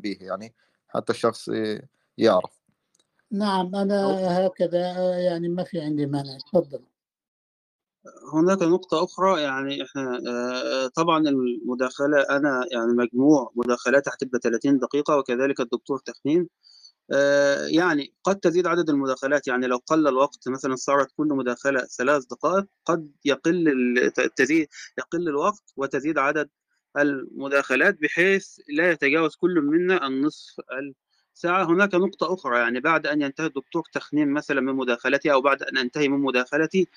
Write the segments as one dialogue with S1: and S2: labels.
S1: به يعني حتى الشخص يعرف.
S2: نعم أنا هكذا يعني ما في عندي مانع تفضل.
S3: هناك نقطة أخرى يعني إحنا طبعا المداخلة أنا يعني مجموع مداخلات هتبقى 30 دقيقة وكذلك الدكتور تخنين يعني قد تزيد عدد المداخلات يعني لو قل الوقت مثلا صارت كل مداخلة ثلاث دقائق قد يقل تزيد يقل الوقت وتزيد عدد المداخلات بحيث لا يتجاوز كل منا النصف الساعة. هناك نقطة أخرى يعني بعد أن ينتهي الدكتور تخنين مثلا من مداخلتي أو بعد أن أنتهي من مداخلتي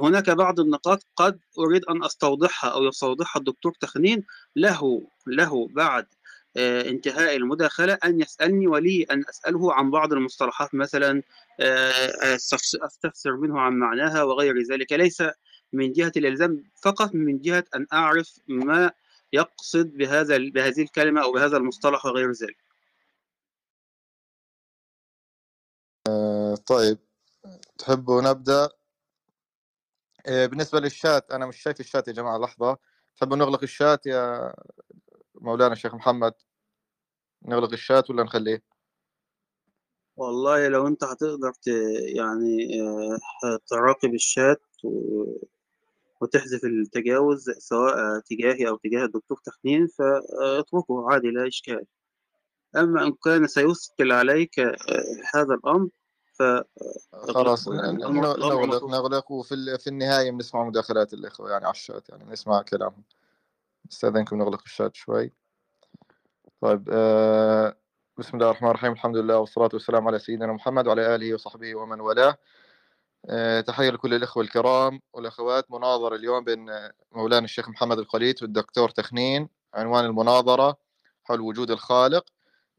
S3: هناك بعض النقاط قد أريد أن أستوضحها أو يستوضحها الدكتور تخنين. له له بعد انتهاء المداخلة أن يسألني ولي أن أسأله عن بعض المصطلحات مثلا أستفسر منه عن معناها وغير ذلك. ليس من جهة الإلزام فقط من جهة أن أعرف ما يقصد بهذا بهذه الكلمة أو بهذا المصطلح وغير ذلك.
S1: طيب. تحبوا نبدأ؟ بالنسبة للشات أنا مش شايف الشات يا جماعة لحظة. تحبوا نغلق الشات يا مولانا الشيخ محمد؟ نغلق الشات ولا نخليه؟
S3: والله لو أنت هتقدر ت... يعني تراقب الشات و... وتحذف التجاوز سواء تجاهي أو تجاه الدكتور تخنين فاتركه عادي لا إشكال. أما إن كان سيثقل عليك هذا الأمر ف
S1: خلاص نغلق نغلق وفي في النهاية بنسمع مداخلات الإخوة يعني على الشات يعني نسمع كلامهم. استاذنكم نغلق الشات شوي. طيب آه بسم الله الرحمن الرحيم الحمد لله والصلاة والسلام على سيدنا محمد وعلى آله وصحبه ومن والاه. آه تحية لكل الإخوة الكرام والأخوات. مناظرة اليوم بين مولانا الشيخ محمد القليت والدكتور تخنين عنوان المناظرة حول وجود الخالق.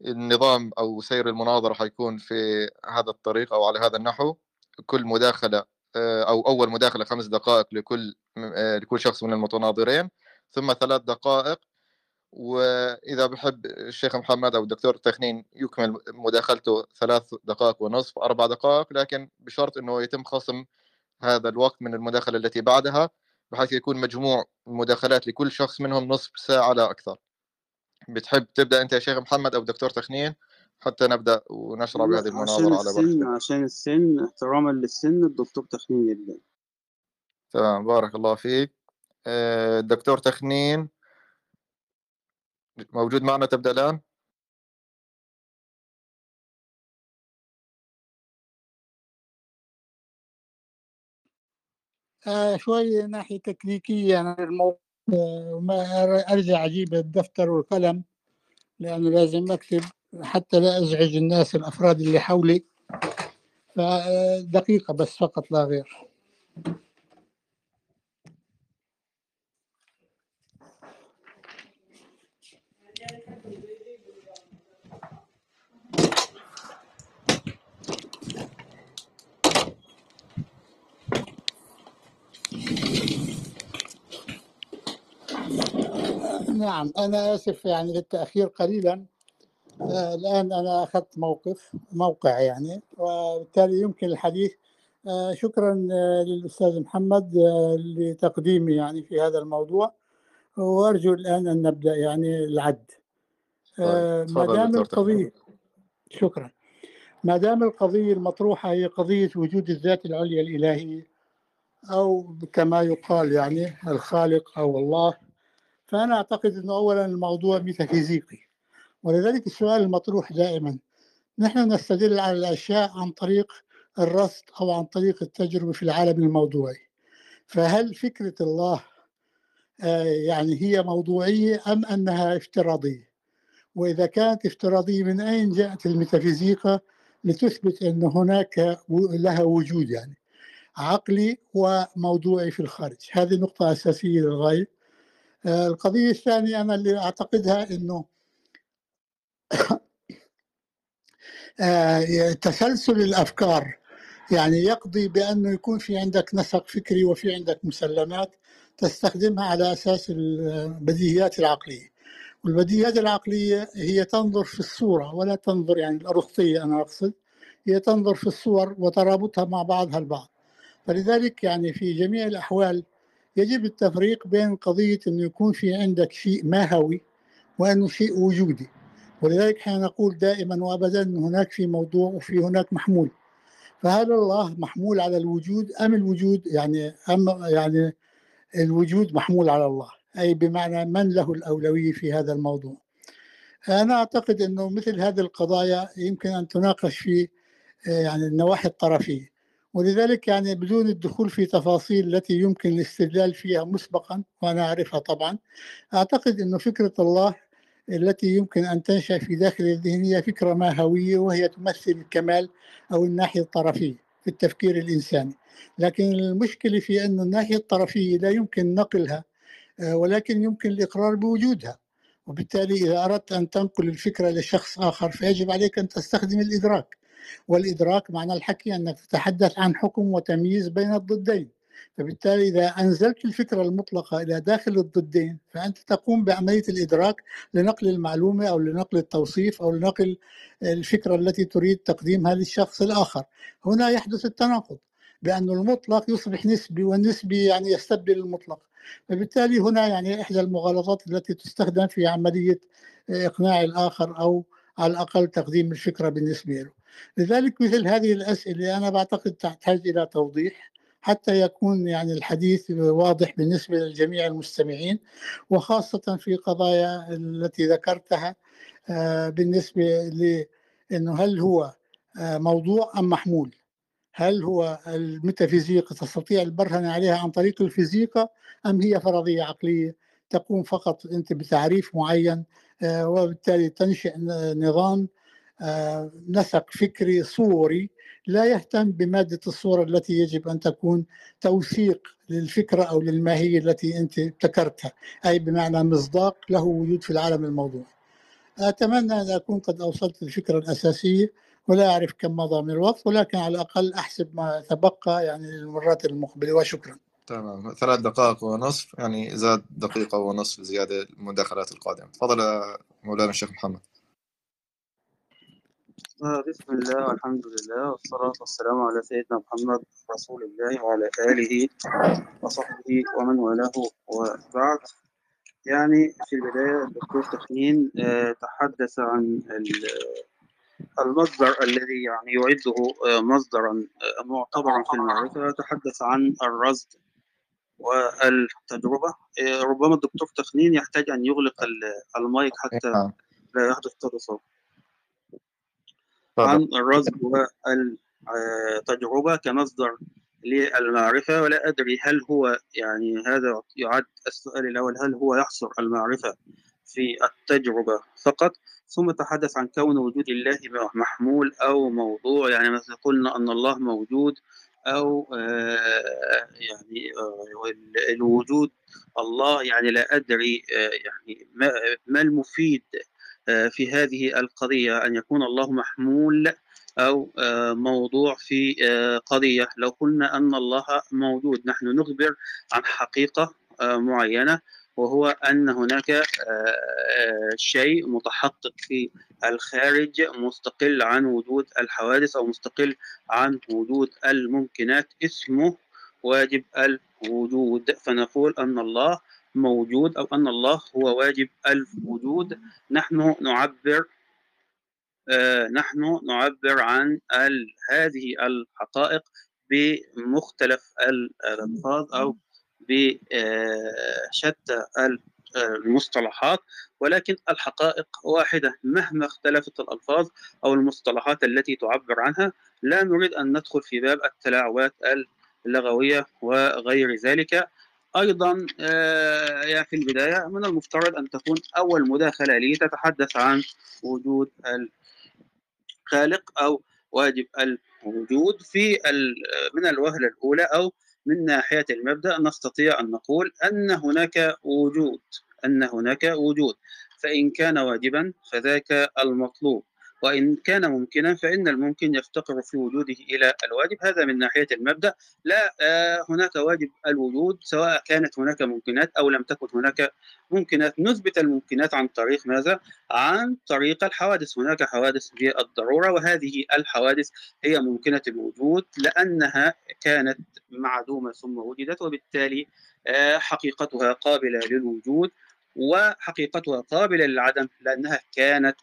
S1: النظام أو سير المناظرة حيكون في هذا الطريق أو على هذا النحو. كل مداخلة آه أو أول مداخلة خمس دقائق لكل آه لكل شخص من المتناظرين. ثم ثلاث دقائق وإذا بحب الشيخ محمد أو الدكتور تخنين يكمل مداخلته ثلاث دقائق ونصف أربع دقائق لكن بشرط أنه يتم خصم هذا الوقت من المداخلة التي بعدها بحيث يكون مجموع المداخلات لكل شخص منهم نصف ساعة لا أكثر. بتحب تبدأ أنت يا شيخ محمد أو دكتور تخنين؟ حتى نبدأ ونشرع بهذه المناظرة على
S3: بركة. عشان السن احتراما للسن الدكتور تخنين يبدأ.
S1: تمام بارك الله فيك. الدكتور تخنين موجود معنا تبدأ الآن؟
S2: آه شوي ناحية تكنيكية أنا الموضوع وما أرجع أجيب الدفتر والقلم لأنه لازم أكتب حتى لا أزعج الناس الأفراد اللي حولي. فدقيقة بس فقط لا غير. نعم أنا آسف يعني للتأخير قليلا. آه الآن أنا أخذت موقف موقع يعني وبالتالي يمكن الحديث. آه شكرا آه للأستاذ محمد لتقديمي يعني في هذا الموضوع. وأرجو الآن أن نبدأ يعني العد. آه ما دام القضية شكرا. ما دام القضية المطروحة هي قضية وجود الذات العليا الإلهية أو كما يقال يعني الخالق أو الله فأنا أعتقد أنه أولا الموضوع ميتافيزيقي ولذلك السؤال المطروح دائما نحن نستدل على الأشياء عن طريق الرصد أو عن طريق التجربة في العالم الموضوعي. فهل فكرة الله يعني هي موضوعية أم أنها افتراضية؟ وإذا كانت افتراضية من أين جاءت الميتافيزيقا لتثبت أن هناك لها وجود يعني؟ عقلي وموضوعي في الخارج. هذه نقطة أساسية للغاية. القضية الثانية أنا اللي أعتقدها أنه تسلسل الأفكار. يعني يقضي بأنه يكون في عندك نسق فكري وفي عندك مسلمات تستخدمها على أساس البديهيات العقلية. والبديهيات العقلية هي تنظر في الصورة ولا تنظر يعني الأرسطية أنا أقصد هي تنظر في الصور وترابطها مع بعضها البعض. فلذلك يعني في جميع الأحوال يجب التفريق بين قضية أنه يكون في عندك شيء ماهوي وأنه شيء وجودي. ولذلك إحنا نقول دائما وابدا هناك في موضوع وفي هناك محمول. فهل الله محمول على الوجود أم الوجود يعني أم يعني الوجود محمول على الله؟ أي بمعنى من له الأولوية في هذا الموضوع؟ أنا أعتقد أنه مثل هذه القضايا يمكن أن تناقش في يعني النواحي الطرفية. ولذلك يعني بدون الدخول في تفاصيل التي يمكن الاستدلال فيها مسبقا وأنا أعرفها طبعا أعتقد إنه فكرة الله التي يمكن أن تنشأ في داخل الذهن هي فكرة ماهويه وهي تمثل الكمال أو الناحية الطرفية في التفكير الإنساني. لكن المشكلة في ان الناحية الطرفية لا يمكن نقلها ولكن يمكن الإقرار بوجودها. وبالتالي إذا أردت أن تنقل الفكرة لشخص آخر فيجب عليك أن تستخدم الإدراك. والإدراك معنى الحكي أنك تتحدث عن حكم وتمييز بين الضدين. فبالتالي إذا أنزلت الفكرة المطلقة إلى داخل الضدين فأنت تقوم بعملية الإدراك لنقل المعلومة أو لنقل التوصيف أو لنقل الفكرة التي تريد تقديمها للشخص الآخر. هنا يحدث التناقض بأن المطلق يصبح نسبي والنسبي يعني يستبدل المطلق. فبالتالي هنا يعني إحدى المغالطات التي تستخدم في عملية إقناع الآخر أو على الأقل تقديم الفكرة بالنسبة له. لذلك مثل هذه الأسئلة أنا بعتقد تحتاج إلى توضيح حتى يكون يعني الحديث واضح بالنسبة لجميع المستمعين وخاصة في قضايا التي ذكرتها بالنسبة لأنه هل هو موضوع أم محمول؟ هل هو الميتافيزيقا تستطيع البرهنة عليها عن طريق الفيزيقا أم هي فرضية عقلية؟ تقوم فقط أنت بتعريف معين وبالتالي تنشئ نظام نسق فكري صوري لا يهتم بمادة الصورة التي يجب أن تكون توثيق للفكرة أو للماهية التي أنت ابتكرتها أي بمعنى مصداق له وجود في العالم الموضوعي أتمنى أن أكون قد أوصلت الفكرة الأساسية ولا أعرف كم مضى من الوقت ولكن على الأقل أحسب ما تبقى يعني للمرات المقبلة وشكرا.
S1: تمام. ثلاث دقائق ونصف يعني زاد دقيقة ونصف زيادة المداخلات القادمة. تفضل مولانا الشيخ محمد.
S3: بسم الله والحمد لله والصلاة والسلام على سيدنا محمد رسول الله وعلى آله وصحبه ومن والاه. وبعد يعني في البداية الدكتور تخنين تحدث عن المصدر الذي يعني يعده مصدرا معتبرا في المعرفة. تحدث عن الرصد والتجربة. ربما الدكتور تخنين يحتاج أن يغلق المايك حتى لا يحدث تدفق عن الرصد والتجربة كمصدر للمعرفة ولا أدري هل هو يعني هذا يعد السؤال الأول هل هو يحصر المعرفة في التجربة فقط؟ ثم تحدث عن كون وجود الله محمول أو موضوع يعني مثلا قلنا أن الله موجود أو يعني الوجود الله يعني لا أدري يعني ما المفيد في هذه القضية أن يكون الله محمول أو موضوع في قضية. لو قلنا أن الله موجود نحن نخبر عن حقيقة معينة وهو أن هناك شيء متحقق في الخارج مستقل عن وجود الحوادث أو مستقل عن وجود الممكنات اسمه واجب الوجود. فنقول أن الله موجود أو أن الله هو واجب الوجود. نحن نعبر آه نحن نعبر عن هذه الحقائق بمختلف الألفاظ أو بشتى المصطلحات. ولكن الحقائق واحدة مهما اختلفت الألفاظ أو المصطلحات التي تعبر عنها لا نريد أن ندخل في باب التلاعبات اللغوية وغير ذلك. أيضا يعني في البداية من المفترض أن تكون أول مداخلة لي تتحدث عن وجود الخالق أو واجب الوجود في من الوهلة الأولى أو من ناحية المبدأ. نستطيع أن نقول أن هناك وجود أن هناك وجود. فإن كان واجبا فذاك المطلوب. وإن كان ممكنا فإن الممكن يفتقر في وجوده إلى الواجب. هذا من ناحية المبدأ. لا هناك واجب الوجود سواء كانت هناك ممكنات أو لم تكن هناك ممكنات. نثبت الممكنات عن طريق ماذا؟ عن طريق الحوادث. هناك حوادث بالضرورة وهذه الحوادث هي ممكنة الوجود لأنها كانت معدومة ثم وجدت وبالتالي حقيقتها قابلة للوجود وحقيقتها قابلة للعدم لأنها كانت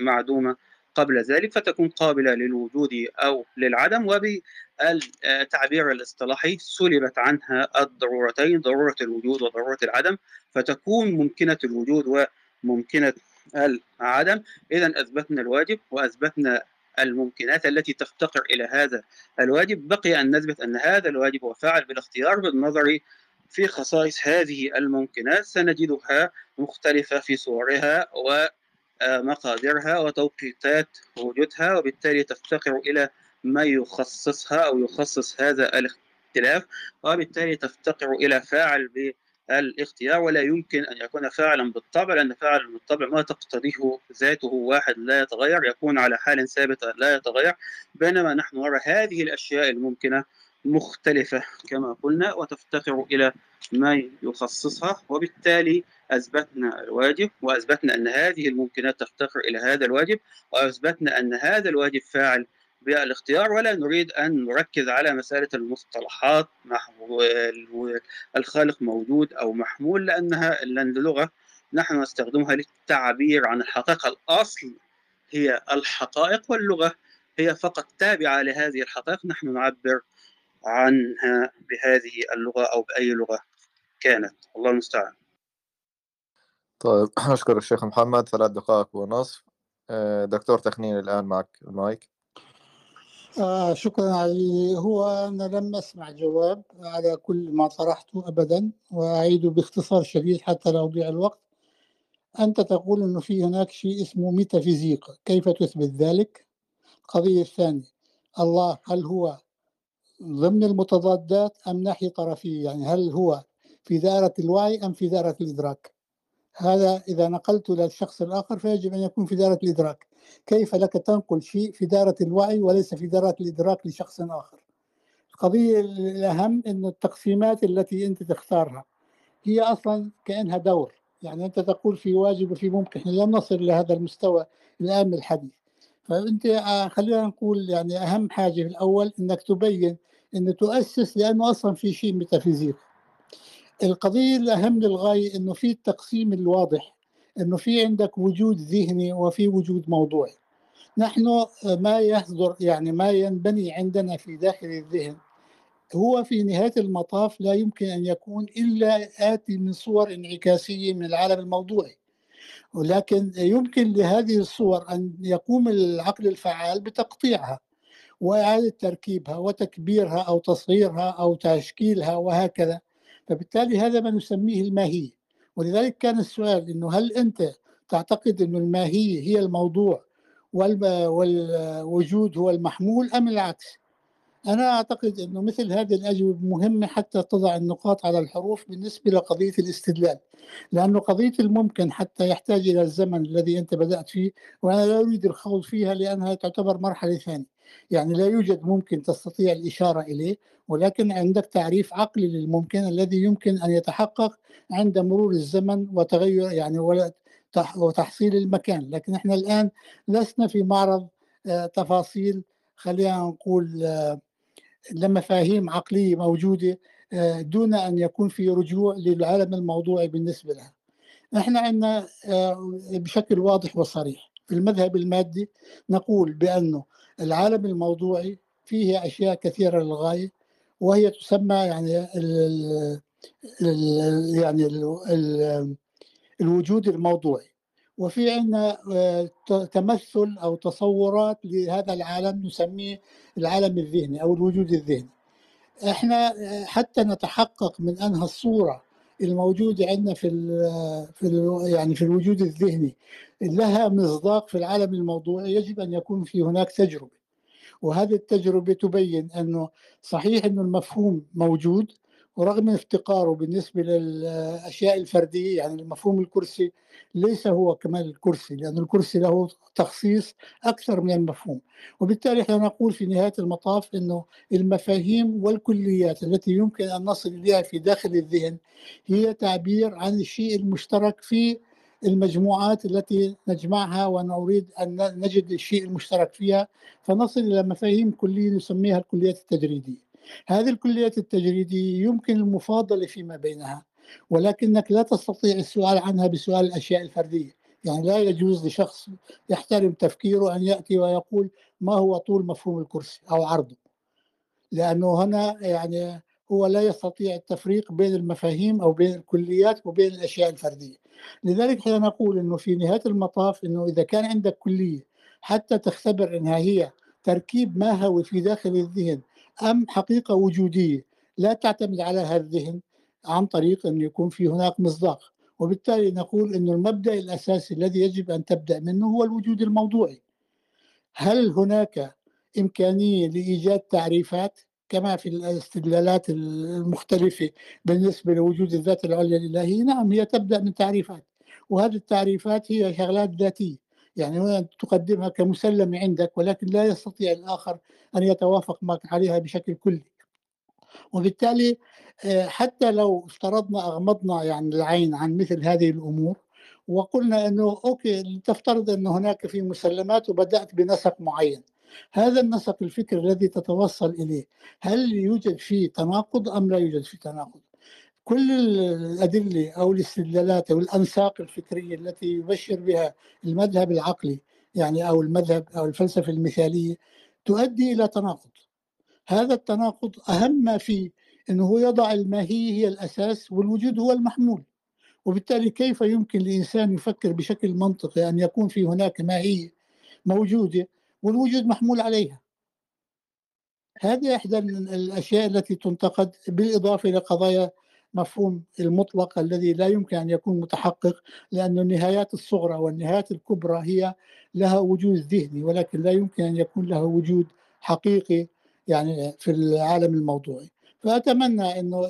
S3: معدومة قبل ذلك فتكون قابلة للوجود أو للعدم وبالتعبير الاصطلاحي سلبت عنها الضرورتين ضرورة الوجود وضرورة العدم فتكون ممكنة الوجود وممكنة العدم. إذا أثبتنا الواجب وأثبتنا الممكنات التي تفتقر إلى هذا الواجب. بقي أن نثبت أن هذا الواجب هو فاعل بالاختيار بالنظر في خصائص هذه الممكنات. سنجدها مختلفة في صورها ومقاديرها وتوقيتات وجودها وبالتالي تفتقر إلى ما يخصصها أو يخصص هذا الاختلاف وبالتالي تفتقر إلى فاعل بالاختيار ولا يمكن أن يكون فاعلا بالطبع لأن فاعل بالطبع ما تقتضيه ذاته واحد لا يتغير يكون على حال ثابتة لا يتغير بينما نحن نرى هذه الأشياء الممكنة مختلفة كما قلنا وتفتقر إلى ما يخصصها. وبالتالي أثبتنا الواجب وأثبتنا أن هذه الممكنات تفتقر إلى هذا الواجب وأثبتنا أن هذا الواجب فاعل بالاختيار ولا نريد أن نركز على مسألة المصطلحات الخالق موجود أو محمول لأنها لأن اللغة نحن نستخدمها للتعبير عن الحقيقة. الأصل هي الحقائق واللغة هي فقط تابعة لهذه الحقائق. نحن نعبر عنها بهذه اللغة أو بأي لغة كانت. الله المستعان.
S1: طيب أشكر الشيخ محمد. ثلاث دقائق ونصف. آه، دكتور تخنين الآن معك المايك.
S2: آه شكرا علي. هو أنا لم أسمع جواب على كل ما طرحته أبدا وأعيد باختصار شديد حتى لا أضيع الوقت. أنت تقول أنه في هناك شيء اسمه ميتافيزيق. كيف تثبت ذلك؟ القضية الثانية. الله هل هو ضمن المتضادات أم ناحية طرفية؟ يعني هل هو في دائرة الوعي أم في دائرة الإدراك؟ هذا إذا نقلت للشخص الآخر فيجب أن يكون في دائرة الإدراك. كيف لك تنقل شيء في دائرة الوعي وليس في دائرة الإدراك لشخص آخر؟ القضية الأهم أن التقسيمات التي أنت تختارها هي أصلا كأنها دور. يعني أنت تقول في واجب وفي ممكن. إحنا لم نصل لهذا المستوى الآن الحديث. فأنت آه، خلينا نقول يعني أهم حاجة في الأول أنك تبين أن تؤسس لأنه أصلا في شيء ميتافيزيقي القضية الأهم للغاية أنه في التقسيم الواضح أنه في عندك وجود ذهني وفي وجود موضوعي. نحن ما يصدر يعني ما ينبني عندنا في داخل الذهن. هو في نهاية المطاف لا يمكن أن يكون إلا آتي من صور انعكاسية من العالم الموضوعي. ولكن يمكن لهذه الصور أن يقوم العقل الفعال بتقطيعها وإعادة تركيبها وتكبيرها أو تصغيرها أو تشكيلها وهكذا فبالتالي هذا ما نسميه الماهية ولذلك كان السؤال إنه هل أنت تعتقد إنه الماهية هي الموضوع والوجود هو المحمول أم العكس؟ أنا أعتقد أنه مثل هذه الأجوبة مهمة حتى تضع النقاط على الحروف بالنسبة لقضية الاستدلال لأنه قضية الممكن حتى يحتاج إلى الزمن الذي أنت بدأت فيه وأنا لا أريد الخوض فيها لأنها تعتبر مرحلة ثانية. يعني لا يوجد ممكن تستطيع الإشارة إليه ولكن عندك تعريف عقلي للممكن الذي يمكن أن يتحقق عند مرور الزمن وتغير يعني وتحصيل المكان. لكن إحنا الآن لسنا في معرض آه، تفاصيل خلينا نقول آه، لمفاهيم عقلية موجودة آه، دون أن يكون في رجوع للعالم الموضوعي بالنسبة لها. إحنا عندنا بشكل واضح وصريح في المذهب المادي نقول بأنه العالم الموضوعي فيه أشياء كثيرة للغاية وهي تسمى يعني ال ال يعني ال ال الوجود الموضوعي. وفي عندنا آه، تمثل أو تصورات لهذا العالم نسميه العالم الذهني أو الوجود الذهني. إحنا آه، حتى نتحقق من أنها الصورة الموجودة عندنا في ال في ال يعني في الوجود الذهني لها مصداق في العالم الموضوعي يجب أن يكون في هناك تجربة. وهذه التجربة تبين أنه صحيح أنه المفهوم موجود ورغم افتقاره بالنسبة للأشياء الفردية يعني المفهوم الكرسي ليس هو كمال الكرسي لأن الكرسي له تخصيص أكثر من المفهوم. وبالتالي إحنا نقول في نهاية المطاف أنه المفاهيم والكليات التي يمكن أن نصل إليها في داخل الذهن هي تعبير عن الشيء المشترك في المجموعات التي نجمعها ونريد أن نجد الشيء المشترك فيها. فنصل إلى مفاهيم كلية نسميها الكليات التجريدية هذه الكليات التجريدية يمكن المفاضلة فيما بينها ولكنك لا تستطيع السؤال عنها بسؤال الأشياء الفردية. يعني لا يجوز لشخص يحترم تفكيره أن يأتي ويقول ما هو طول مفهوم الكرسي أو عرضه. لأنه هنا يعني هو لا يستطيع التفريق بين المفاهيم أو بين الكليات وبين الأشياء الفردية. لذلك إحنا نقول أنه في نهاية المطاف أنه إذا كان عندك كلية حتى تختبر أنها هي تركيب ماهوي في داخل الذهن أم حقيقة وجودية؟ لا تعتمد على هذا الذهن عن طريق أن يكون في هناك مصداق. وبالتالي نقول أن المبدأ الأساسي الذي يجب أن تبدأ منه هو الوجود الموضوعي. هل هناك إمكانية لإيجاد تعريفات كما في الاستدلالات المختلفة بالنسبة لوجود الذات العليا الإلهية؟ نعم هي تبدأ من تعريفات. وهذه التعريفات هي شغلات ذاتية. يعني تقدمها كمسلمة عندك ولكن لا يستطيع الآخر أن يتوافق معك عليها بشكل كلي. وبالتالي آه، حتى لو افترضنا أغمضنا يعني العين عن مثل هذه الأمور وقلنا أنه أوكي تفترض أن هناك في مسلمات وبدأت بنسق معين. هذا النسق الفكري الذي تتوصل إليه هل يوجد فيه تناقض أم لا يوجد فيه تناقض؟ كل الأدلة أو الاستدلالات أو الأنساق الفكرية التي يبشر بها المذهب العقلي يعني أو المذهب أو الفلسفة المثالية تؤدي إلى تناقض. هذا التناقض أهم ما فيه أنه يضع الماهية هي الأساس والوجود هو المحمول. وبالتالي كيف يمكن لإنسان يفكر بشكل منطقي أن يكون في هناك ماهية موجودة والوجود محمول عليها؟ هذه إحدى الأشياء التي تنتقد بالإضافة إلى قضايا مفهوم المطلق الذي لا يمكن أن يكون متحقق لأن النهايات الصغرى والنهايات الكبرى هي لها وجود ذهني ولكن لا يمكن أن يكون لها وجود حقيقي يعني في العالم الموضوعي. فأتمنى أنه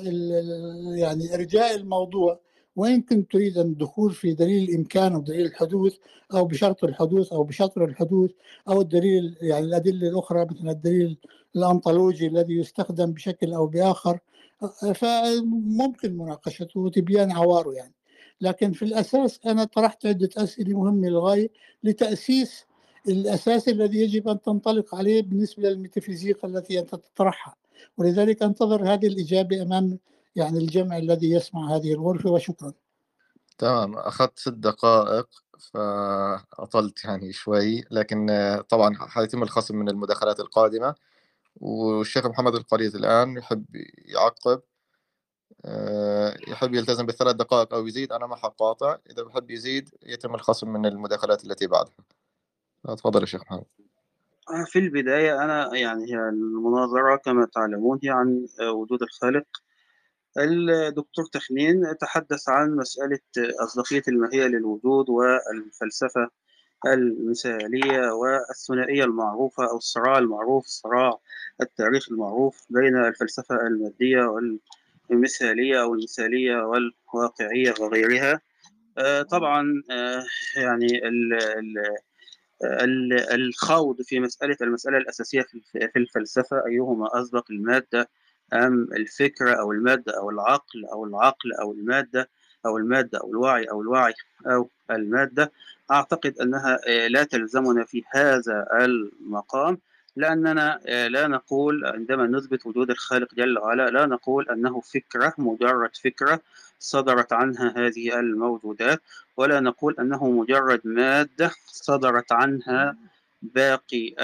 S2: يعني إرجاء الموضوع وإن كنت تريد الدخول في دليل الإمكان أو دليل الحدوث أو بشرط الحدوث أو بشطر الحدوث أو الدليل يعني الأدلة الأخرى مثل الدليل الأنطولوجي الذي يستخدم بشكل أو بآخر فممكن مناقشته وتبيان عواره يعني. لكن في الأساس أنا طرحت عدة أسئلة مهمة للغاية لتأسيس الأساس الذي يجب أن تنطلق عليه بالنسبة للميتافيزيقا التي أنت تطرحها. ولذلك أنتظر هذه الإجابة أمام يعني الجمع الذي يسمع هذه الغرفة وشكرا.
S1: تمام. أخذت ست دقائق فأطلت يعني شوي لكن طبعا حيتم الخصم من المداخلات القادمة. والشيخ محمد القريز الآن يحب يعقب آه، يحب يلتزم بالثلاث دقائق أو يزيد أنا ما حقاطع إذا بحب يزيد يتم الخصم من المداخلات التي بعدها. تفضل يا شيخ محمد.
S3: آه، في البداية أنا يعني هي المناظرة كما تعلمون هي عن وجود الخالق. الدكتور تخنين تحدث عن مسألة أصدقية الماهية للوجود والفلسفة. المثالية والثنائية المعروفة أو الصراع المعروف الصراع التاريخي المعروف بين الفلسفة المادية والمثالية أو المثالية والواقعية وغيرها. آه، طبعا آه، يعني الخوض في مسألة المسألة الأساسية في الفلسفة أيهما أسبق المادة؟ أم الفكرة أو المادة أو العقل أو العقل أو المادة أو المادة أو الوعي أو الوعي أو المادة؟ أعتقد أنها آه، لا تلزمنا في هذا المقام لأننا آه، لا نقول عندما نثبت وجود الخالق جل وعلا لا نقول أنه فكرة مجرد فكرة صدرت عنها هذه الموجودات ولا نقول أنه مجرد مادة صدرت عنها باقي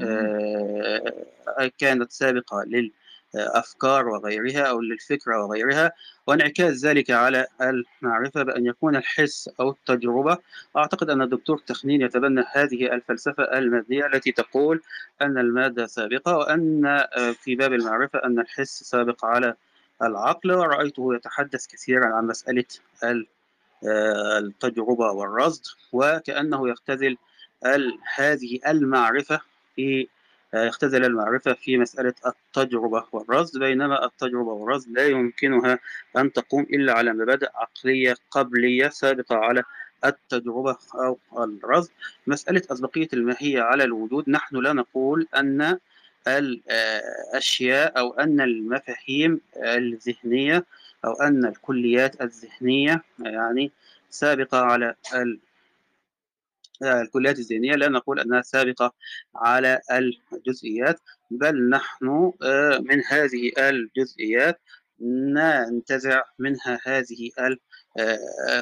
S3: آه، كانت سابقة لل الأفكار وغيرها أو للفكرة وغيرها وانعكاس ذلك على المعرفة بأن يكون الحس أو التجربة. أعتقد أن الدكتور تخنين يتبنى هذه الفلسفة المادية التي تقول أن المادة سابقة وأن في باب المعرفة أن الحس سابق على العقل ورأيته يتحدث كثيرا عن مسألة التجربة والرصد وكأنه يختزل هذه المعرفة في يختزل المعرفة في مسألة التجربة والرصد بينما التجربة والرصد لا يمكنها أن تقوم إلا على مبادئ عقلية قبلية سابقة على التجربة أو الرصد. مسألة أسبقية الماهية على الوجود نحن لا نقول أن الأشياء أو أن المفاهيم الذهنية أو أن الكليات الذهنية يعني سابقة على الكليات الذهنية لا نقول أنها سابقة على الجزئيات بل نحن من هذه الجزئيات ننتزع منها هذه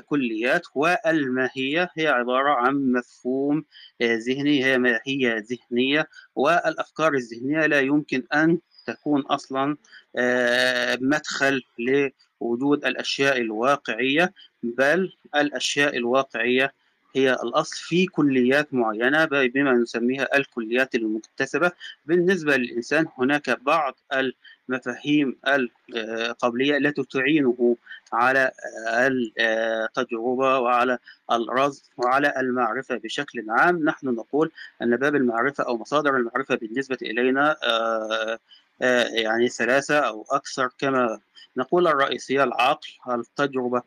S3: كليات والماهية هي عبارة عن مفهوم ذهني هي ماهية ذهنية والأفكار الذهنية لا يمكن أن تكون أصلا مدخل لوجود الأشياء الواقعية بل الأشياء الواقعية هي الأصل في كليات معينة بما نسميها الكليات المكتسبة. بالنسبة للإنسان هناك بعض المفاهيم القبلية التي تعينه على التجربة وعلى الرصد وعلى المعرفة بشكل عام. نحن نقول أن باب المعرفة أو مصادر المعرفة بالنسبة إلينا يعني ثلاثة أو أكثر. كما نقول الرئيسية العقل التجربة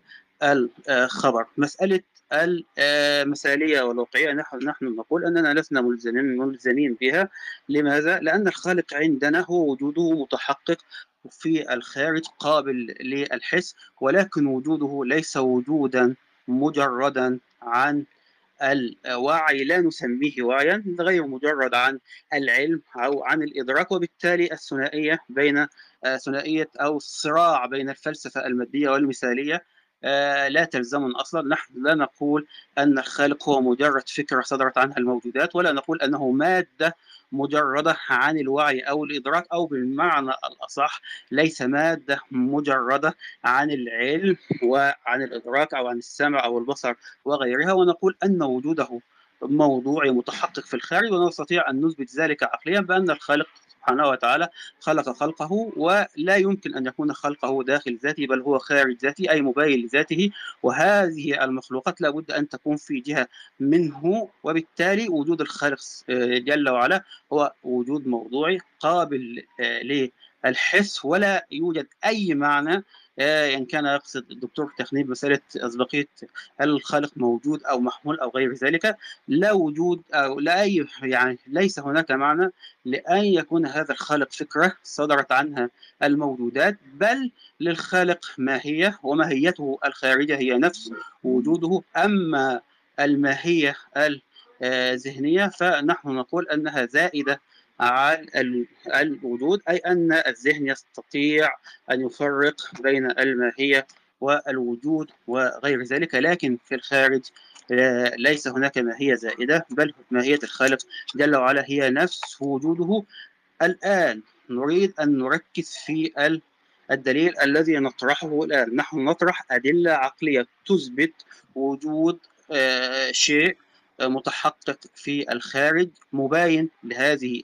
S3: الخبر. مسألة المثالية والواقعية. نحن نحن نقول أننا لسنا ملزمين ملزمين بها. لماذا؟ لأن الخالق عندنا هو وجوده متحقق في الخارج قابل للحس ولكن وجوده ليس وجودا مجردا عن الوعي. لا نسميه وعيا غير مجرد عن العلم أو عن الإدراك وبالتالي الثنائية بين ثنائية أو الصراع بين الفلسفة المادية والمثالية لا تلزمنا أصلا. نحن لا نقول أن الخالق هو مجرد فكرة صدرت عنها الموجودات ولا نقول أنه مادة مجردة عن الوعي أو الإدراك أو بالمعنى الأصح ليس مادة مجردة عن العلم وعن الإدراك أو عن السمع أو البصر وغيرها. ونقول أن وجوده موضوعي متحقق في الخارج ونستطيع أن نثبت ذلك عقليا بأن الخالق سبحانه وتعالى خلق خلقه ولا يمكن أن يكون خلقه داخل ذاته بل هو خارج ذاته أي مباين لذاته. وهذه المخلوقات لابد أن تكون في جهة منه وبالتالي وجود الخالق جل وعلا هو وجود موضوعي قابل للحس ولا يوجد أي معنى إن كان يقصد الدكتور تخنيب مسألة أسبقية هل الخالق موجود أو محمول أو غير ذلك لا وجود أو لا أي يعني ليس هناك معنى لأن يكون هذا الخالق فكرة صدرت عنها الموجودات بل للخالق ماهيه وماهيته الخارجه هي نفس وجوده. أما الماهية الذهنية فنحن نقول أنها زائدة عن الوجود أي أن الذهن يستطيع أن يفرق بين الماهية والوجود وغير ذلك. لكن في الخارج ليس هناك ماهية زائدة بل ماهية الخالق جل وعلا هي نفس وجوده. الآن نريد أن نركز في الدليل الذي نطرحه الآن. نحن نطرح أدلة عقلية تثبت وجود شيء متحقق في الخارج مباين لهذه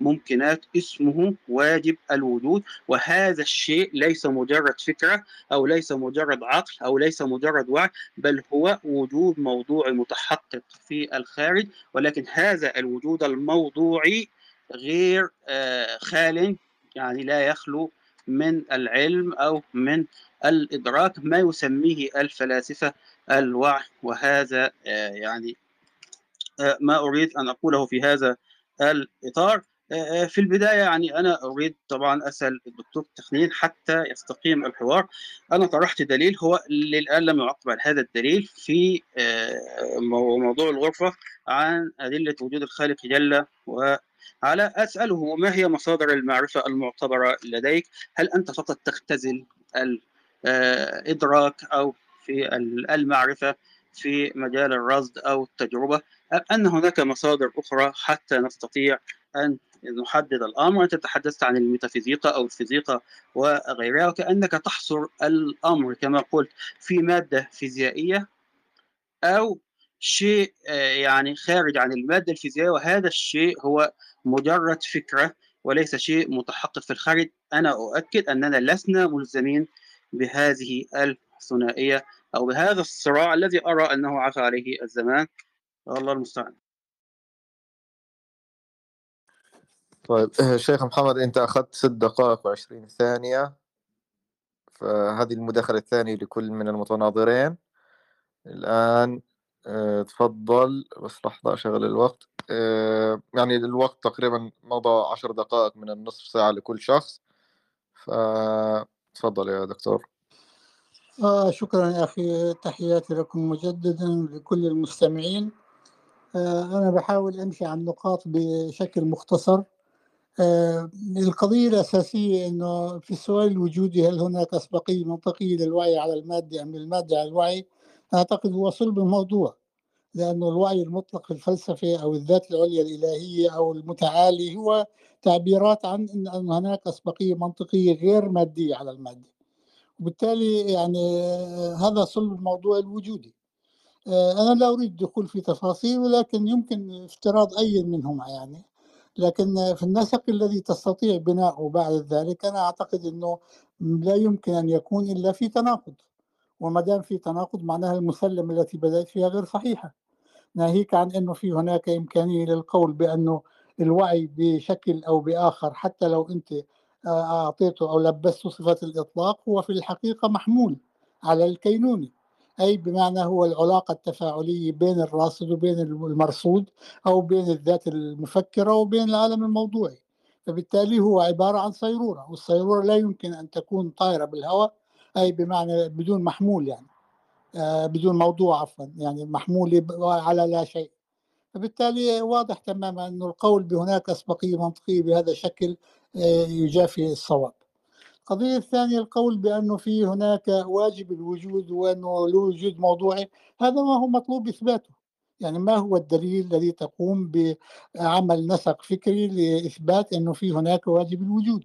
S3: الممكنات اسمه واجب الوجود. وهذا الشيء ليس مجرد فكرة أو ليس مجرد عقل أو ليس مجرد وعي بل هو وجود موضوعي متحقق في الخارج. ولكن هذا الوجود الموضوعي غير خال يعني لا يخلو من العلم أو من الإدراك ما يسميه الفلاسفة الوعي. وهذا يعني ما أريد أن أقوله في هذا الإطار. في البداية يعني أنا أريد طبعا أسأل الدكتور تخنين حتى يستقيم الحوار. أنا طرحت دليل هو للآن لم يعقب على هذا الدليل في موضوع الغرفة عن أدلة وجود الخالق جل وعلا. أسأله ما هي مصادر المعرفة المعتبرة لديك؟ هل أنت فقط تختزل الادراك أو في المعرفة؟ في مجال الرصد أو التجربة أن هناك مصادر أخرى حتى نستطيع أن نحدد الأمر. أنت تحدثت عن الميتافيزيقا أو الفيزيقا وغيرها وكأنك تحصر الأمر كما قلت في مادة فيزيائية أو شيء يعني خارج عن المادة الفيزيائية. وهذا الشيء هو مجرد فكرة وليس شيء متحقق في الخارج. أنا أؤكد أننا لسنا ملزمين بهذه الثنائية أو بهذا الصراع الذي أرى أنه عفى عليه الزمان. الله المستعان.
S1: طيب شيخ محمد أنت أخذت ست دقائق وعشرين ثانية فهذه المداخلة الثانية لكل من المتناظرين. الآن آه تفضل بس لحظة أشغل الوقت. آه يعني الوقت تقريبا مضى عشر دقائق من النصف ساعة لكل شخص فتفضل يا دكتور.
S2: آه شكرا يا أخي تحياتي لكم مجددا لكل المستمعين. آه أنا بحاول أمشي على النقاط بشكل مختصر. آه، القضية الأساسية أنه في السؤال الوجودي هل هناك أسبقية منطقية للوعي على المادة أم للمادة على الوعي؟ أعتقد هو صلب الموضوع لأنه الوعي المطلق في الفلسفة أو الذات العليا الإلهية أو المتعالي هو تعبيرات عن أن هناك أسبقية منطقية غير مادية على المادة. وبالتالي يعني هذا صلب الموضوع الوجودي. آه، أنا لا أريد الدخول في تفاصيل ولكن يمكن افتراض أي منهما يعني. لكن في النسق الذي تستطيع بناؤه بعد ذلك أنا أعتقد أنه لا يمكن أن يكون إلا في تناقض. وما دام في تناقض معناها المسلمة التي بدأت فيها غير صحيحة. ناهيك عن أنه في هناك إمكانية للقول بأنه الوعي بشكل أو بآخر حتى لو أنت آه، أعطيته أو لبسته صفة الإطلاق هو في الحقيقة محمول على الكينوني. أي بمعنى هو العلاقة التفاعلية بين الراصد وبين المرصود أو بين الذات المفكرة وبين العالم الموضوعي. فبالتالي هو عبارة عن صيرورة والصيرورة لا يمكن أن تكون طائرة بالهواء أي بمعنى بدون محمول يعني. آه بدون موضوع عفوا يعني محمول على لا شيء. فبالتالي واضح تماما أن القول بهناك أسبقية منطقية بهذا الشكل يجافي الصواب. القضية الثانية القول بأنه في هناك واجب الوجود وأنه له وجود موضوعي هذا ما هو مطلوب إثباته. يعني ما هو الدليل الذي تقوم بعمل نسق فكري لإثبات أنه في هناك واجب الوجود؟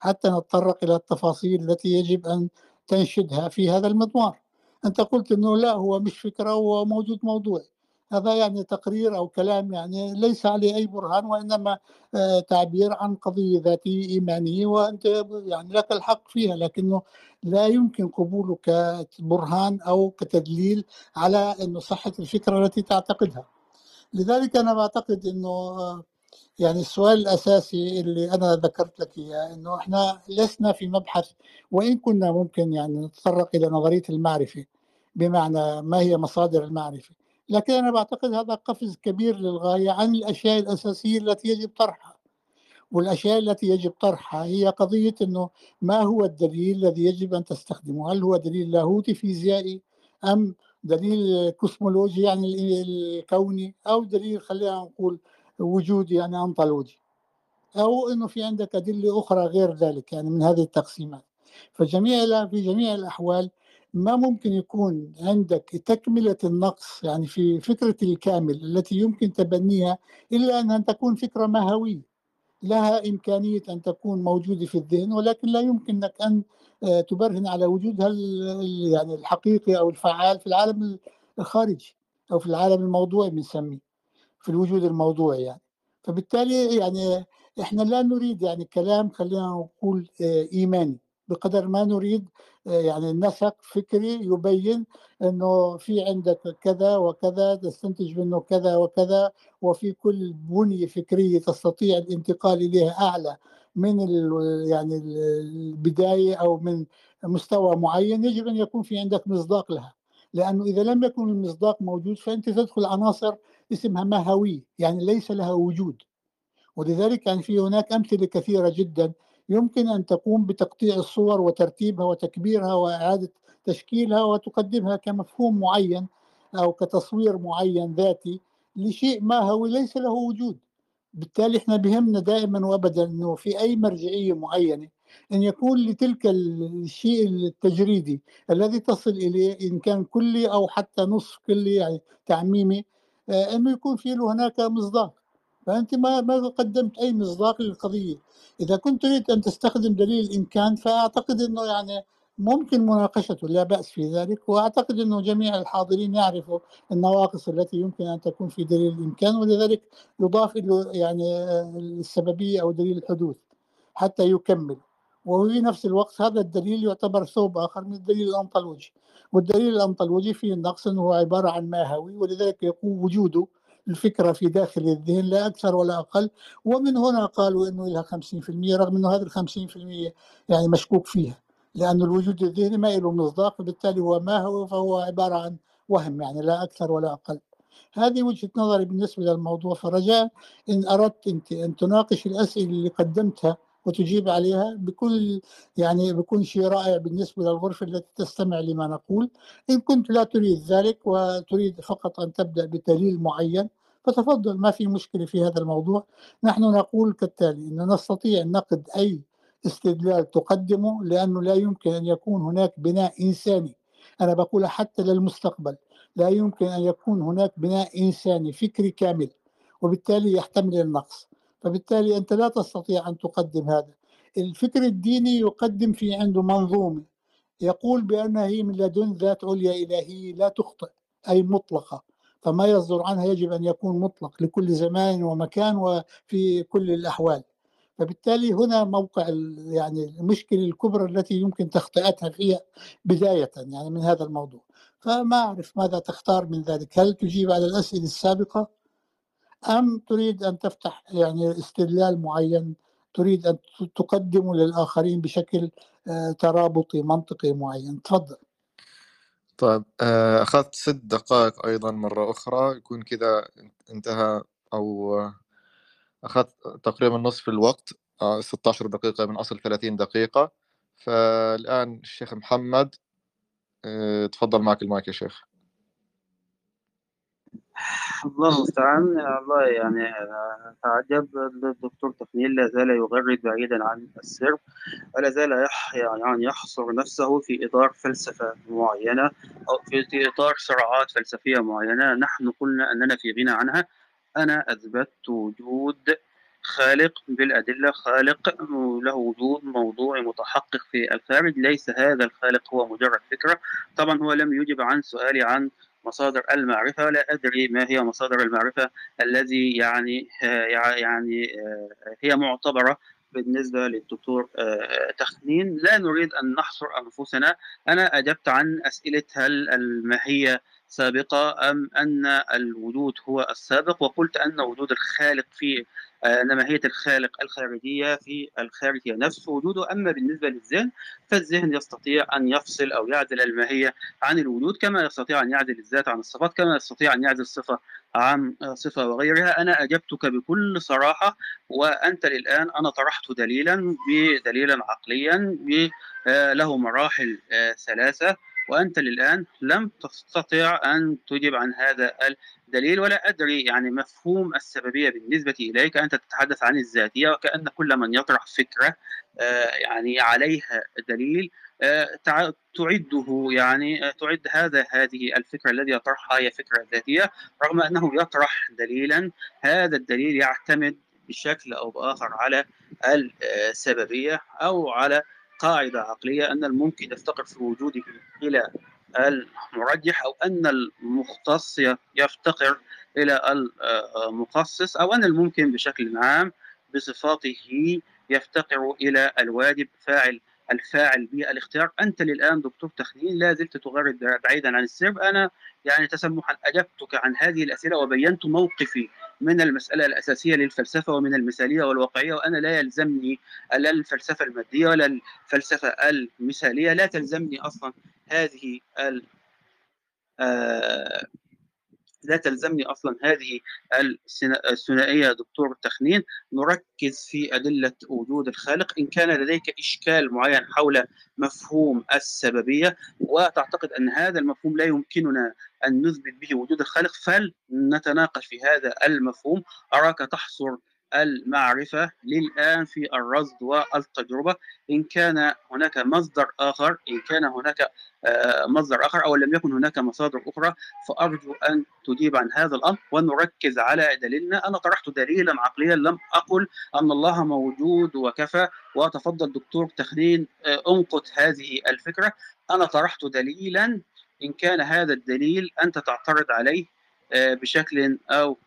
S2: حتى نتطرق إلى التفاصيل التي يجب أن تنشدها في هذا المضمار. أنت قلت أنه لا هو مش فكرة هو موجود موضوعي هذا يعني تقرير أو كلام يعني ليس عليه أي برهان وإنما آه، تعبير عن قضية ذاتية إيمانية وأنت يعني لك الحق فيها لكنه لا يمكن قبوله كبرهان أو كتدليل على أنه صحة الفكرة التي تعتقدها. لذلك أنا بعتقد أنه آه، يعني السؤال الأساسي اللي أنا ذكرت لك إياه أنه إحنا لسنا في مبحث وإن كنا ممكن يعني نتطرق إلى نظرية المعرفة بمعنى ما هي مصادر المعرفة. لكن أنا بعتقد هذا قفز كبير للغاية عن الأشياء الأساسية التي يجب طرحها. والأشياء التي يجب طرحها هي قضية أنه ما هو الدليل الذي يجب أن تستخدمه؟ هل هو دليل لاهوتي فيزيائي أم دليل كوسمولوجي يعني الكوني أو دليل خلينا نقول وجودي يعني أنطولوجي؟ أو أنه في عندك أدلة أخرى غير ذلك يعني من هذه التقسيمات. فجميع في جميع الأحوال ما ممكن يكون عندك تكملة النقص يعني في فكرة الكامل التي يمكن تبنيها إلا أن تكون فكرة مهوية. لها إمكانية أن تكون موجودة في الذهن ولكن لا يمكنك أن آه، تبرهن على وجودها يعني الحقيقي أو الفعال في العالم الخارجي أو في العالم الموضوعي بنسميه في الوجود الموضوعي يعني. فبالتالي يعني إحنا لا نريد يعني كلام خلينا نقول آه، إيماني. بقدر ما نريد آه، يعني نسق فكري يبين إنه في عندك كذا وكذا تستنتج منه كذا وكذا وفي كل بنيه فكريه تستطيع الانتقال اليها أعلى من يعني البداية أو من مستوى معين يجب أن يكون في عندك مصداق لها. لأنه إذا لم يكن المصداق موجود فأنت تدخل عناصر اسمها مهوي يعني ليس لها وجود. ولذلك يعني في هناك أمثلة كثيرة جدا يمكن أن تقوم بتقطيع الصور وترتيبها وتكبيرها وإعادة تشكيلها وتقدمها كمفهوم معين أو كتصوير معين ذاتي لشيء ما هو ليس له وجود. بالتالي إحنا بهمنا دائما وابدا إنه في أي مرجعية معينة أن يكون لتلك الشيء التجريدي الذي تصل إليه إن كان كلي أو حتى نصف كلي يعني تعميمي آه، أنه يكون في له هناك مصداق. فأنت ما ما قدمت أي مصداق للقضية. إذا كنت تريد أن تستخدم دليل الإمكان فأعتقد إنه يعني ممكن مناقشته لا بأس في ذلك. وأعتقد إنه جميع الحاضرين يعرفوا النواقص التي يمكن أن تكون في دليل الإمكان ولذلك يضاف له يعني السببية أو دليل الحدوث حتى يكمل. وفي نفس الوقت هذا الدليل يعتبر ثوب آخر من الدليل الانطلوجي والدليل الانطلوجي فيه النقص انه عبارة عن ماهوي ولذلك يكون وجوده الفكرة في داخل الذهن لا أكثر ولا أقل ومن هنا قالوا أنه لها 50% رغم أنه هذه ال 50% يعني مشكوك فيها لأن الوجود الذهني ما له مصداق فبالتالي هو ما هو فهو عبارة عن وهم يعني لا أكثر ولا أقل. هذه وجهة نظري بالنسبة للموضوع فرجاء إن أردت أنت أن تناقش الأسئلة اللي قدمتها وتجيب عليها بكل يعني بكون شيء رائع بالنسبة للغرفة التي تستمع لما نقول. إن كنت لا تريد ذلك وتريد فقط أن تبدأ بدليل معين فتفضل ما في مشكلة في هذا الموضوع. نحن نقول كالتالي أن نستطيع نقد أي استدلال تقدمه لأنه لا يمكن أن يكون هناك بناء إنساني. أنا بقول حتى للمستقبل لا يمكن أن يكون هناك بناء إنساني فكري كامل وبالتالي يحتمل النقص. فبالتالي أنت لا تستطيع أن تقدم هذا. الفكر الديني يقدم في عنده منظومة يقول بأنها هي من لدن ذات عليا إلهية لا تخطئ أي مطلقة. فما يصدر عنها يجب أن يكون مطلق لكل زمان ومكان وفي كل الأحوال. فبالتالي هنا موقع يعني المشكلة الكبرى التي يمكن تخطئتها فيها بداية يعني من هذا الموضوع. فما أعرف ماذا تختار من ذلك. هل تجيب على الأسئلة السابقة؟ أم تريد أن تفتح يعني استدلال معين؟ تريد أن تقدمه للآخرين بشكل آه، ترابطي منطقي معين؟ تفضل.
S1: طيب آه، أخذت ست دقائق أيضا مرة أخرى يكون كذا انتهى أو أخذت تقريبا نصف الوقت 16 آه، دقيقة من أصل 30 دقيقة. فالآن الشيخ محمد تفضل معك المايك يا شيخ.
S3: الله المستعان. والله يعني تعجب الدكتور تفنيل لا زال يغرد بعيدا عن السرب ولا زال يح يعني يحصر نفسه في إطار فلسفة معينة أو في إطار صراعات فلسفية معينة. نحن قلنا أننا في غنى عنها. أنا أثبتت وجود خالق بالأدلة خالق له وجود موضوعي متحقق في الخارج. ليس هذا الخالق هو مجرد فكرة. طبعا هو لم يجب عن سؤالي عن مصادر المعرفة لا أدري ما هي مصادر المعرفة الذي يعني يعني آه، هي معتبرة بالنسبة للدكتور آه، تخنين. لا نريد أن نحصر أنفسنا. أنا أجبت عن أسئلة هل الماهية سابقة أم أن الوجود هو السابق؟ وقلت أن وجود الخالق في أن ماهية الخالق الخارجية في الخارج هي نفس وجوده. أما بالنسبة للذهن فالذهن يستطيع أن يفصل أو يعزل الماهية عن الوجود كما يستطيع أن يعزل الذات عن الصفات كما يستطيع أن يعزل صفة عن صفة وغيرها. أنا أجبتك بكل صراحة وأنت الآن أنا طرحت دليلا بدليلا عقليا له مراحل آه، ثلاثة. وأنت للآن لم تستطع أن تجب عن هذا الدليل ولا أدري يعني مفهوم السببية بالنسبة إليك. أنت تتحدث عن الذاتية وكأن كل من يطرح فكرة آه، يعني عليها دليل آه، تعده يعني آه، تعد هذا هذه الفكرة الذي يطرحها هي فكرة ذاتية رغم أنه يطرح دليلا. هذا الدليل يعتمد بشكل أو بآخر على السببية أو على قاعدة عقلية أن الممكن يفتقر في وجوده إلى المرجح أو أن المختص يفتقر إلى المخصص أو أن الممكن بشكل عام بصفاته يفتقر إلى الواجب فاعل الفاعل بالاختيار. أنت للآن دكتور تخليل لا زلت تغرد بعيدا عن السرب أنا يعني تسمحا أجبتك عن هذه الأسئلة وبينت موقفي من المسألة الأساسية للفلسفة ومن المثالية والواقعية. وأنا لا يلزمني لا الفلسفة المادية ولا الفلسفة المثالية. لا تلزمني أصلا هذه ال آه لا تلزمني أصلا هذه الثنائية دكتور تخنين. نركز في أدلة وجود الخالق. إن كان لديك إشكال معين حول مفهوم السببية وتعتقد أن هذا المفهوم لا يمكننا أن نثبت به وجود الخالق فلنتناقش في هذا المفهوم. أراك تحصر المعرفة للآن في الرصد والتجربة. إن كان هناك مصدر آخر إن كان هناك آه، مصدر آخر أو لم يكن هناك مصادر أخرى فأرجو أن تجيب عن هذا الأمر ونركز على دليلنا. أنا طرحت دليلا عقليا لم أقل أن الله موجود وكفى. وتفضل دكتور تخلين آه، أنقذ هذه الفكرة. أنا طرحت دليلا إن كان هذا الدليل أنت تعترض عليه آه، بشكل أو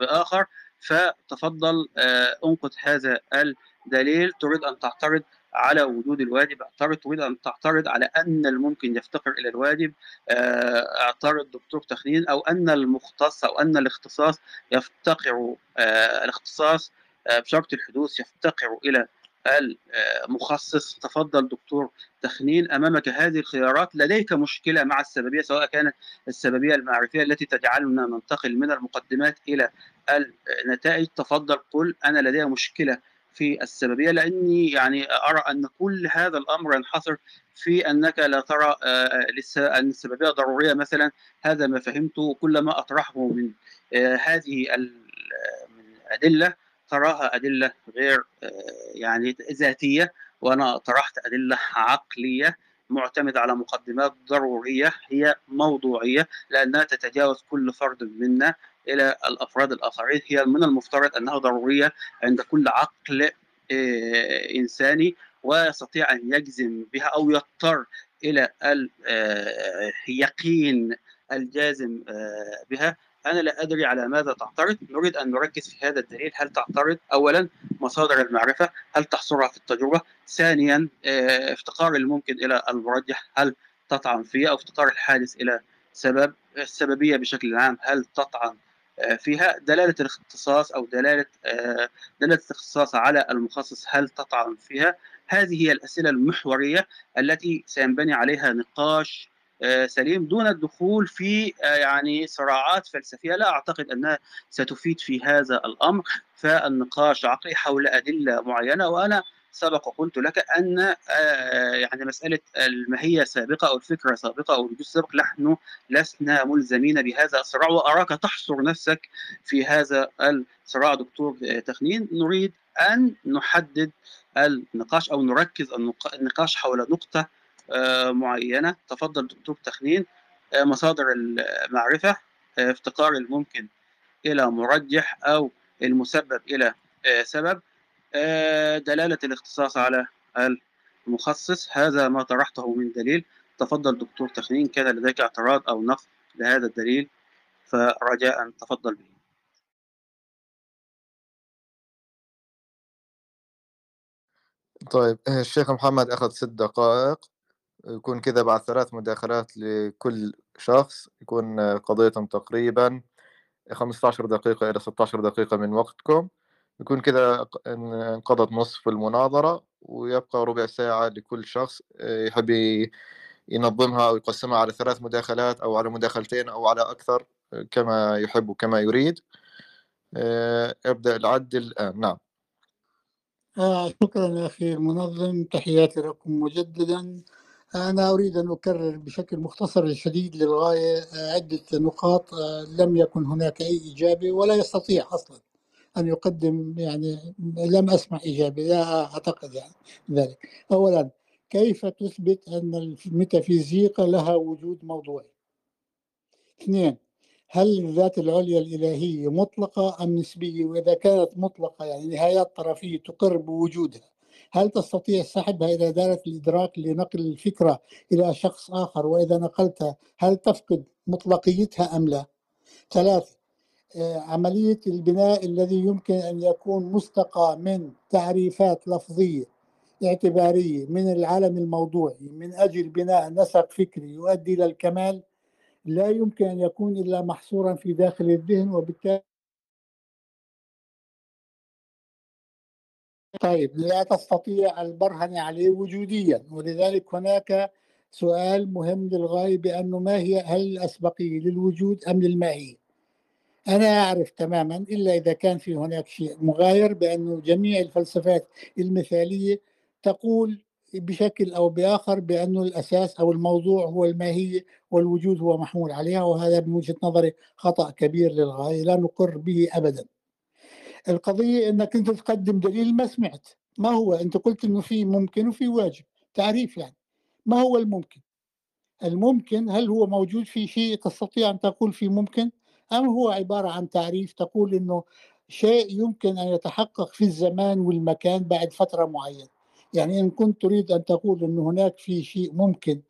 S3: بآخر. فتفضل آه، انقذ هذا الدليل. تريد أن تعترض على وجود الواجب. اعترض. تريد أن تعترض على أن الممكن يفتقر إلى الواجب. آه، اعترض دكتور تخنين أو أن المختص أو أن الاختصاص يفتقر آه، الاختصاص بشرط الحدوث يفتقر إلى المخصص تفضل دكتور تخنين أمامك هذه الخيارات لديك مشكلة مع السببية سواء كانت السببية المعرفية التي تجعلنا ننتقل من المقدمات إلى النتائج. تفضل قل أنا لدي مشكلة في السببية لأني يعني أرى أن كل هذا الأمر ينحصر في أنك لا ترى آه، أن السببية ضرورية مثلا. هذا ما فهمته كل ما أطرحه من هذه الأدلة تراها أدلة غير يعني ذاتية وأنا طرحت أدلة عقلية معتمدة على مقدمات ضرورية هي موضوعية لأنها تتجاوز كل فرد منا إلى الأفراد الآخرين. هي من المفترض أنها ضرورية عند كل عقل إنساني ويستطيع أن يجزم بها أو يضطر إلى اليقين الجازم بها. أنا لا أدري على ماذا تعترض. نريد أن نركز في هذا الدليل. هل تعترض؟ أولا مصادر المعرفة. هل تحصرها في التجربة؟ ثانيا افتقار الممكن إلى المرجح. هل تطعن فيه أو افتقار الحادث إلى سبب السببية بشكل عام هل تطعن فيها؟ دلالة الاختصاص أو دلالة دلالة الاختصاص على المخصص هل تطعن فيها؟ هذه هي الأسئلة المحورية التي سينبني عليها نقاش سليم دون الدخول في يعني صراعات فلسفية. لا أعتقد أنها ستفيد في هذا الأمر. فالنقاش عقلي حول أدلة معينة وأنا سبق وقلت لك أن يعني مسألة الماهيه سابقة أو الفكرة سابقة أو الوجود سابق نحن لسنا ملزمين بهذا الصراع وأراك تحصر نفسك في هذا الصراع دكتور تخنين. نريد أن نحدد النقاش أو نركز النقاش حول نقطة معينة. تفضل دكتور تخنين. مصادر المعرفة افتقار الممكن إلى مرجح أو المسبب إلى سبب. دلالة الاختصاص على المخصص. هذا ما طرحته من دليل. تفضل دكتور تخنين. كان لديك اعتراض أو نقد لهذا الدليل؟ فرجاء تفضل به.
S1: طيب الشيخ محمد أخذ ست دقائق. يكون كذا بعد ثلاث مداخلات لكل شخص يكون قضيتهم تقريبا 15 دقيقة إلى 16 دقيقة من وقتكم. يكون كذا انقضت نصف المناظرة ويبقى ربع ساعة لكل شخص يحب ينظمها أو يقسمها على ثلاث مداخلات أو على مداخلتين أو على أكثر كما يحب وكما يريد. أبدأ العد الآن. نعم.
S2: آه شكرا أخي المنظم. تحياتي لكم مجددا. أنا أريد أن أكرر بشكل مختصر شديد للغاية عدة نقاط لم يكن هناك أي إجابة ولا يستطيع أصلا أن يقدم يعني لم أسمع إجابة لا أعتقد يعني ذلك. أولا كيف تثبت أن الميتافيزيقا لها وجود موضوعي؟ اثنين هل الذات العليا الإلهية مطلقة أم نسبية؟ وإذا كانت مطلقة يعني نهايات طرفية تقر بوجودها هل تستطيع سحبها إلى دائرة الإدراك لنقل الفكرة إلى شخص آخر؟ وإذا نقلتها هل تفقد مطلقيتها أم لا؟ ثلاثة عملية البناء الذي يمكن أن يكون مستقى من تعريفات لفظية اعتبارية من العالم الموضوعي من أجل بناء نسق فكري يؤدي إلى الكمال لا يمكن أن يكون إلا محصورا في داخل الذهن وبالتالي طيب لا تستطيع البرهن عليه وجوديا. ولذلك هناك سؤال مهم للغاية بأنه ما هي هل الأسبقية للوجود أم للماهية أنا أعرف تماما إلا إذا كان في هناك شيء مغاير بأنه جميع الفلسفات المثالية تقول بشكل أو بآخر بأنه الأساس أو الموضوع هو الماهية والوجود هو محمول عليها وهذا من وجهة نظري خطأ كبير للغاية لا نقر به أبدا. القضية أنك أنت تقدم دليل ما سمعت. ما هو؟ أنت قلت أنه في ممكن وفي واجب. تعريف يعني. ما هو الممكن؟ الممكن هل هو موجود في شيء تستطيع أن تقول في ممكن؟ أم هو عبارة عن تعريف تقول أنه شيء يمكن أن يتحقق في الزمان والمكان بعد فترة معينة؟ يعني إن كنت تريد أن تقول أن هناك في شيء ممكن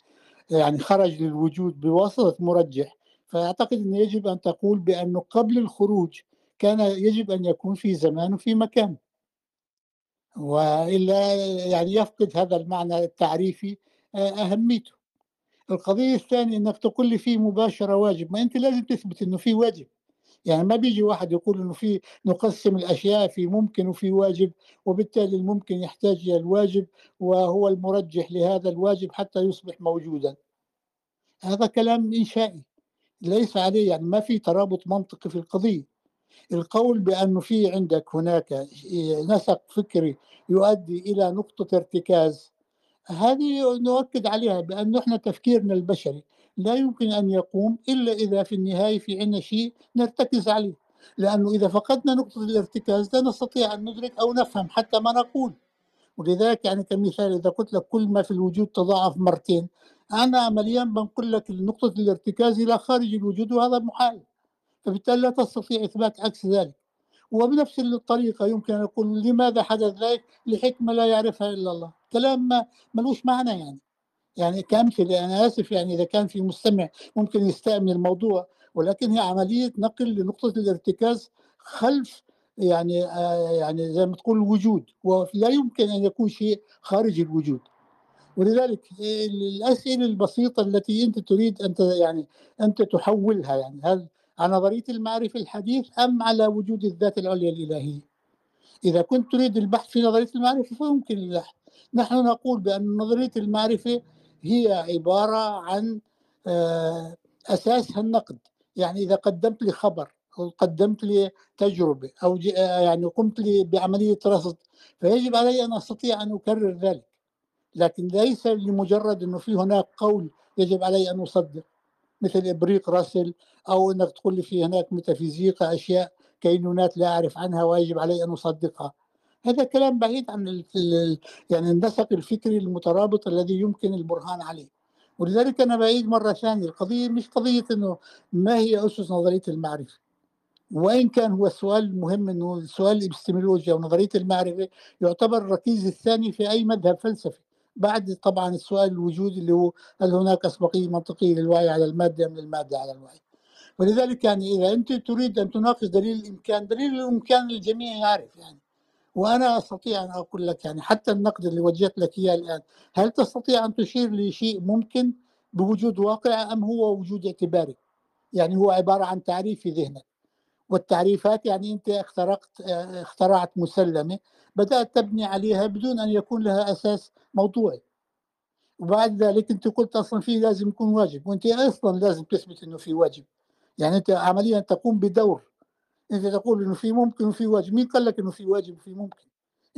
S2: يعني خرج للوجود بواسطة مرجح فأعتقد أنه يجب أن تقول بأنه قبل الخروج كان يجب أن يكون في زمان وفي مكان. وإلا يعني يفقد هذا المعنى التعريفي أهميته. القضية الثانية أنك تقول لي في مباشرة واجب ما أنت لازم تثبت أنه في واجب. يعني ما بيجي واحد يقول إنه في نقسم الأشياء في ممكن وفي واجب وبالتالي الممكن يحتاج إلى الواجب وهو المرجح لهذا الواجب حتى يصبح موجودا. هذا كلام إنشائي ليس عليه يعني ما في ترابط منطقي في القضية. القول بانه في عندك هناك نسق فكري يؤدي إلى نقطة ارتكاز هذه نؤكد عليها بانه إحنا تفكيرنا البشري لا يمكن أن يقوم إلا إذا في النهاية في عندنا شيء نرتكز عليه لأنه إذا فقدنا نقطة الارتكاز لا نستطيع أن ندرك أو نفهم حتى ما نقول. ولذلك يعني كمثال إذا قلت لك كل ما في الوجود تضاعف مرتين أنا عمليا بنقول لك نقطة الارتكاز إلى خارج الوجود وهذا محال. فبالتالي لا تستطيع إثبات عكس ذلك. وبنفس الطريقة يمكن أن أقول لماذا حدث ذلك؟ لحكمة لا يعرفها إلا الله. كلام ما ملوش معنى يعني. يعني كأمثلة أنا آسف يعني إذا كان في مستمع ممكن يستأمن الموضوع ولكن هي عملية نقل لنقطة الارتكاز خلف يعني آه يعني زي ما تقول الوجود ولا يمكن أن يكون شيء خارج الوجود. ولذلك الأسئلة البسيطة التي أنت تريد أن يعني أنت تحولها يعني. هل على نظرية المعرفة الحديث أم على وجود الذات العليا الإلهية؟ إذا كنت تريد البحث في نظرية المعرفة فيمكن البحث. نحن نقول بأن نظرية المعرفة هي عبارة عن أساسها النقد. يعني إذا قدمت لي خبر أو قدمت لي تجربة أو يعني قمت لي بعملية رصد فيجب علي أن أستطيع أن أكرر ذلك. لكن ليس لمجرد أنه في هناك قول يجب علي أن أصدق. مثل إبريق راسل أو أنك تقول لي في هناك ميتافيزيقا أشياء كينونات لا أعرف عنها ويجب علي أن أصدقها. هذا كلام بعيد عن يعني النسق الفكري المترابط الذي يمكن البرهان عليه. ولذلك أنا بعيد مرة ثانية القضية مش قضية أنه ما هي أسس نظرية المعرفة. وإن كان هو السؤال المهم أنه السؤال الإبستمولوجيا ونظرية المعرفة يعتبر الركيز الثاني في أي مذهب فلسفي. بعد طبعا السؤال الوجودي اللي هو هل هناك أسبقية منطقية للوعي على المادة أم للمادة على الوعي؟ ولذلك يعني إذا أنت تريد أن تناقش دليل الإمكان دليل الإمكان الجميع يعرف يعني. وأنا أستطيع أن أقول لك يعني حتى النقد اللي وجهت لك إياه الآن هل تستطيع أن تشير لشيء ممكن بوجود واقع أم هو وجود اعتباري؟ يعني هو عبارة عن تعريف في ذهنك والتعريفات يعني أنت اخترقت اخترعت مسلمة بدأت تبني عليها بدون أن يكون لها أساس موضوعي. وبعد ذلك أنت قلت أصلا في لازم يكون واجب وأنت أصلا لازم تثبت أنه في واجب. يعني أنت عمليا تقوم بدور. أنت تقول أنه في ممكن وفي واجب. مين قال لك أنه في واجب وفي ممكن؟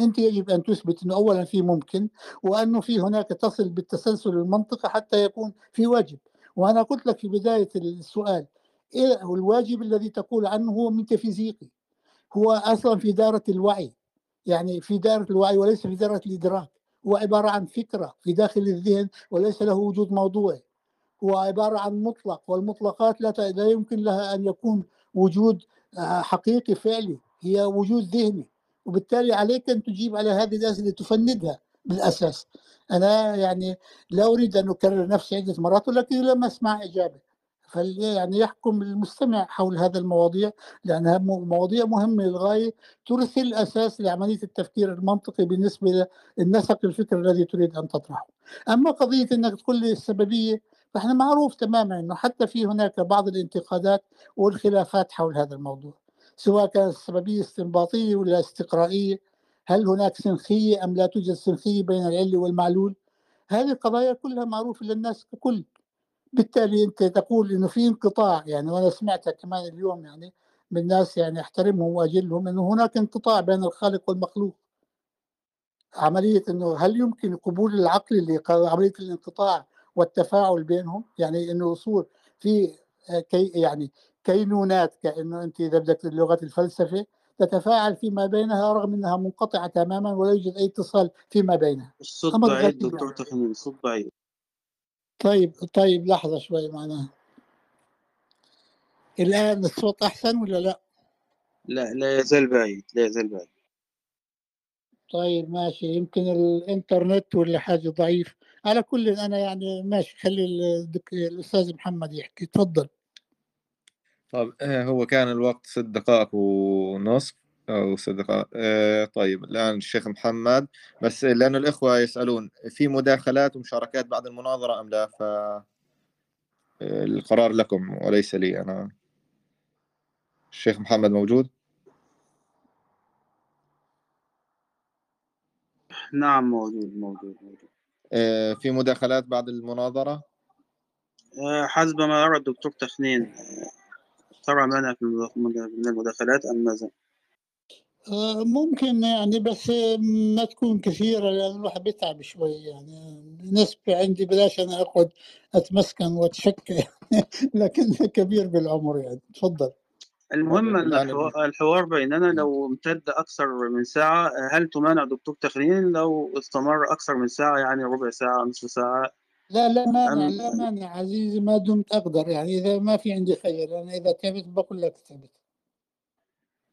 S2: أنت يجب أن تثبت أنه أولا في ممكن وأنه في هناك تصل بالتسلسل المنطقي حتى يكون في واجب. وأنا قلت لك في بداية السؤال إيه الواجب الذي تقول عنه هو ميتافيزيقي هو أصلا في دائرة الوعي يعني في دائرة الوعي وليس في دائرة الإدراك هو عبارة عن فكرة في داخل الذهن وليس له وجود موضوعي. هو عبارة عن مطلق والمطلقات لا لا يمكن لها أن يكون وجود حقيقي فعلي هي وجود ذهني. وبالتالي عليك أن تجيب على هذه الأسئلة تفندها بالأساس. أنا يعني لا أريد أن أكرر نفسي عدة مرات ولكن لم أسمع إجابة. يعني يحكم المستمع حول هذا المواضيع لأنها مواضيع مهمة للغاية ترسل أساس لعملية التفكير المنطقي بالنسبة للنسق الفكري الذي تريد أن تطرحه. أما قضية أنك تقول لي السببية فإحنا معروف تماما أنه حتى في هناك بعض الانتقادات والخلافات حول هذا الموضوع سواء كانت السببية استنباطية ولا استقرائية هل هناك سنخية أم لا توجد سنخية بين العلة والمعلول؟ هذه القضايا كلها معروفة للناس ككل بالتالي أنت تقول إنه في انقطاع يعني وأنا سمعتها كمان اليوم يعني من ناس يعني أحترمهم وأجلهم إنه هناك انقطاع بين الخالق والمخلوق. عملية إنه هل يمكن قبول العقل اللي عملية الانقطاع والتفاعل بينهم؟ يعني إنه وصول في كي يعني كينونات كإنه أنت إذا بدك لغه الفلسفة تتفاعل فيما بينها رغم إنها منقطعة تماما ولا يوجد أي اتصال فيما بينها.
S3: الصوت ضعيف دكتور تخمين الصوت ضعيف
S2: طيب طيب لحظة شوي معناها الآن الصوت أحسن ولا لا؟
S3: لا لا يزال بعيد لا يزال بعيد.
S2: طيب ماشي. يمكن الإنترنت ولا حاجة ضعيف. على كل أنا يعني ماشي. خلي الأستاذ محمد يحكي. تفضل.
S1: طيب هو كان الوقت ست دقائق ونصف. أو ست دقائق طيب الآن الشيخ محمد. بس لأن الإخوة يسألون في مداخلات ومشاركات بعد المناظرة أم لا؟ ف القرار لكم وليس لي أنا. الشيخ محمد موجود؟
S3: نعم موجود موجود موجود.
S1: في مداخلات بعد المناظرة؟
S3: حسب ما يرى الدكتور تخنين ترى منع من المداخلات أم ماذا؟
S2: ممكن يعني بس ما تكون كثيرة لأن الواحد بيتعب شوي يعني. نسبة عندي بلاش أنا أقعد أتمسكن وأتشكى لكن كبير بالعمر يعني. تفضل.
S3: المهم
S1: يعني-
S3: الحوار- بيننا لو امتد أكثر من ساعة هل تمانع دكتور تخنين لو استمر أكثر من ساعة يعني ربع ساعة نصف ساعة.
S2: لا لا مانع
S3: أم-
S2: لا مانع عزيزي ما دمت أقدر يعني. إذا ما في عندي خير أنا إذا تعبت بقول لك تعبت.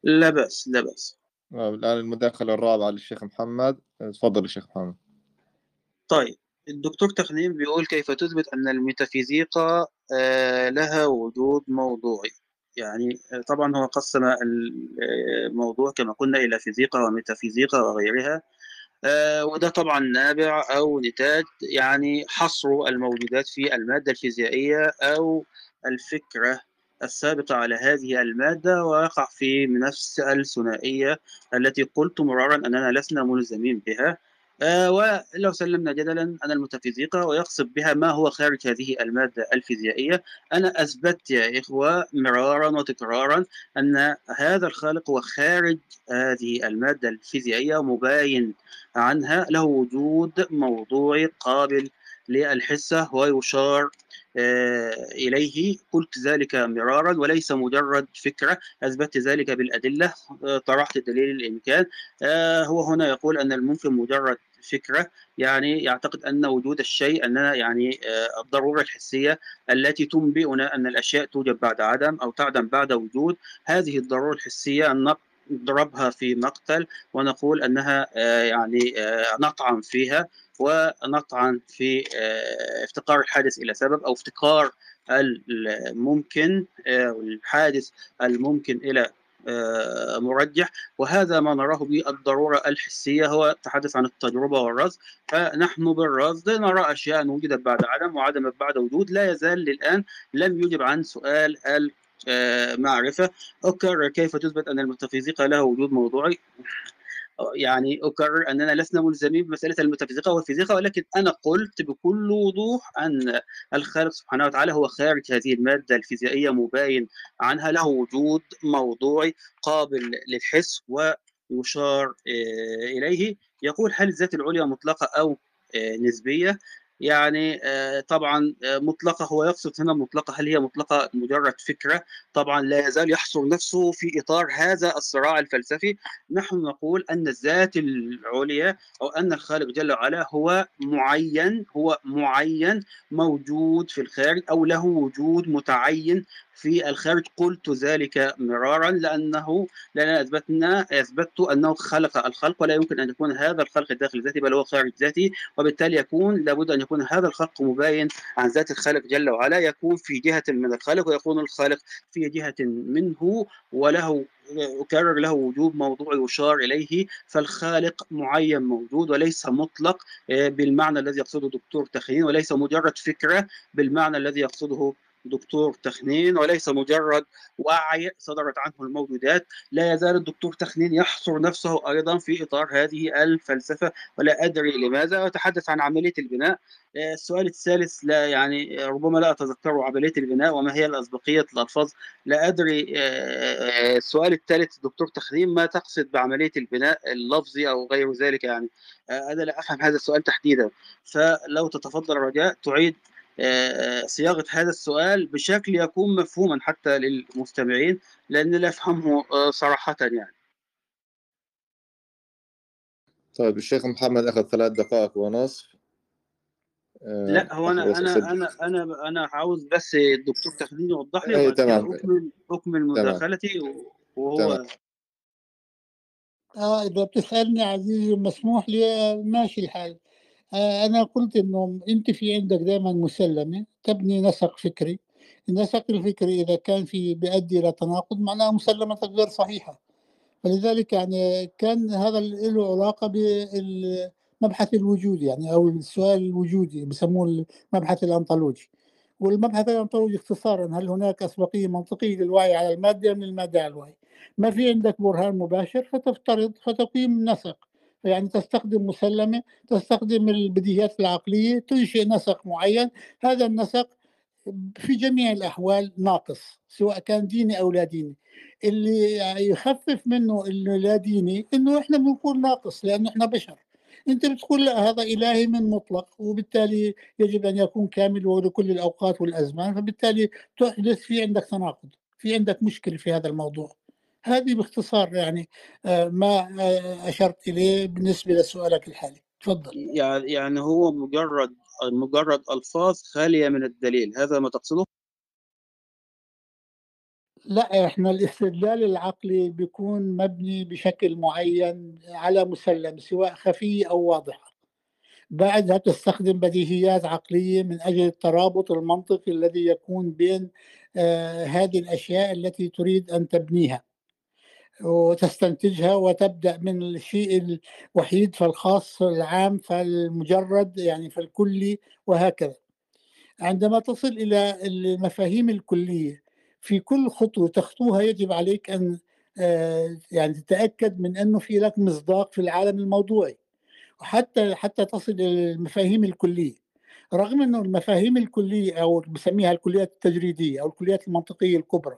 S3: لا بأس لا بأس.
S1: طيب، الآن المداخلة الرابعة للشيخ محمد. تفضل الشيخ محمد.
S3: طيب الدكتور تخنين بيقول كيف تثبت أن الميتافيزيقا آه، لها وجود موضوعي؟ يعني آه، طبعا هو قسم الموضوع كما قلنا إلى فيزيقا وميتافيزيقا وغيرها. آه، وده طبعا نابع أو نتاج يعني حصر الموجودات في المادة الفيزيائية أو الفكرة السابقه على هذه المادة ويقع في نفس الثنائية التي قلت مرارا أننا لسنا ملزمين بها. آه، ولو سلمنا جدلا أن الميتافيزيقا ويقصد بها ما هو خارج هذه المادة الفيزيائية. أنا أثبت يا إخوة مرارا وتكرارا أن هذا الخالق هو خارج هذه المادة الفيزيائية مباين عنها. له وجود موضوعي قابل للحسة ويشار إليه قلت ذلك مرارا وليس مجرد فكرة أثبت ذلك بالأدلة طرحت دليل الإمكان. آه، هو هنا يقول أن الممكن مجرد فكرة يعني يعتقد أن وجود الشيء أننا يعني آه، الضرورة الحسية التي تنبئنا أن الأشياء توجد بعد عدم أو تعدم بعد وجود. هذه الضرورة الحسية نق- نضربها في مقتل ونقول أنها آه، يعني نطعن فيها. ونطعن في آه، افتقار الحادث إلى سبب أو افتقار الممكن آه، والحادث الممكن إلى آه، مرجح. وهذا ما نراه بالضرورة الحسية هو تحدث عن التجربة والرصد فنحن بالرصد نرى أشياء وجدت بعد عدم وعدمت بعد وجود لا يزال للآن لم يجب عن سؤال المعرفة أكرر كيف تثبت أن الميتافيزيقا لها وجود موضوعي؟ يعني أكرر أننا لسنا ملزمين بمسألة الميتافيزيقا والفيزيقا ولكن أنا قلت بكل وضوح أن الخالق سبحانه وتعالى هو خارج هذه المادة الفيزيائية مباين عنها له وجود موضوعي قابل للحس ويشار آه، إليه. يقول هل الذات العليا مطلقة أو آه، نسبية؟ يعني آه، طبعا آه، مطلقة هو يقصد هنا مطلقة. هل هي مطلقة؟ مجرد فكرة. طبعا لا يزال يحصر نفسه في إطار هذا الصراع الفلسفي. نحن نقول أن الذات العليا أو أن الخالق جل وعلا هو معين هو معين موجود في الخارج أو له وجود متعين في الخارج قلت ذلك مرارا لأنه لأننا أثبتنا أثبتت أنه خلق الخلق ولا يمكن أن يكون هذا الخلق داخل ذاته بل هو خارج ذاته وبالتالي يكون لابد أن يكون هذا الخلق مباين عن ذات الخالق جل وعلا يكون في جهة من الخالق ويكون الخالق في جهة منه وله أكرر له وجود موضوع يشار إليه فالخالق معين موجود وليس مطلق آه، بالمعنى الذي يقصده دكتور تخنين وليس مجرد فكرة بالمعنى الذي يقصده دكتور تخنين وليس مجرد وعي صدرت عنه الموجودات لا يزال الدكتور تخنين يحصر نفسه أيضا في إطار هذه الفلسفة ولا أدري لماذا. أتحدث عن عملية البناء. آه، السؤال الثالث لا يعني ربما لا أتذكر عملية البناء وما هي الأسبقية الألفاظ. لا أدري آه، السؤال الثالث دكتور تخديم ما تقصد بعملية البناء اللفظي أو غير ذلك يعني؟ آه، أنا لا أفهم هذا السؤال تحديدا. فلو تتفضل رجاء تعيد آه، صياغة هذا السؤال بشكل يكون مفهوما حتى للمستمعين لأن لا أفهمه آه، صراحة يعني.
S1: طيب الشيخ محمد أخذ ثلاث دقائق ونصف. آه،
S3: لا هو أنا
S1: أنا
S3: أنا أنا أنا عاوز بس الدكتور تخليني يوضح لي كده
S1: تمام.
S3: أكمل أكمل مداخلتي وهو
S1: تمام.
S2: آه إذا بتسألني عزيزي مسموح لي؟ آه، ماشي الحال. آه أنا قلت إنه أنت في عندك دائما مسلمة تبني نسق فكري. النسق الفكري إذا كان في بيؤدي إلى تناقض معناها مسلمتك غير صحيحة. فلذلك يعني كان هذا له علاقة بالمبحث الوجودي يعني أو السؤال الوجودي بسموه المبحث الأنطولوجي. والمبحث الأنطولوجي اختصارا هل هناك أسبقية منطقية للوعي على المادة من المادة على الوعي؟ ما في عندك برهان مباشر فتفترض فتقيم نسق. يعني تستخدم مسلمة تستخدم البديهيات العقلية تنشئ نسق معين. هذا النسق في جميع الأحوال ناقص سواء كان ديني أو لا ديني. اللي يخفف منه إنه لا ديني إنه إحنا بنقول ناقص لأنه إحنا بشر. أنت بتقول لا هذا إلهي من مطلق وبالتالي يجب أن يكون كامل ولكل الأوقات والأزمان فبالتالي تحدث في عندك تناقض في عندك مشكلة في هذا الموضوع. هذه باختصار يعني آه، ما آه، أشرت إليه بالنسبة لسؤالك الحالي. تفضل.
S3: يعني يعني هو مجرد مجرد ألفاظ خالية من الدليل هذا ما تقصده؟
S2: لا إحنا الاستدلال العقلي بيكون مبني بشكل معين على مسلم سواء خفي أو واضحه بعدها تستخدم بديهيات عقلية من أجل الترابط المنطقي الذي يكون بين آه هذه الأشياء التي تريد أن تبنيها. وتستنتجها وتبدأ من الشيء الوحيد فالخاص العام فالمجرد يعني فالكلي وهكذا. عندما تصل إلى المفاهيم الكلية في كل خطوة تخطوها يجب عليك أن آه، يعني تتأكد من أنه في لك مصداق في العالم الموضوعي. وحتى حتى تصل إلى المفاهيم الكلية. رغم أنه المفاهيم الكلية أو بسميها الكليات التجريدية أو الكليات المنطقية الكبرى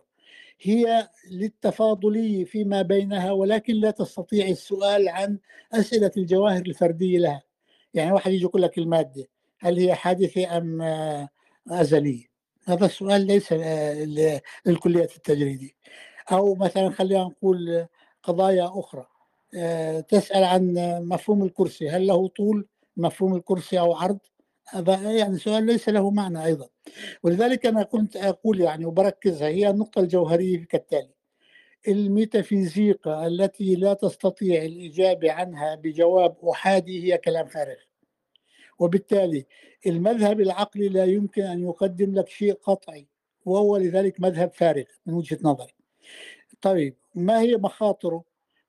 S2: هي للتفاضليه فيما بينها ولكن لا تستطيع السؤال عن أسئلة الجواهر الفردية لها. يعني واحد يجي يقول لك المادة هل هي حادثة أم آه، أزلية؟ هذا السؤال ليس للكليات التجريدية. أو مثلا خلينا نقول قضايا أخرى. تسأل عن مفهوم الكرسي هل له طول مفهوم الكرسي أو عرض؟ هذا يعني سؤال ليس له معنى أيضا. ولذلك أنا كنت أقول يعني وبركزها هي النقطة الجوهرية كالتالي. الميتافيزيقا التي لا تستطيع الإجابة عنها بجواب أحادي هي كلام فارغ. وبالتالي المذهب العقلي لا يمكن أن يقدم لك شيء قطعي وهو لذلك مذهب فارغ من وجهة نظري. طيب ما هي مخاطره؟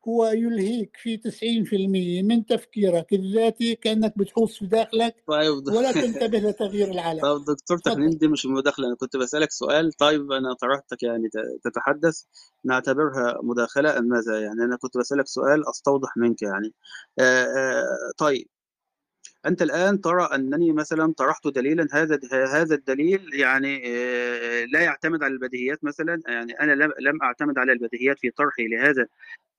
S2: هو يلهيك في 90% من تفكيرك الذاتي كأنك بتحوص في داخلك
S3: طيب
S2: ولا تنتبه لتغيير العالم.
S3: طيب دكتور تخلين دي مش مداخلة أنا كنت بسألك سؤال. طيب أنا طرحتك يعني تتحدث نعتبرها مداخلة أم ماذا يعني؟ أنا كنت بسألك سؤال أستوضح منك يعني. آآ آآ طيب أنت الآن ترى أنني مثلا طرحت دليلا هذا هذا الدليل يعني آه، لا يعتمد على البديهيات مثلا يعني أنا لم لم أعتمد على البديهيات في طرحي لهذا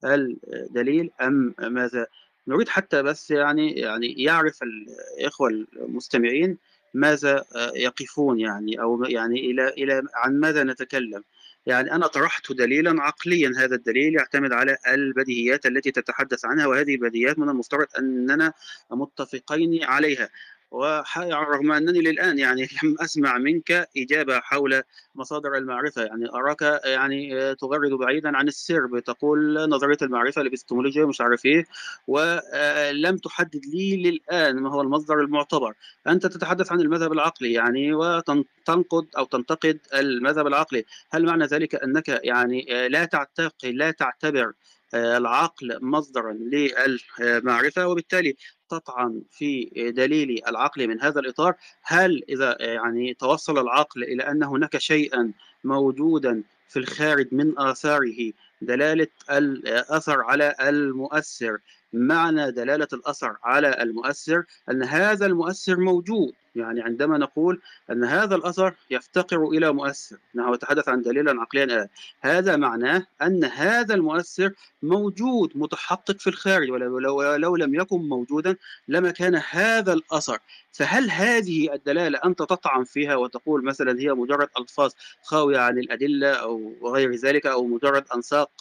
S3: الدليل أم ماذا؟ نريد حتى بس يعني يعني يعرف الإخوة المستمعين ماذا آه، يقفون يعني أو يعني إلى إلى عن ماذا نتكلم. يعني أنا طرحت دليلا عقليا هذا الدليل يعتمد على البديهيات التي تتحدث عنها وهذه البديهيات من المفترض أننا متفقين عليها. ورغم أنني للآن يعني لم أسمع منك إجابة حول مصادر المعرفة. يعني أراك يعني تغرد بعيدا عن السر بتقول نظرية المعرفة الابستمولوجيه مش عارف إيه ولم تحدد لي للآن ما هو المصدر المعتبر. أنت تتحدث عن المذهب العقلي يعني وتنقد أو تنتقد المذهب العقلي. هل معنى ذلك أنك يعني لا تعتقد لا تعتبر العقل مصدرا للمعرفة وبالتالي تطعن في دليل العقل من هذا الإطار. هل إذا يعني توصل العقل إلى أن هناك شيئا موجودا في الخارج من آثاره دلالة الأثر على المؤثر معنى دلالة الأثر على المؤثر؟ أن هذا المؤثر موجود. يعني عندما نقول أن هذا الأثر يفتقر إلى مؤثر نحن نتحدث عن دليلا عقليا هذا معناه أن هذا المؤثر موجود متحقق في الخارج ولو, ولو لم يكن موجودا لما كان هذا الأثر. فهل هذه الدلالة أنت تطعن فيها وتقول مثلا هي مجرد ألفاظ خاوية عن الأدلة أو غير ذلك أو مجرد أنساق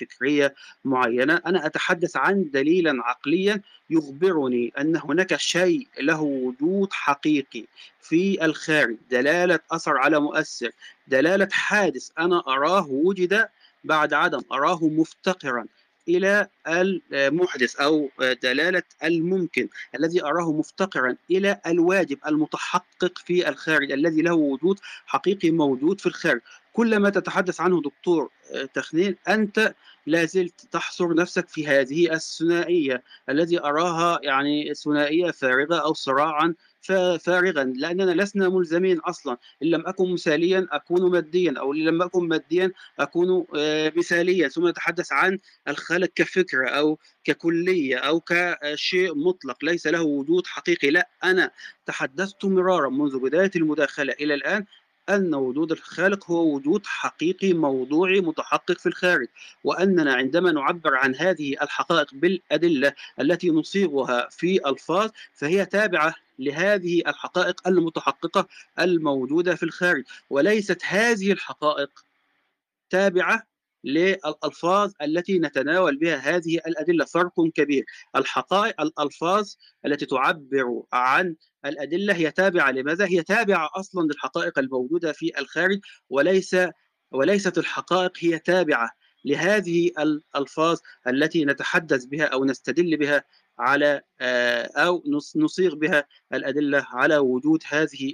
S3: فكرية معينة؟ أنا أتحدث عن دليلا عقليا يخبرني أن هناك شيء له وجود حقيقي في الخارج. دلالة أثر على مؤثر. دلالة حادث أنا أراه وجد بعد عدم أراه مفتقرا إلى المحدث أو دلالة الممكن الذي أراه مفتقرا إلى الواجب المتحقق في الخارج الذي له وجود حقيقي موجود في الخارج. كل ما تتحدث عنه دكتور تخنين أنت لا زلت تحصر نفسك في هذه الثنائية الذي أراها يعني ثنائية فارغة أو صراعا فارغا لأننا لسنا ملزمين أصلا. إن لم أكن مثاليا أكون ماديا أو إن لم أكن ماديا أكون آه، مثاليا ثم نتحدث عن الخلق كفكرة أو ككلية أو كشيء مطلق ليس له وجود حقيقي. لا أنا تحدثت مرارا منذ بداية المداخلة إلى الآن أن وجود الخالق هو وجود حقيقي موضوعي متحقق في الخارج وأننا عندما نعبر عن هذه الحقائق بالأدلة التي نصيغها في ألفاظ فهي تابعة لهذه الحقائق المتحققة الموجودة في الخارج وليست هذه الحقائق تابعة للألفاظ التي نتناول بها هذه الأدلة. فرق كبير. الحقائق الألفاظ التي تعبر عن الأدلة هي تابعة. لماذا؟ هي تابعة أصلا للحقائق الموجودة في الخارج وليس وليست الحقائق هي تابعة لهذه الألفاظ التي نتحدث بها أو نستدل بها على أو نصيغ بها الأدلة على وجود هذه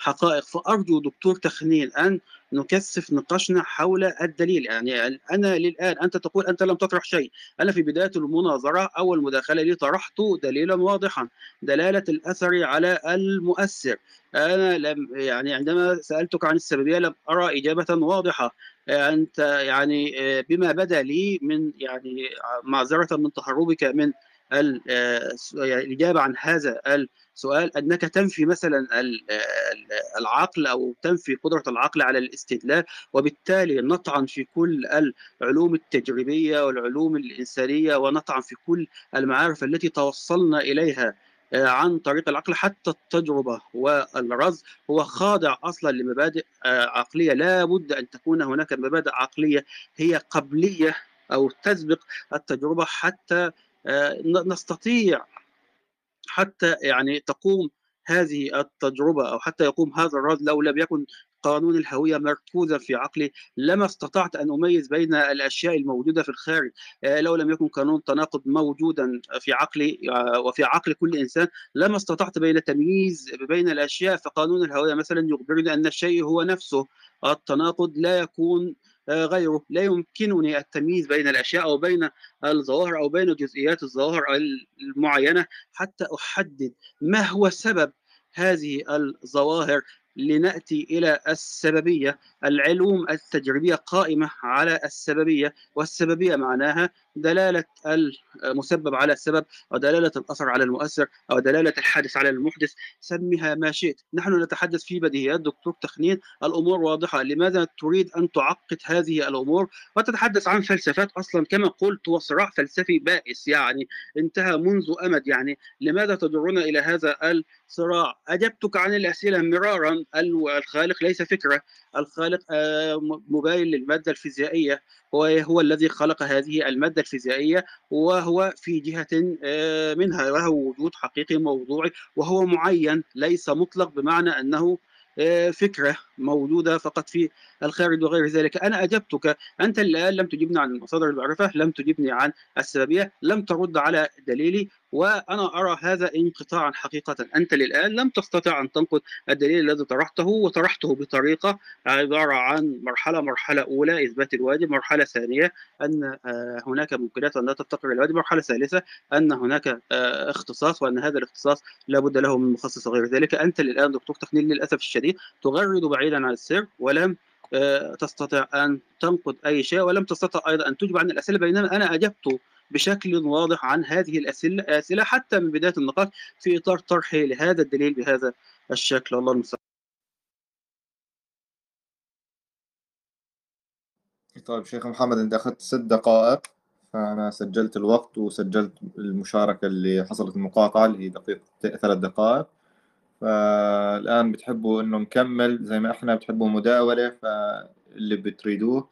S3: الحقائق فأرجو دكتور تخنين أن نكثف نقاشنا حول الدليل. يعني أنا للآن أنت تقول أنت لم تطرح شيء. أنا في بداية المناظرة أو المداخلة لي طرحت دليلا واضحا. دلالة الأثر على المؤثر. أنا لم يعني عندما سألتك عن السببية لم أرى إجابة واضحة. أنت يعني بما بدا لي من يعني معذرة من تهربك من الإجابة عن هذا السؤال أنك تنفي مثلا العقل أو تنفي قدرة العقل على الاستدلال وبالتالي نطعن في كل العلوم التجريبية والعلوم الإنسانية ونطعن في كل المعارف التي توصلنا إليها عن طريق العقل حتى التجربة والرز. هو خاضع أصلا لمبادئ عقلية. لا بد أن تكون هناك مبادئ عقلية هي قبلية أو تسبق التجربة حتى نستطيع حتى يعني تقوم هذه التجربة أو حتى يقوم هذا الرد لو لم يكن قانون الهوية مركوزا في عقلي. لما استطعت أن أميز بين الأشياء الموجودة في الخارج لو لم يكن قانون التناقض موجودا في عقلي وفي عقل كل إنسان لما استطعت بين التمييز بين الأشياء فقانون الهوية مثلا يخبرني أن الشيء هو نفسه. التناقض لا يكون غيره. لا يمكنني التمييز بين الأشياء أو بين الظواهر أو بين جزئيات الظواهر المعينة حتى أحدد ما هو سبب هذه الظواهر لنأتي إلى السببية. العلوم التجريبية قائمة على السببية والسببية معناها دلالة المسبب على السبب أو دلالة الأثر على المؤثر أو دلالة الحادث على المحدث سميها ما شئت. نحن نتحدث في بديهيات دكتور تخنين الأمور واضحة. لماذا تريد أن تعقد هذه الأمور؟ وتتحدث عن فلسفات أصلا كما قلت هو صراع فلسفي بائس يعني انتهى منذ أمد يعني. لماذا تجرنا إلى هذا الصراع؟ أجبتك عن الأسئلة مرارا. الخالق ليس فكرة. الخالق مباين للمادة الفيزيائية. هو هو الذي خلق هذه الماده الفيزيائية وهو في جهة منها وهو وجود حقيقي موضوعي وهو معين ليس مطلق بمعنى أنه فكرة موجوده فقط في الخارج وغير ذلك. أنا أجبتك أنت الآن لم تجبني عن مصادر المعرفة لم تجبني عن السببية لم ترد على دليلي وأنا أرى هذا انقطاعا حقيقه. أنت للآن لم تستطع أن تنقد الدليل الذي طرحته وطرحته بطريقة عبارة عن مرحلة مرحلة أولى إثبات الواجب مرحلة ثانية أن هناك ممكنات ان لا تفتقر الواجب مرحلة ثالثة أن هناك اختصاص وأن هذا الاختصاص لابد له من مخصص وغير ذلك. أنت للآن دكتور تخنيل للأسف الشديد تغرد بعيدا عن السر ولم تستطيع أن تنقد أي شيء ولم تستطع أيضا أن تجب عن الأسئلة بينما أنا أجبت بشكل واضح عن هذه الأسئلة حتى من بداية النقاش في إطار طرحي لهذا الدليل بهذا الشكل والله المستعان.
S1: طيب شيخ محمد أنت أخذت ست دقائق فأنا سجلت الوقت وسجلت المشاركة اللي حصلت المقاطعة اللي هي دقيقة ثلاث دقائق فالآن بتحبوا إنه نكمل زي ما إحنا بتحبوا مداولة فاللي بتريدوه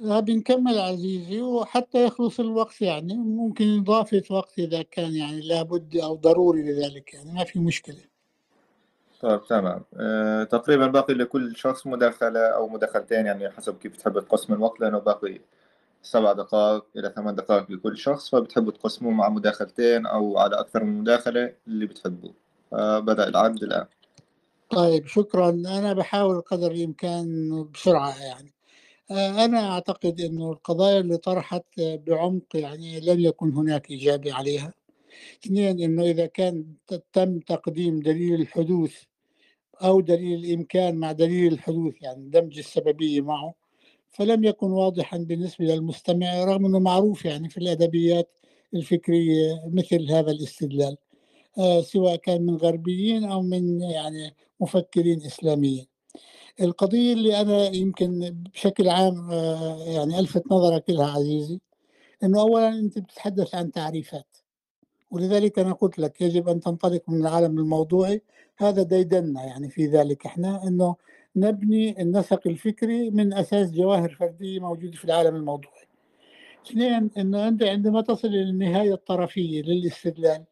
S2: بنكمل عزيزي وحتى يخلص الوقت يعني ممكن إضافة وقت إذا كان يعني لابد أو ضروري لذلك يعني ما في مشكلة.
S1: طيب تمام. أه تقريبا باقي لكل شخص مداخلة أو مداخلتين يعني حسب كيف تحب تقسم الوقت لأنه باقي سبع دقائق إلى ثمان دقائق لكل شخص فبتحبوا تقسموا مع مداخلتين أو على أكثر من مداخلة اللي بتحبوه فبدأ العد الآن.
S2: طيب شكرا. أنا بحاول قدر الإمكان بسرعة يعني. أنا أعتقد أنه القضايا اللي طرحت بعمق يعني لم يكن هناك إجابة عليها. اثنين أنه إذا كان تم تقديم دليل الحدوث أو دليل الإمكان مع دليل الحدوث يعني دمج السببية معه فلم يكن واضحا بالنسبة للمستمع رغم أنه معروف يعني في الأدبيات الفكرية مثل هذا الاستدلال. آه سواء كان من غربيين أو من يعني مفكرين إسلاميين. القضية اللي أنا يمكن بشكل عام آه، يعني ألفت نظرك لها عزيزي أنه أولا أنت بتتحدث عن تعريفات ولذلك أنا قلت لك يجب أن تنطلق من العالم الموضوعي هذا ديدنا يعني في ذلك إحنا أنه نبني النسق الفكري من أساس جواهر فردية موجودة في العالم الموضوعي. اثنين أنه أنت عندما تصل إلى النهاية الطرفية للاستدلال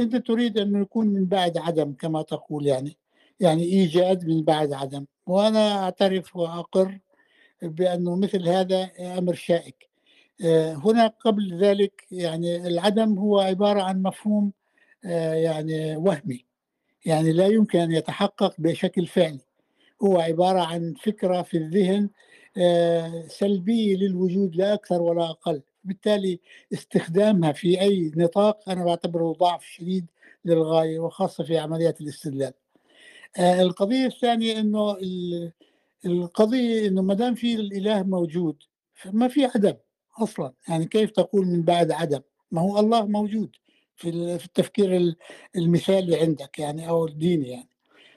S2: أنت تريد أن يكون من بعد عدم كما تقول يعني يعني إيجاد من بعد عدم. وأنا أعترف وأقر بأنه مثل هذا أمر شائك. آه، هنا قبل ذلك يعني العدم هو عبارة عن مفهوم آه، يعني وهمي. يعني لا يمكن أن يتحقق بشكل فعلي. هو عبارة عن فكرة في الذهن آه، سلبية للوجود لا أكثر ولا أقل. بالتالي استخدامها في أي نطاق أنا بعتبره ضعف شديد للغاية وخاصة في عمليات الاستدلال. القضية الثانية أنه القضية أنه ما دام في الإله موجود فما في عدم أصلا. يعني كيف تقول من بعد عدم؟ ما هو الله موجود في التفكير المثالي عندك يعني أو الديني يعني.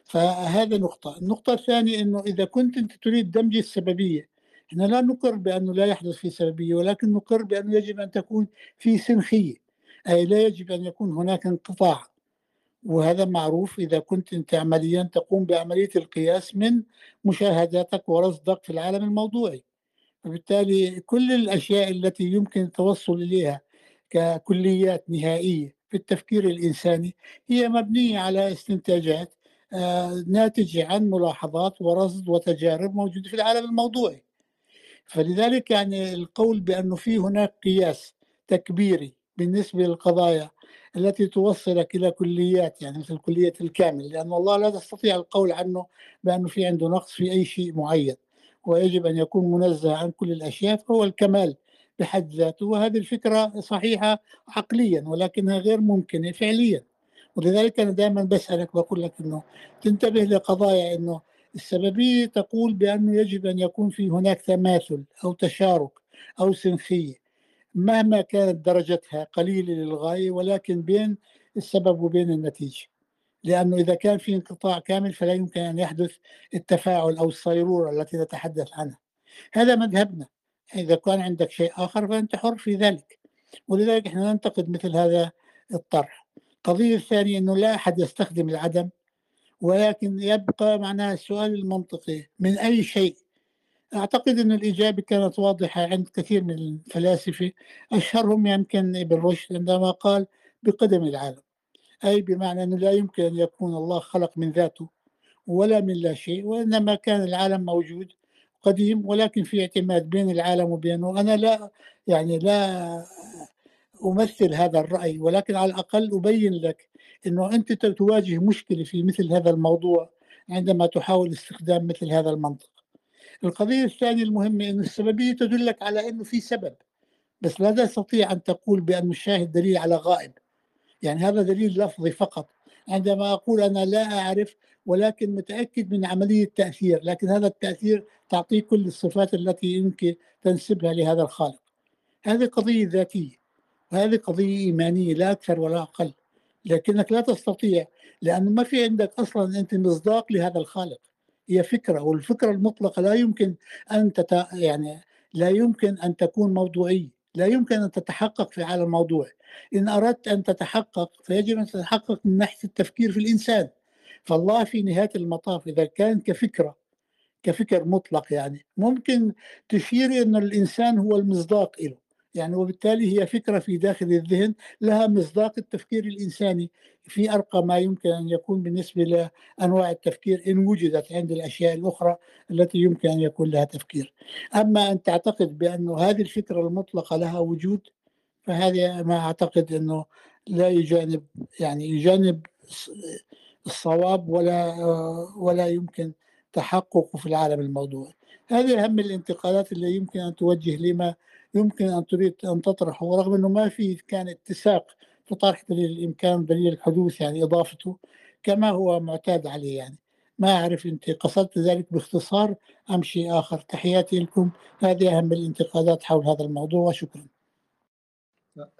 S2: فهذا نقطة. النقطة الثانية أنه إذا كنت أنت تريد دمج السببية إحنا لا نقر بأنه لا يحدث في سببية ولكن نقر بأنه يجب أن تكون في سنخية. أي لا يجب أن يكون هناك انقطاع. وهذا معروف إذا كنت أنت عمليا تقوم بعملية القياس من مشاهداتك ورصدك في العالم الموضوعي. وبالتالي كل الأشياء التي يمكن التوصل إليها ككليات نهائية في التفكير الإنساني هي مبنية على استنتاجات آه، ناتجة عن ملاحظات ورصد وتجارب موجودة في العالم الموضوعي. فلذلك يعني القول بأنه في هناك قياس تكبيري بالنسبة للقضايا التي توصلك إلى كليات يعني مثل كلية الكامل لأن الله لا تستطيع القول عنه بأنه في عنده نقص في أي شيء معين ويجب أن يكون منزه عن كل الأشياء فهو الكمال بحد ذاته وهذه الفكرة صحيحة عقليا ولكنها غير ممكنة فعليا. ولذلك أنا دائما بسألك بقول لك أنه تنتبه لقضايا أنه السببية تقول بأنه يجب أن يكون في هناك تماثل أو تشارك أو سنخية. مهما كانت درجتها قليلة للغاية ولكن بين السبب وبين النتيجة. لأنه إذا كان في انقطاع كامل فلا يمكن أن يحدث التفاعل أو الصيرورة التي نتحدث عنها. هذا مذهبنا. إذا كان عندك شيء آخر فأنت حر في ذلك. ولذلك إحنا ننتقد مثل هذا الطرح. القضية الثانية أنه لا أحد يستخدم العدم ولكن يبقى معناها السؤال المنطقي من أي شيء أعتقد أن الإجابة كانت واضحة عند كثير من الفلاسفة. أشهرهم يمكن ابن رشد عندما قال بقدم العالم أي بمعنى أنه لا يمكن أن يكون الله خلق من ذاته ولا من لا شيء وإنما كان العالم موجود قديم ولكن في اعتماد بين العالم وبينه. أنا لا يعني لا أمثل هذا الرأي ولكن على الأقل أبين لك أنه أنت تواجه مشكلة في مثل هذا الموضوع عندما تحاول استخدام مثل هذا المنطق. القضية الثانية المهمة أن السببية تدلك على أنه في سبب بس لا تستطيع أن تقول بأن الشاهد دليل على غائب. يعني هذا دليل لفظي فقط. عندما أقول أنا لا أعرف ولكن متأكد من عملية تأثير لكن هذا التأثير تعطيه كل الصفات التي يمكن تنسبها لهذا الخالق. هذه قضية ذاتية وهذه قضية إيمانية لا أكثر ولا أقل لكنك لا تستطيع لأنه ما في عندك أصلا أنت مصداق لهذا الخالق. هي فكرة والفكرة المطلقة لا يمكن أن تت... يعني لا يمكن أن تكون موضوعية لا يمكن أن تتحقق في عالم الموضوع إن أردت أن تتحقق فيجب أن تتحقق من ناحية التفكير في الإنسان. فالله في نهاية المطاف إذا كان كفكرة كفكر مطلق يعني ممكن تشير أن الإنسان هو المصداق له يعني وبالتالي هي فكرة في داخل الذهن لها مصداق التفكير الإنساني. في أرقى ما يمكن أن يكون بالنسبة لأنواع التفكير إن وجدت عند الأشياء الأخرى التي يمكن أن يكون لها تفكير. أما أن تعتقد بأن هذه الفكرة المطلقة لها وجود فهذه ما أعتقد أنه لا يجانب يعني يجانب الصواب ولا ولا يمكن تحققه في العالم الموضوعي هذه أهم الانتقادات اللي يمكن أن توجه لما يمكن أن تريد أن تطرحه ورغم أنه ما في كان اتساق في طرح دليل الإمكان ودليل الحدوث يعني إضافته كما هو معتاد عليه يعني. ما أعرف أنت قصدت ذلك باختصار أم شيء آخر؟ تحياتي لكم. هذه أهم الانتقادات حول هذا الموضوع وشكرا.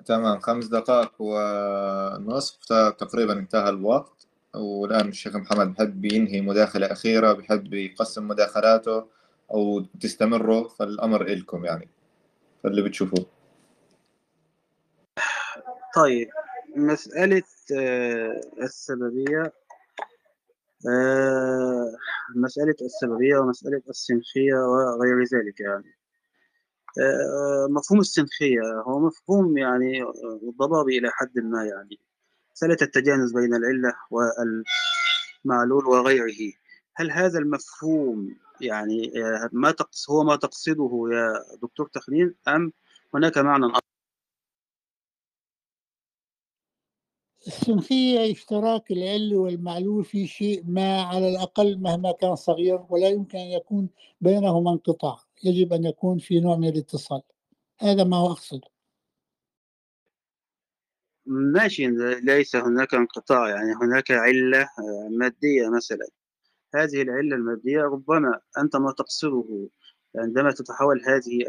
S1: تمام. خمس دقائق ونصف. تقريبا انتهى الوقت. والآن الشيخ محمد بحب ينهي مداخلة أخيرة بحب يقسم مداخلاته أو تستمروا فالأمر إلكم يعني. فاللي بتشوفوه
S3: طيب مسألة آه، السببية آه، مسألة السببية ومسألة السنخية وغير ذلك يعني. آه، مفهوم السنخية هو مفهوم يعني ضبابي إلى حد ما يعني. مسألة التجانس بين العلة والمعلول وغيره. هل هذا المفهوم يعني آه، ما تقص هو ما تقصده يا دكتور تخنين أم هناك معنى آخر؟
S2: السنخية اشتراك العل والمعلول في شيء ما على الأقل مهما كان صغير ولا يمكن أن يكون بينهما انقطاع. يجب أن يكون في نوع من الاتصال. هذا ما هو أقصده.
S3: ماشي ليس هناك انقطاع. يعني هناك علة آه، مادية مثلا. هذه العلة المادية ربما أنت ما تقصده عندما تتحول هذه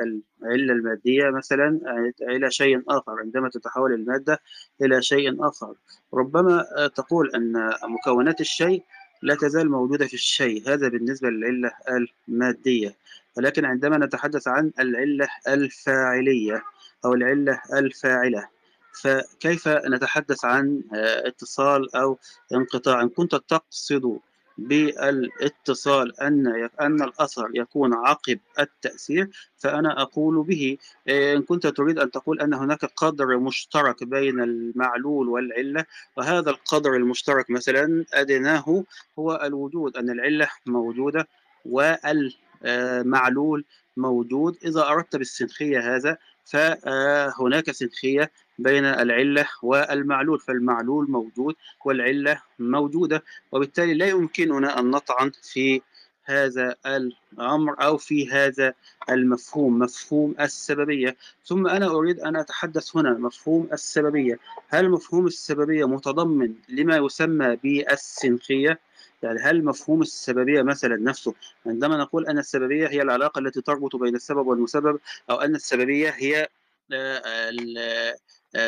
S3: العلة المادية مثلا إلى شيء آخر عندما تتحول المادة إلى شيء آخر. ربما تقول أن مكونات الشيء لا تزال موجودة في الشيء هذا بالنسبة للعلة المادية. ولكن عندما نتحدث عن العلة الفاعلية أو العلة الفاعلة فكيف نتحدث عن اتصال أو انقطاع؟ إن كنت تقصد بالاتصال أن أن الأثر يكون عقب التأثير فأنا أقول به إن كنت تريد أن تقول أن هناك قدر مشترك بين المعلول والعلة وهذا القدر المشترك مثلا أدناه هو الوجود أن العلة موجودة والمعلول موجود. إذا أردت بالسنخية هذا فهناك سنخية بين العلة والمعلول فالمعلول موجود والعلة موجودة وبالتالي لا يمكننا أن نطعن في هذا الأمر أو في هذا المفهوم مفهوم السببية. ثم أنا أريد أن أتحدث هنا مفهوم السببية. هل مفهوم السببية متضمن لما يسمى بالسنخية؟ يعني هل مفهوم السببية مثلا نفسه؟ عندما نقول أن السببية هي العلاقة التي تربط بين السبب والمسبب أو أن السببية هي آه،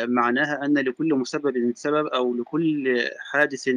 S3: معناها أن لكل مسبب سبب أو لكل حادث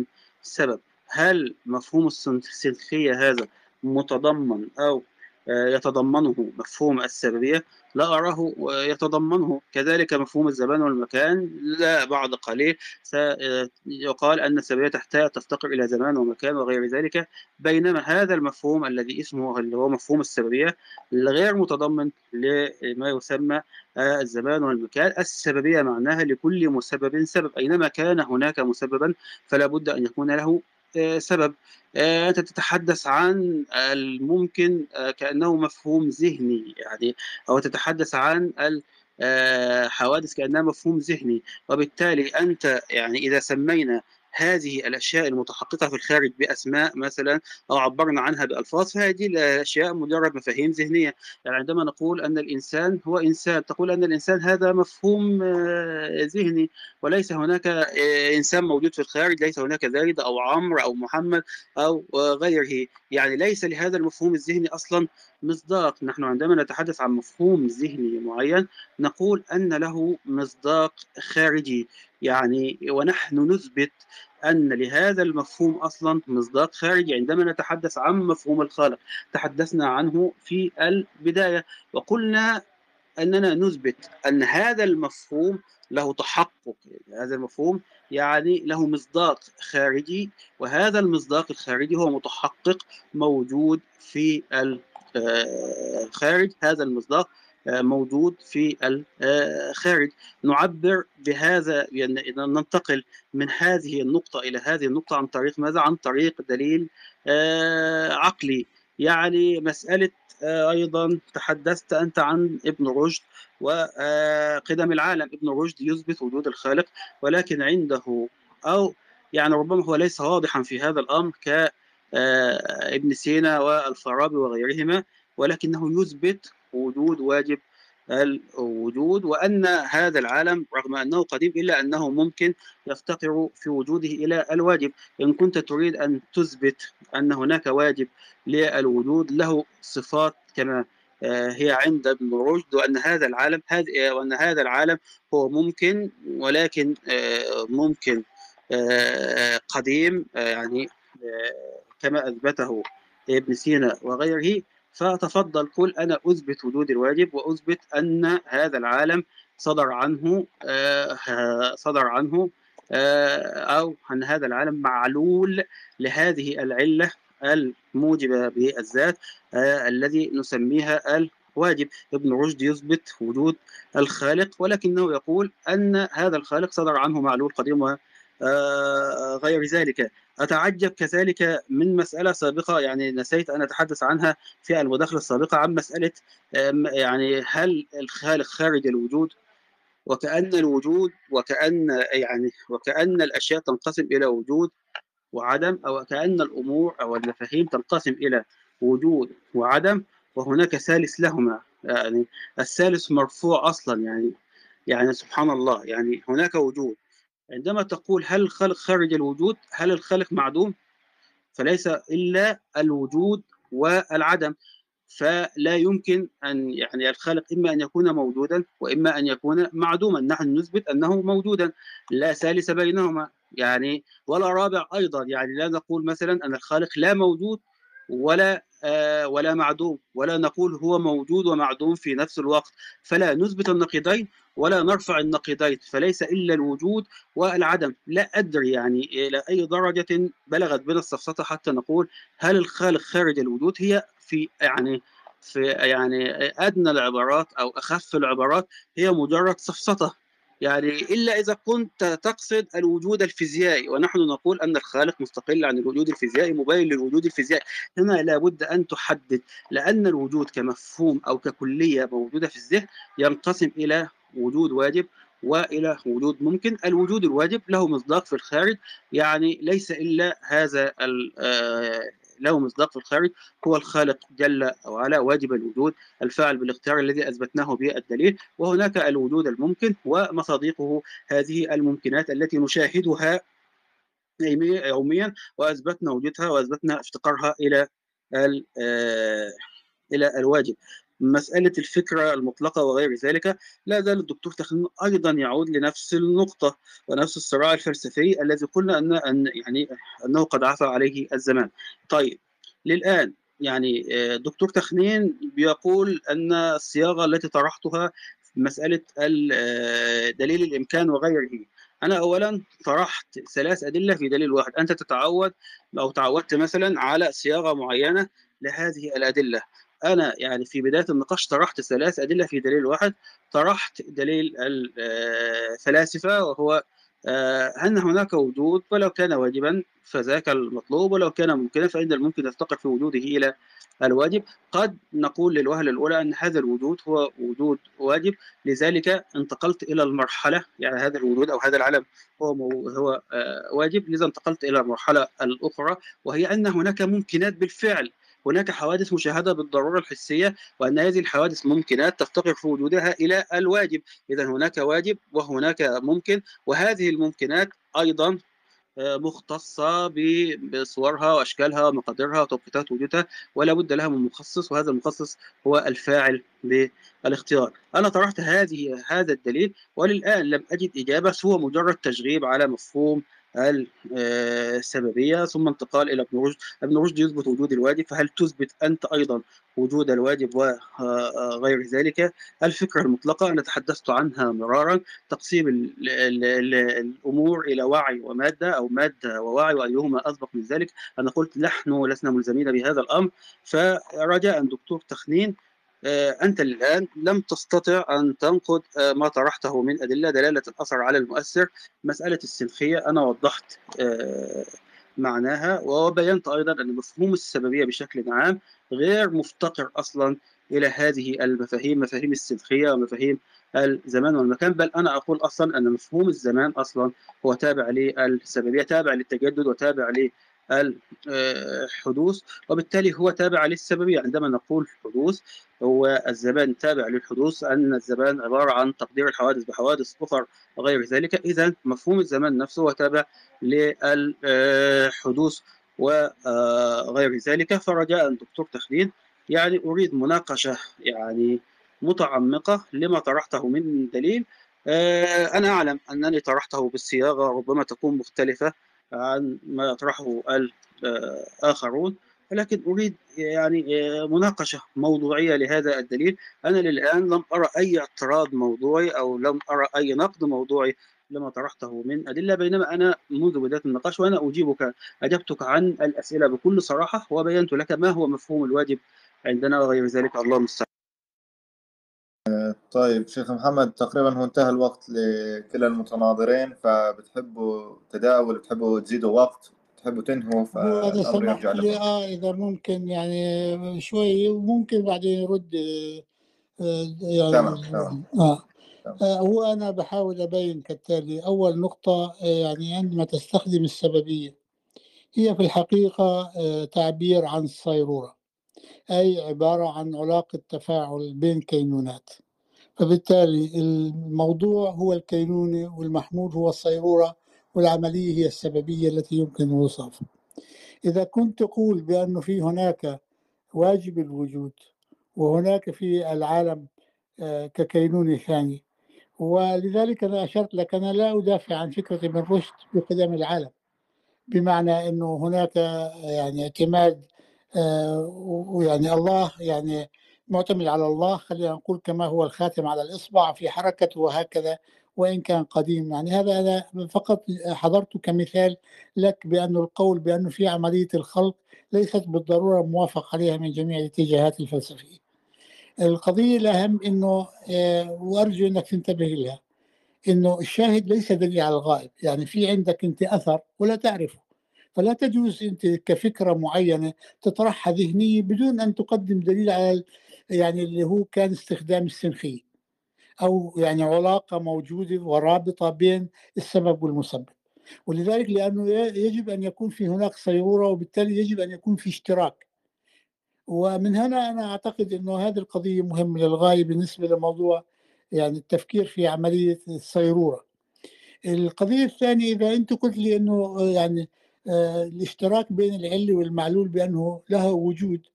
S3: سبب. هل مفهوم السنخية هذا متضمن أو يتضمنه مفهوم السببية لا أراه يتضمنه. كذلك مفهوم الزمان والمكان لا بعد قليل. سيقال أن السببية تحتاج تفتقر إلى زمان ومكان وغير ذلك. بينما هذا المفهوم الذي اسمه اللي هو مفهوم السببية غير متضمن لما يسمى الزمان والمكان. السببية معناها لكل مسبب سبب. أينما كان هناك مسببا فلا بد أن يكون له آه، سبب. آه، أنت تتحدث عن الممكن آه، كأنه مفهوم ذهني يعني أو تتحدث عن الحوادث كأنها مفهوم ذهني. وبالتالي أنت يعني إذا سمينا هذه الأشياء المتحققه في الخارج بأسماء مثلا أو عبرنا عنها بألفاظ فهذه الأشياء مجرد مفاهيم ذهنية. يعني عندما نقول أن الإنسان هو إنسان تقول أن الإنسان هذا مفهوم آه، ذهني وليس هناك آه، إنسان موجود في الخارج ليس هناك زايد أو عمرو أو محمد أو غيره. يعني ليس لهذا المفهوم الذهني أصلا مصداق. نحن عندما نتحدث عن مفهوم ذهني معين نقول أن له مصداق خارجي. يعني ونحن نثبت أن لهذا المفهوم أصلا مصداق خارجي عندما نتحدث عن مفهوم الخالق. تحدثنا عنه في البداية وقلنا أننا نثبت أن هذا المفهوم له تحقق هذا المفهوم يعني له مصداق خارجي وهذا المصداق الخارجي هو متحقق موجود في الخارج هذا المصداق موجود في الخارج. نعبر بهذا يعني ننتقل من هذه النقطة إلى هذه النقطة عن طريق ماذا؟ عن طريق دليل آه، عقلي. يعني مسألة آه، أيضا تحدثت أنت عن ابن رشد وقدم آه، العالم. ابن رشد يثبت وجود الخالق ولكن عنده أو يعني ربما هو ليس واضحا في هذا الأمر ك ابن سينا والفارابي وغيرهما ولكنه يثبت وجود واجب الوجود وأن هذا العالم رغم أنه قديم إلا أنه ممكن يفتقر في وجوده إلى الواجب. إن كنت تريد أن تثبت أن هناك واجب للوجود له صفات كما آه، هي عند ابن رشد وأن هذا العالم وأن هذا العالم هو ممكن ولكن آه، ممكن آه، قديم يعني كما أثبته ابن سينا وغيره. فتفضل قل أنا أثبت وجود الواجب وأثبت أن هذا العالم صدر عنه آه، صدر عنه آه، أو أن هذا العالم معلول لهذه العلة الموجبة بالذات آه، الذي نسميها الواجب. ابن رشد يثبت وجود الخالق ولكنه يقول أن هذا الخالق صدر عنه معلول قديم وغير ذلك. أتعجب كذلك من مسألة سابقة يعني نسيت أن أتحدث عنها في المداخلة السابقة عن مسألة يعني هل الخالق خارج الوجود؟ وكأن الوجود وكأن يعني وكأن الأشياء تنقسم إلى وجود وعدم أو كأن الأمور أو المفاهيم تنقسم إلى وجود وعدم وهناك ثالث لهما. يعني الثالث مرفوع أصلا يعني يعني سبحان الله يعني هناك وجود. عندما تقول هل الخلق خارج الوجود هل الخلق معدوم؟ فليس إلا الوجود والعدم. فلا يمكن أن يعني الخالق إما أن يكون موجودا وإما أن يكون معدوما. نحن نثبت أنه موجودا لا ثالث بينهما. يعني ولا رابع أيضا. يعني لا نقول مثلا أن الخالق لا موجود ولا آه ولا معدوم ولا نقول هو موجود ومعدوم في نفس الوقت. فلا نثبت النقيضين ولا نرفع النقيضين فليس إلا الوجود والعدم. لا أدري يعني إلى أي درجة بلغت بنا السفسطة حتى نقول هل الخالق خارج الوجود؟ هي في يعني في يعني أدنى العبارات أو أخف العبارات هي مجرد سفسطه يعني إلا إذا كنت تقصد الوجود الفيزيائي ونحن نقول أن الخالق مستقل عن الوجود الفيزيائي مبين للوجود الفيزيائي. هنا لابد أن تحدد لأن الوجود كمفهوم أو ككلية موجودة في الذهن ينقسم إلى وجود واجب وإلى وجود ممكن. الوجود الواجب له مصداق في الخارج يعني ليس إلا هذا له مصداق في الخارج هو الخالق جل وعلا واجب الوجود الفاعل بالاختيار الذي أثبتناه بالدليل وهناك الوجود الممكن ومصادقه هذه الممكنات التي نشاهدها يوميا وأثبتنا وجودها وأثبتنا افتقارها إلى إلى الواجب. مسألة الفكرة المطلقة وغير ذلك لا زال الدكتور تخنين أيضا يعود لنفس النقطة ونفس الصراع الفلسفي الذي قلنا أن, أن يعني أنه قد عفى عليه الزمان. طيب للآن يعني دكتور تخنين بيقول أن الصياغة التي طرحتها مسألة دليل الإمكان وغيره. أنا أولا طرحت ثلاث أدلة في دليل واحد. أنت تتعود أو تعودت مثلا على صياغة معينة لهذه الأدلة. أنا يعني في بداية النقاش طرحت ثلاث أدلة في دليل واحد. طرحت دليل الفلاسفه وهو أن هناك وجود ولو كان واجبا فذاك المطلوب ولو كان ممكنا فإن الممكن يفتقر في وجوده إلى الواجب. قد نقول للوهلة الأولى أن هذا الوجود هو وجود واجب. لذلك انتقلت إلى المرحلة يعني هذا الوجود أو هذا العالم هو هو واجب. لذا انتقلت إلى المرحلة الأخرى وهي أن هناك ممكنات بالفعل. هناك حوادث مشاهدة بالضرورة الحسية وأن هذه الحوادث ممكنات تفتقر في وجودها إلى الواجب. إذا هناك واجب وهناك ممكن وهذه الممكنات أيضا مختصة بصورها وأشكالها ومقاديرها وتوقيتات وجودها ولا بد لها من مخصص وهذا المخصص هو الفاعل بالاختيار أنا طرحت هذه هذا الدليل وللآن لم أجد إجابة سوى مجرد تشغيب على مفهوم السببية ثم انتقال إلى ابن رشد، ابن رشد يثبت وجود الواجب فهل تثبت أنت أيضا وجود الواجب وغير ذلك؟ الفكرة المطلقة أنا تحدثت عنها مرارا تقسيم ال ال ال الأمور إلى وعي ومادة أو مادة ووعي وأيهما أسبق من ذلك، أنا قلت نحن لسنا ملزمين بهذا الأمر. فرجاء دكتور تخنين أنت الآن لم تستطع أن تنقد ما طرحته من أدلة دلالة الأثر على المؤثر مسألة السنخية أنا وضحت معناها وبينت أيضا أن مفهوم السببية بشكل عام غير مفتقر أصلا إلى هذه المفاهيم مفاهيم السنخية ومفاهيم الزمان والمكان. بل أنا أقول أصلا أن مفهوم الزمان أصلا هو تابع للسببية تابع للتجدد وتابع الحدوث وبالتالي هو تابع للسببية عندما نقول حدوث هو الزمان تابع للحدوث أن الزمان عبارة عن تقدير الحوادث بحوادث أخرى وغير ذلك. إذا مفهوم الزمان نفسه هو تابع للحدوث وغير ذلك. فرجاء دكتور تخليل يعني أريد مناقشة يعني متعمقة لما طرحته من دليل. أنا أعلم أنني طرحته بالصياغة ربما تكون مختلفة عن ما يطرحه الآخرون ولكن أريد يعني مناقشة موضوعية لهذا الدليل. أنا للآن لم أرى أي اعتراض موضوعي أو لم أرى أي نقد موضوعي لما طرحته من أدلة بينما أنا منذ بداية النقاش وأنا أجيبك أجبتك عن الأسئلة بكل صراحة وبينت لك ما هو مفهوم الواجب عندنا وغير ذلك. الله المستعان.
S1: طيب شيخ محمد تقريبا هو انتهى الوقت لكلا المتناظرين فبتحبوا تداول بتحبوا تزيدوا وقت بتحبوا تنهوا
S2: فالأمر
S1: يرجع
S2: لي
S1: لكم.
S2: آه إذا ممكن يعني شوي وممكن بعدين يرد آه، يعني
S1: تمام تمام
S2: آه.
S1: تمام.
S2: آه، هو أنا بحاول أبين كالتالي. أول نقطة آه، يعني عندما تستخدم السببية هي في الحقيقة تعبير عن الصيرورة أي عبارة عن علاقة تفاعل بين كينونات. فبالتالي الموضوع هو الكينونة والمحمول هو الصيرورة والعملية هي السببية التي يمكن وصفها إذا كنت تقول بأنه في هناك واجب الوجود وهناك في العالم آه، ككينونة ثاني ولذلك أنا أشرت لك أنا لا أدافع عن فكرة ابن رشد بقدم العالم بمعنى أنه هناك يعني اعتماد آه، ويعني الله يعني معتمد على الله خلينا نقول كما هو الخاتم على الإصبع في حركته وهكذا وإن كان قديم. يعني هذا أنا فقط حضرت كمثال لك بأن القول بأنه في عملية الخلق ليست بالضرورة موافق عليها من جميع الاتجاهات الفلسفية. القضية الأهم أنه آه، وأرجو أنك تنتبه لها أنه الشاهد ليس دليل على الغائب. يعني في عندك أنت أثر ولا تعرفه. فلا تجوز أنت كفكرة معينة تطرحها ذهنية بدون أن تقدم دليل على يعني اللي هو كان استخدام السنخية أو يعني علاقة موجودة ورابطة بين السبب والمسبب. ولذلك لأنه يجب أن يكون في هناك صيرورة وبالتالي يجب أن يكون في اشتراك. ومن هنا أنا أعتقد أنه هذه القضية مهمة للغاية بالنسبة لموضوع يعني التفكير في عملية الصيرورة القضية الثانية إذا أنت قلت لي أنه يعني آه، الاشتراك بين العلة والمعلول بأنه له وجود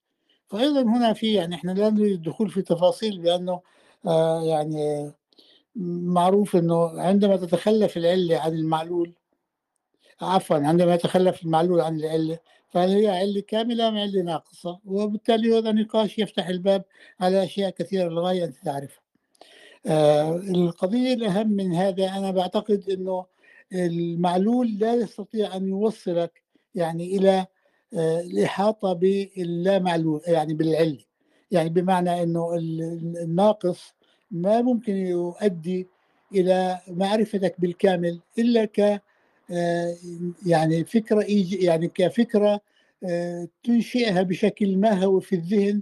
S2: فأيضا هنا في يعني إحنا لا نريد الدخول في تفاصيل بأنه آه، يعني معروف أنه عندما تتخلف العلة عن المعلول عفوا عندما يتخلف المعلول عن العلة فهل هي علة كاملة أم علة ناقصة؟ وبالتالي هذا نقاش يفتح الباب على أشياء كثيرة للغاية أنت تعرفها. آه القضية الأهم من هذا أنا بعتقد أنه المعلول لا يستطيع أن يوصلك يعني إلى الإحاطة باللا معلول يعني بالعلة يعني بمعنى أنه الناقص ما ممكن يؤدي إلى معرفتك بالكامل إلا ك يعني فكرة يعني كفكرة آه، تنشئها بشكل ما هو في الذهن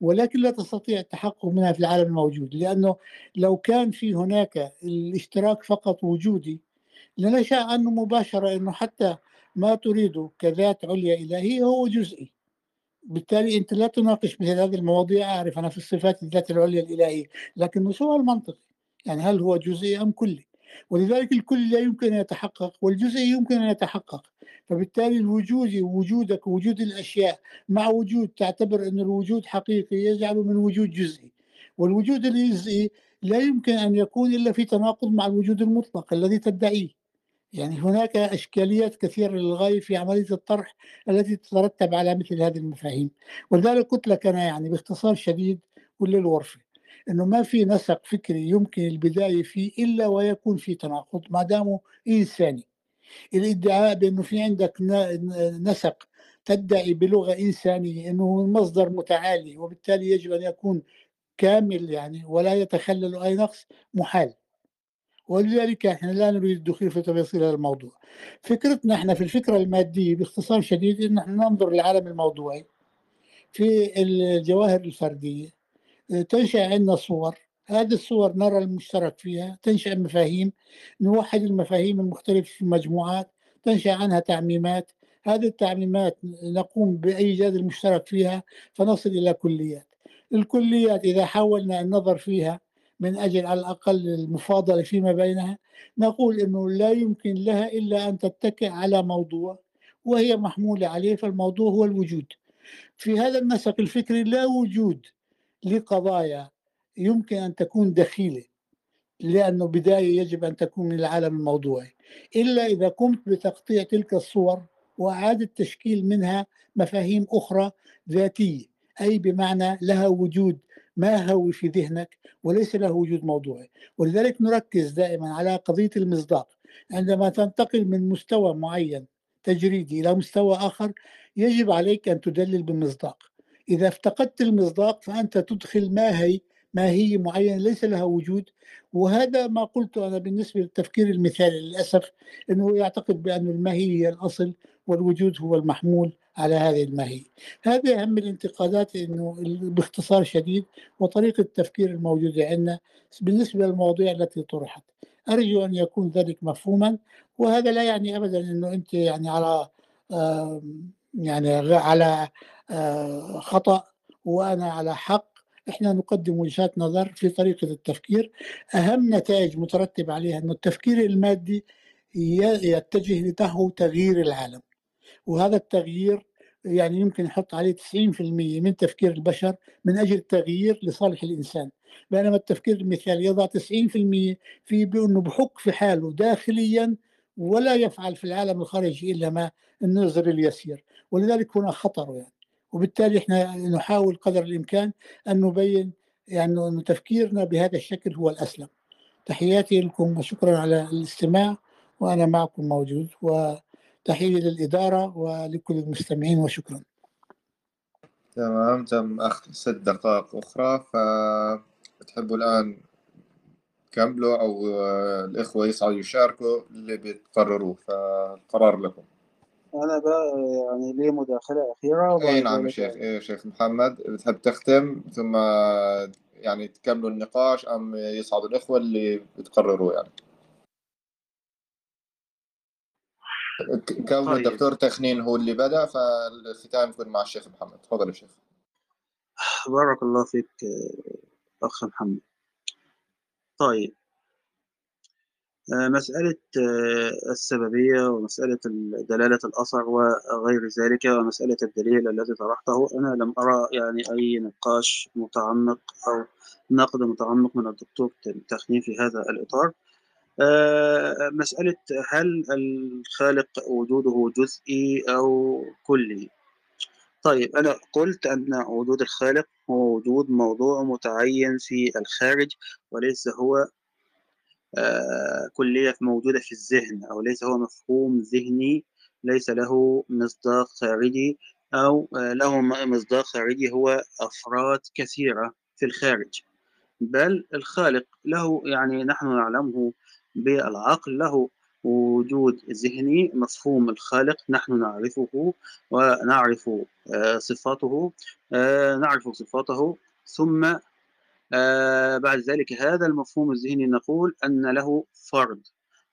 S2: ولكن لا تستطيع التحقق منها في العالم الموجود. لأنه لو كان في هناك الاشتراك فقط وجودي لنشأ عنه مباشرة أنه حتى ما تريده كذات عليا إلهية هو جزئي. بالتالي أنت لا تناقش مثل هذه المواضيع أعرف أنا في الصفات الذات العليا الإلهية لكن سؤال منطقي. يعني هل هو جزئي أم كلي؟ ولذلك الكل لا يمكن أن يتحقق والجزء يمكن أن يتحقق. فبالتالي الوجود وجودك وجود الأشياء مع وجود تعتبر أن الوجود حقيقي يجعله من وجود جزئي. والوجود الجزئي لا يمكن أن يكون إلا في تناقض مع الوجود المطلق الذي تدعيه. يعني هناك إشكاليات كثيرة للغاية في عملية الطرح التي تترتب على مثل هذه المفاهيم. ولذلك قلت لك أنا يعني باختصار شديد وللورفة إنه ما في نسق فكري يمكن البداية فيه إلا ويكون في تناقض ما دامه إنساني. الإدعاء بأنه في عندك نسق تدعي بلغة إنسانية إنه مصدر متعالي وبالتالي يجب أن يكون كامل يعني ولا يتخلل أي نقص محال. ولذلك إحنا لا نريد الدخول في تفاصيل هذا الموضوع. فكرتنا إحنا في الفكرة المادية باختصار شديد إن إحنا ننظر للعالم الموضوعي في الجواهر الفردية. تنشأ عندنا صور. هذه الصور نرى المشترك فيها تنشأ مفاهيم نوحد المفاهيم المختلفة في المجموعات تنشأ عنها تعميمات. هذه التعميمات نقوم بإيجاد المشترك فيها فنصل إلى كليات. الكليات إذا حاولنا النظر فيها من أجل على الأقل المفاضلة فيما بينها نقول أنه لا يمكن لها إلا أن تتكئ على موضوع وهي محمولة عليه فالموضوع هو الوجود. في هذا النسق الفكري لا وجود لقضايا يمكن أن تكون دخيلة لأنه بداية يجب أن تكون من العالم الموضوعي. إلا إذا قمت بتقطيع تلك الصور وإعادة تشكيل منها مفاهيم أخرى ذاتية أي بمعنى لها وجود ما هو في ذهنك وليس له وجود موضوعي. ولذلك نركز دائما على قضية المصداق. عندما تنتقل من مستوى معين تجريدي إلى مستوى آخر يجب عليك أن تدلل بالمصداق. إذا افتقدت المصداق فأنت تدخل ما هي ماهية معينة ليس لها وجود. وهذا ما قلته أنا بالنسبة للتفكير المثالي للأسف أنه يعتقد بأن الماهية هي الأصل والوجود هو المحمول. على هذه الماهية. هذه أهم الانتقادات أنه باختصار شديد وطريقة التفكير الموجودة عندنا بالنسبة للمواضيع التي طرحت. أرجو أن يكون ذلك مفهوما وهذا لا يعني أبدا أنه أنت يعني على يعني على خطأ وأنا على حق. إحنا نقدم وجهات نظر في طريقة التفكير. أهم نتائج مترتب عليها أن التفكير المادي يتجه نحو تغيير العالم. وهذا التغيير يعني يمكن نحط عليه 90% من تفكير البشر من أجل التغيير لصالح الإنسان. بينما التفكير المثالي يضع 90% في بأنه بحك في حاله داخليا ولا يفعل في العالم الخارجي إلا ما النظر اليسير. ولذلك هنا خطر يعني. وبالتالي إحنا نحاول قدر الإمكان أن نبين يعني أن تفكيرنا بهذا الشكل هو الأسلم. تحياتي لكم وشكرا على الاستماع وأنا معكم موجود وتحية للإدارة ولكل المستمعين وشكرا.
S1: تمام تم أخذ ست دقائق أخرى فتحبوا الآن كملوا أو الإخوة يصعدوا يشاركوا اللي بتقرروه فالقرار لكم.
S3: أنا بقى يعني لي مداخلة أخيرة
S1: إي نعم يا شيخ إي شيخ محمد بتحب تختم ثم يعني تكملوا النقاش أم يصعدوا الإخوة اللي بتقرروا يعني؟ كون طيب. الدكتور تخنين هو اللي بدأ فالختام يكون مع الشيخ محمد. تفضل يا شيخ.
S3: بارك الله فيك أخ محمد. طيب. آه، مسألة آه، السببية ومسألة دلالة الأثر وغير ذلك ومسألة الدليل الذي طرحته أنا لم أرى يعني أي نقاش متعمق أو نقد متعمق من الدكتور تخنين في هذا الإطار. مسألة هل الخالق وجوده جزئي أو كلي؟ طيب أنا قلت أن وجود الخالق هو وجود موضوع متعين في الخارج وليس هو آه، كلية موجودة في الذهن أو ليس هو مفهوم ذهني ليس له مصداق خارجي أو آه، له مصداق خارجي هو أفراد كثيرة في الخارج. بل الخالق له يعني نحن نعلمه بالعقل له وجود ذهني مفهوم الخالق نحن نعرفه ونعرف آه، صفاته نعرف صفاته. ثم آه بعد ذلك هذا المفهوم الذهني نقول أن له فرد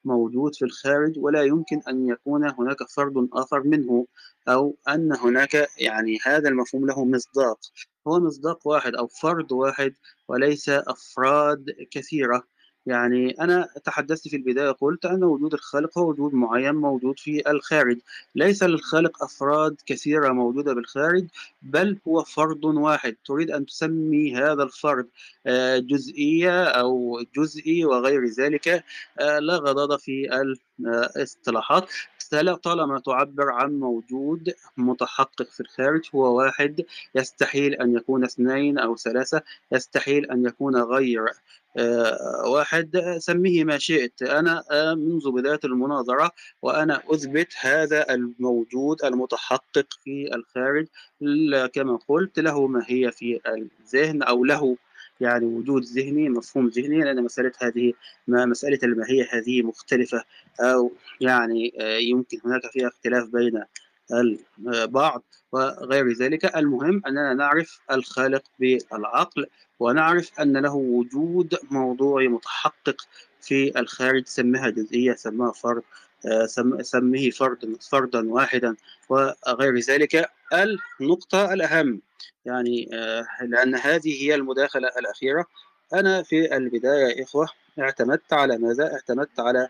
S3: موجود في الخارج ولا يمكن أن يكون هناك فرد آخر منه أو أن هناك يعني هذا المفهوم له مصداق. هو مصداق واحد أو فرد واحد وليس أفراد كثيرة. يعني أنا تحدثت في البداية قلت أن وجود الخالق هو وجود معين موجود في الخارج. ليس للخالق أفراد كثيرة موجودة بالخارج بل هو فرد واحد. تريد أن تسمي هذا الفرد آه، جزئية أو جزئي وغير ذلك؟ آه، لا غضاضة في الاصطلاحات. طالما تعبر عن موجود متحقق في الخارج هو واحد يستحيل أن يكون اثنين أو ثلاثة يستحيل أن يكون غير آه، واحد سميه ما شئت. أنا آه، منذ بداية المناظرة وأنا أثبت هذا الموجود المتحقق في الخارج كما قلت له ماهية في الذهن أو له يعني وجود ذهني مفهوم ذهني لأن مسألة هذه ما مسألة الماهية هذه مختلفة. أو يعني آه، يمكن هناك فيها اختلاف بين البعض وغير ذلك. المهم أننا نعرف الخالق بالعقل ونعرف أن له وجود موضوعي متحقق في الخارج سمها جزئية سماها فرد آه، سميه فرد فردا واحدا وغير ذلك. النقطة الأهم. يعني آه، لأن هذه هي المداخلة الأخيرة أنا في البداية يا إخوة اعتمدت على ماذا؟ اعتمدت على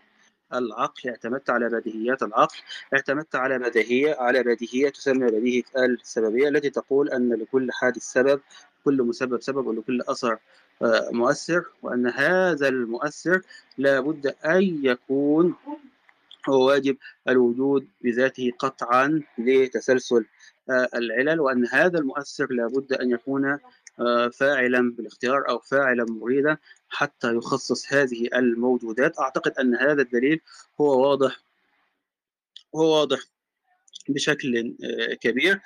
S3: العقل اعتمدت على بديهيات العقل اعتمدت على بديهية على بديهية تسمى بديهية السببية التي تقول أن لكل حادث سبب كل مسبب سبب ولكل أثر آه، مؤثر وأن هذا المؤثر لا بد أن يكون هو واجب الوجود بذاته قطعا لتسلسل آه، العلل وأن هذا المؤثر لا بد أن يكون آه، فاعلا بالاختيار أو فاعلا مريدا حتى يخصص هذه الموجودات. أعتقد أن هذا الدليل هو واضح هو واضح. بشكل آه، كبير.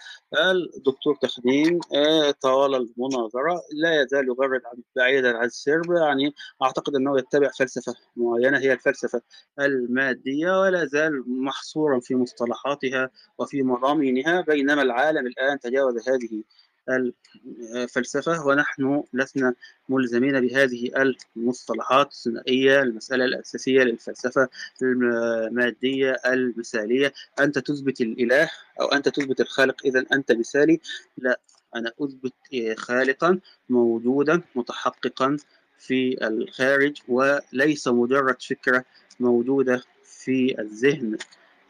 S3: الدكتور تخدين آه، طوال المناظرة لا يزال يغرد بعيدا عن السرب يعني أعتقد أنه يتبع فلسفة معينة هي الفلسفة المادية ولا زال محصورا في مصطلحاتها وفي مضامينها بينما العالم الآن تجاوز هذه الفلسفة ونحن لسنا ملزمين بهذه المصطلحات الثنائية المسألة الأساسية للفلسفة المادية المثالية. أنت تثبت الإله أو أنت تثبت الخالق إذا أنت مثالي. لا أنا أثبت خالقا موجودا متحققا في الخارج وليس مجرد فكرة موجودة في الذهن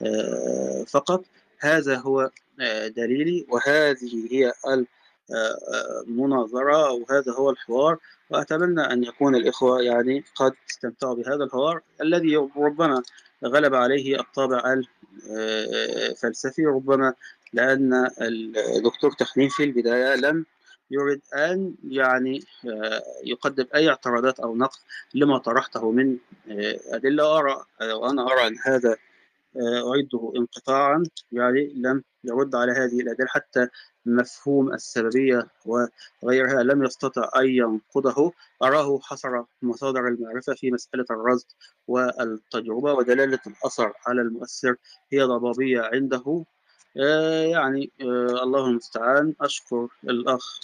S3: آه، فقط. هذا هو آه، دليلي وهذه هي مناظرة أو هذا هو الحوار وأتمنى أن يكون الإخوة يعني قد استمتعوا بهذا الحوار الذي ربما غلب عليه الطابع الفلسفي ربما لأن الدكتور تخنين في البداية لم يريد أن يعني يقدم أي اعتراضات أو نقد لما طرحته من أدلة أرى وأنا أرى أن هذا أعده انقطاعا. يعني لم يرد على هذه الأدلة حتى مفهوم السببية وغيرها لم يستطع أن ينقضه. أراه حصر مصادر المعرفة في مسألة الرصد والتجربة ودلالة الأثر على المؤثر هي ضبابية عنده. آه يعني آه الله المستعان. أشكر الأخ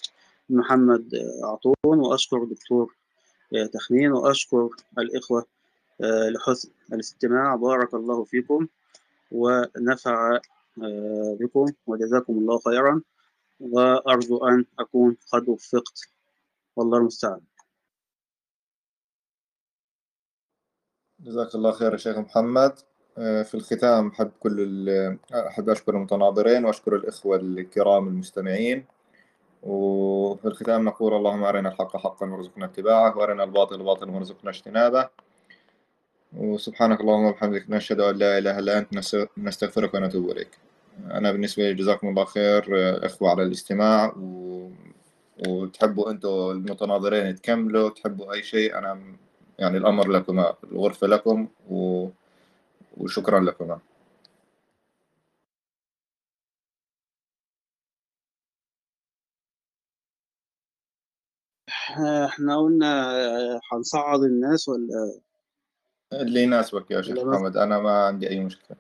S3: محمد عطون وأشكر الدكتور آه تخنين وأشكر الإخوة آه، لحسن الاستماع. بارك الله فيكم ونفع آه، بكم وجزاكم الله خيرا. وأرجو أن أكون قد وفقت. والله المستعان.
S1: جزاك الله خير يا شيخ محمد. آه، في الختام أحب كل أحب أشكر المتناظرين وأشكر الإخوة الكرام المستمعين. وفي الختام نقول اللهم أرنا الحق حقا وارزقنا اتباعه وأرنا الباطل باطلا وارزقنا اجتنابه. وسبحانك اللهم وبحمدك نشهد أن لا إله إلا أنت نستغفرك ونتوب إليك. أنا بالنسبة لي جزاكم الله خير إخوة على الاستماع و... وتحبوا أنتوا المتناظرين تكملوا تحبوا أي شيء أنا يعني الأمر لكم الغرفة لكم و... وشكرا لكم.
S3: إحنا قلنا هنصعد الناس ولا
S1: اللي يناسبك يا شيخ محمد أنا ما عندي أي مشكلة.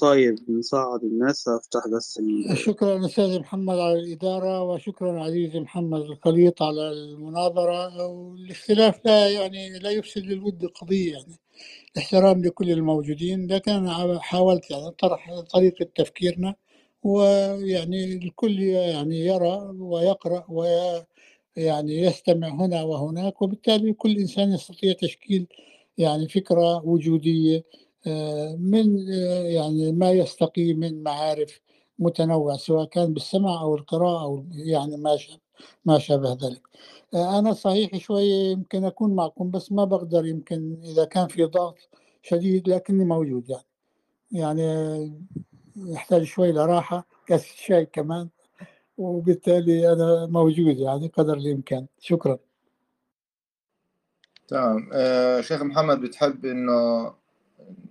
S3: طيب نصعد الناس أفتح بس
S2: شكرا أستاذ محمد على الإدارة وشكرا عزيزي محمد الخليط على المناظرة والاختلاف لا يعني لا يفسد للود قضية يعني. احترام لكل الموجودين لكن أنا حاولت يعني أطرح طريقة تفكيرنا ويعني الكل يعني يرى ويقرأ وي يعني يستمع هنا وهناك وبالتالي كل إنسان يستطيع تشكيل يعني فكرة وجودية آه، من آه، يعني ما يستقي من معارف متنوعة سواء كان بالسمع أو القراءة أو يعني ما ما شابه ذلك. آه، أنا صحيح شوية يمكن أكون معكم بس ما بقدر يمكن إذا كان في ضغط شديد لكني موجود يعني. يعني يحتاج شوي لراحة كاس شاي كمان. وبالتالي أنا موجود يعني قدر الإمكان. شكرا.
S1: تمام. آه شيخ محمد بتحب إنه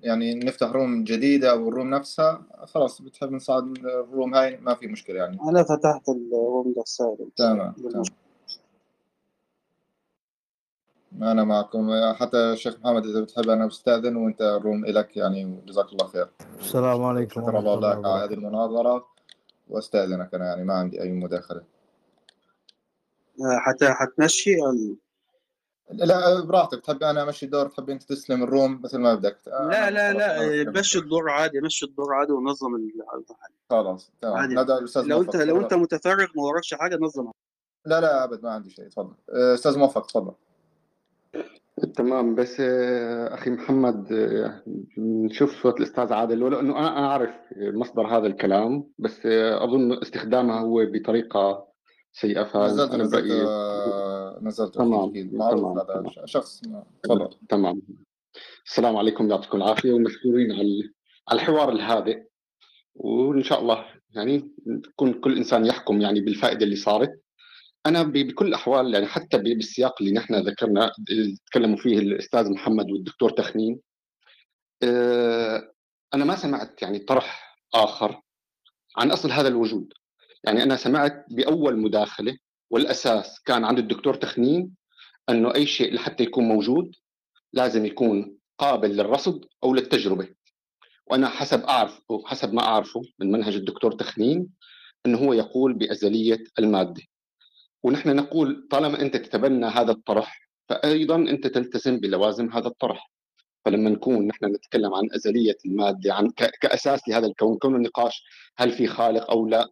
S1: يعني نفتح روم جديدة أو الروم نفسها؟ خلاص بتحب نصعد الروم هاي؟ ما في مشكلة يعني.
S3: أنا فتحت الروم ده
S1: تمام تمام. أنا معكم. حتى الشيخ محمد إذا بتحب أنا بستأذن وأنت الروم إلك يعني جزاك الله خير.
S4: السلام عليكم
S1: شكرا الله لك على هذه المناظرة. واستأذنك أنا يعني ما عندي أي مداخلة.
S3: حتى حتمشي
S1: لا براحتك. تحب أنا أمشي الدور؟ تحب أنت تسلم الروم مثل ما بدك؟
S3: لا لا لا مشي الدور عادي مشي الدور عادي ونظم
S1: خلاص تمام.
S3: الأستاذ لو انت لو أنت متفرغ ما وراكش حاجة نظم.
S1: لا لا أبد ما عندي شيء. تفضل. أستاذ موفق تفضل.
S5: تمام بس آه، أخي محمد آه، نشوف صوت الأستاذ عادل. ولو إنه أنا أعرف مصدر هذا الكلام بس آه، أظن استخدامها هو بطريقة سيئة
S1: نزلت
S5: فأنا
S1: نزلت آه، نزلت
S5: تمام،
S1: أكيد معروف
S5: تمام،
S1: هذا
S5: تمام.
S1: شخص. تفضل.
S5: تمام. السلام عليكم يعطيكم العافية ومشكورين على على الحوار الهادئ. وإن شاء الله يعني يكون كل إنسان يحكم يعني بالفائدة اللي صارت. أنا ب- بكل الأحوال يعني حتى بالسياق اللي نحن ذكرنا تكلموا فيه الأستاذ محمد والدكتور تخنين آه، أنا ما سمعت يعني طرح آخر عن أصل هذا الوجود. يعني أنا سمعت بأول مداخلة والأساس كان عند الدكتور تخنين أنه أي شيء لحتى يكون موجود لازم يكون قابل للرصد أو للتجربة. وأنا حسب أعرف حسب ما أعرفه من منهج الدكتور تخنين أنه هو يقول بأزلية المادة. ونحن نقول طالما أنت تتبنى هذا الطرح فأيضا أنت تلتزم بلوازم هذا الطرح. فلما نكون نحن نتكلم عن أزلية المادة عن ك- كأساس لهذا الكون كون النقاش هل في خالق أو لا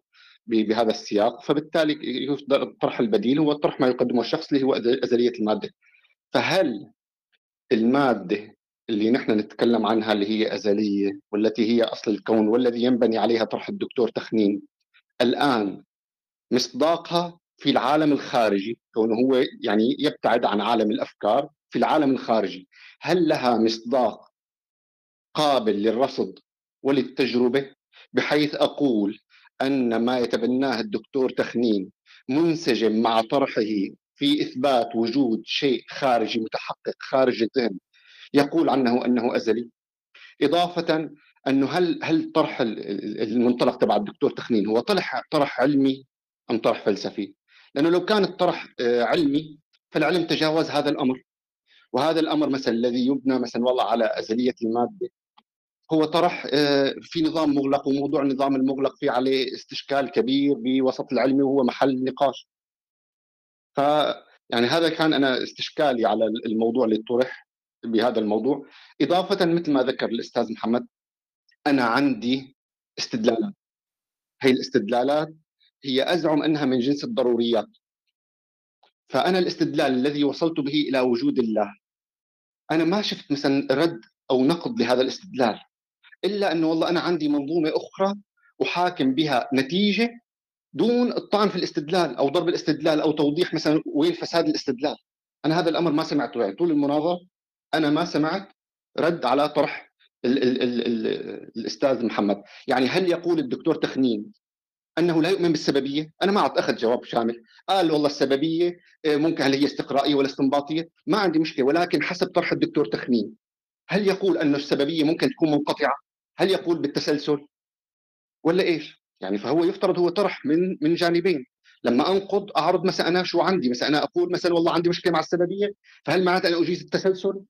S5: بهذا السياق فبالتالي الطرح البديل هو الطرح ما يقدمه الشخص اللي هو أزلية المادة. فهل المادة اللي نحن نتكلم عنها اللي هي أزلية والتي هي أصل الكون والذي ينبني عليها طرح الدكتور تخنين الآن مصداقها في العالم الخارجي كونه هو يعني يبتعد عن عالم الأفكار في العالم الخارجي. هل لها مصداق قابل للرصد وللتجربة؟ بحيث أقول أن ما يتبناه الدكتور تخنين منسجم مع طرحه في إثبات وجود شيء خارجي متحقق خارج الذهن يقول عنه أنه أزلي. إضافة أنه هل هل طرح ال- ال- المنطلق تبع الدكتور تخنين هو طرح طرح علمي أم طرح فلسفي؟ لأنه لو كان الطرح آه، علمي فالعلم تجاوز هذا الأمر. وهذا الأمر مثلا الذي يبنى مثلا والله على أزلية المادة هو طرح آه، في نظام مغلق وموضوع النظام المغلق في عليه استشكال كبير بوسط العلمي وهو محل نقاش. ف يعني هذا كان أنا استشكالي على الموضوع اللي طرح بهذا الموضوع. إضافة مثل ما ذكر الأستاذ محمد أنا عندي استدلالات. هي الاستدلالات هي أزعم أنها من جنس الضروريات. فأنا الاستدلال الذي وصلت به إلى وجود الله أنا ما شفت مثلا رد أو نقد لهذا الاستدلال إلا أنه والله أنا عندي منظومة أخرى أحاكم بها نتيجة دون الطعن في الاستدلال أو ضرب الاستدلال أو توضيح مثلا وين فساد الاستدلال. أنا هذا الأمر ما سمعته يعني طول المناظرة أنا ما سمعت رد على طرح ال ال ال ال الأستاذ محمد. يعني هل يقول الدكتور تخنين أنه لا يؤمن بالسببية. أنا ما أخذ جواب شامل. قال والله السببية آه، ممكن هل هي استقرائية ولا استنباطية؟ ما عندي مشكلة ولكن حسب طرح الدكتور تخنين هل يقول انه السببية ممكن تكون منقطعة؟ هل يقول بالتسلسل؟ ولا إيش؟ يعني فهو يفترض هو طرح من من جانبين. لما أنقض أعرض مثلا أنا شو عندي؟ مثلا أنا أقول مثلا والله عندي مشكلة مع السببية فهل معناته أنا أجيز التسلسل؟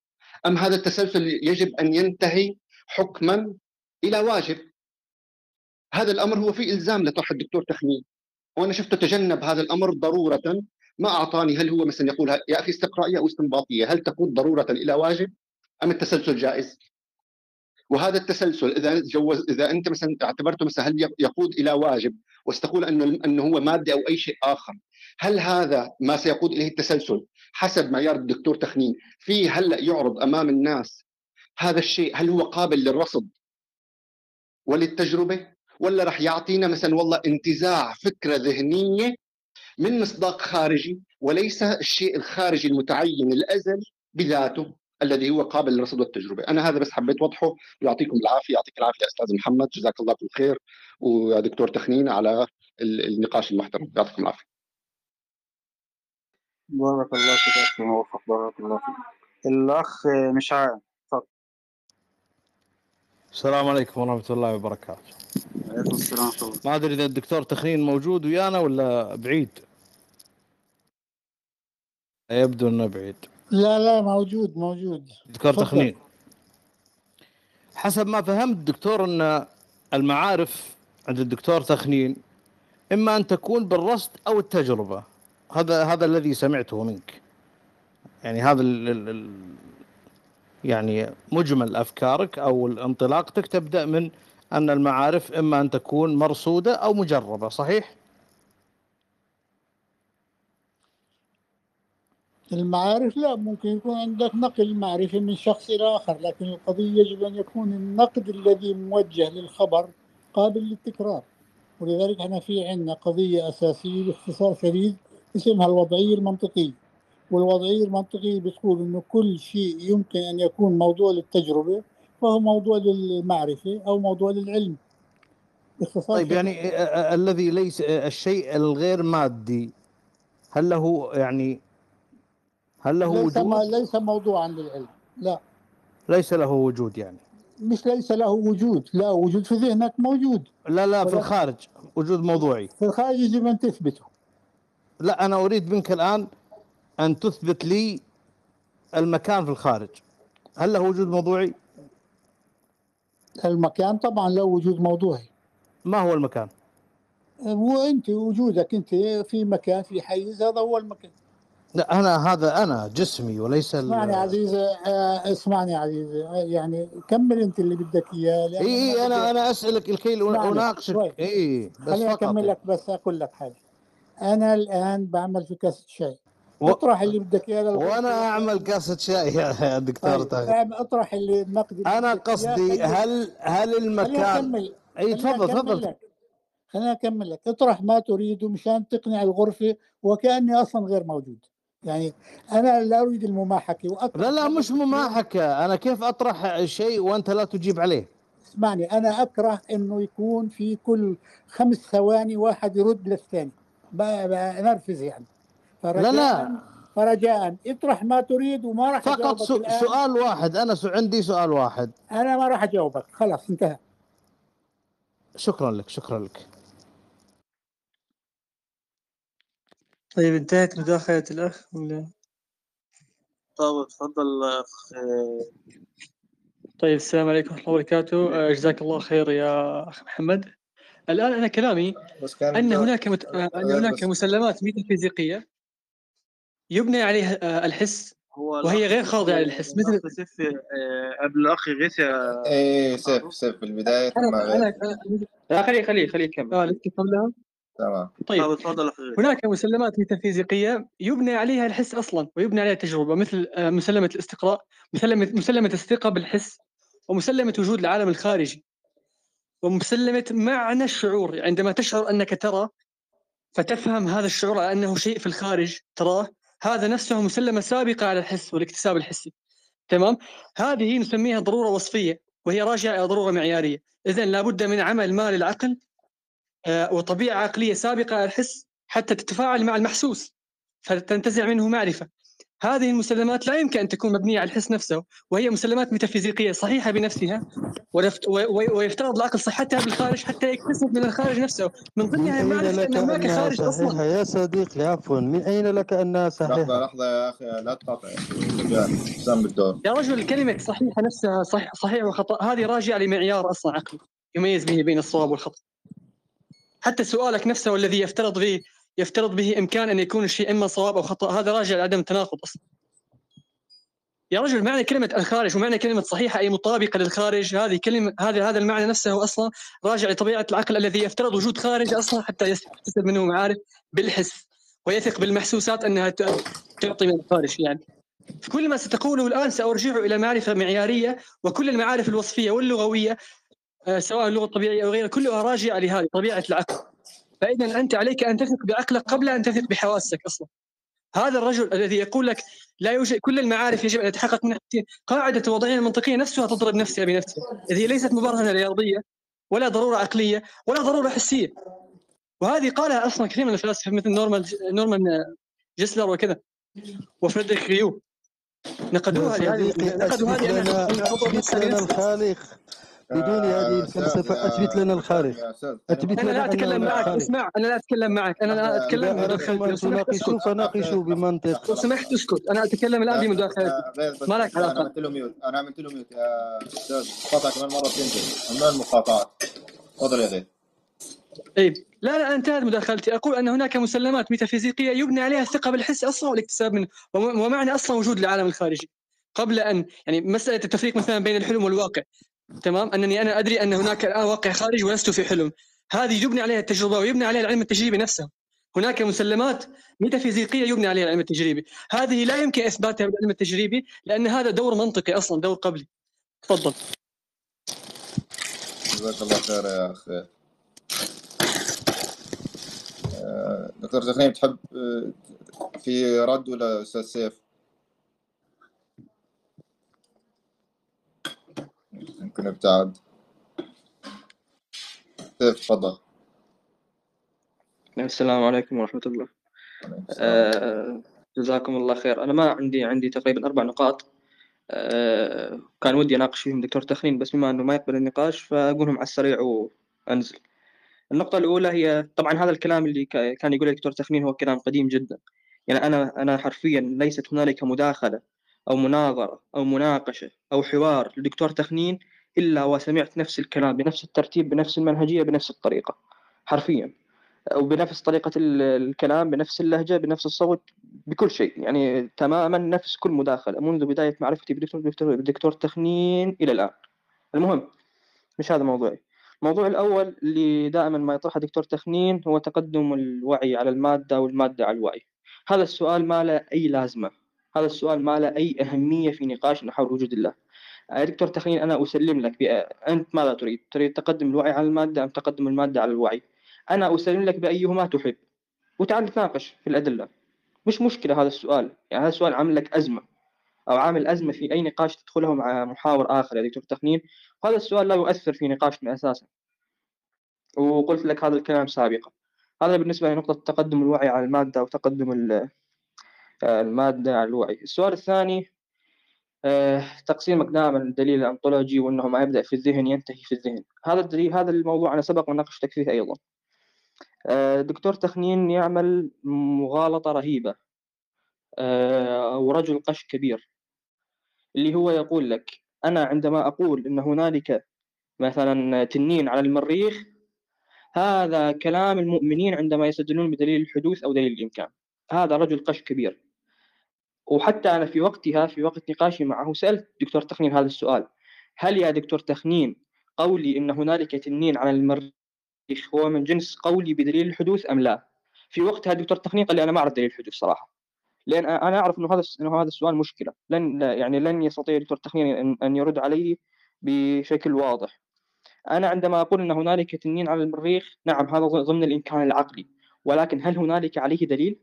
S5: أم هذا التسلسل يجب أن ينتهي حكما إلى واجب؟ هذا الأمر هو في إلزام لطرح الدكتور تخمين. وأنا شفته تجنب هذا الأمر ضرورة ما أعطاني هل هو مثلا يقول يا أخي استقرائية أو استنباطية هل تقود ضرورة إلى واجب أم التسلسل جائز؟ وهذا التسلسل إذا جوز إذا أنت مثلا اعتبرته مثلا هل يقود إلى واجب وستقول أنه أنه هو ماده أو أي شيء آخر هل هذا ما سيقود إليه التسلسل حسب معيار الدكتور تخنين في هلأ يعرض أمام الناس هذا الشيء هل هو قابل للرصد وللتجربة؟ ولا راح يعطينا مثلا والله انتزاع فكرة ذهنية من مصداق خارجي وليس الشيء الخارجي المتعين الأزلي بذاته الذي هو قابل للرصد والتجربة، أنا هذا بس حبيت اوضحه ويعطيكم العافية، يعطيك العافية أستاذ محمد، جزاك الله كل خير ويا دكتور تخنين على النقاش المحترم، يعطيكم العافية.
S3: بارك الله فيك. موفق بارك الله فيك. الأخ مشعل.
S4: السلام عليكم ورحمة الله وبركاته.
S3: عليكم السلام ورحمة الله.
S4: ما أدري إذا الدكتور تخنين موجود ويانا ولا بعيد؟ يبدو أنه بعيد.
S2: لا لا موجود موجود.
S4: دكتور
S2: تفضل.
S4: تخنين. حسب ما فهمت دكتور أن المعارف عند الدكتور تخنين إما أن تكون بالرصد أو التجربة. هذا هذا الذي سمعته منك. يعني هذا ال ال ال يعني مجمل أفكارك أو انطلاقتك تبدأ من أن المعارف إما أن تكون مرصودة أو مجربة صحيح؟
S2: المعارف لا ممكن يكون عندك نقل معرفي من شخص إلى آخر لكن القضية يجب أن يكون النقد الذي موجه للخبر قابل للتكرار ولذلك إحنا في عندنا قضية أساسية باختصار شديد اسمها الوضعية المنطقية والوضعية المنطقية بتقول إنه كل شيء يمكن أن يكون موضوع للتجربة فهو موضوع للمعرفة أو موضوع للعلم.
S4: طيب. يعني الذي ليس الشيء الغير مادي هل له يعني هل له
S2: ليس ما
S4: وجود؟
S2: ليس موضوعا للعلم لا.
S4: ليس له وجود يعني.
S2: مش ليس له وجود لا وجود في ذهنك موجود.
S4: لا لا في الخارج وجود موضوعي.
S2: في الخارج يجب ان تثبته.
S4: لا أنا أريد منك الآن أن تثبت لي المكان في الخارج. هل له وجود موضوعي؟
S2: المكان طبعا له وجود موضوعي.
S4: ما هو المكان؟
S2: وانت وجودك أنت في مكان في حيز هذا هو المكان.
S4: لا أنا هذا أنا جسمي وليس
S2: اسمعني عزيزي آه، اسمعني عزيزي. آه، يعني كمل أنت اللي بدك إياه لأن
S4: إي إي أنا أنا أسألك الكي
S2: شوي.
S4: إي بس
S2: خليني أكمل لك بس أقول لك حاجة. أنا الآن بعمل في كاسه شاي.
S4: و...
S2: اطرح اللي بدك إياه.
S4: وأنا أعمل كاسه شاي يا دكتور
S2: طيب اطرح اللي اللي أنا.
S4: قصدي هل هل المكان
S2: إي
S4: تفضل تفضل.
S2: خليني أكمل لك اطرح ما تريده مشان تقنع الغرفة وكأني أصلا غير موجود يعني أنا لا أريد المماحكة واطرح
S4: لا لا مش. مماحكة أنا كيف أطرح شيء وأنت لا تجيب عليه
S2: اسمعني أنا أكره إنه يكون في كل خمس ثواني واحد يرد للثاني بنرفز يعني فرجاء
S4: لا.
S2: فرجاء اطرح ما تريد وما راح
S4: فقط
S2: أجاوبك
S4: سو...
S2: الآن.
S4: سؤال واحد. أنا. عندي سؤال واحد.
S2: أنا ما راح أجاوبك. خلاص انتهى.
S4: شكرا لك شكرا لك.
S6: طيب انتهت مداخلة الأخ ولا؟
S3: طب اتفضل أخ. آه،
S6: طيب السلام عليكم ورحمة الله وبركاته. جزاك الله خير يا أخ محمد. الآن أنا كلامي
S1: بس كان
S6: أن هناك مت... أن هناك
S1: بس-
S6: مسلمات ميتافيزيقية. يبنى عليها آه، الحس وهي غير خاضعة
S3: سيف-
S6: للحس. مثل
S3: آه، قبل الأخ غيث يا
S1: إيه سيف سيف في البداية ثم
S6: أنا. لا خليه خليه خليه يكمل. آه قبلها؟
S1: تمام.
S6: طيب.
S3: اخ غيث.
S6: هناك مسلمات ميتافيزيقية يبنى عليها الحس أصلا ويبنى عليها التجربة مثل آه، مسلمة الاستقراء مسلمة مسلمة الثقة بالحس ومسلمة وجود العالم الخارجي ومسلمة معنى الشعور. عندما تشعر أنك ترى فتفهم هذا الشعور على أنه شيء في الخارج تراه هذا نفسه مسلمة سابقة على الحس والاكتساب الحسي. تمام؟ هذه نسميها ضرورة وصفية وهي راجعة إلى ضرورة معيارية. إذا لابد من عمل ما للعقل آه، وطبيعة عقلية سابقة على الحس حتى تتفاعل مع المحسوس فتنتزع منه معرفة. هذه المسلمات لا يمكن أن تكون مبنية على الحس نفسه وهي مسلمات ميتافيزيقية صحيحة بنفسها ويفترض العقل صحتها بالخارج حتى يكتسب من الخارج نفسه. من
S7: من
S6: ضمنها معرفة
S7: لك
S6: أن هناك خارج أصلا
S7: صحيحة؟ يا صديقي عفوا. من أين لك أنها
S1: لحظة
S7: صحيحة؟
S1: لحظة يا أخي لا تقاطع. سام بالدور.
S6: يا رجل كلمة صحيحة نفسها صح صحيح وخطأ. هذه راجعة لمعيار أصلا عقلي يميز به بين الصواب والخطأ. حتى سؤالك نفسه والذي يفترض به يفترض به إمكان أن يكون الشيء إما صواب أو خطأ. هذا راجع لعدم التناقض أصلا. يا رجل معنى كلمة الخارج ومعنى كلمة صحيحة أي مطابقة للخارج هذه كلمة هذا هذا المعنى نفسه أصلا راجع لطبيعة العقل الذي يفترض وجود خارج أصلا حتى يكتسب منه معارف بالحس ويثق بالمحسوسات أنها تعطي من الخارج يعني. كل ما ستقوله الآن سأرجعه إلى معرفة معيارية وكل المعارف الوصفية واللغوية آه، سواء اللغة الطبيعية أو غيرها كلها راجعة لهذه طبيعة العقل. فإذا أنت عليك أن تثق بعقلك قبل أن تثق بحواسك أصلا. هذا الرجل الذي يقول لك لا يوجد كل المعارف يجب أن يتحقق منها قاعدة الوضعية المنطقية نفسها تضرب نفسها بنفسها. إذ هي ليست مبرهنة رياضية ولا ضرورة عقلية ولا ضرورة حسية. وهذه قالها أصلا كثير من الفلاسفة مثل نورمان نورمان جيسلر وكذا. وفريدريك ريو نقدوها نقدوا هذه
S7: لنا
S6: بنفسها
S7: الخالق. بدون
S1: يا
S7: هذه
S1: أستاذ،
S7: الفلسفة
S1: يا
S7: أثبت لنا
S1: يا أستاذ
S7: أثبت
S6: أنا لا
S7: لنا
S6: أتكلم
S7: لا
S6: معك اسمع أنا لا أتكلم معك. أنا لا
S7: أتكلم
S6: اسكت
S7: فناقشوا بمنطق.
S6: لو سمحت اسكت. أنا أتكلم الآن بمداخلتي ما لك
S1: أنا
S6: علاقة.
S1: عملت له ميوت أنا عملت له ميوت يا أستاذ قطع كمان مرة بتنزل ممنوع المقاطعات تفضل يا غير
S6: طيب. لا لا انتهت مداخلتي. أقول أن هناك مسلمات ميتافيزيقية يبنى عليها الثقة بالحس أصلا والاكتساب منه وم- ومعنى أصلا وجود العالم الخارجي. قبل ان يعني مسألة التفريق مثلا بين الحلم والواقع. تمام؟ أنني أنا أدري أن هناك الآن واقع خارجي ولست في حلم. هذه يبني عليها التجربة ويبني عليها العلم التجريبي نفسه. هناك مسلمات ميتافيزيقية يبني عليها العلم التجريبي. هذه لا يمكن إثباتها بالعلم التجريبي لأن هذا دور منطقي أصلا دور قبلي. تفضل.
S1: جزاك الله خير يا اخ آه، دكتور تخنيم تحب آه، في رد ولا أستاذ سيف؟ يمكن ابتعد. سيف تفضل.
S8: السلام عليكم ورحمة الله. آه، جزاكم الله خير. أنا ما عندي عندي تقريبا أربع نقاط. آه، كان ودي أناقش فيهم دكتور تخنين بس بما أنه ما يقبل النقاش فأقولهم على السريع وأنزل. النقطة الأولى هي طبعا هذا الكلام اللي كا- كان يقوله دكتور تخنين هو كلام قديم جدا. يعني أنا أنا حرفيا ليست هنالك مداخلة. أو مناظرة أو مناقشة أو حوار لدكتور تخنين إلا وسمعت نفس الكلام بنفس الترتيب بنفس المنهجية بنفس الطريقة حرفيا. وبنفس طريقة ال- الكلام بنفس اللهجة بنفس الصوت بكل شيء. يعني تماما نفس كل مداخلة. منذ بداية معرفتي بدكتور تخنين إلى الآن. المهم مش هذا موضوعي. الموضوع الأول اللي دائما ما يطرحه دكتور تخنين هو تقدم الوعي على المادة والمادة على الوعي. هذا السؤال ما له أي لازمة. هذا السؤال ما له أي أهمية في نقاشنا حول وجود الله. يا دكتور تخنين أنا أسلم لك بأ... أنت ماذا تريد؟ تريد تقدم الوعي على المادة أم تقدم المادة على الوعي؟ أنا أسلم لك بأيهما تحب وتعال نتناقش في الأدلة. مش مشكلة هذا السؤال يعني هذا السؤال عامل لك أزمة أو عامل أزمة في أي نقاش تدخله مع محاور آخر يا دكتور تخنين وهذا السؤال لا يؤثر في نقاشنا أساسا. وقلت لك هذا الكلام سابقا. هذا بالنسبة لنقطة تقدم الوعي على المادة وتقدم المادة على الوعي. السؤال الثاني آه، تقسيمك دائما الدليل الأنطولوجي وأنه ما يبدأ في الذهن ينتهي في الذهن. هذا الدليل هذا الموضوع أنا سبق وناقشتك فيه أيضا. آه، دكتور تخنين يعمل مغالطة رهيبة آه، ورجل قش كبير اللي هو يقول لك أنا عندما أقول أن هنالك مثلا تنين على المريخ هذا كلام المؤمنين عندما يستدلون بدليل الحدوث أو دليل الإمكان. هذا رجل قش كبير. وحتى أنا في وقتها في وقت نقاشي معه سألت دكتور تخنين هذا السؤال. هل يا دكتور تخنين قولي أن هنالك تنين على المريخ هو من جنس قولي بدليل الحدوث أم لا؟ في وقتها دكتور تخنين قال لي أنا ما أعرف دليل الحدوث صراحة. لأن أنا أعرف أنه هذا أنه هذا السؤال مشكلة. لن يعني لن يستطيع دكتور تخنين أن يرد علي بشكل واضح. أنا عندما أقول أن هنالك تنين على المريخ نعم هذا ضمن الإمكان العقلي. ولكن هل هنالك عليه دليل؟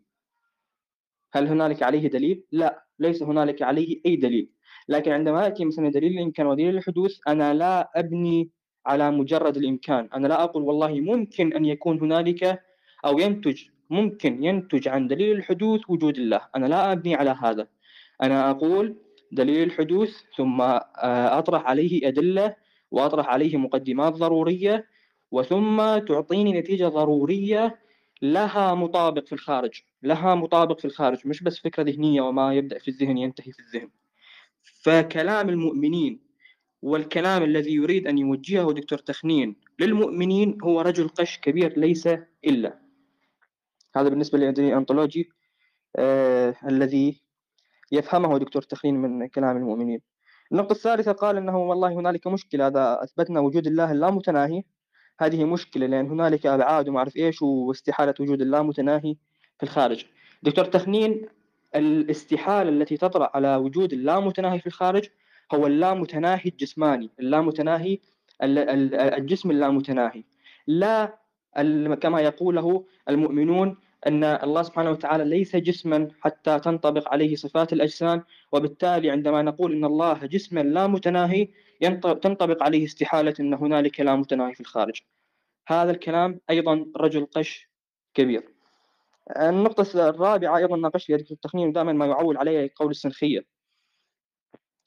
S8: هل هنالك عليه دليل؟ لا ليس هنالك عليه أي دليل. لكن عندما يأتي مثلا دليل الإمكان ودليل الحدوث أنا لا أبني على مجرد الإمكان. أنا لا أقول والله ممكن أن يكون هنالك أو ينتج ممكن ينتج عن دليل الحدوث وجود الله. أنا لا أبني على هذا. أنا أقول دليل الحدوث ثم آه، أطرح عليه أدلة وأطرح عليه مقدمات ضرورية وثم تعطيني نتيجة ضرورية لها مطابق في الخارج. لها مطابق في الخارج مش بس فكرة ذهنية وما يبدأ في الذهن ينتهي في الذهن. فكلام المؤمنين والكلام الذي يريد أن يوجهه دكتور تخنين للمؤمنين هو رجل قش كبير ليس إلا. هذا بالنسبة للدليل الأنطولوجي آه الذي يفهمه دكتور تخنين من كلام المؤمنين. النقطة الثالثة قال أنه والله هنالك مشكلة. إذا أثبتنا وجود الله اللامتناهي هذه مشكلة لأن هنالك أبعاد وما أعرف إيش واستحالة وجود اللامتناهي في الخارج. دكتور تخنين الاستحالة التي تطرأ على وجود اللامتناهي في الخارج هو اللامتناهي الجسماني اللامتناهي ال- ال- الجسم اللامتناهي. لا كما يقوله المؤمنون أن الله سبحانه وتعالى ليس جسما حتى تنطبق عليه صفات الأجسام وبالتالي عندما نقول أن الله جسما لا متناهي تنطبق عليه استحالة أن هنالك لا متناهي في الخارج. هذا الكلام أيضا رجل قش كبير. النقطة الرابعة أيضا ناقشت دكتور التخنين دائما ما يعول عليه قول السنخية.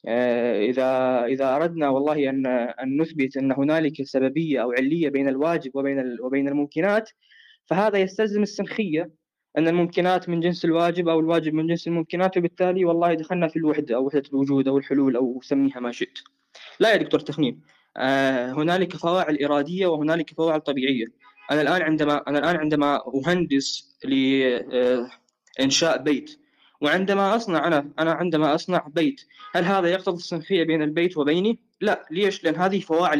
S8: آه، إذا إذا أردنا والله أن أن نثبت أن هنالك سببية أو علية بين الواجب وبين وبين الممكنات فهذا يستلزم السنخية أن الممكنات من جنس الواجب أو الواجب من جنس الممكنات وبالتالي والله دخلنا في الوحدة أو وحدة الوجود أو الحلول أو سميها ما شئت. لا يا دكتور تخنين آه، هنالك فواعل إرادية وهنالك فواعل طبيعية. أنا الآن عندما أنا الآن عندما أهندس لإنشاء بيت وعندما أصنع أنا أنا عندما أصنع بيت هل هذا يقتضي السنخية بين البيت وبيني؟ لا ليش؟ لأن هذه فواعل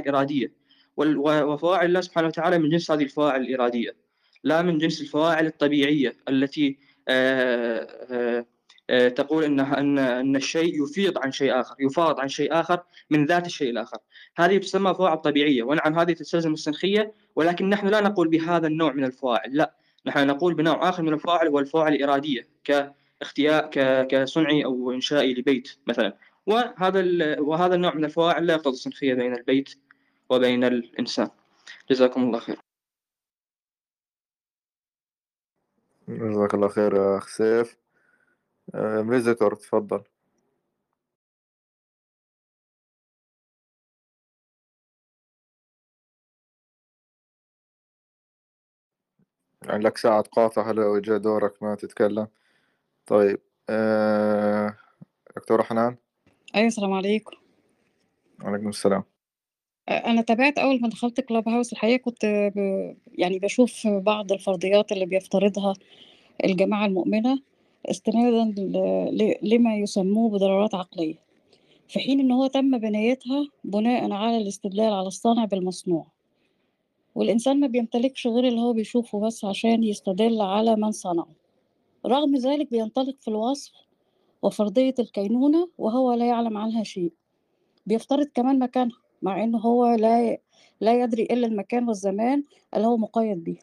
S8: و- وفواعل الله سبحانه وتعالى من جنس هذه الفواعل الإرادية لا من جنس الفواعل الطبيعية التي آه، آه، آه، تقول أن أن أن الشيء يفيض عن شيء آخر يفاض عن شيء آخر من ذات الشيء الآخر. هذه تسمى فواعل طبيعية ونعم هذه تستلزم السنخية ولكن نحن لا نقول بهذا النوع من الفواعل لا. نحن نقول بنوع آخر من الفاعل هو الفاعل الإرادية كاختيار ك- كصنعي أو إنشائي لبيت مثلا. وهذا وهذا النوع من الفواعل لا يقتضي الصنفية بين البيت وبين الإنسان. جزاكم الله خير.
S1: جزاك الله خير يا أخ سيف. آه، فيزيتور تفضل يعني لك ساعة تقاطع هلا وجاء دورك ما تتكلم؟ طيب آه، دكتورة حنان؟
S9: أيوة السلام عليكم.
S1: وعليكم السلام.
S9: أنا تابعت أول ما دخلت كلاب هاوس الحقيقة كنت ب... يعني بشوف بعض الفرضيات اللي بيفترضها الجماعة المؤمنة. استنادا. لما يسموه بضرورات عقلية في حين إن هو تم بنايتها بناء على الاستدلال على الصانع بالمصنوع. والإنسان ما بيمتلكش غير اللي هو بيشوفه بس عشان يستدل على من صنعه. رغم ذلك بينطلق في الوصف وفرضية الكينونة وهو لا يعلم عنها شيء. بيفترض كمان مكانها مع إنه هو لا لا يدري إلا المكان والزمان اللي هو مقيد بيه.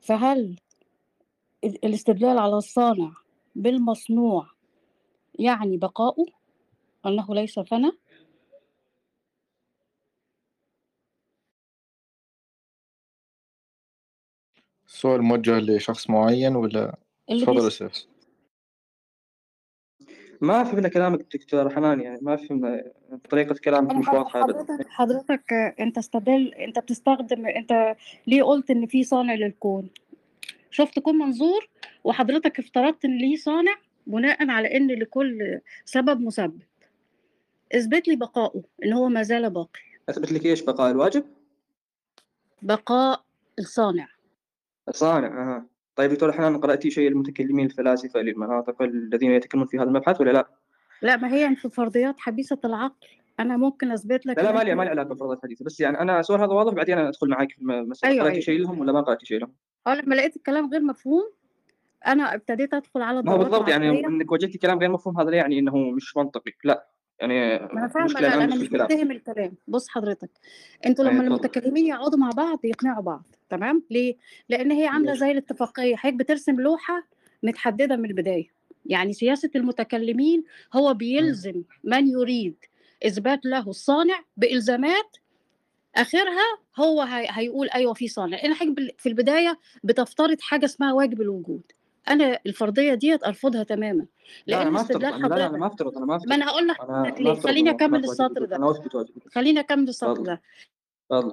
S9: فهل الاستدلال على الصانع بالمصنوع يعني بقاؤه؟ أنه ليس فنى
S1: السؤال موجه لشخص معين ولا تفضل سيف
S8: ما فهمنا كلامك دكتور حنان يعني ما فهمنا طريقة كلامك مش واضحة أبدا.
S9: حضرتك حضرتك أنت استدل أنت بتستخدم أنت ليه قلت إن في صانع للكون؟ شفت كون منظور وحضرتك افترضت إن ليه صانع بناء على إن لكل سبب مسبب. إثبت لي بقاؤه إن هو ما زال باقي.
S8: أثبت لك إيش؟ بقاء الواجب؟
S9: بقاء الصانع.
S8: صانع أها. طيب دكتور حنان قرأتي شيء المتكلمين الفلاسفة للمناطق الذين يتكلمون في هذا المبحث ولا لا؟
S9: لا ما هي في فرضيات حبيسة العقل. أنا ممكن أثبت لك
S8: لا لا
S9: إن
S8: ما
S9: أنت
S8: لي ما لي علاقة بفرض الحديث. بس يعني أنا السؤال هذا واضح بعدين أنا أدخل معاك في المسألة
S9: أيوه
S8: قرأتي
S9: أيوه.
S8: شيء لهم ولا ما قرأتي شيء لهم؟
S9: أه لما لقيت الكلام غير مفهوم أنا ابتديت أدخل على
S8: ما هو بالضبط يعني إنك وجدتي كلام غير مفهوم هذا لا يعني إنه مش منطقي. لا يعني
S9: ما أنا فاهمة
S8: المشكلة
S9: أنا
S8: مش
S9: مش
S8: الكلام.
S9: بص حضرتك أنتوا
S8: اي
S9: لما
S8: تفضل.
S9: المتكلمين يقعدوا مع بعض يقنعوا بعض تمام؟ ليه؟ لأن هي
S8: ماشي.
S9: زي الاتفاقية حضرتك بترسم لوحة متحددة من البداية. يعني سياسة المتكلمين هو. بيلزم من يريد إثبات له الصانع بإلزامات آخرها هو هي... هيقول أيوه في صانع. حاجة بال- في البداية بتفترض حاجة اسمها واجب الوجود. أنا الفرضية ديت أرفضها تماما
S8: لا أنا
S9: لأن
S8: ما
S9: استدلال
S8: أنا لا لا أنا
S9: حضرتك.
S8: ما أفترض أنا ما
S9: ما
S8: افترض
S9: أنا هقول أنا
S8: ما
S9: ليه.
S8: أفترض
S9: خليني اكمل السطر ده.
S8: أنا
S9: خليني اكمل السطر ده.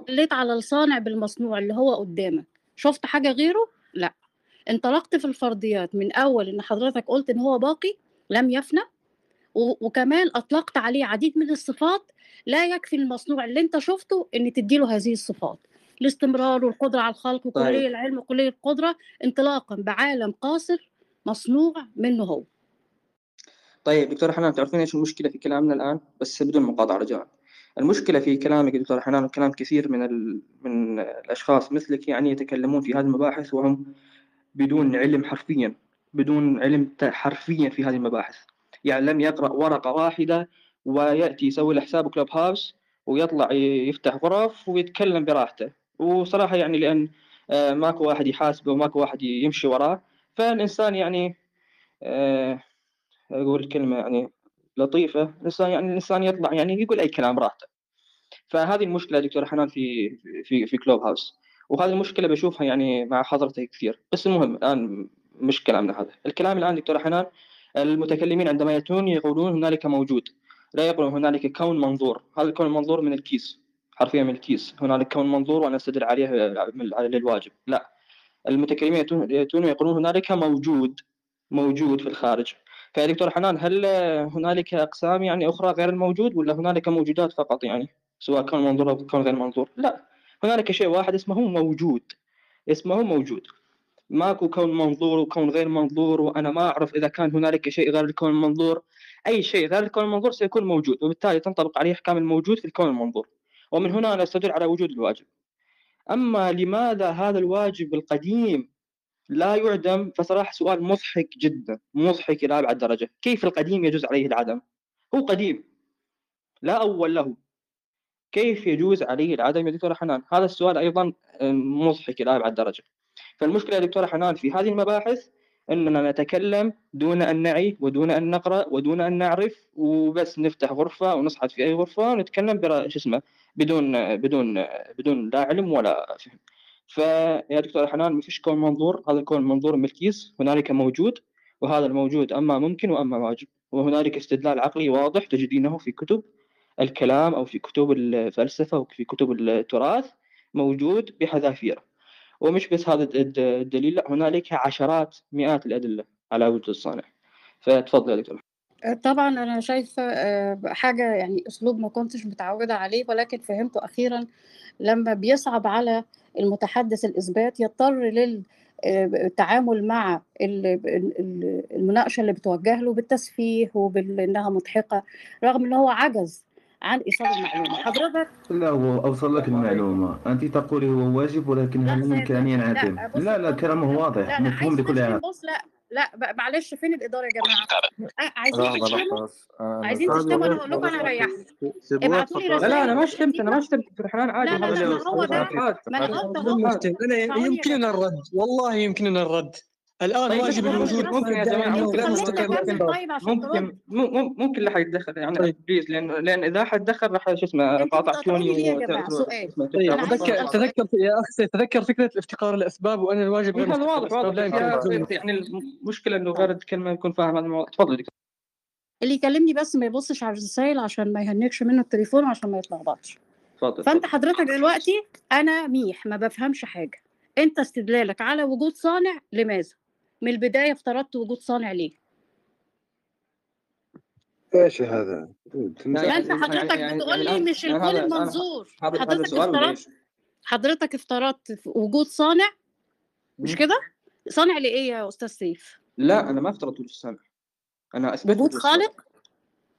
S9: دليت على الصانع بالمصنوع اللي هو قدامك؟ شفت حاجة غيره؟ لا. انطلقت في الفرضيات من أول إن حضرتك قلت إن هو باقي لم يفنى. وكمان أطلقت عليه عديد من الصفات لا يكفي المصنوع اللي أنت شفته إن تديله هذه الصفات. الاستمرار والقدرة على الخلق وكلية
S8: طيب
S9: العلم وكلية القدرة انطلاقا بعالم قاصر مصنوع منه هو.
S8: طيب دكتور حنان تعرفين إيش المشكلة في كلامنا الآن؟ بس بدون مقاطعة رجاء. المشكلة في كلامك دكتور حنان وكلام كثير من ال... من الأشخاص مثلك يعني يتكلمون في هذه المباحث وهم بدون علم حرفيا بدون علم حرفيا في هذه المباحث. يعني لم يقرأ ورقة واحدة ويأتي يسوي له حساب كلوب هاوس ويطلع يفتح غرف ويتكلم براحته. وصراحة يعني لأن آه، ماكو واحد يحاسبه وماكو واحد يمشي وراه فالإنسان يعني آه، أقول كلمة يعني لطيفة الإنسان يعني الإنسان يطلع يعني يقول أي كلام براحته. فهذه المشكلة دكتور حنان في في في كلوب هاوس وهذه المشكلة بشوفها يعني مع حضرتك كثير. بس المهم الآن مش كلامنا هذا. الكلام الآن دكتور حنان المتكلمين عندما يأتون يقولون هنالك موجود. لا يقولون هنالك كون منظور. هذا الكون المنظور من الكيس حرفيا من الكيس. هنالك كون منظور وأنا أستدل عليه على للواجب. لا. المتكلمين يأتون يقولون هنالك موجود موجود في الخارج. فيا دكتور حنان هل هنالك أقسام يعني أخرى غير الموجود ولا هنالك موجودات فقط يعني؟ سواء كان منظور أو كان غير منظور. لا. هنالك شيء واحد اسمه موجود. اسمه موجود. ماكو كون منظور وكون غير منظور وأنا ما أعرف إذا كان هنالك شيء غير الكون المنظور. أي شيء غير الكون المنظور سيكون موجود وبالتالي تنطبق عليه أحكام الموجود في الكون المنظور. ومن هنا أنا أستدل على وجود الواجب. أما لماذا هذا الواجب القديم لا يعدم؟ فصراحة سؤال مضحك جدا مضحك إلى أبعد درجة. كيف القديم يجوز عليه العدم؟ هو قديم لا أول له. كيف يجوز عليه العدم يا دكتور حنان؟ هذا السؤال أيضا مضحك إلى أبعد درجة. فالمشكلة يا دكتورة حنان في هذه المباحث إننا نتكلم دون أن نعي ودون أن نقرأ ودون أن نعرف وبس نفتح غرفة ونصعد في أي غرفة ونتكلم برا شو اسمه بدون بدون بدون لا علم ولا فهم. فيا دكتورة حنان ما فيش كون منظور هذا الكون منظور ملكيس هنالك موجود وهذا الموجود أما ممكن وأما واجب. وهنالك استدلال عقلي واضح تجدينه في كتب الكلام أو في كتب الفلسفة أو في كتب التراث موجود بحذافيره. ومش بس هذا الد- الدليل لا هنالك عشرات مئات الأدلة على وجود الصانع. فتفضل يا دكتور.
S9: طبعا أنا شايفة آه، حاجة يعني أسلوب ما كنتش متعودة عليه ولكن فهمته أخيرا لما بيصعب على المتحدث الإثبات يضطر للتعامل مع ال- ال- المناقشة اللي بتوجه له بالتسفيه وبانها مضحكة رغم إن هو عجز عن ايصال المعلومه حضرتك
S10: لا هو أوصل لك المعلومة أنت تقولي هو واجب ولكن هل يمكن أن
S9: لا
S10: ينعدم لا لا كلامه واضح مفهوم
S9: نفهم
S10: عام
S9: لا لا ب- معلش فين الاداره يا جماعة آه، عايزين تشتموا عايزين تشتموا أنا هقول لكم أنا ريحت ابعتوا لي
S8: لا لا
S9: أنا
S8: ما شتمت أنا ما شتمت دكتور حنان عادي
S9: لا لا ما هو ده ما أنا قلت
S6: يمكننا الرد والله يمكننا الرد الآن
S8: طيب
S6: واجب
S8: ممكن
S6: الوجود.
S8: ممكن يا
S6: جماعة
S8: ممكن
S9: طيب
S8: ممكن مم- مم- ممكن اللي حيتدخل يعني
S6: طيب.
S8: بليز لأن لأن إذا حتدخل راح شو اسمه قاطعتوني
S6: طيب تذكر تذكر يا أخي تذكر فكرة افتقار الأسباب وأن الواجب غير
S8: واضح واضح.
S6: لا
S8: يعني المشكلة إنه غير كلمة يكون فاهم هذا الموضوع. تفضل دكتور.
S9: اللي يكلمني بس ما يبصش على الرسائل عشان ما يهنكش منه التليفون عشان ما يتلخبطش.
S8: تفضل. فأنت
S9: حضرتك دلوقتي أنا ميح ما بفهمش حاجة. أنت استدلالك على وجود صانع لماذا؟ من البداية افترضت وجود صانع ليه.
S11: إيش هذا؟
S8: يعني
S9: انت حضرتك
S8: يعني
S9: بتقول
S8: يعني
S9: لي
S8: الآن
S9: مش الكل المنظور حضرتك افترضت؟ حضرتك افترضت وجود صانع؟ مش. كده؟ صانع لإيه يا أستاذ سيف؟
S8: لا أنا ما افترضت وجود الصانع أنا اثبت
S9: وجود خالق؟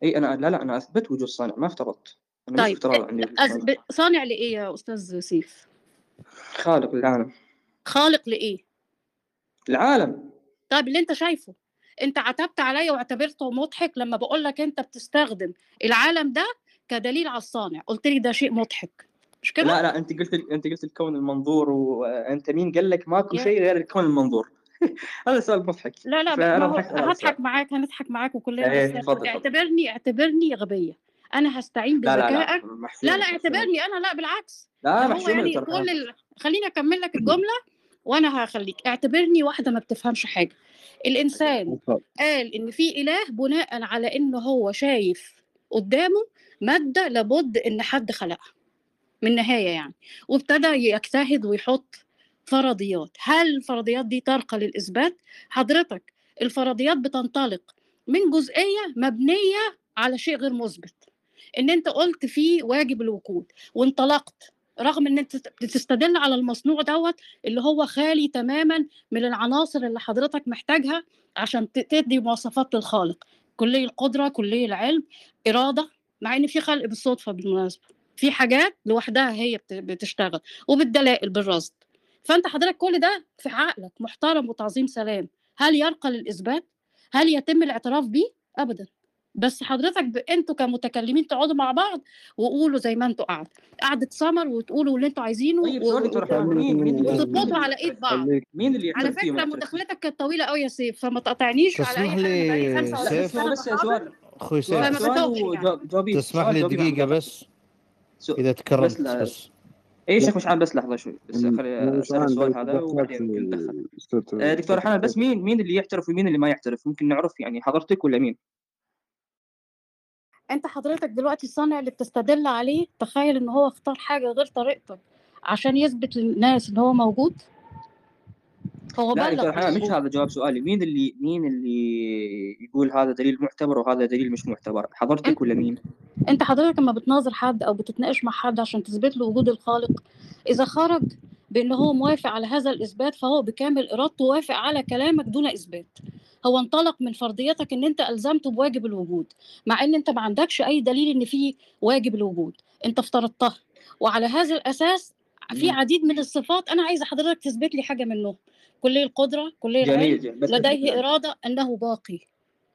S8: إي أنا لا لا أنا اثبت وجود الصانع ما افترضت. مش
S9: طيب
S8: افتراض عندي وجود
S9: أز...
S8: الصانع
S9: ب- صانع لإيه يا أستاذ سيف؟
S8: خالق للعالم
S9: خالق لإيه؟
S8: العالم.
S9: طيب اللي انت شايفه انت عتبت عليا واعتبرته مضحك لما بقول لك انت بتستخدم العالم ده كدليل على الصانع قلت لي ده شيء مضحك مش كده؟
S8: لا لا انت قلت انت قلت الكون المنظور وانت مين؟ قال لك ماكو شيء غير الكون المنظور. هذا سؤال مضحك.
S9: لا لا هضحك معاك هنضحك معاك وكلنا
S8: إيه
S9: اعتبرني اعتبرني غبية أنا هستعين
S8: لا لا لا
S9: بذكائك لا لا اعتبرني أنا لا بالعكس
S8: لا
S9: هو يعني كل ال... خليني أكمل لك الجملة وأنا هخليك. اعتبرني واحدة ما بتفهمش حاجة. الإنسان قال إن في إله بناء على انه هو شايف قدامه مادة لابد إن حد خلقها. من النهاية يعني. وابتدى يجتهد ويحط فرضيات. هل الفرضيات دي ترقى للإثبات؟ حضرتك الفرضيات بتنطلق من جزئية مبنية على شيء غير مثبت. إن أنت قلت فيه واجب الوجود وانطلقت. رغم إن أنت بتستدل على المصنوع دوت اللي هو خالي تماما من العناصر اللي حضرتك محتاجها عشان تدي مواصفات للخالق. كلية القدرة كلية العلم إرادة مع إن في خلق بالصدفة بالمناسبة. في حاجات لوحدها هي بت- بتشتغل وبالدلائل بالرصد. فأنت حضرتك كل ده في عقلك محترم وتعظيم سلام. هل يرقى للإثبات؟ هل يتم الاعتراف بيه؟ ابدا. بس حضرتك ب... أنتوا كمتكلمين تقعدوا مع بعض وقولوا زي ما أنتوا قاعد قعدة سمر وتقولوا اللي أنتوا عايزينه
S8: طيب
S9: و...
S8: سؤال دكتور حنان
S9: وت...
S8: مين؟ مين اللي
S9: وتطبطوا على إيد بعض.
S8: مين اللي
S9: على
S8: فكرة؟
S9: مداخلتك كانت طويلة قوي يا سيف فما تقاطعنيش على
S4: أي
S9: حاجة أنا بقالي
S4: لي
S9: 25
S8: لا بس
S9: بحاضر
S8: سؤال أخوي
S4: سيف
S9: يعني.
S4: تسمح لي دقيقة بس؟
S8: بس
S4: تكرمت بس
S8: اي شيخ مش عام بس لحظة شوي. بس خلي اسال السؤال هذا وبعدين آه، دكتور حنان بس مين مين اللي يعترف ومين اللي ما يعترف ممكن نعرف يعني حضرتك ولا مين؟
S9: أنت حضرتك دلوقتي الصانع اللي بتستدل عليه تخيل إن هو اختار حاجة غير طريقتك عشان يثبت للناس إن هو موجود؟ هو
S8: لا
S9: بلغ
S8: حنان مش هذا جواب سؤالي. مين اللي مين اللي يقول هذا دليل معتبر وهذا دليل مش معتبر؟ حضرتك
S9: أنت
S8: ولا مين؟
S9: أنت حضرتك لما بتناظر حد أو بتتناقش مع حد عشان تثبت له وجود الخالق إذا خرج بإن هو موافق على هذا الإثبات فهو بكامل إرادته وافق على كلامك دون إثبات. هو انطلق من فرضيتك إن أنت ألزمته بواجب الوجود مع إن أنت ما عندكش أي دليل إن في واجب الوجود أنت افترضتها. وعلى هذا الأساس في. عديد من الصفات أنا عايزه حضرتك تثبت لي حاجة منهم كلية القدرة كلية
S8: جميل
S9: العلم لديه إرادة أنه باقي.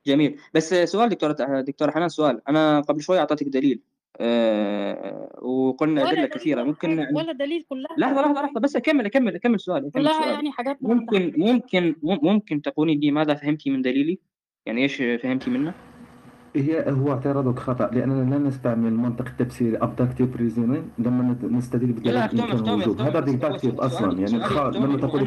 S8: جميل. بس سؤال دكتورة دكتورة حنان سؤال. أنا قبل شوي أعطيتك دليل. آه، وقلنا كثيرة.
S9: ولا
S8: ممكن
S9: ولا دليل كلها
S8: لحظة لحظة لحظة بس أكمل أكمل أكمل سؤالي
S9: كلها
S8: سؤالي
S9: يعني حاجات
S8: ممكن ممكن ممكن تقولي لي ماذا فهمتي من دليلي؟ يعني إيش فهمتي منه؟
S10: هي هو اعتراضك خطأ لأننا لا نستعمل المنطق التفسيري abductive reasoning لما نت- نستدل إمكان
S8: اختمي
S10: الوجود هذا
S8: سؤالي
S10: أصلا يعني لما تقول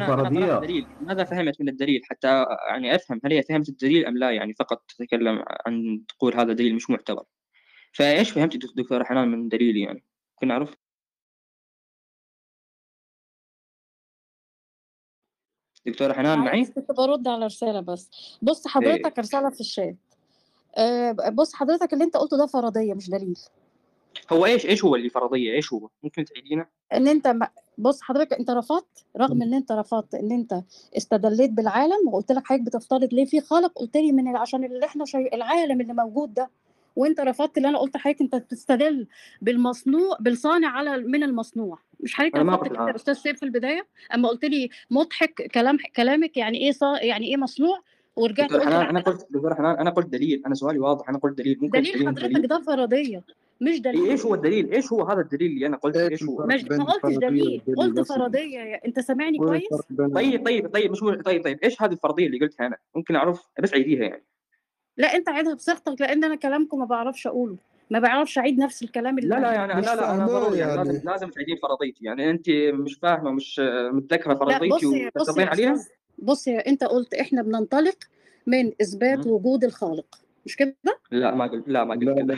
S8: دليل ماذا فهمت من الدليل؟ حتى يعني أفهم هل هي فهمت الدليل أم لا يعني فقط تتكلم عن تقول هذا دليل مش معتبر. فإيش فهمتي دك- دكتورة حنان من دليلي يعني؟ ممكن نعرف؟ دكتورة حنان معي؟
S9: كنت برد على رسالة بس. بص حضرتك رسالة في الشات. آه، بص حضرتك اللي انت قلته ده فرضية مش دليل.
S8: هو إيش إيش هو اللي فرضية؟ إيش هو؟ ممكن تعيدينا
S9: إن انت ما بص حضرتك انت رفضت رغم إن انت رفضت إن انت استدليت بالعالم وقلت لك حضرتك بتفترض ليه في خالق قلت لي من عشان اللي إحنا شي... العالم اللي موجود ده. وانت رفضت اللي أنا قلت لحضرتك انت بتستدل بالمصنوع بالصانع على من المصنوع. مش حضرتك رفضت
S8: قلت
S9: كده يا. أستاذ سيف في البداية؟ أما قلت لي مضحك كلام كلامك يعني إيه صا... يعني إيه مصنوع؟ ورجعت قلت
S8: حنان
S9: لا
S8: أنا قلت دكتور حنان أنا قلت دليل أنا سؤالي واضح أنا قلت دليل ممكن
S9: دليل حضرتك ده فرضية مش دليل.
S8: إيه إيش هو الدليل؟ إيش هو هذا الدليل اللي أنا قلته إيش هو؟
S9: مش ما قلتش دليل قلت فرضية. أنت سامعني كويس؟
S8: طيب طيب طيب مش طيب طيب إيش هذه الفرضية اللي قلتها أنا؟ ممكن أعرف بس عيديها يعني.
S9: لا أنت عيدها بصيغتك لأن أنا كلامكم ما بعرفش أقوله. ما بعرفش أعيد نفس الكلام اللي
S8: لا لا يعني
S7: مش
S8: لا لا
S7: أنا
S8: ضروري يعني
S7: يعني.
S8: لازم لازم تعيدين فرضيتي. يعني أنت مش فاهمة مش متذكرة
S9: لا
S8: فرضيتي وتستطيعين عليها؟
S9: أستاذ بص يا أنت قلت إحنا بننطلق من
S8: إثبات.
S9: وجود الخالق. مش كده؟
S8: لا ما قلت لا ما قلت
S7: لا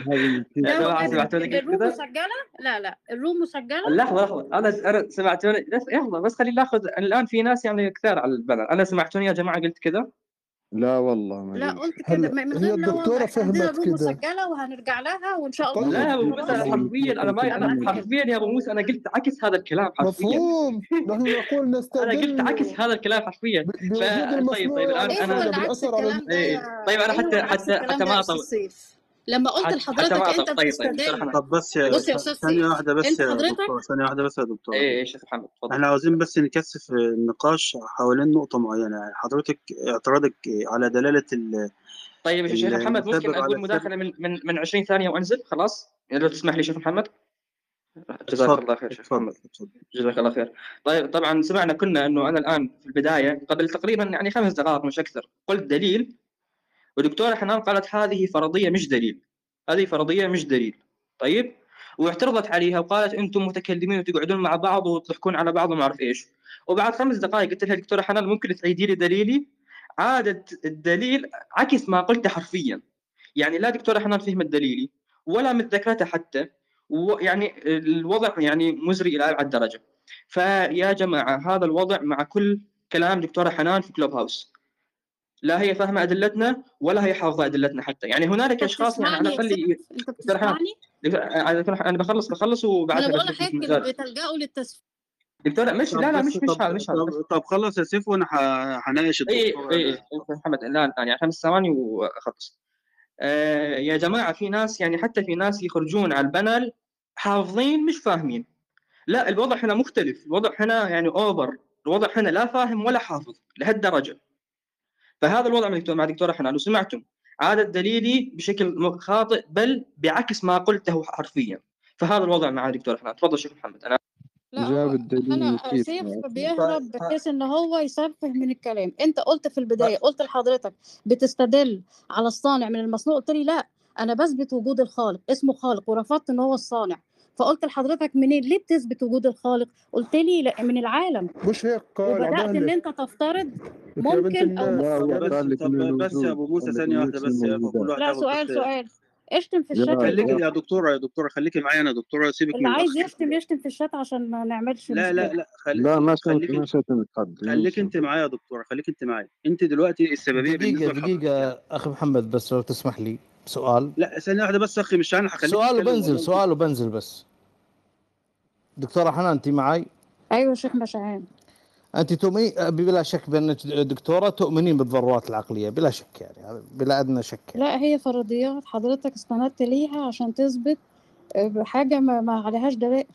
S8: كذا
S7: لا
S8: سمعتوني
S9: الروم مسجلة؟ لا لا الروم مسجلة.
S8: لحظة لحظة. أنا أنا سمعتوني بس لحظة بس خليني ناخذ الآن في ناس يعني كثار على البنر أنا سمعتوني يا جماعة قلت كذا
S7: لا والله ما
S9: لا
S7: قلت.
S9: كده من
S7: هي
S9: غير إحنا عندنا
S7: فهمت كده؟
S9: مسجلة وهنرجع لها وان شاء الله.
S7: طيب
S8: لا يا
S9: أبو
S8: موسى
S9: مسجله
S8: حرفيا أنا ما
S9: أنا لك
S8: حرفيا يا أبو موسى أنا قلت عكس هذا الكلام حرفيا.
S7: مفهوم. نحن نقول
S8: أنا قلت
S7: نستدل.
S8: عكس هذا الكلام حرفيا. ف طيب طيب
S9: الآن أنا
S8: إيه
S9: يا
S8: طيب
S9: أنا
S8: حتى حتى حتى ما
S9: سيف لما قلت لحضرتك
S8: أنت طيب طيب
S9: بتستدل
S8: حنان
S3: طب بس يا
S9: بص يا أستاذ
S3: ثانية
S9: سيف
S3: واحدة بس يا دكتور ثانية واحدة بس يا دكتور.
S8: إيه إيه شيخ محمد؟ تفضل
S3: إحنا عاوزين بس نكثف النقاش حوالين نقطة معينة. يعني حضرتك اعتراضك على دلالة ال-
S8: طيب يا شيخ محمد ممكن
S3: أقول
S8: مداخلة من من من 20 ثانية وأنزل خلاص؟ يعني لو تسمح لي شيخ محمد. جزاك الله خير شيخ محمد.
S3: اتفضل.
S8: جزاك الله خير. طيب طبعا سمعنا كنا أنه أنا الآن في البداية قبل تقريبا يعني خمس دقائق مش أكثر قلت دليل ودكتوره حنان قالت هذه فرضية مش دليل. هذه فرضية مش دليل. طيب؟ واعترضت عليها وقالت أنتم متكلمين وتقعدون مع بعض وتضحكون على بعض وما أعرف إيش. وبعد خمس دقائق قلت لها دكتورة حنان ممكن تعيدي لي دليلي؟ عادت الدليل عكس ما قلته حرفيا. يعني لا دكتورة حنان فهمت دليلي ولا متذكرته حتى. ويعني الوضع يعني مزري إلى أبعد درجة. فيا جماعة هذا الوضع مع كل كلام دكتورة حنان في كلوب هاوس لا هي فاهمة أدلتنا ولا هي حافظة أدلتنا حتى. يعني هنالك أشخاص يعني على الأقل حنان
S9: بتسمعني؟
S8: أنا بخلص بخلص
S9: ما أنا
S8: وبعدها
S9: بقول
S8: مجال
S9: بتلجأوا للتسفيه
S8: دكتورة مش لا لا مش مش هذا مش هذا
S3: طب, طب خلص يا سيف وأنا ح- هناقش
S8: اي
S3: الدكتور
S8: اي اي محمد الان يعني خمس ثواني وأخلص. آه يا جماعة في ناس يعني حتى في ناس يخرجون على ال panel حافظين مش فاهمين. لا الوضع هنا مختلف. الوضع هنا يعني over الوضع هنا لا فاهم ولا حافظ لهالدرجة. فهذا الوضع مع دكتور حنان. لو سمعتم عادت دليلي بشكل خاطئ بل بعكس ما قلته حرفيا. فهذا الوضع مع دكتور حنان. تفضل شيخ محمد. أنا
S9: لا
S7: جاب الدليل أنا
S9: سيف بيهرب بحيث ان هو يسفه من الكلام. أنت قلت في البداية قلت لحضرتك بتستدل على الصانع من المصنوع قلت لي لا أنا بثبت وجود الخالق اسمه خالق ورفضت ان هو الصانع. فقلت لحضرتك منين؟ ليه بتثبت وجود الخالق؟ قلت لي لا من العالم.
S7: مش قال
S9: وبدأت
S7: إن
S9: أنت تفترض ممكن
S7: أو
S3: بس بس يا
S7: أبو
S3: موسى واحدة
S7: من
S3: بس يا
S7: الموجودات
S3: كل واحد
S9: لا سؤال سؤال. اشتم في الشات
S3: خليكي
S9: جوه
S3: يا دكتورة يا دكتورة خليكي معايا أنا. دكتورة سيبك
S9: اللي
S3: من
S9: عايز يشتم يشتم في الشات عشان ما نعملش
S3: لا لا لا خلي
S7: لا ما
S3: خليك
S7: ما
S3: أنت
S7: شتمت حد
S3: خليك أنت معايا يا دكتورة خليك أنت معايا. أنت دلوقتي لحضرتك.
S4: دقيقة
S3: يعني
S4: أخي محمد بس لو تسمح لي. سؤال.
S3: لا ثانية واحدة بس أخي مش أنا هخليك
S4: سؤال وبنزل
S3: انت
S4: سؤال وبنزل بس. دكتورة حنان أنت معي
S9: أيوه شيخ مشعان
S4: أنت تؤمنين بلا شك بأنك دكتورة تؤمنين بالضرورات العقلية بلا شك يعني بلا أدنى شك يعني.
S9: لا هي فرضيات حضرتك استندت ليها عشان تثبت بحاجة ما, ما عليهاش دلائل.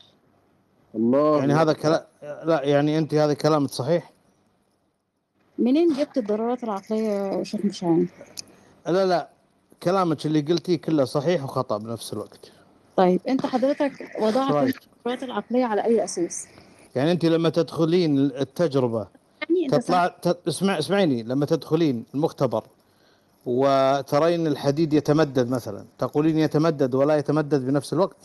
S7: الله.
S4: يعني هذا. كلام لا يعني أنت هذا كلامك صحيح؟
S9: منين جبت الضرورات العقلية يا شيخ مشعان؟
S4: لا لا كلامك اللي قلتيه كله صحيح وخطأ بنفس الوقت.
S9: طيب أنت حضرتك وضعت القدرات العقلية على أي أساس؟
S4: يعني أنت لما تدخلين التجربة
S9: يعني
S4: تطلع. اسمع اسمعيني لما تدخلين المختبر وترين الحديد يتمدد مثلا تقولين يتمدد ولا يتمدد بنفس الوقت؟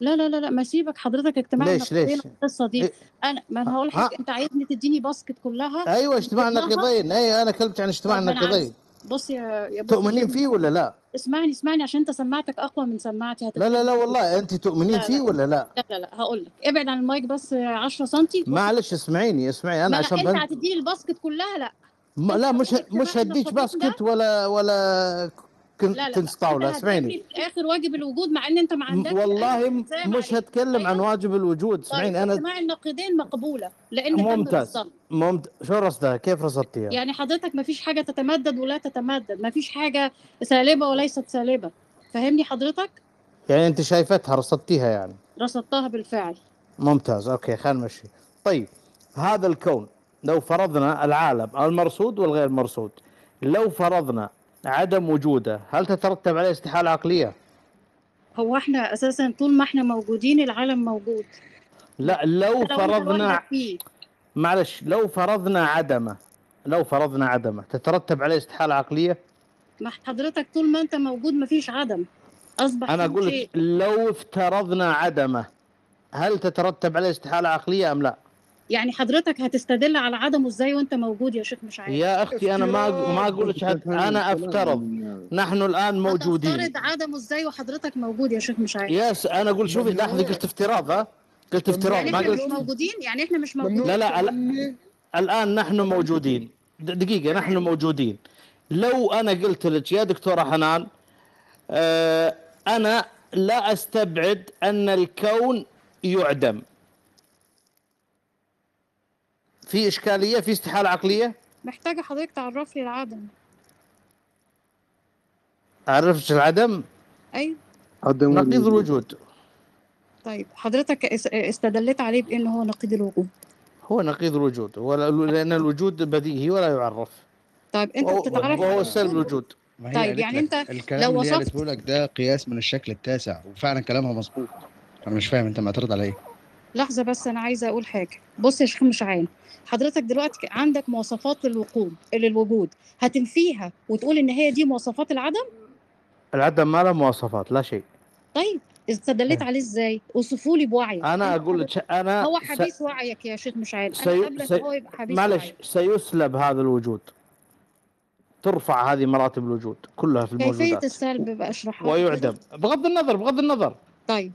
S9: لا لا لا لا ما سيبك حضرتك اجتماع
S4: ليش؟
S9: النقيضين
S4: ليش؟
S9: القصة دي.
S4: إيه؟
S9: أنا ما أنا هقول لك أنت عايزني تديني باسكت كلها؟
S4: أيوه اجتماع النقيضين اي أنا كلمت عن اجتماع
S9: طب بص يا يا
S4: تؤمنين فيه ولا لا؟
S9: اسمعني اسمعني عشان انت سماعتك اقوى من سماعتي
S4: لا لا لا
S9: هتتكلم
S4: والله انت تؤمنين
S9: لا
S4: فيه
S9: لا
S4: ولا لا؟
S9: لا لا لا هقول لك. ابعد عن المايك بس 10 سم
S4: معلش اسمعيني اسمعي
S9: أنا
S4: عشان
S9: انت
S4: بن...
S9: هتديني ال basket كلها لا.
S4: ما لا مش مش هديك basket ولا ولا كن-
S9: لا لا
S4: كنس
S9: لا انت طاولة
S4: اسمعيني
S9: الآخر واجب الوجود مع إن أنت ما عندكش
S4: والله مش هتكلم عن
S9: أيوه
S4: واجب الوجود
S9: طيب
S4: اسمعيني أنا
S9: اجتماع النقيضين مقبولة لأن
S4: ممتاز. ممتاز شو رصدها؟ كيف رصدتيها؟
S9: يعني حضرتك ما فيش حاجة تتمدد ولا تتمدد ما فيش حاجة سالبة وليست سالبة. فاهمني حضرتك؟
S4: يعني أنت شايفتها رصدتيها يعني؟
S9: رصدتها بالفعل.
S4: ممتاز أوكي خلينا نمشي. طيب هذا الكون لو فرضنا العالم المرصود والغير مرصود لو فرضنا عدم وجوده هل تترتب عليه استحالة عقلية؟
S9: هو إحنا أساسا طول ما إحنا موجودين العالم موجود
S4: لا لو فرضنا معلش لو فرضنا عدمه لو فرضنا عدمه تترتب عليه استحالة عقلية؟
S9: ما حضرتك طول ما انت موجود ما فيش عدم أصبح
S4: أقول
S9: شيء
S4: لك لو افترضنا عدمه هل تترتب عليه استحالة عقلية أم لا؟
S9: يعني حضرتك هتستدل على عدمه إزاي وأنت موجود يا شيخ مش عارف.
S4: يا أختي أنا ما ما عد- أنا أفترض. نحن الآن موجودين.
S9: هتفترض عدمه إزاي وحضرتك موجود يا شيخ مش عارف.
S4: يس أنا أقول شوفي لحظة قلت افتراض ها؟ قلت افتراض
S9: يعني
S4: ما
S9: إحنا مش
S4: قلت
S9: موجودين؟ يعني إحنا مش موجودين؟
S4: لا لا ال- الآن نحن موجودين. دقيقة نحن موجودين. لو أنا قلت لك يا دكتورة حنان آه أنا لا أستبعد أن الكون يعدم. في إشكالية في استحالة عقلية؟
S9: محتاجة حضرتك تعرف لي العدم.
S4: عرفت العدم؟
S9: أيوه
S7: عدم
S4: نقيض
S7: الوجود.
S4: الوجود.
S9: طيب حضرتك اس- استدلت عليه بإن هو نقيض الوجود.
S4: هو نقيض الوجود. ولا لأن الوجود بديهي ولا يعرف.
S9: طيب
S4: أنت
S9: بتتعرف
S4: وهو سلب الوجود.
S9: طيب يعني أنت
S11: الكلام
S9: لو
S11: اللي
S9: وصفت
S11: قالته لك ده قياس من الشكل التاسع وفعلا كلامها مظبوط. أنا مش فاهم أنت معترض على إيه.
S9: لحظة بس أنا عايزة أقول حاجة. بص يا شيخ مشعان حضرتك دلوقتي عندك مواصفات للوقود للوجود. هتنفيها وتقول إن هي دي مواصفات العدم؟
S4: العدم ما له مواصفات لا شيء.
S9: طيب استدلت عليه إزاي؟ اوصفوا لي بوعيك.
S4: أنا أقول لك أنا
S9: هو
S4: س-
S9: حديث وعيك يا شيخ أنا
S4: سي...
S9: قبل
S4: سي...
S9: هو يبقى حديث
S4: معلش سيسلب هذا الوجود. ترفع هذه مراتب الوجود كلها في
S9: كيفية
S4: الموجودات
S9: السلب بقى اشرحها
S4: ويعدم. بغض النظر بغض النظر.
S9: طيب.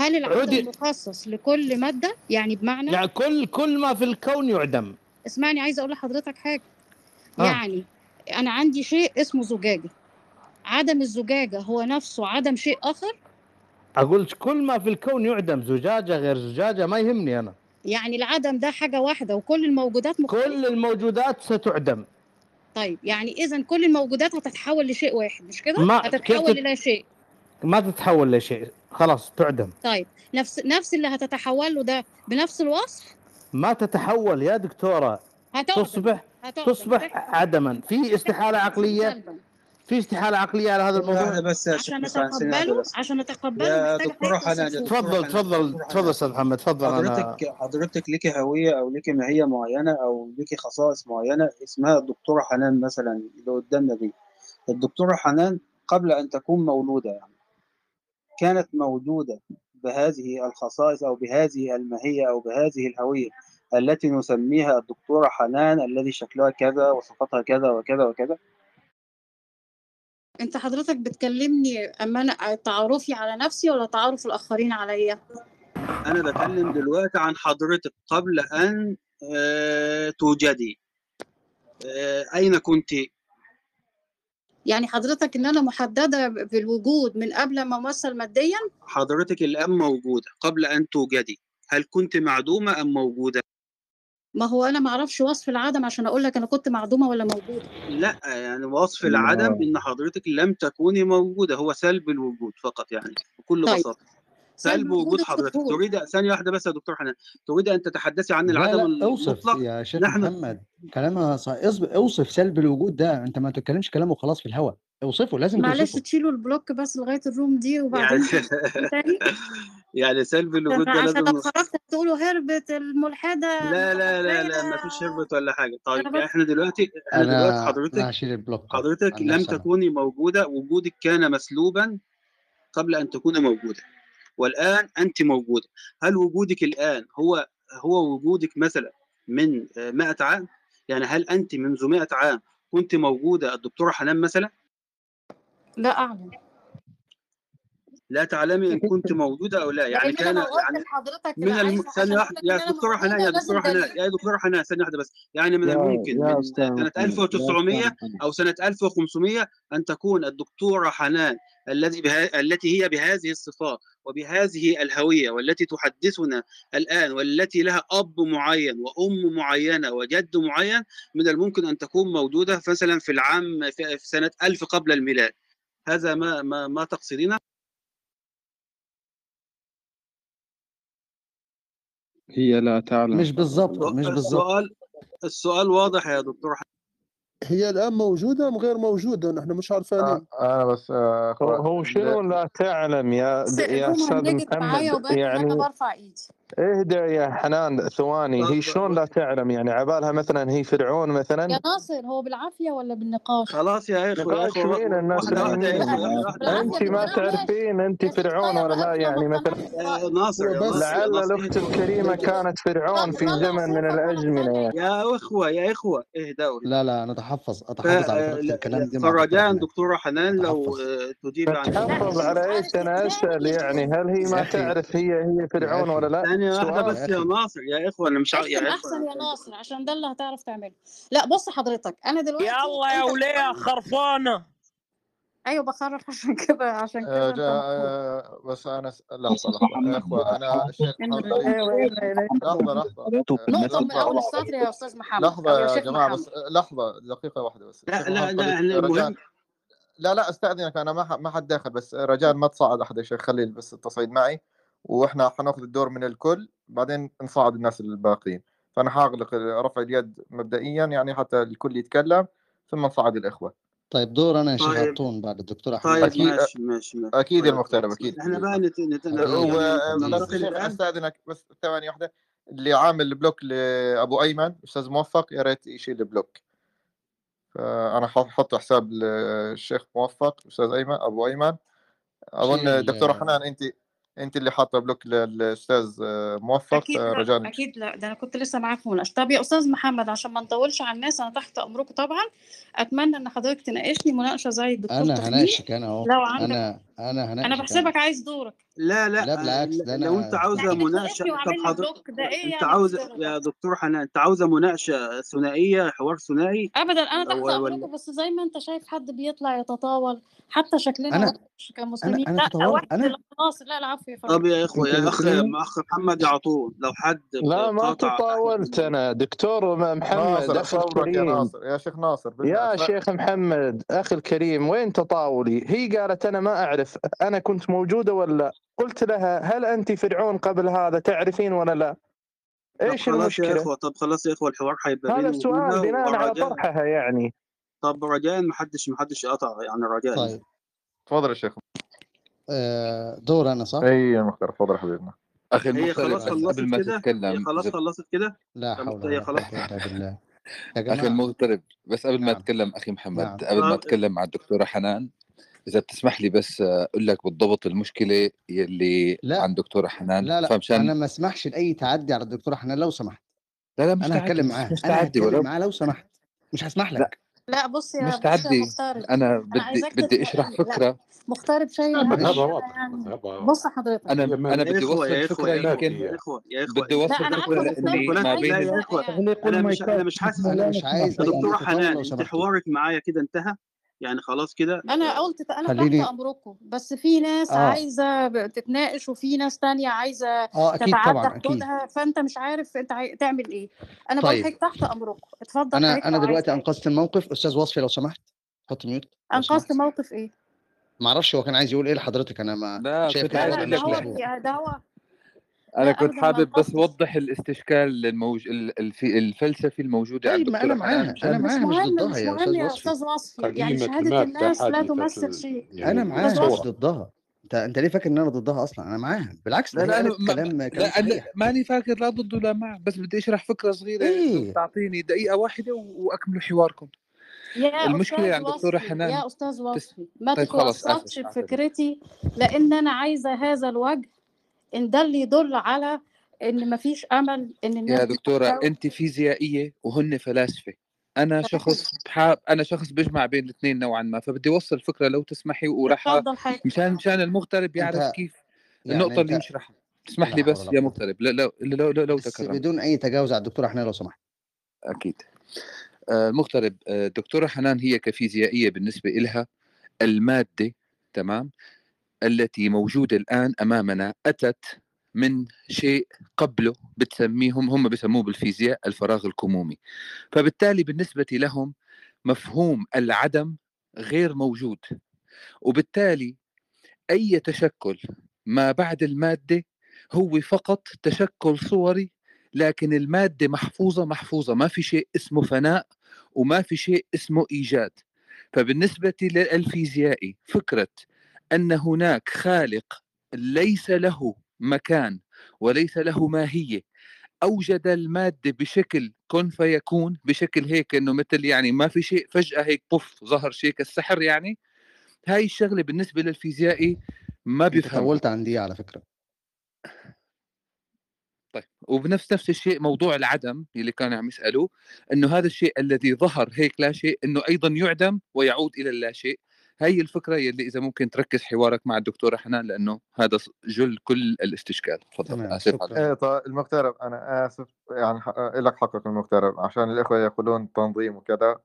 S9: هل العدم
S4: عودي
S9: مخصص لكل مادة؟ يعني بمعنى
S4: يعني كل كل ما في الكون يعدم.
S9: اسمعني عايزة أقول لحضرتك حاجة.
S4: ها
S9: يعني أنا عندي شيء اسمه زجاجة. عدم الزجاجة هو نفسه عدم شيء آخر؟
S4: أقول كل ما في الكون يعدم زجاجة غير زجاجة ما يهمني أنا.
S9: يعني العدم ده حاجة واحدة وكل الموجودات مختلفة.
S4: كل الموجودات ستعدم.
S9: طيب يعني إذا كل الموجودات هتتحول لشيء واحد مش كده؟ هتتحول
S4: تت...
S9: إلى شيء.
S4: ما تتحول لشيء. خلاص تعدم.
S9: طيب نفس نفس اللي هتتحول له ده بنفس الوصف؟
S4: ما تتحول يا دكتورة.
S9: هتعدم
S4: تصبح
S9: هتعدم.
S4: تصبح عدما. في استحالة
S9: عقلية؟
S4: في استحالة عقلية على هذا الموضوع؟
S3: بس
S9: عشان
S3: بس
S9: عشان
S3: دكتورة
S9: حضرتك
S3: حنان
S4: تفضل تفضل تفضل أستاذ محمد تفضل.
S3: حضرتك حضرتك ليكي هوية أو ليكي ماهية معينة أو ليكي خصائص معينة اسمها الدكتورة حنان مثلا اللي قدامنا دي. الدكتورة حنان قبل أن تكون مولودة يعني. كانت موجودة بهذه الخصائص أو بهذه الماهية أو بهذه الهوية التي نسميها الدكتورة حنان الذي شكلها كذا وصفتها كذا وكذا وكذا
S9: أنت حضرتك بتكلمني أما أنا تعارفي على نفسي ولا تعارف الآخرين عليا؟
S3: أنا بكلم دلوقتي عن حضرتك قبل أن آه، توجدي آه، أين كنت؟
S9: يعني حضرتك إن أنا محددة بالوجود من قبل ما أمثل ماديا؟
S3: حضرتك الآن موجودة قبل أن توجدي. هل كنت معدومة أم موجودة؟
S9: ما هو أنا معرفش وصف العدم عشان أقول لك أنا كنت معدومة ولا موجودة.
S3: لا يعني وصف العدم إن حضرتك لم تكوني موجودة هو سلب الوجود فقط يعني بكل
S9: طيب.
S3: بساطة.
S9: سلب
S3: سلب
S9: وجود
S3: حضرتك. تريد ثانية واحدة بس يا دكتور حنان. تريد أن تتحدثي عن العدم
S11: لا أوصف
S3: المطلق؟
S11: يا شيخ
S3: نحن
S11: محمد. كلامها أوصف سلب الوجود ده. أنت ما تتكلمش كلامه خلاص في الهواء أوصفه لازم
S9: معلش تشيلوا البلوك بس لغاية الروم دي وبعدين
S3: يعني يعني سلب الوجود
S9: عشان
S3: ده
S9: عشان
S3: لازم
S9: لو خرجت هتقولوا هربت الملحدة.
S3: لا لا لا لا. ما فيش هربت ولا حاجة. طيب إحنا دلوقتي إحنا دلوقتي حضرتك
S11: هشيل البلوك.
S3: حضرتك لم. تكوني موجودة. وجودك كان مسلوبا قبل أن تكوني موجودة. والآن أنت موجودة. هل وجودك الآن هو هو وجودك مثلا من آه، 100 عام؟ يعني هل أنت منذ 100 عام كنت موجودة؟ الدكتورة حنان مثلا؟
S9: لا أعلم.
S3: لا تعلمي إن كنت موجودة أو لا. يعني كان يعني من الم...
S9: لك إن
S3: يا
S9: أنا
S3: دكتورة حنان يا
S9: لازم
S3: دكتورة حنان. يا دكتورة حنان ثانية واحدة بس. يعني من الممكن
S7: يا
S3: من
S7: يا
S3: 1900
S7: أستاذ محمد.
S3: أو سنة 1500 أن تكون الدكتورة حنان الذي بها... التي هي بهذه الصفات وبهذه الهوية والتي تحدثنا الآن والتي لها أب معين وأم معينة وجد معين من الممكن أن تكون موجودة مثلا في العام في سنة 1000 قبل الميلاد. هذا ما ما ما تقصدينه؟
S7: هي لا تعلم.
S11: مش بالضبط مش بالضبط.
S3: السؤال السؤال واضح يا دكتور
S12: هي الآن موجودة أم غير موجودة؟ نحن مش عارفين
S1: آه، أنا بس آه،
S13: هو شنو لا. تعلم يا يا
S9: أستاذ
S13: محمد يعني
S9: برفع إيدي.
S13: اهدى يا حنان ثواني. هي شلون لا تعلم؟ يعني عبالها مثلا هي فرعون مثلا؟
S9: يا ناصر هو بالعافية ولا بالنقاش؟
S3: خلاص يا اخوه يا اخوه
S13: مين؟ الناس انت ما تعرفين انت فرعون ولا لا؟ يعني مثلا
S3: يا ناصر
S13: لعل الأخت الكريمة كانت فرعون في زمن من الازمنه يا
S3: أخوة يا أخوة اهدأوا
S11: لا لا أنا
S3: أتحفظ
S11: أتحفظ على الكلام
S3: لا،
S11: دي
S3: فرجاء
S11: حنان
S3: دكتورة حنان لو
S11: أتحفظ.
S3: تجيب عن
S13: تحفظ على إيش؟ أنا أسأل يعني هل هي ما تعرف هي هي فرعون. ولا لا؟ سؤال
S3: بس
S11: يا.
S3: ناصر يا إخوة أنا مش عا-
S9: اختم
S3: يا
S9: أحسن يا ناصر عشان ده اللي هتعرف تعمله. لا بص حضرتك أنا دلوقتي
S14: يلا يا
S9: ولية
S14: خرفانة.
S9: أيوه بخرف عشان كده عشان كده
S1: آه، آه، بس أنا س- لحظه لحظه يا إخوة أنا الشيخ محمد لحظة لحظة.
S9: نقطه من
S1: لحظة
S9: أول السطر يا أستاذ محمد لحظة يا جماعة
S1: بس لحظة دقيقة واحدة بس.
S3: لا لا لا المهم
S1: لا لا استأذنك أنا ما حد داخل بس رجاء ما تصعد أحد يا شيخ خلي بس التصعيد معي. وإحنا حناخذ الدور من الكل بعدين نصعد الناس الباقيين. فأنا حاغلق رفع اليد مبدئيا يعني حتى الكل يتكلم ثم نصعد الإخوة.
S11: طيب دور أنا يا شيخ
S3: طيب.
S11: عطون بعد؟ الدكتوره حنان
S3: طيب
S1: أكيد-
S3: ماشي ماشي ماشي.
S1: أكيد
S3: طيب
S1: المغترب. أكيد.
S3: إحنا بقى نت... نت...
S11: أكيد.
S3: يعني
S1: الشيخ استاذنك بس ثواني واحدة. اللي عامل block لابو أيمن أستاذ موفق يا ريت يشيل ال block. فأنا حط حساب للشيخ موفق أستاذ أيمن أبو
S11: أيمن.
S1: أظن
S11: ال-
S1: حنان أنت انت اللي حاطة block للأستاذ موفق
S9: أكيد لا
S1: رجاء
S9: أكيد لا ده أنا كنت لسه معاك في مناقشة. طب يا أستاذ محمد عشان ما نطولش على الناس أنا تحت امركم طبعا. أتمنى إن حضرتك تناقشني مناقشة زي الدكتور أنا
S11: هناقشك أنا أهو.
S9: لو عندك
S11: أنا أنا هناقشك
S9: أنا
S11: أنا.
S9: بحسبك عايز دورك.
S3: لا لا
S11: لا بالعكس ده
S3: لو
S9: أنت
S3: عاوزة
S9: مناقشة
S3: طب حضرتك
S9: إيه
S3: أنت
S9: يعني؟
S3: عاوزه يا دكتور حنان أنت عاوزة مناقشة ثنائية حوار ثنائي؟
S9: ابدا أنا تحت امركم بس زي ما أنت شايف حد بيطلع يتطاول حتى شكلنا
S11: أنا
S9: وحش كمسلمين
S11: أنا
S9: لا
S11: تطورت
S9: واحد
S11: أنا
S9: لا ناصر لا العفو يا
S3: طب
S9: فندم
S3: يا إخوة
S7: أنت
S3: يا اخ اخ محمد يعطون لو حد
S13: لا ما تطاولت أنا دكتور محمد
S1: يا
S13: الكريم
S1: ناصر يا شيخ ناصر
S13: يا. شيخ محمد أخي الكريم وين تطاولي؟ هي قالت أنا ما أعرف أنا كنت موجودة ولا لا؟ قلت لها هل أنت فرعون قبل هذا تعرفين ولا لا؟
S3: طب
S13: إيش
S3: خلاص يا
S13: المشكلة؟
S3: إخوة طب خلاص يا إخوة الحوار هيبقى
S13: هذا السؤال بناء على طرحها يعني
S3: طب رجاء ما حدش ما حدش يقطع يعني. رجاء.
S11: طيب.
S1: تفضل يا شيخ.
S11: آه، دور أنا صح؟
S1: أي يا مختار تفضل حبيبنا.
S15: أخي
S3: هي خلاص
S15: بس
S3: خلصت
S15: قبل ما
S3: كده؟ هي
S15: تتكلم
S3: خلاص خلصت كده؟
S11: لا حول
S3: هي
S11: ولا إلا بالله. يا أخي
S15: المغترب بس قبل ما
S11: نعم.
S15: أتكلم أخي محمد
S11: نعم.
S15: قبل ما
S3: آه،
S15: أتكلم مع الدكتورة حنان إذا بتسمح لي بس أقول لك بالضبط المشكلة يلي
S11: لا.
S15: عند دكتورة حنان.
S11: لا لا
S15: فمشان
S11: أنا ما أسمحش لأي تعدي على الدكتورة حنان لو سمحت.
S15: لا لا مش
S11: أنا
S15: تعدي.
S11: هتكلم
S15: مش,
S11: معاها أنا
S15: تعدي
S11: هتكلم معاها لو سمحت. مش هسمح لك.
S9: لا بص يا
S15: مش
S9: بص يا
S15: تعدي
S9: أنا
S15: بدي
S9: عايزاك
S15: بدي
S9: أشرح لا فكرة.
S11: معلش
S9: أنا يعني. بص حضرتك.
S15: أنا
S16: أنا
S15: بدي
S3: أوصل
S15: فكرة
S3: يا إخوة
S15: يمكن
S3: يا إخوة يا إخوة
S15: بدي أوصل
S9: لا فكرة
S15: لاني ما بين
S3: لا أنا مش أنا مش حاسس
S11: أنا مش عايز نقاش
S3: حنان
S11: أنت
S3: حوارك معايا كده انتهى. يعني خلاص كده
S9: أنا قلت أنا تحت
S11: خليني
S9: أمركم بس في ناس آه. عايزة تتناقش وفي ناس تانية عايزة
S11: آه أكيد
S9: تتعدى
S11: طبعا
S9: حدودها فأنت مش عارف أنت عاي... تعمل إيه. أنا بقول
S11: طيب.
S9: حضرتك تحت أمركم. اتفضل أنا أنا
S11: دلوقتي أنقذت الموقف. أستاذ وصفي لو سمحت. حط ميوت أنقذت
S9: موقف إيه؟
S11: ما أعرفش هو كان عايز يقول إيه لحضرتك أنا ما
S15: لا
S11: شايف
S9: ده هو
S11: مظبوط
S9: ده هو
S15: أنا كنت
S9: ما
S15: حابب بس. اوضح الاستشكال الموج... الفلسفي الموجود عند
S11: طيب ما
S15: أنا
S11: معاها أنا
S9: مش
S11: معاها مش ضدها
S9: مش
S11: يا
S9: مهم
S11: أستاذ
S9: يا
S11: وصفي.
S9: أستاذ وصفي. يعني
S14: المادة
S9: الناس لا تمثل شيء.
S14: يعني
S11: أنا معاها. مش ضدها. أنت أنت ليه فاكر إن أنا ضدها أصلا؟ أنا معاها. بالعكس
S15: لا
S11: ده
S15: لا
S11: أنا
S15: ما...
S11: كلام كلام
S15: لا أنا
S11: صحيح
S15: ماني فاكر لا ضد ولا مع بس بدي أشرح فكرة صغيرة لو
S11: إيه؟
S15: تعطيني دقيقة واحدة. واكملوا حواركم.
S9: يا
S15: المشكلة
S9: أستاذ
S15: عند
S9: دكتورة
S15: حنان.
S9: يا أستاذ
S15: تس...
S9: وصفي ما
S15: طيب اسف أسف.
S9: بفكرتي لأن أنا عايزة هذا الوجه إن ده اللي يدل على إن مفيش أمل إن الناس
S15: يا
S9: دي
S15: دكتورة
S9: تتجاوز
S15: أنت فيزيائية وهن فلاسفة. أنا شخص بحاب أنا شخص بجمع بين الاثنين نوعا ما فبدي أوصل الفكرة لو تسمحي وراح مشان مشان المغترب يعرف
S11: انت
S15: كيف
S11: يعني
S15: النقطة اللي
S11: انت
S15: يشرحها اسمح
S11: لا
S15: لي بس يا مغترب لو لو لو, لو, لو
S11: بس
S15: تكرمت
S11: بدون أي تجاوز على الدكتورة حنان لو سمحت.
S15: أكيد. آه، مغترب آه، دكتورة حنان هي كفيزيائية بالنسبة إلها المادة تمام؟ التي موجودة الآن أمامنا أتت من شيء قبله بتسميهم هم بسموه بالفيزياء الفراغ الكمومي. فبالتالي بالنسبة لهم مفهوم العدم غير موجود. وبالتالي أي تشكل ما بعد المادة هو فقط تشكل صوري لكن المادة محفوظة محفوظة. ما في شيء اسمه فناء وما في شيء اسمه إيجاد. فبالنسبة للفيزيائي فكرة أن هناك خالق ليس له مكان وليس له ماهية. أوجد المادة بشكل كن فيكون بشكل هيك إنه مثل يعني ما في شيء فجأة هيك بوف ظهر شيء كالسحر يعني. هاي الشغلة بالنسبة للفيزيائي ما
S11: أنت
S15: بيفهمها.
S11: طولت عن دي على فكرة.
S15: طيب وبنفس نفس الشيء موضوع العدم اللي كانوا عم يسألوه إنه هذا الشيء الذي ظهر هيك لا شيء إنه أيضا يعدم ويعود إلى اللا شيء. هي الفكرة يلي إذا ممكن تركز حوارك مع الدكتورة حنان لأنه هذا جل كل الاستشكال. تفضل آسف على
S1: إيه طيب المغترب أنا آسف يعني لك حقك المغترب عشان الإخوة يقولون تنظيم وكذا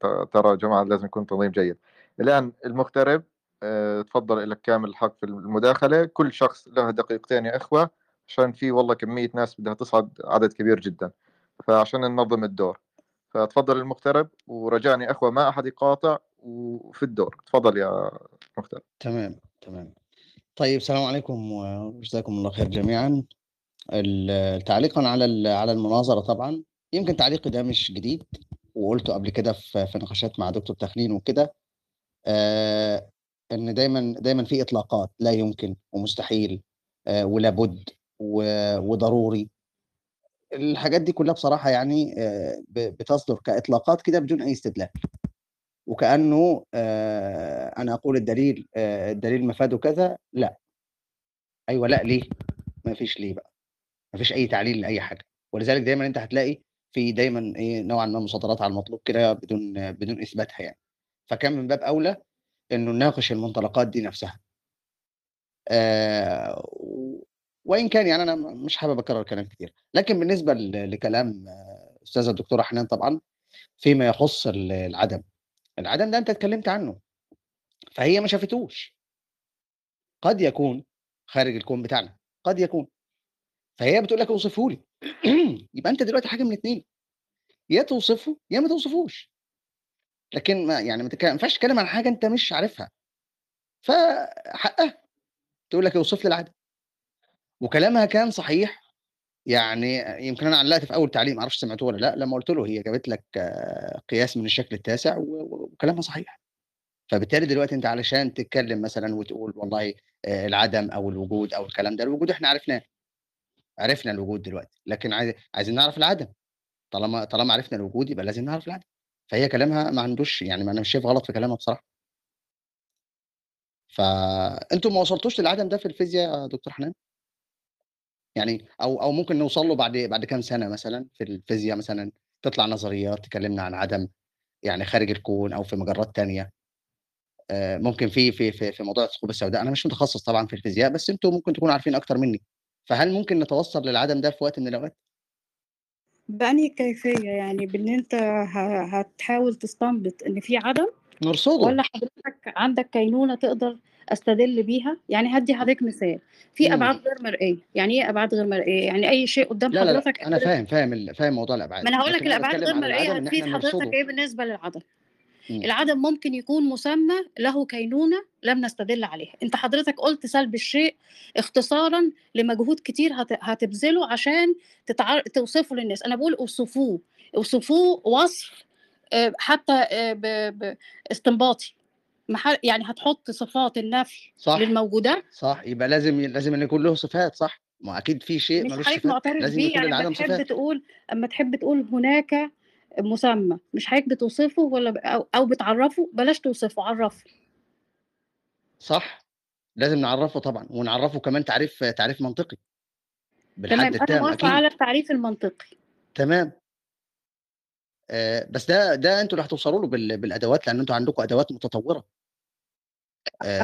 S1: فترى يا جماعة لازم يكون تنظيم جيد. الآن المغترب آه، تفضل لك كامل الحق في المداخلة. كل شخص له دقيقتين يا إخوة عشان في والله كمية ناس بدها تصعد عدد كبير جدا. فعشان ننظم الدور. فتفضل المغترب ورجعني إخوة ما أحد يقاطع. وفي الدور. تفضل يا مغترب
S11: تمام تمام. طيب السلام عليكم وجزاكم الله خير جميعا. تعليقا على على المناظرة طبعا. يمكن تعليقي ده مش جديد وقلته قبل كده في نقاشات مع دكتور تخلين وكده. آه إن دايما دايما في إطلاقات لا يمكن ومستحيل آه ولابد وضروري. الحاجات دي كلها بصراحة يعني آه بتصدر كإطلاقات كده بدون أي استدلال. وكأنه آه أنا أقول الدليل آه الدليل مفاده كذا لا. أيوه لا ليه؟ ما فيش ليه بقى. ما فيش أي تعليل لأي حاجة. ولذلك دايما أنت هتلاقي في دايما إيه نوعا ما مصادرات على المطلوب كده بدون بدون إثباتها يعني. فكان من باب أولى إنه نناقش المنطلقات دي نفسها. آه وإن كان يعني أنا مش حابب أكرر كلام كتير. لكن بالنسبة لكلام آه، استاذه الدكتوره حنان طبعا فيما يخص ال- العدم. العدم ده أنت اتكلمت عنه فهي ما شافتوش. قد يكون خارج الكون بتاعنا قد يكون. فهي بتقول لك أوصفه لي. يبقى أنت دلوقتي حاجة من اتنين يا توصفه يا ما توصفوش. لكن ما يعني ما ينفعش تتكلم عن حاجة أنت مش عارفها. فحقها. تقول لك أوصف لي العدم. وكلامها كان صحيح يعني يمكن أنا علقت في أول تعليق ما أعرفش سمعتوه ولا لأ لما قلت له هي جابت لك قياس من الشكل التاسع وكلامها صحيح. فبالتالي دلوقتي أنت علشان تتكلم مثلا وتقول والله آه، العدم أو الوجود أو الكلام ده الوجود إحنا عرفناه. عرفنا الوجود دلوقتي لكن عايز عايزين نعرف العدم. طالما طالما عرفنا الوجود يبقى لازم نعرف العدم. فهي كلامها ما عندوش يعني ما أنا مش شايف غلط في كلامها بصراحة. فأنتوا ما وصلتوش للعدم ده في الفيزياء يا دكتور حنان؟ يعني أو أو ممكن نوصل له بعد بعد كام سنة مثلا في الفيزياء مثلا تطلع نظريات تكلمنا عن عدم يعني خارج الكون أو في مجرات تانية. آه، ممكن في في في في موضوع الثقوب السوداء. أنا مش متخصص طبعا في الفيزياء بس أنتوا ممكن تكونوا عارفين أكتر مني. فهل ممكن نتوصل للعدم ده في وقت من الأوقات؟
S9: بأنهي كيفية؟ يعني بإن أنت هتحاول تستنبط إن في عدم
S11: نرصده.
S9: ولا حضرتك عندك كينونة تقدر أستدل بيها؟ يعني هدي حضرتك مثال. في
S11: مم.
S9: أبعاد غير مرئية. يعني إيه أبعاد غير مرئية؟ يعني أي شيء قدام
S11: لا لا لا.
S9: حضرتك أنا
S11: فاهم فاهم فاهم موضوع الأبعاد.
S9: ما أنا هقول لك أنا
S11: بتكلم
S9: غير
S11: إن
S9: هتفيد حضرتك
S11: نرصده.
S9: إيه بالنسبة للعدم.
S11: مم.
S9: العدم ممكن يكون مسمى له كينونة لم نستدل عليها. أنت حضرتك قلت سلب الشيء اختصارا لمجهود كتير هت... هتبذله عشان تتع... توصفه للناس. أنا بقول أوصفوه. أوصفوه وصف آه، حتى آه،. استنباطي. محل... يعني هتحط صفات النفي
S11: صح.
S9: للموجودات
S11: صح يبقى لازم لازم ان يكون له صفات صح. ما أكيد في شيء
S9: مش حضرتك
S11: صفات
S9: معترف
S11: لازم
S9: بيه يعني
S11: للعدم
S9: تحب
S11: صفات.
S9: تقول أما تحب تقول هناك مسمى مش حضرتك بتوصفه ولا أو أو بتعرفه بلاش توصفه عرفه.
S11: صح لازم نعرفه طبعا ونعرفه كمان تعريف تعريف منطقي. بالحد
S9: تمام أنا
S11: أكيد.
S9: على التعريف المنطقي.
S11: تمام. بس ده ده أنتوا اللي هتوصلوا له بال- بالأدوات لأن أنتوا عندكم أدوات متطورة. آه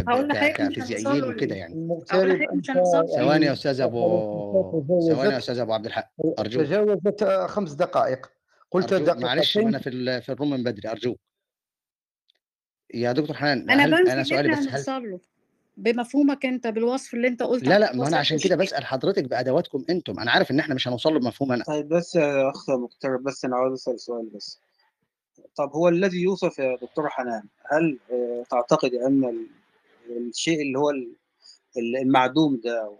S11: كفيزيائيين وكده يعني.
S9: له
S11: ثواني يا
S14: يعني
S11: أستاذ أبو ثواني يا أستاذ أبو عبد الحق أرجوك.
S14: تجاوزت آه، خمس دقائق. قلت
S11: أرجوك معلش
S14: دقيقتين
S11: أنا في ال- في الروم من بدري أرجوك. يا دكتور حنان
S9: أنا
S11: هل
S9: بنفي
S11: أنا
S9: إن
S11: سؤالي بس هل
S9: بمفهومك انت بالوصف اللي انت قلت
S11: لا لا ما
S9: أنا
S11: عشان كده بسأل حضرتك بأدواتكم أنتم. أنا عارف إن إحنا مش هنوصل له بمفهوم أنا.
S3: طيب بس يا أخ مقترب بس أنا عاوز أسأل سؤال بس. طب هو الذي يوصف يا دكتورة حنان هل آه، تعتقد أن ال- الشيء اللي هو ال- ال- المعدوم ده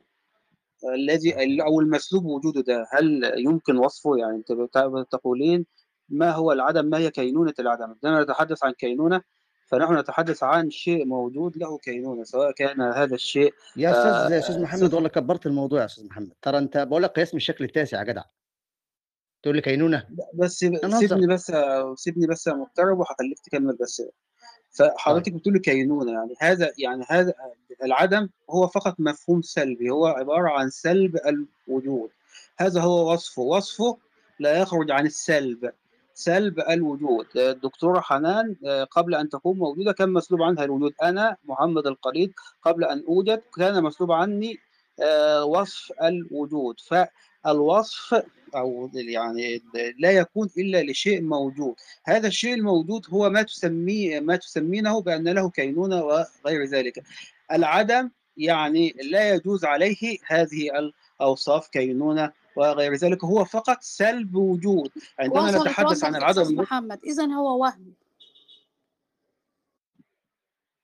S3: الذي أو المسلوب وجوده ده هل يمكن وصفه؟ يعني أنت بت- تقولين ما هو العدم ما هي كينونة العدم؟ عندما نتحدث عن كينونة فنحن نتحدث عن شيء موجود له كينونة سواء كان هذا الشيء
S11: يا أستاذ يا أستاذ
S3: آه،
S11: محمد والله كبرت الموضوع يا أستاذ محمد. ترى أنت بقول لك قياس من الشكل التاسع يا جدع. تقول لي كينونة؟
S3: بس سيبني بس سيبني بس يا مقترب وهخليك تكمل بس. فحضرتك بتقول كينونة يعني هذا يعني هذا العدم هو فقط مفهوم سلبي هو عبارة عن سلب الوجود. هذا هو وصفه. وصفه لا يخرج عن السلب. سلب الوجود. الدكتورة حنان آه، قبل أن تكون موجودة كان مسلوب عنها الوجود. أنا محمد القريد قبل أن أوجد كان مسلوب عني آه، وصف الوجود. فالوصف أو يعني لا يكون إلا لشيء موجود. هذا الشيء الموجود هو ما تسميه ما تسمينه بأن له كينونة وغير ذلك. العدم يعني لا يجوز عليه هذه الأوصاف كينونة وغير ذلك هو فقط سلب وجود. عندما نتحدث عن العدم
S9: محمد اذا هو وهم.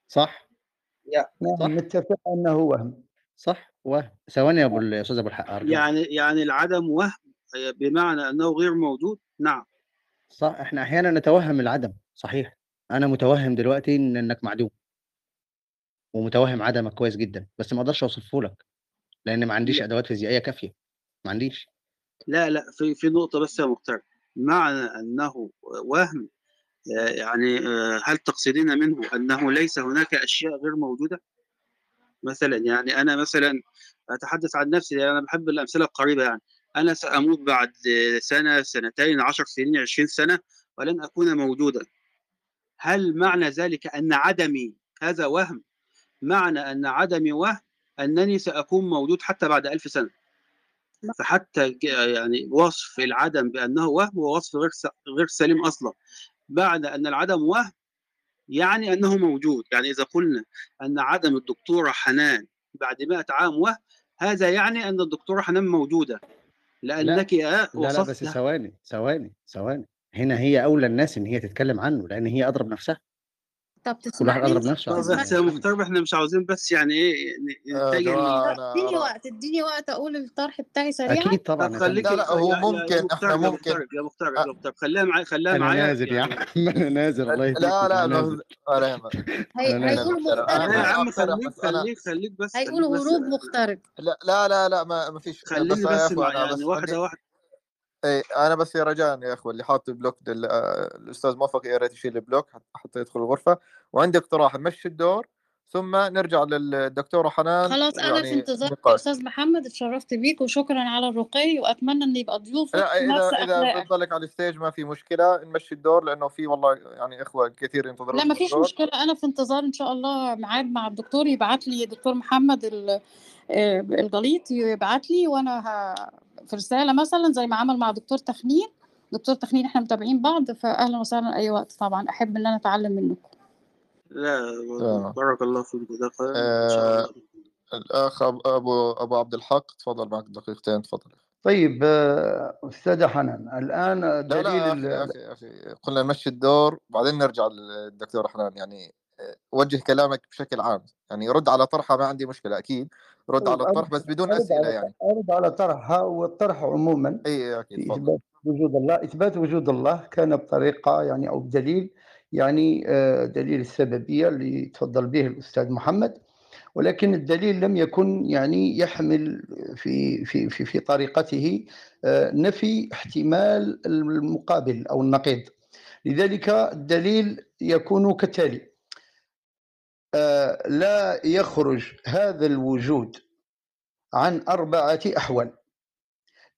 S11: صح؟
S3: يا-
S11: صح.
S14: نعم نتفق أنه وهم.
S11: صح وهم. ثواني يا أبو ال- يا أستاذ أبو الحق ارجوك
S3: يعني يعني العدم وهم بمعنى أنه غير موجود؟ نعم.
S11: صح إحنا أحيانا نتوهم العدم. صحيح. أنا متوهم دلوقتي ان إنك معدوم. ومتوهم عدمك كويس جدا. بس ما أقدرش أوصفه لك لأن ما عنديش أدوات فيزيائية كافية. ما عنديش.
S3: لا لا في في نقطة بس يا مختار معنى أنه وهم آه، يعني آه، هل تقصدين منه أنه ليس هناك أشياء غير موجودة؟ مثلا يعني أنا مثلا أتحدث عن نفسي يعني أنا بحب الأمثلة القريبة يعني. أنا سأموت بعد سنة سنتين عشر سنين عشرين سنة ولن أكون موجودا. هل معنى ذلك أن عدمي هذا وهم؟ معنى أن عدمي وهم أنني سأكون موجود حتى بعد ألف سنة. فحتى يعني وصف العدم بأنه وهم هو وصف غير غير سليم أصلا. بعد أن العدم وهم يعني أنه موجود. يعني إذا قلنا أن عدم الدكتورة حنان بعد 100 عام وهم هذا يعني أن الدكتورة حنان موجودة.
S11: لا.
S3: لأنك آه
S11: لا لا بس ثواني ثواني ثواني. هنا هي أولى الناس إن هي تتكلم عنه لأن هي أضرب نفسها.
S9: طب
S11: كل واحد اضرب نفسه
S3: إحنا مش عاوزين بس يعني
S1: إيه
S3: نتجه لل
S1: أنا
S9: اديني وقت اديني وقت أقول الطرح بتاعي سريعا.
S11: أكيد طبعا.
S3: طب خليك
S1: لا لا هو ممكن
S3: إحنا
S1: ممكن.
S3: مختار يا مختار يا مختار خليها معايا خليها
S11: أنا
S3: معايا.
S11: نازل يا
S3: يعني
S11: عم أنا نازل الله يهديكم
S1: لا لا
S11: أنا. أنا
S9: هيقولوا
S1: أنا
S9: مغترب
S3: لا يا
S1: أنا
S3: عم خليك
S1: أنا
S3: خليك خليك بس
S9: هيقولوا
S3: بس.
S9: هروب مغترب
S1: لا لا لا لا ما ما فيش.
S3: خليني بس
S1: أخوي
S3: مع
S1: اي أنا بس يا رجاء يا أخوي اللي حاط block دل... آه، الأستاذ موفق يا ريت يشيل ال block حت- حتى يدخل الغرفة وعندي اقتراح نمشي الدور ثم نرجع للدكتوره حنان
S9: خلاص أنا في انتظارك يا
S1: نقاش.
S9: أستاذ محمد اتشرفت بيك وشكرا على الرقي وأتمنى إن يبقى ضيوفك
S1: لا
S9: نفس
S1: إذا اذا بتضلك على الستيج ما في مشكلة نمشي الدور لأنه في والله يعني إخوة كثير ينتظرون
S9: لا ما فيش مشكلة أنا في انتظار إن شاء الله ميعاد مع الدكتور يبعت لي دكتور محمد آه، الجليط يبعت لي وأنا ه... في رسالة مثلا زي ما عمل مع دكتور تخنين. دكتور تخنين إحنا متابعين بعض فاهلا وسهلا أي وقت طبعا. أحب إن أنا أتعلم منكم.
S3: لا
S1: تمام
S3: بارك الله فيك. ده
S1: آه الأخ أبو أبو عبد الحق تفضل معك دقيقتين تفضل.
S14: طيب آه، استاذه حنان الآن
S1: لا
S14: دليل
S1: لا يا أخي يا أخي قلنا نمشي الدور بعدين نرجع للدكتور حنان. يعني آه، وجه كلامك بشكل عام. يعني رد على طرحها ما عندي مشكلة أكيد. رد
S14: طيب
S1: على الطرح بس بدون
S14: أسئلة
S1: يعني.
S14: أرد على طرحها والطرح عموما إي
S1: أكيد
S14: إثبات وجود الله. إثبات وجود الله كان بطريقة يعني أو بدليل يعني آه، دليل السببية اللي تفضل به الأستاذ محمد. ولكن الدليل لم يكن يعني يحمل في في في في طريقته آه، نفي احتمال المقابل أو النقيض. لذلك الدليل يكون كالتالي لا يخرج هذا الوجود عن أربعة أحوال.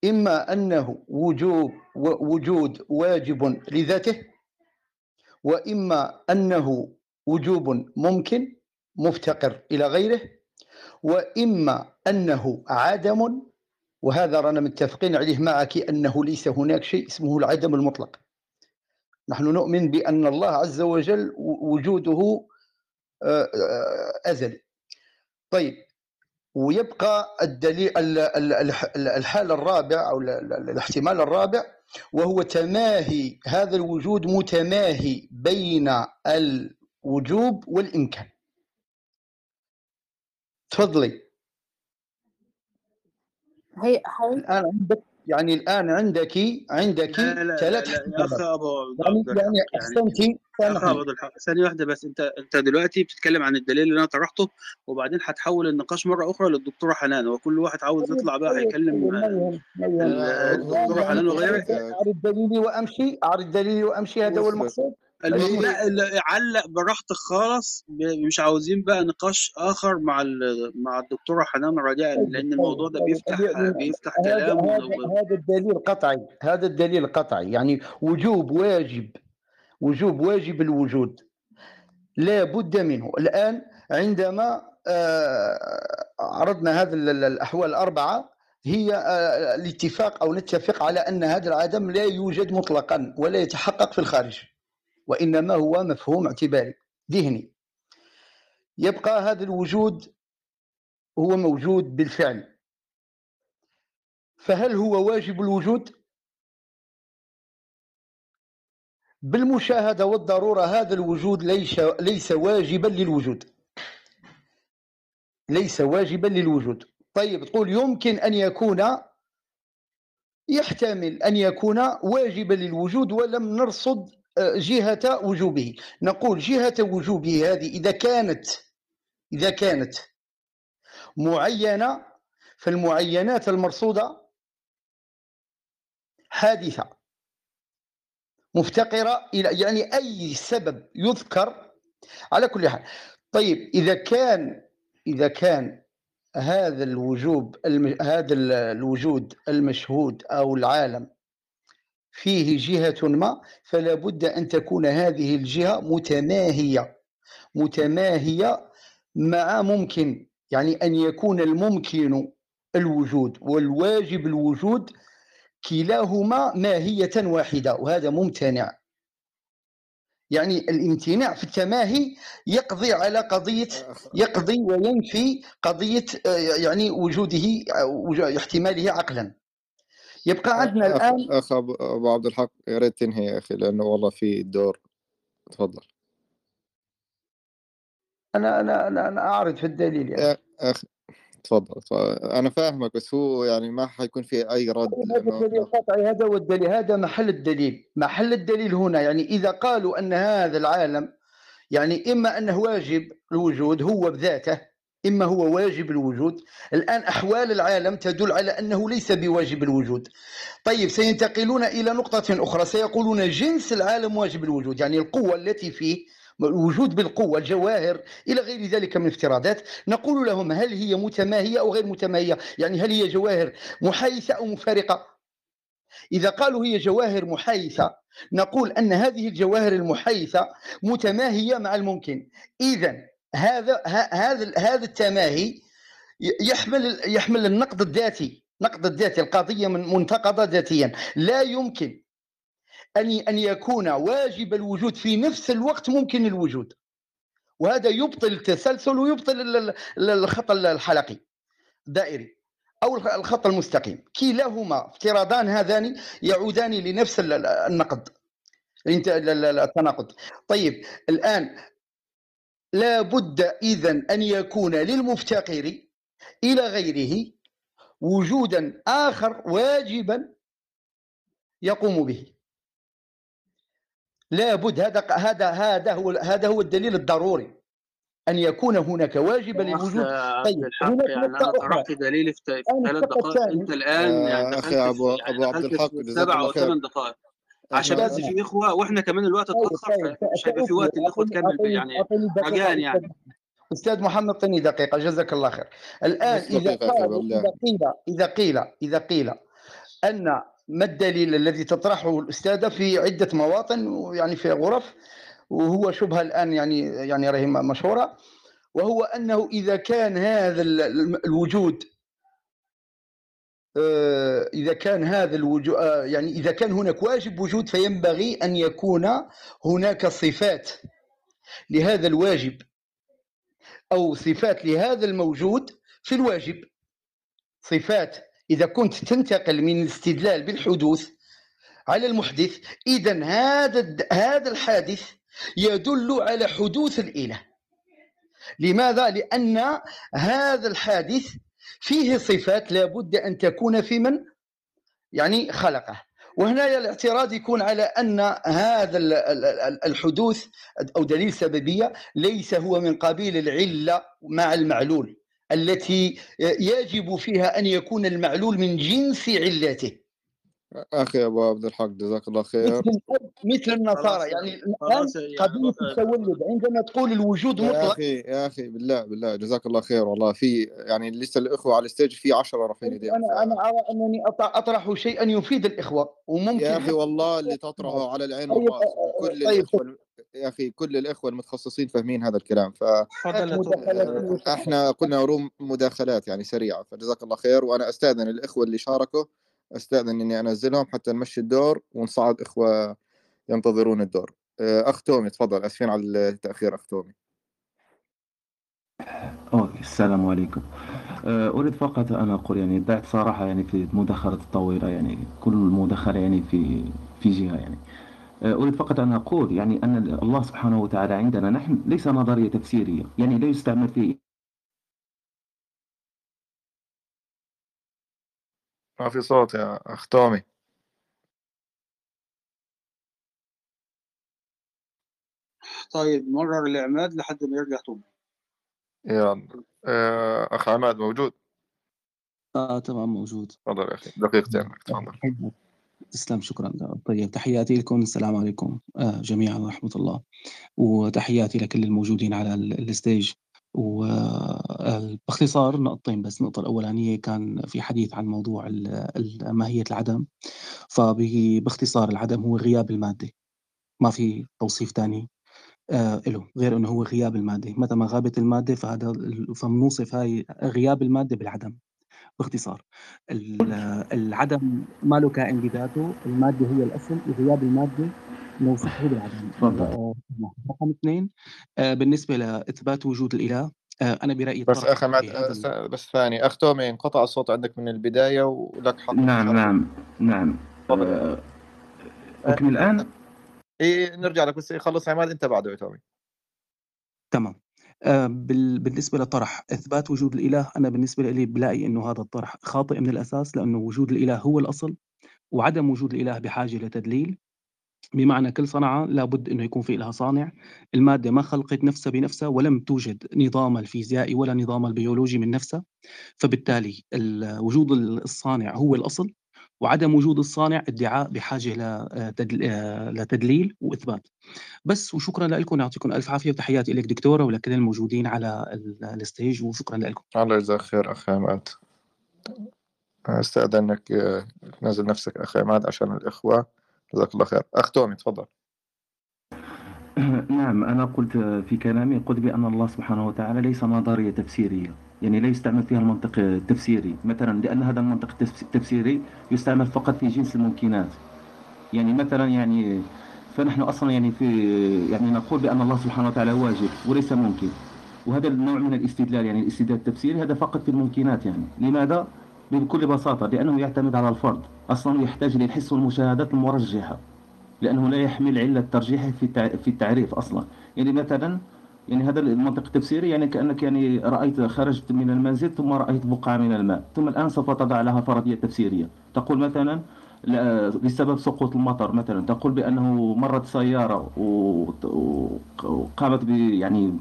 S14: إما أنه وجوب وجود واجب لذاته وإما أنه وجوب ممكن مفتقر إلى غيره وإما أنه عدم وهذا رانا متفقين عليه معك أنه ليس هناك شيء اسمه العدم المطلق. نحن نؤمن بأن الله عز وجل وجوده آه، آه، أزلي. طيب ويبقى الدليل ال- ال- الح- الحال الرابع أو ال- ال- الاحتمال الرابع وهو تماهي هذا الوجود متماهي بين الوجوب والإمكان. تفضلي.
S9: هي هي
S14: الآن عندك يعني الان عندك عندك
S3: لا لا لا,
S14: ثلاث
S3: ابو
S14: يعني يعني
S3: يعني
S14: احسنتي
S3: ثانية واحدة بس انت انت دلوقتي بتتكلم عن الدليل اللي أنا طرحته وبعدين هتحول النقاش مره أخرى للدكتوره حنان وكل واحد عاوز
S14: طيب
S3: يطلع بقى
S14: طيب طيب
S3: هيكلم الدكتوره
S14: يعني
S3: حنان وغيره
S14: اعرض دليلي وامشي اعرض دليلي وامشي هذا هو المقصود
S3: الم...
S14: ماشي
S3: لا علق براحتك خالص. مش عاوزين بقى نقاش آخر مع. مع الدكتورة حنان رجاء
S14: لأن
S3: الموضوع ده بيفتح بيفتح
S14: هذا
S3: كلام
S14: هذا الدليل قطعي هذا الدليل قطعي. يعني وجوب واجب وجوب واجب الوجود. لا بد منه. الآن عندما آه، عرضنا هذه ال- ال- الأحوال الأربعة هي آه، الاتفاق أو نتفق على أن هذا العدم لا يوجد مطلقا ولا يتحقق في الخارج. وإنما هو مفهوم اعتباري ذهني. يبقى هذا الوجود هو موجود بالفعل. فهل هو واجب الوجود؟ بالمشاهدة والضرورة هذا الوجود ليس ليس واجبا للوجود. ليس واجبا للوجود. طيب تقول يمكن أن يكون يحتمل أن يكون واجبا للوجود ولم نرصد جهة وجوبه نقول جهة وجوبه هذه إذا كانت إذا كانت معينة فالمعينات المرصودة حادثة مفتقرة إلى يعني أي سبب يذكر على كل حال طيب إذا كان إذا كان هذا الوجوب. هذا ال- الوجود المشهود أو العالم فيه جهة ما فلا بد أن تكون هذه الجهة متماهية. متماهية مع ممكن يعني أن يكون الممكن الوجود والواجب الوجود كلاهما ماهية واحدة وهذا ممتنع. يعني الامتناع في التماهي يقضي على قضية يقضي وينفي قضية آه، يعني وجوده وج- احتماله عقلا. يبقى عندنا
S1: أخ أبو أبو عبد الحق يا ريت تنهي يا أخي لأنه والله في دور. تفضل.
S14: أنا أنا أنا, أنا أعرض في الدليل يعني.
S1: يا أخي تفضل تفضل. أنا فاهمك بس هو يعني ما حيكون في أي رد
S14: هذا قطعي هذا هو الدليل هذا محل الدليل. محل الدليل هنا يعني إذا قالوا أن هذا العالم يعني إما أنه واجب الوجود هو بذاته إما هو واجب الوجود. الآن أحوال العالم تدل على أنه ليس بواجب الوجود. طيب سينتقلون إلى نقطة أخرى. سيقولون جنس العالم واجب الوجود يعني القوة التي فيه الوجود بالقوة الجواهر إلى غير ذلك من افتراضات. نقول لهم هل هي متماهية أو غير متماهية؟ يعني هل هي جواهر محايثة أو مفارقة؟ إذا قالوا هي جواهر محايثة نقول أن هذه الجواهر المحايثة متماهية مع الممكن. إذا هذا هذا هذا التماهي يحمل يحمل النقد الذاتي نقد الذاتي القضية من منتقدة ذاتيا. لا يمكن أن أن يكون واجب الوجود في نفس الوقت ممكن الوجود. وهذا يبطل التسلسل ويبطل ال- ال- الخط الحلقي. الدائري الخ- الخط المستقيم. كلاهما افتراضان هذان يعودان لنفس ال- ال- النقد. التناقض. طيب الآن لا بد إذن أن يكون للمفتقر إلى غيره وجودا آخر واجبا يقوم به. لا بد هذا هذا هذا هو هذا هو الدليل الضروري أن يكون هناك واجبا للوجود.
S3: عبد
S14: طيب
S3: الحق
S14: هناك
S3: يعني
S14: أخرى.
S3: طرحت دليلي في
S14: الان
S3: ثلاث دقائق أنت الآن يعني
S1: آه، أبو
S3: في يعني
S1: أبو عبد الحق
S3: سبع
S1: خير.
S3: ثمان دقائق. عشان بس في إخوة وإحنا كمان الوقت
S14: طيب
S3: اتأخر
S14: طيب
S3: فمش هيبقى في وقت
S14: اعطيني
S3: تكمل يعني رجاء يعني.
S14: أستاذ محمد اعطيني دقيقة جزاك الله خير. الآن
S1: إذا
S14: إذا قيل إذا قيل إذا قيل أن ما الدليل الذي تطرحه الأستاذة في عدة مواطن ويعني في غرف وهو شبهة الآن يعني يعني راهي مشهورة وهو أنه إذا كان هذا ال- ال- الوجود إذا كان هذا الوجود يعني إذا كان هناك واجب وجود فينبغي أن يكون هناك صفات لهذا الواجب أو صفات لهذا الموجود في الواجب. صفات إذا كنت تنتقل من الاستدلال بالحدوث على المحدث إذا هذا هذا الحادث يدل على حدوث الإله. لماذا؟ لأن هذا الحادث فيه صفات لابد أن تكون في من؟ يعني خلقه. وهنا الاعتراض يكون على أن هذا ال- ال- ال- الحدوث أو دليل سببية ليس هو من قبيل العلة مع المعلول التي يجب فيها أن يكون المعلول من جنس علته.
S1: أخي أبو عبد الحق جزاك الله خير.
S14: مثل الأب مثل النصارى. يعني
S3: الآن يعني
S14: قضيه التولد عندما تقول الوجود
S1: يا
S14: مطلق.
S1: أخي يا أخي بالله بالله جزاك الله خير. والله في يعني لسه الإخوة على ال stage في 10 رافعين
S14: إيديهم. أنا أنا أرى أنني أطرح شيئا يفيد الإخوة وممكن
S1: يا أخي
S14: حتى
S1: والله اللي تطرحه على العين
S14: طيب
S1: والرأس. وكل
S14: طيب
S1: الإخوة الم- يا أخي كل الإخوة المتخصصين فاهمين هذا الكلام. ف
S6: يا
S1: إحنا كنا room مداخلات يعني سريعة فجزاك الله خير. وأنا أستأذن الإخوة اللي شاركوا. أستأذن إني أنزلهم حتى نمشي الدور ونصعد إخوة ينتظرون الدور. آه، أخ تومي تفضل آسفين على التأخير أخ تومي.
S10: أوكي السلام عليكم. أه، أريد فقط أن أقول يعني دعت صراحة يعني في المداخلة الطويلة يعني كل مداخلة يعني في في جهة يعني. أه، أريد فقط أن أقول يعني أن الله سبحانه وتعالى عندنا نحن ليس نظرية تفسيرية يعني لا يستعمل في
S1: ما في صوت يا أخ تومي.
S3: طيب مرر العماد لحد ما يرجع طول
S1: يلا. آه، أخ عماد موجود؟
S16: آه تمام موجود.
S1: تفضل يا أخي. دقيقتين تفضل.
S16: تسلم شكرا طيب تحياتي لكم. السلام عليكم آه جميعا ورحمة الله. وتحياتي لكل الموجودين على ال- الستيج. وباختصار نقطتين بس. النقطة الأولانية كان في حديث عن موضوع ماهية العدم فباختصار العدم هو غياب المادة ما في توصيف تاني آه له غير إنه هو غياب المادة. متى ما غابت المادة فهذا فبنوصف هاي غياب المادة بالعدم. باختصار ال- العدم ما له كائن بذاته المادة هي الأصل وغياب المادة نوصفه بالعدم. آه، رقم اثنين آه، بالنسبة لإثبات وجود الإله آه، أنا برأيي
S1: بس
S16: طرح
S1: اخ بس ثاني أخ تومي انقطع الصوت عندك من البداية ولك حق
S10: نعم نعم نعم. أه، أكمل الآن
S1: اي نرجع لك بس خلص عماد أنت بعده يا تومي.
S16: تمام. بال- بالنسبة لطرح إثبات وجود الإله أنا بالنسبة لي بلاقي إنه هذا الطرح خاطئ من الأساس لأنه وجود الإله هو الأصل وعدم وجود الإله بحاجة لتدليل. بمعنى كل صنعة لابد أنه يكون في لها صانع. المادة ما خلقت نفسها بنفسها ولم توجد نظامها الفيزيائي ولا نظامها البيولوجي من نفسها. فبالتالي ال- وجود الصانع هو الأصل. وعدم وجود الصانع ادعاء بحاجة لتدل- آه، لتدليل وإثبات. بس وشكرا لكم يعطيكم ألف عافية وتحياتي لك دكتورة ولكل الموجودين على ال- الستيج وشكرا لكم.
S1: الله يجزاك خير أخ عماد. أستأذنك آه، تنزل نفسك أخ عماد عشان الإخوة. جزاك الله خير. أخ تومي تفضل.
S10: نعم أنا قلت في كلامي قلت بأن الله سبحانه وتعالى ليس نظرية تفسيرية. يعني لا يستعمل فيها المنطق التفسيري. مثلا لأن هذا المنطق التفس- التفسيري يستعمل فقط في جنس الممكنات. يعني مثلا يعني فنحن أصلا يعني في يعني نقول بأن الله سبحانه وتعالى واجب وليس ممكن. وهذا النوع من الاستدلال يعني الاستدلال التفسيري هذا فقط في الممكنات يعني. لماذا؟ بكل بساطة لأنه يعتمد على الفرد. أصلا يحتاج للحس والمشاهدات المرجحة لأنه لا يحمل علة ترجيحه في في التعريف أصلا. يعني مثلا يعني هذا المنطق التفسيري يعني كأنك يعني رأيت خرجت من المنزل ثم رأيت بقعة من الماء ثم الآن سوف تضع لها فرضية تفسيرية. تقول مثلا لا- بسبب سقوط المطر مثلا تقول بأنه مرت و- وقامت ب يعني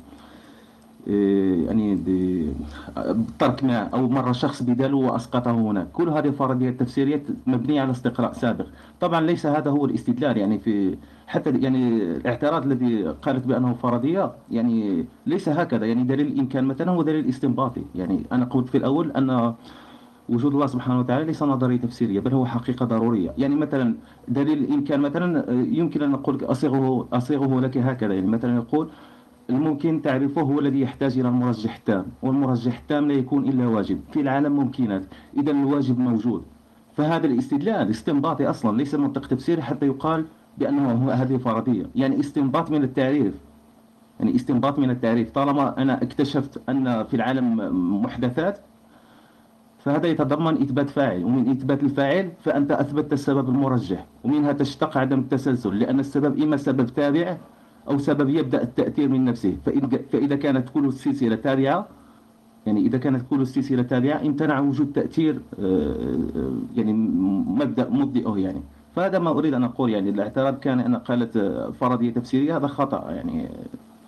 S10: يعني ب- بترك ماء أو مر شخص بداله وأسقطه هناك كل هذه الفرضيات التفسيرية مبنية على استقراء سابق. طبعا ليس هذا هو الاستدلال. يعني في حتى يعني الاعتراض الذي قالت بأنه فرضية يعني ليس هكذا. يعني دليل الإمكان مثلا هو دليل استنباطي يعني أنا قلت في الأول أن وجود الله سبحانه وتعالى ليس نظريه تفسيرية بل هو حقيقة ضرورية. يعني مثلا دليل الإمكان مثلا آه، يمكن أن نقول أصيغه أصيغه لك هكذا. يعني مثلا يقول الممكن تعريفه هو الذي يحتاج إلى المرجح التام والمرجح التام لا يكون إلا واجب. في العالم ممكنات إذا الواجب موجود. فهذا الاستدلال استنباطي أصلا ليس منطق تفسيري حتى يقال بأنه هذه فرضية يعني استنباط من التعريف. يعني استنباط من التعريف. طالما أنا اكتشفت أن في العالم محدثات فهذا يتضمن إثبات فاعل. ومن إثبات الفاعل فأنت أثبتت السبب المرجح. ومنها تشتق عدم التسلسل لأن السبب إما سبب تابع أو سبب يبدأ التأثير من نفسه. فإذا فإذا كانت كل السلسلة تابعة يعني إذا كانت كل السلسلة تابعة امتنع وجود تأثير آه، آه، يعني مبدأ مبدئه يعني. فهذا ما أريد أن أقول يعني. الاعتراض كان أن قالت آه، فرضية تفسيرية هذا خطأ يعني.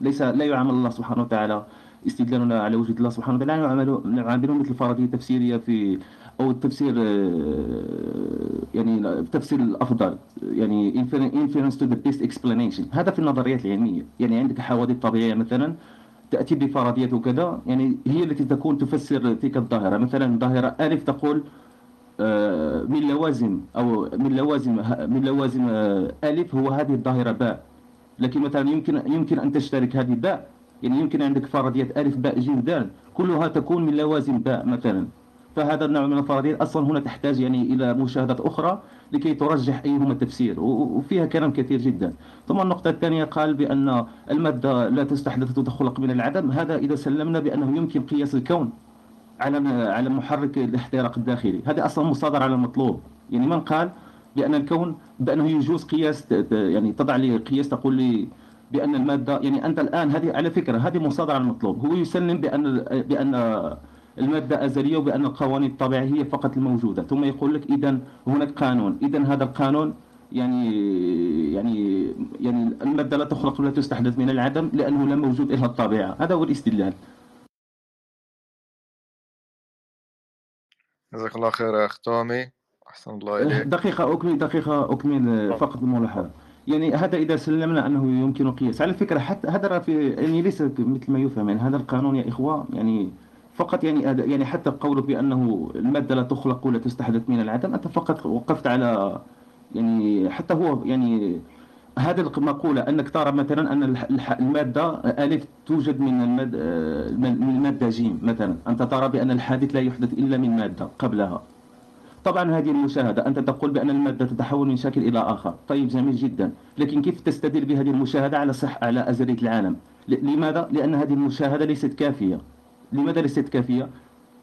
S10: ليس لا يعامل الله سبحانه وتعالى استدلالنا على وجود الله سبحانه وتعالى نعامله نعامله مثل فرضية تفسيرية في أو التفسير آه، يعني التفسير الأفضل يعني infer- inference to the best explanation. هذا في النظريات العلمية. يعني عندك حوادث طبيعية مثلا تأتي بفرضيات وكذا يعني هي التي تكون تفسر تلك الظاهرة. مثلا ظاهرة ألف تقول آه، من لوازم أو من لوازم من لوازم آه، ألف هو هذه الظاهرة باء. لكن مثلا يمكن يمكن أن تشترك هذه باء. يعني يمكن عندك فرضيات ألف باء جيم دال كلها تكون من لوازم باء مثلا. فهذا النوع من الفرضيات أصلا هنا تحتاج يعني إلى مشاهدات أخرى لكي ترجح أيهما التفسير وفيها كلام كثير جدا. ثم النقطة الثانية قال بأن المادة لا تستحدث وتخلق من العدم هذا إذا سلمنا بأنه يمكن قياس الكون على على محرك الاحتراق الداخلي. هذا أصلا مصادر على المطلوب. يعني من قال بأن الكون بأنه يجوز قياس يعني تضع لي قياس تقول لي بأن المادة يعني أنت الآن هذه على فكرة هذه مصادرة على المطلوب. هو يسلم بأن بأن المادة أزلية وبأن القوانين الطبيعية هي فقط الموجودة. ثم يقول لك إذا هناك قانون. إذا هذا القانون يعني يعني يعني المادة لا تخلق ولا تستحدث من العدم لأنه لا موجود إلا الطبيعة. هذا هو الاستدلال.
S1: جزاك الله خير يا أخ تومي. أحسن الله إليك.
S10: دقيقة أكمل دقيقة أكمل فقط الملاحظة يعني هذا إذا سلمنا أنه يمكن قياس على فكرة حتى هذا في يعني ليس مثل ما يفهم. يعني هذا القانون يا إخوة يعني فقط يعني هذا- يعني حتى قولك بأنه المادة لا تخلق ولا تستحدث من العدم أنت فقط وقفت على يعني حتى هو يعني هذه المقولة أنك ترى مثلا أن المادة ألف توجد من المادة من المادة جيم مثلا. أنت ترى بأن الحادث لا يحدث إلا من مادة قبلها. طبعا هذه المشاهدة أنت تقول بأن المادة تتحول من شكل إلى آخر. طيب جميل جدا. لكن كيف تستدل بهذه المشاهدة على صح على أزلية العالم؟ لماذا؟ لأن هذه المشاهدة ليست كافية. لماذا ليست كافية؟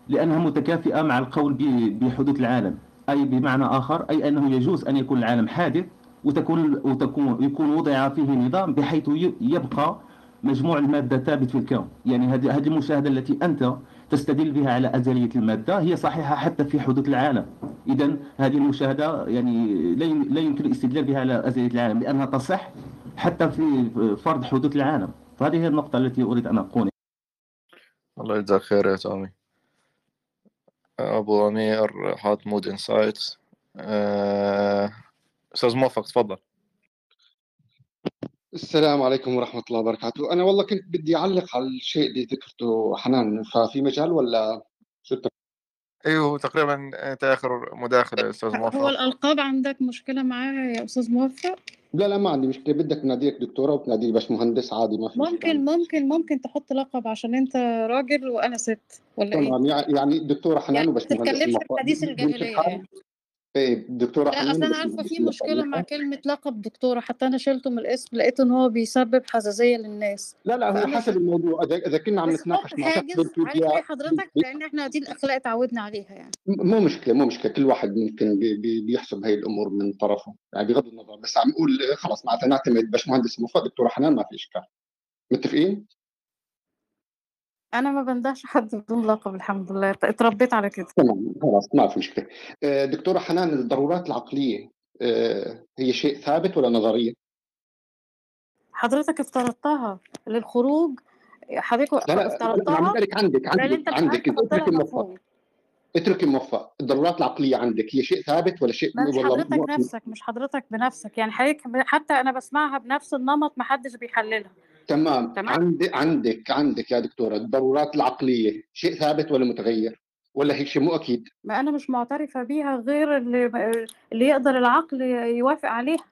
S10: لأنها متكافئة مع القول بحدوث العالم أي بمعنى آخر أي أنه يجوز أن يكون العالم حادث وتكون وتكون يكون وضع فيه نظام بحيث يبقى مجموع المادة ثابت في الكون. يعني هذه المشاهدة التي أنت تستدل بها على أزلية المادة هي صحيحة حتى في حدوث العالم. إذا هذه المشاهدة يعني لا يم- لا يمكن الاستدلال بها على أزلية العالم لأنها تصح حتى في فرض حدوث العالم. فهذه هي النقطة التي أريد أن أقول
S1: الله يجزاك خير يا تومي. أبو أمير حاط mode insights أستاذ موفق تفضل.
S5: السلام عليكم ورحمة الله وبركاته. أنا والله كنت بدي أعلق على الشيء اللي ذكرته حنان ففي مجال ولا شو
S1: أيوه تقريبا أنت آخر مداخلة يا أستاذ
S9: هو
S1: موفق.
S9: الألقاب عندك مشكلة معاها يا أستاذ موفق؟
S5: لا لا ما عندي مشكلة. بدك تناديك دكتورة وتنادي باش مهندس عادي ما في مشكلة.
S9: ممكن ممكن ممكن تحط لقب عشان أنت راجل وأنا ست ولا؟
S5: تمام. يع- يعني دكتورة حنان
S9: يعني ما
S5: وباش مهندس
S9: تتكلمش في
S5: المفروض
S9: حديث
S5: بيمشي
S9: الجاهلية
S5: الحال
S9: يعني.
S5: إيه دكتورة
S9: لا
S5: أصل
S9: أنا
S5: عارفة
S9: في مشكلة مع كلمة لقب دكتورة حتى أنا شلته من الاسم لقيت إن هو بيسبب حساسيه للناس.
S5: لا لا هو حسب الموضوع. إذا كنا عم نتناقش مع شخص بالفيزياء
S9: حضرتك لأن إحنا دي الأخلاق اتعودنا عليها يعني.
S5: مو مشكلة مو مشكلة. كل واحد ممكن بي بي بيحسب هاي الأمور من طرفه. يعني بغض النظر بس عم أقول خلص معناتها نعتمد باشمهندس موفق دكتورة حنان ما في إشكال. متفقين؟
S9: أنا ما بندهش حد بدون لقب الحمد لله. اتربيت على كده.
S5: تمام خلاص ما في مشكلة. آه، دكتورة حنان الضرورات العقلية آه، هي شيء ثابت ولا نظرية؟
S9: حضرتك افترضتها للخروج حضرتك
S5: لا لا أنا عم
S9: افترضتها
S5: عندك عندك عندك
S9: تحط
S5: اتركي
S9: لها
S5: موفق
S9: مفهوم
S5: اتركي موفق الضرورات العقلية عندك هي شيء ثابت ولا شيء
S9: مش حضرتك؟ نفسك مش حضرتك بنفسك. يعني حضرتك حتى أنا بسمعها بنفس النمط ما حدش بيحللها.
S5: تمام.
S9: تمام.
S5: عندك عندك عندك يا دكتورة الضرورات العقلية. شيء ثابت ولا متغير؟ ولا هيك شيء مو أكيد؟
S9: ما أنا مش معترفة بيها غير اللي اللي يقدر العقل يوافق عليها.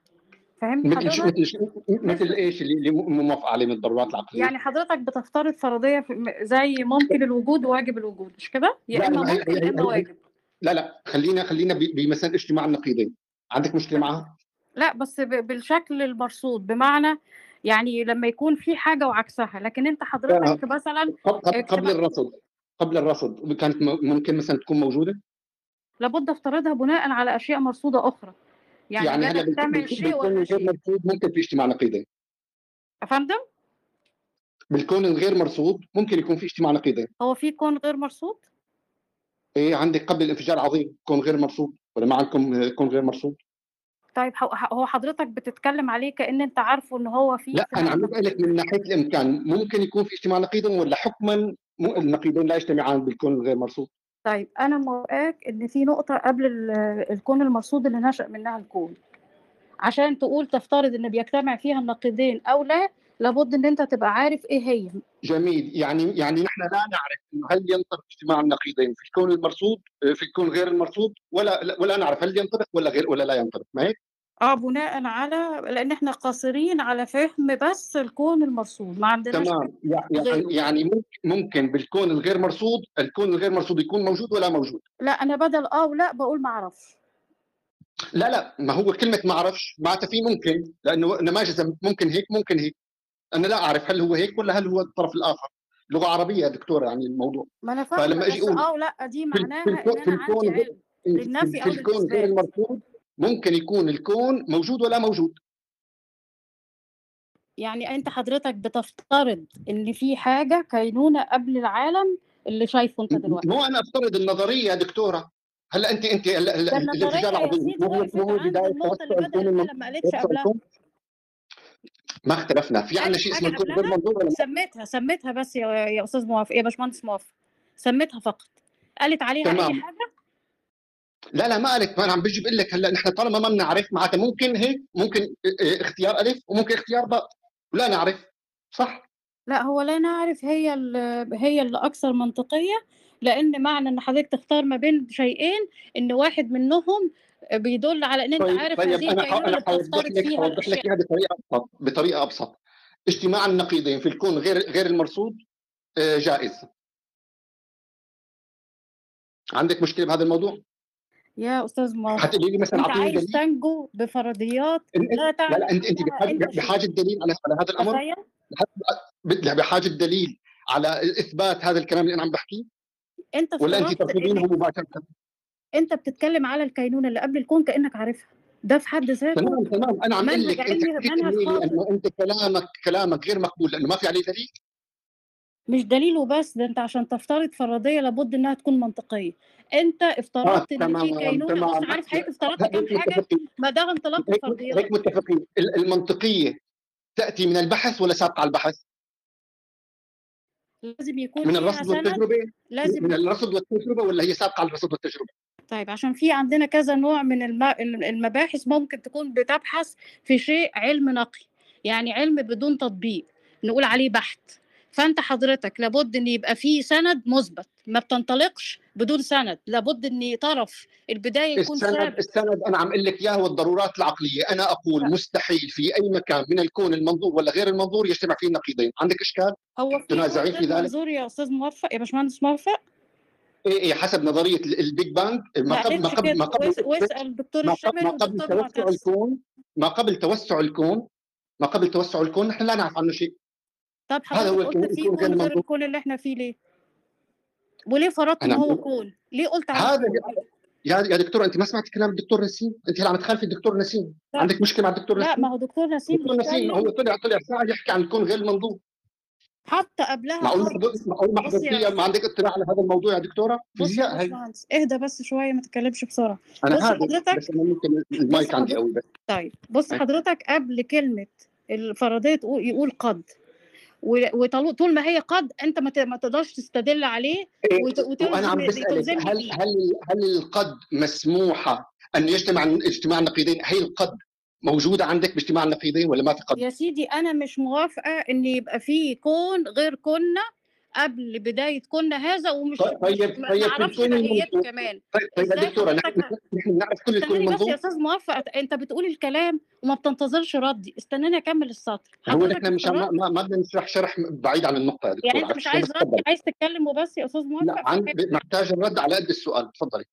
S9: فاهمني
S5: مثل شو
S9: حضرتك؟
S5: مثل شو مثل إيش اللي اللي مو موافق عليه من الضرورات العقلية؟
S9: يعني حضرتك بتفترض فرضية زي ممكن الوجود وواجب الوجود مش كده؟ يا
S5: إما
S9: ممكن يا
S5: إما
S9: واجب.
S5: لا لا خلينا خلينا ب- بمثلا اجتماع النقيضين. عندك مشكلة معها؟
S9: لا بس بالشكل المرصود. بمعنى يعني لما يكون في حاجة وعكسها لكن
S5: أنت
S9: حضرتك مثلا
S5: قبل قبل- الرصد قبل الرصد كانت ممكن مثلا تكون موجودة؟
S9: لابد افترضها بناء على أشياء مرصوده أخرى. يعني
S5: يعني
S9: لا
S5: هلا بالك-
S9: شيء ولا شيء.
S5: مرصود ممكن في اجتماع نقيضين.
S9: يا فندم
S5: بالكون الغير مرصود ممكن يكون في اجتماع نقيضين.
S9: هو في كون غير مرصود
S5: إيه عندك قبل الانفجار العظيم كون غير مرصود ولا ما عندكم كون غير مرصود؟
S9: طيب هو حضرتك بتتكلم عليه كأن أنت عارفه إن هو فيه
S5: لا
S9: أنا
S5: عم بسألك
S9: نقيض
S5: من ناحية الإمكان ممكن يكون في اجتماع نقيضين ولا حكما؟ النقيضين لا يجتمعان بالكون الغير مرصود.
S9: طيب أنا موافقاك إن في نقطة قبل ال- الكون المرصود اللي نشأ منها الكون. عشان تقول تفترض إن بيجتمع فيها النقيضين أو لا لابد إن أنت تبقى عارف إيه هي.
S5: جميل. يعني يعني نحن لا نعرف إنه هل ينطبق اجتماع النقيضين في الكون المرصود في الكون غير المرصود؟ ولا لا- ولا نعرف هل ينطبق ولا غير ولا لا ينطبق ما هيك؟
S9: آه بناء على لأن إحنا قاصرين على فهم بس الكون المرصود ما عندناش
S5: تمام. يع- يعني
S9: غيره.
S5: يعني ممكن ممكن بالكون الغير مرصود الكون الغير مرصود يكون موجود ولا موجود؟
S9: لا أنا بدل آه ولا بقول ما أعرفش.
S5: لا لا ما هو كلمة ما أعرفش معناتها في ممكن لأنه أنا ما ممكن هيك ممكن هيك. أنا لا أعرف هل هو هيك ولا هل هو الطرف الآخر. لغة عربية يا دكتورة يعني الموضوع.
S9: ما أنا فاهمة
S5: فلما أجي
S9: بس
S5: أقول
S9: آه ولا دي
S5: في
S9: معناها
S5: الكون
S9: إن
S5: في
S9: أنا عندي
S5: الكون غير
S9: علم.
S5: في
S9: للنفي
S5: في
S9: أو
S5: الكون غير المرصود ممكن يكون الكون موجود ولا موجود.
S9: يعني أنت حضرتك بتفترض إن في حاجة كينونه قبل العالم اللي شايفه أنت دلوقتي.
S5: مو أنا أفترض النظرية يا دكتورة. هلا انت
S9: أنت يا
S5: العظيم مو بداية
S9: لما قالتش
S5: توسع
S9: قبلها.
S5: ما اختلفنا. في عندنا شيء اسمه الكون غير منظور ولا لا؟
S9: سميتها سميتها بس يا يا أستاذ موافق يا باشمهندس موافق سميتها فقط. قالت عليها أي
S5: تمام.
S9: حاجة؟
S5: لا لا ما قالت ما أنا عم بيجي بقول لك هلأ نحن طالما ما بنعرف معناتها ممكن هيك ممكن آه، آه، اختيار ألف وممكن اختيار باء ولا نعرف صح؟
S9: لا هو لا نعرف هي هي اللي أكثر منطقية لأن معنى إن حضرتك تختار ما بين شيئين إن واحد منهم بيدل على إن أنت
S5: طيب
S9: عارف
S5: طيب
S9: هذه الكينونه اللي بتفترض
S5: لك
S9: فيها
S5: حوضح لك إياها بطريقة أبسط بطريقة أبسط. اجتماع النقيضين في الكون غير غير المرصود آه، جائز. عندك مشكلة بهذا الموضوع؟
S9: يا أستاذ موافق
S5: حتقولي لي مثلا أنت
S9: عايز
S5: دليل.
S9: تنجو بفرضيات؟
S5: إن- إن-
S9: لا
S5: لا لا انت
S9: أنت
S5: بحاجه دليل على هذا الأمر؟ بحاجه دليل على إثبات هذا الكلام اللي أنا عم بحكيه؟
S9: أنت
S5: ولا
S9: أنت
S5: ترفضينه مباشرة؟
S9: أنت بتتكلم على الكينونة اللي قبل الكون كأنك عارفها. ده في حد ذاته
S5: تمام تمام. أنا عم
S9: أقول
S5: لك
S9: أنت
S5: انه أنت كلامك كلامك غير مقبول لأنه ما في عليه دليل؟
S9: مش دليل وبس ده أنت عشان تفترض فرضية لابد إنها تكون منطقية. انت افترضت ان في كينونة
S5: تمام
S9: عارف حضرتك افترضت كام
S5: حاجة؟
S9: ما ده انطلاق
S5: هيك متفقين. ال- المنطقية تأتي من البحث ولا سابقة على البحث؟
S9: لازم يكون
S5: من الرصد والتجربة؟
S9: لازم
S5: من الرصد والتجربة ولا هي سابقة على الرصد والتجربة؟
S9: طيب عشان في عندنا كذا نوع من الم- المباحث ممكن تكون بتبحث في شيء علم نقي يعني علم بدون تطبيق نقول عليه بحث فأنت حضرتك لابد إن يبقى في سند مثبت ما بتنطلقش بدون سند لابد ان طرف البداية يكون
S5: السند
S9: ثابت.
S5: السند أنا عم أقول لك إياه هو الضرورات العقلية، أنا أقول مستحيل في أي مكان من الكون المنظور ولا غير المنظور يجتمع فيه النقيضين، عندك إشكال؟
S9: هو في
S5: تنازعين في ذلك؟
S9: منظور يا أستاذ موفق يا باشمهندس موفق؟
S5: إيه إيه حسب نظرية ال- ال Big Bang ما قبل ما قبل ما قبل
S9: واس- واسال الدكتور
S5: قبل ما قبل توسع الكون ما قبل توسع الكون ما قبل توسع الكون نحن لا نعرف عنه شيء.
S9: طب
S5: هذا هو
S9: حضرتك
S5: الكون
S9: قلت في
S5: المنظور.
S9: الكون اللي إحنا فيه ليه؟ وليه فرضت
S5: إن
S9: هو كون؟ ليه قلت
S5: هذا
S9: كون؟
S5: يا يا دكتور أنت ما سمعت كلام الدكتور نسيم؟ أنت هلا عم تخالفي الدكتور نسيم؟
S9: لا.
S5: عندك مشكلة مع الدكتور
S9: لا
S5: نسيم؟
S9: ما هو دكتور نسيم
S5: الدكتور نسيم هو طلع طلع ساعة يحكي عن الكون غير المنظور.
S9: حتى قبلها
S5: معقول؟ معقول ما
S9: بص يا
S5: حضرتيها ما عندك اطلاع على هذا الموضوع يا
S9: دكتورة؟
S5: فيزياء هي
S9: اهدى بس شوية ما تتكلمش بسرعة.
S5: أنا
S9: بص حضرتك
S5: بس أنا ممكن المايك عندي قوي بس.
S9: طيب بص. حضرتك قبل كلمة الفرضية يقول قد. وطول ما هي قد انت ما تقدرش تستدل عليه
S5: إيه، وأنا عم
S9: بسألك
S5: هل هل هل القد مسموحة أن يجتمع اجتماع النقيضين هي القد موجودة عندك باجتماع النقيضين ولا ما في قد؟
S9: يا سيدي أنا مش موافقة إن يبقى في كون غير كنا قبل بداية كنا هذا ومش
S5: طيب
S9: مش
S5: طيب
S9: ما
S5: طيب
S9: ماهيته
S5: المنظور
S9: كمان.
S5: طيب طيب يا دكتورة نحن نعرف كل
S9: استناني بس يا أستاذ موفق أنت بتقول الكلام وما بتنتظرش ردي. استناني أكمل السطر.
S5: هو نحن مش ما, ما, ما بدنا نشرح شرح بعيد عن النقطة يا
S9: يعني
S5: دكتوره
S9: انت مش عايز
S5: تفضلي
S9: عايز تتكلم وبس يا أستاذ
S5: لا
S9: موفق؟
S5: عن
S9: فهمني
S5: محتاج الرد على قد السؤال. تفضلي.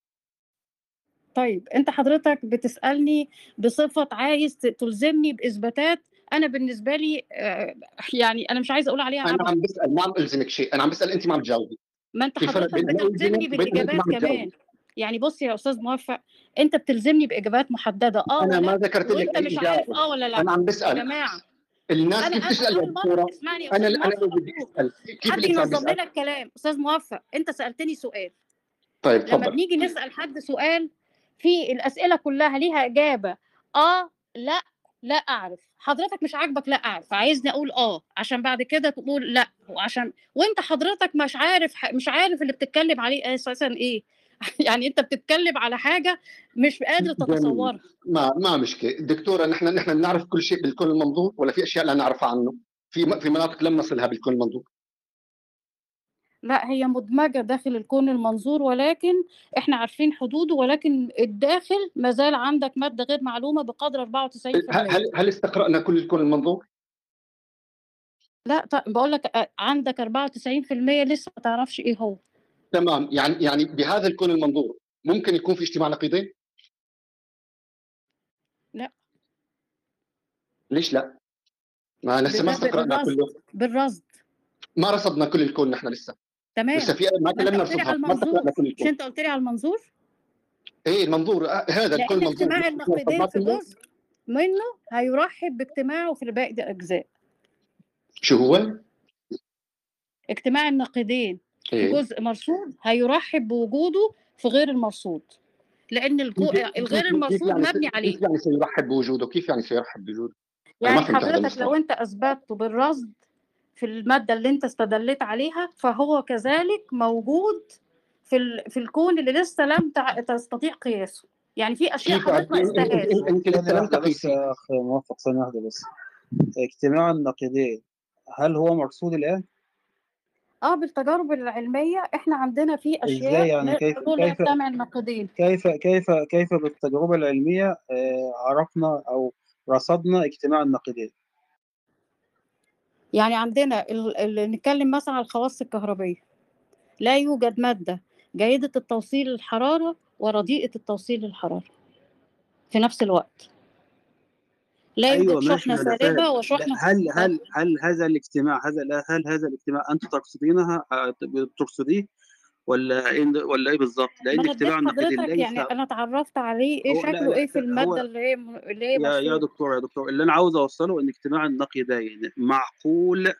S9: طيب أنت حضرتك بتسألني بصفة عايز تلزمني بإثباتات أنا بالنسبة لي آه، يعني أنا مش عايزة أقول عليها أنا
S5: عم بسأل ما عم ألزمك شيء أنا عم بسأل أنت ما عم تجاوبي.
S9: ما
S5: أنت
S9: حضرتك بتلزمني بالاجابات كمان. يعني بص يا أستاذ موفق أنت بتلزمني بإجابات محددة. آه
S5: أنا ما ذكرت لك
S9: وانت
S5: أي
S9: مش عارف آه ولا لأ.
S5: أنا عم
S9: يا
S5: بسال
S9: جماعة.
S5: الناس
S9: أنا
S5: كيف أنا يا دكتوره
S9: يا أنا
S5: أنا بدي. أسأل. كيف
S9: حد ينظم لنا الكلام. أستاذ موفق أنت سألتني سؤال.
S5: طيب
S9: لما بنيجي نسأل حد سؤال في الأسئلة كلها ليها إجابة. آه لأ لأ أعرف. حضرتك مش عاجبك لأ اعرف عايزني أقول آه عشان بعد كده تقول لأ وعشان وأنت حضرتك مش عارف مش عارف اللي بتتكلم عليه أساسا إيه. يعني أنت بتتكلم على حاجة مش قادر تتصورها.
S5: ما ما مشكله دكتورة نحن نحن نعرف كل شيء بالكون المنظور ولا في أشياء لا نعرفها عنه؟ في في مناطق لم نصلها بالكون المنظور.
S9: لا هي مدمجة داخل الكون المنظور ولكن إحنا عارفين حدوده ولكن الداخل ما زال عندك مادة غير معلومة بقدر 94%
S5: هل هل استقرأنا كل الكون المنظور؟
S9: لا طيب بقول لك آه، عندك 94% لسه ما تعرفش إيه هو
S5: تمام يعني يعني بهذا الكون المنظور ممكن يكون في اجتماع نقيضين؟
S9: لا
S5: ليش لا؟ ما لسه ما استقرأنا كله
S9: بالرصد
S5: ما رصدنا كل الكون نحن لسه
S9: تمام.
S5: لسه في ما لم
S9: قلت لي
S5: نرصدها
S9: على
S5: ما استقرأنا
S9: المنظور.
S5: كل
S9: مش أنت قلت لي على المنظور؟
S5: إيه المنظور. آه، هذا الكون
S9: لأن
S5: المنظور
S9: اجتماع
S5: ما
S9: النقيضين في جزء منه هيرحب باجتماعه في باقي الأجزاء.
S5: شو هو؟
S9: اجتماع النقيضين في
S5: إيه.
S9: جزء مرصود هيرحب بوجوده في غير المرصود. لأن الجو...
S5: كيف
S9: الغير
S5: كيف كيف
S9: المرصود
S5: يعني
S9: مبني عليه.
S5: كيف يعني سيرحب بوجوده؟ كيف يعني سيرحب بوجوده؟ ما
S9: يعني
S5: فهمت هذا
S9: حضرتك لو
S5: المصطلح
S9: أنت اثبته بالرصد في المادة اللي انت استدلت عليها فهو كذلك موجود في ال... في الكون اللي لسه لم تع... تستطيع قياسه. يعني في
S5: أشياء
S9: حضرتك ما قستهاش
S5: انت, انت لسه
S3: ثانية
S5: لم
S3: واحدة بس يا موفق اجتماع النقيضين هل هو مرصود الآن؟
S9: آه بالتجارب العلمية إحنا عندنا في
S3: إزاي
S9: اشياء
S3: يعني كيف كيف
S9: النقيضين
S3: كيف كيف كيف بالتجربة العلمية آه، عرفنا أو رصدنا اجتماع النقيضين؟
S9: يعني عندنا ال... ال... نتكلم مثلا على الخواص الكهربية. لا يوجد مادة جيدة التوصيل للحراره ورديئه التوصيل للحراره في نفس الوقت. لا
S3: أيوه
S9: يوجد سالبة
S3: لا،
S9: وشحنة
S3: هل هل هل هذا الاجتماع هذا هل هذا الاجتماع انت تقصدينها؟ آه، بتقصديه؟ ولا إيه ولا إيه بالظبط؟ لإن
S9: حضرتك
S3: ليس
S9: يعني أنا اتعرفت عليه
S3: إيه لا
S9: شكله
S3: لا
S9: إيه في
S3: هو
S9: المادة اللي هي اللي هي
S3: يا يا دكتور يا دكتور اللي أنا عاوز أوصله إن اجتماع النقيضين معقول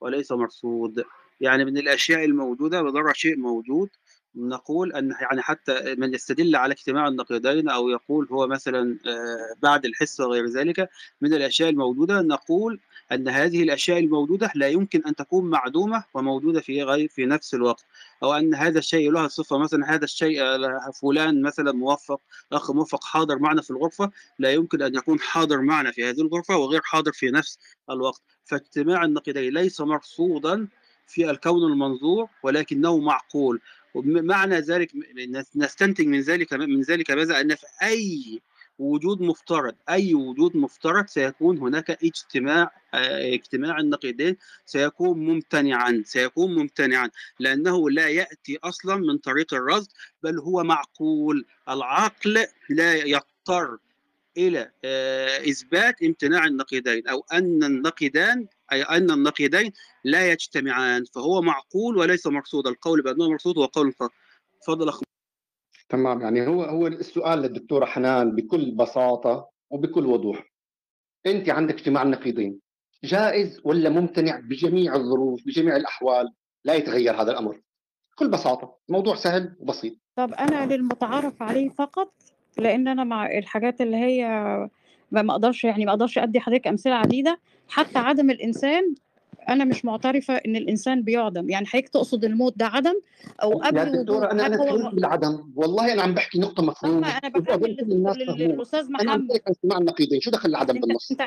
S3: وليس مرصود يعني من الأشياء الموجودة بضرر شيء موجود نقول أن يعني حتى من يستدل على اجتماع النقيضين أو يقول هو مثلا آه، بعد الحس وغير ذلك من الأشياء الموجودة نقول أن هذه الأشياء الموجودة لا يمكن أن تكون معدومة وموجودة في غير في نفس الوقت. أو أن هذا الشيء له صفة مثلا هذا الشيء آه، فلان مثلا موفق أخ موفق حاضر معنا في الغرفة لا يمكن أن يكون حاضر معنا في هذه الغرفة وغير حاضر في نفس الوقت. فاجتماع النقيضين ليس مرصودا في الكون المنظور ولكنه معقول. ومعنى ذلك نستنتج من ذلك من ذلك ماذا؟ أن في أي وجود مفترض أي وجود مفترض سيكون هناك اجتماع آه، اجتماع النقيضين سيكون ممتنعا سيكون ممتنعا لأنه لا يأتي أصلا من طريق الرصد بل هو معقول. العقل لا يضطر إلى آه، إثبات امتناع النقيضين أو أن النقيضان أي أن النقيضين لا يجتمعان فهو معقول وليس مرصود القول بأنه مرصود هو قول اخ
S5: تمام. يعني هو هو السؤال للدكتورة حنان بكل بساطة وبكل وضوح. أنت عندك اجتماع النقيضين جائز ولا ممتنع بجميع الظروف بجميع الأحوال لا يتغير هذا الأمر؟ بكل بساطة. موضوع سهل وبسيط.
S9: طب أنا للمتعارف عليه فقط لأن أنا مع الحاجات اللي هي ما أقدرش يعني ما أقدرش أدي حضرتك أمثلة عديدة حتى عدم الإنسان أنا مش معترفة إن الإنسان بيعدم. يعني حضرتك تقصد الموت ده عدم؟
S5: أو
S9: قبل وجود
S5: دكتوره
S9: أنا أنا
S5: سعيد بالعدم. والله أنا عم بحكي نقطة مفهومة.
S9: أنا
S5: فهموها.
S9: للأستاذ
S5: أنا عم
S9: محمد
S5: بحكي اجتماع النقيضين. شو دخل العدم بالنص؟
S9: انت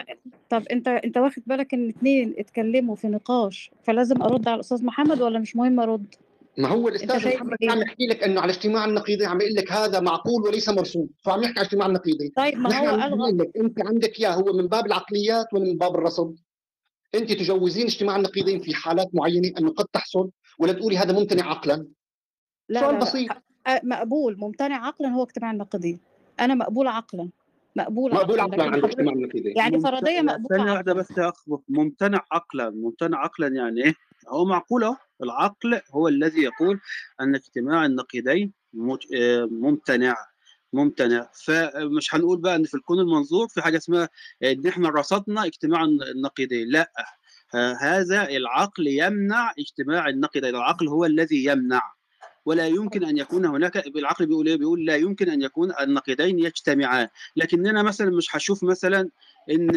S9: طب انت أنت واخد بالك إن اتنين اتكلموا في نقاش فلازم أرد على الأستاذ محمد ولا مش مهم أرد؟
S5: ما هو
S9: الأستاذ
S5: محمد كان
S9: إيه
S5: يحكي لك إنه على اجتماع النقيضين عم يقول لك هذا معقول وليس مرسوم. فعم يحكي على اجتماع النقيضين.
S9: طيب ما هو
S5: عم لك أنت عندك إياه هو من باب العقليات ولا من باب الرصد. أنت تجوزين اجتماع النقيضين في حالات معينة انه قد تحصل ولا تقولي هذا ممتنع عقلا؟
S9: لا
S5: سؤال
S9: لا لا.
S5: بسيط.
S9: مقبول. ممتنع عقلا هو اجتماع النقيضين أنا مقبول عقلا. مقبول
S5: مقبول
S9: عقلا
S5: عند
S9: حضرتك
S5: اجتماع النقيضين
S9: يعني
S3: لا
S9: مقبوله
S3: ثانية واحدة بس يا أخ ممتنع عقلا. ممتنع عقلا يعني إيه؟ هو معقول أهو. العقل هو الذي يقول أن اجتماع النقيضين آه، ممتنع. ممتنع. فمش هنقول بقى إن في الكون المنظور في حاجة اسمها إن إحنا رصدنا اجتماع النقيضين. لا هذا العقل يمنع اجتماع النقيضين. العقل هو الذي يمنع. ولا يمكن أن يكون هناك العقل بيقول إيه؟ بيقول لا يمكن أن يكون النقيضين يجتمعان. لكننا مثلا مش هشوف مثلا إن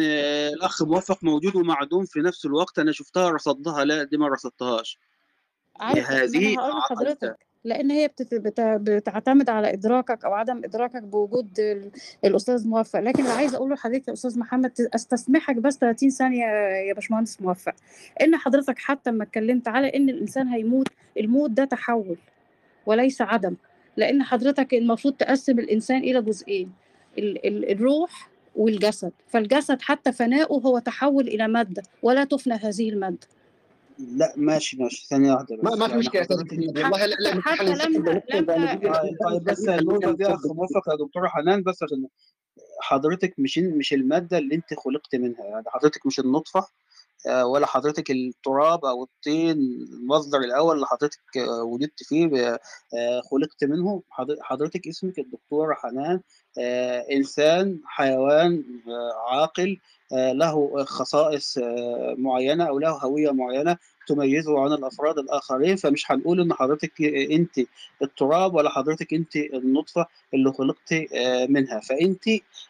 S3: الأخ موفق موجود ومعدوم في نفس الوقت. أنا شفتها رصدتها لا دي ما رصدتهاش. هذه
S9: هقول لحضرتك. لأن هي. بتعتمد على إدراكك أو عدم إدراكك بوجود ال... الأستاذ موفق. لكن اللي عايزه أقوله لحضرتك يا أستاذ محمد أستسمحك بس 30 ثانية يا باشمهندس موفق. إن حضرتك حتى لما اتكلمت على إن الإنسان هيموت الموت ده تحول وليس عدم. لأن حضرتك المفروض تقسم الإنسان إلى جزئين ال... ال... الروح والجسد. فالجسد حتى فناؤه هو تحول إلى مادة ولا تفنى هذه المادة.
S3: لا ماشي ماشي ثانية واحدة
S5: ما
S3: بس.
S5: ما في
S3: يعني
S5: يا أستاذ
S3: حضرتك
S5: محمد والله لا لا
S9: حتى لما
S5: ونجي
S3: طيب طيب بس النقطه دي يا اخ موفق يا دكتوره حنان بس عشان حضرتك مش مش المادة اللي انت خلقت منها. يعني حضرتك مش النطفة آه، ولا حضرتك التراب أو الطين المصدر الأول اللي حضرتك آه، ولدت فيه آه، خلقت منه. حض- حضرتك اسمك الدكتوره حنان إنسان حيوان آه، عاقل آه، له خصائص آه، معينة أو له هوية معينة تميزه عن الأفراد الآخرين فمش هنقول إن حضرتك أنت التراب ولا حضرتك أنت النطفة اللي خلقت آه، منها. فأنت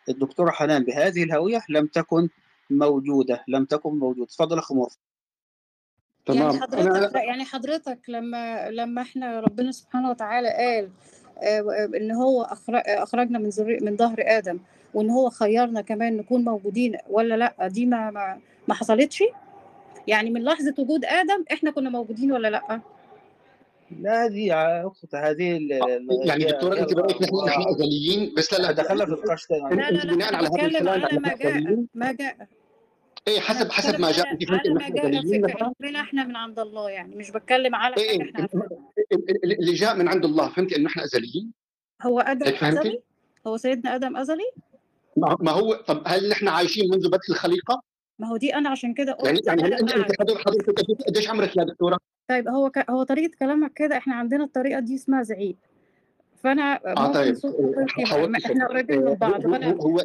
S3: الدكتورة حنان بهذه الهوية لم تكن موجودة لم تكن موجودة. اتفضل يا
S9: يعني
S5: تمام.
S9: حضرتك
S5: أنا
S9: لا يعني حضرتك لما لما إحنا ربنا سبحانه وتعالى قال آه، إن هو أخر- أخرجنا من ذري من ظهر آدم وإن هو خيرنا كمان نكون موجودين ولا لأ؟ دي ما ما, ما حصلتش؟ يعني من لحظة وجود آدم إحنا كنا موجودين ولا لأ؟
S3: لا هذه يا اخت هذه ال- ال-
S5: يعني
S3: دكتورة
S5: أنت برأيك نحن نحن ازليين بس لا لا
S3: دخلنا في القش ده يعني.
S9: لا لا لا
S5: بناء على هذا الكلام
S9: ما جاء ما جاء
S5: إيه
S9: أنا
S5: حسب حسب ما جاء انت فهمت مثلا
S9: علمنا إحنا من عند الله يعني مش بتكلم على
S5: إيه
S9: حاجة
S5: إيه
S9: إحنا عارفينها.
S5: اللي جاء من عند الله فهمتي؟ انه نحن أزليين.
S9: هو
S5: أدم؟
S9: أزلي؟ هو سيدنا أدم أزلي؟
S5: ما هو طب هل نحن عايشين منذ بدء الخليقة؟
S9: ما هو دي أنا عشان كده
S5: يعني
S9: قلت
S5: يعني هل
S9: ابدا أنت
S5: حضرتك قديش- عمرك يا دكتورة؟
S9: طيب هو ك... هو طريقة كلامك كده إحنا عندنا الطريقة دي اسمها زعيق.
S5: فأنا
S9: آه
S5: طيب. إيه، إحنا
S9: قريبين
S5: إيه،
S9: من بعض.
S5: هو هو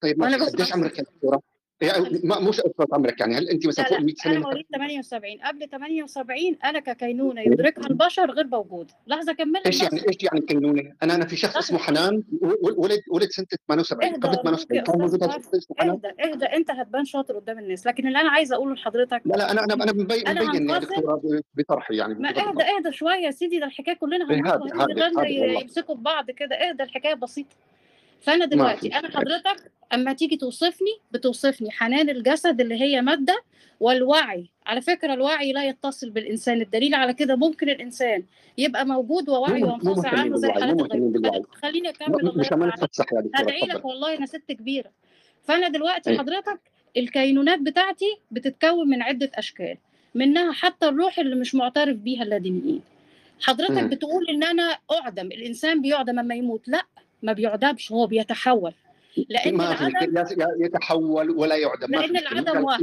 S5: طيب ماشي. قديش عمرك يا دكتورة؟ يعني ما مش قصه عمرك يعني هل انت مثلا
S9: لا
S5: فوق
S9: لا
S5: 100
S9: سنة
S5: أنا؟
S9: مواليد 78 قبل 78 أنا ككينونة يدركها البشر غير موجودة لحظة اكمل لك
S5: إيش يعني إيش يعني كينونة؟ أنا أنا في شخص اسمه حنان ولد ولد سنة 78
S9: اهدى
S5: قبل
S9: ارجوك
S5: 78
S9: يا
S5: كان موجود اسمه حنان؟
S9: اهدى اهدى انت هتبان شاطر قدام الناس لكن اللي أنا عايزه أقوله لحضرتك
S5: لا لا أنا أنا أنا مبين مبين يا
S9: هنفصل
S5: دكتوره ب- بطرحي يعني
S9: ما اهدى اهدى شوية يا سيدي ده الحكاية كلنا
S5: إيه والله.
S9: يمسكوا في بعض كده اهدى الحكاية بسيطة.
S5: فأنا
S9: دلوقتي أنا حضرتك أما تيجي توصفني بتوصفني حنان الجسد اللي هي مادة والوعي. على فكرة الوعي لا يتصل بالإنسان الدليل على كده ممكن الإنسان يبقى موجود ينفصل
S5: مهتمين
S9: عنه زي حالات
S5: بالوعي
S9: خليني أكمل
S5: مش
S9: هدعي لك والله أنا ست كبيرة. فأنا دلوقتي
S5: إيه.
S9: حضرتك الكينونات بتاعتي بتتكون من عدة أشكال منها حتى الروح اللي مش معترف بيها اللادينيين حضرتك
S5: مم.
S9: بتقول إن أنا أعدم الإنسان بيعدم أما يموت. لأ. ما بيعدمش هو بيتحول. لأن
S5: ما
S9: العدم
S5: يا- يا- يتحول ولا يعدم. ما لأن
S9: العدم
S5: نرجع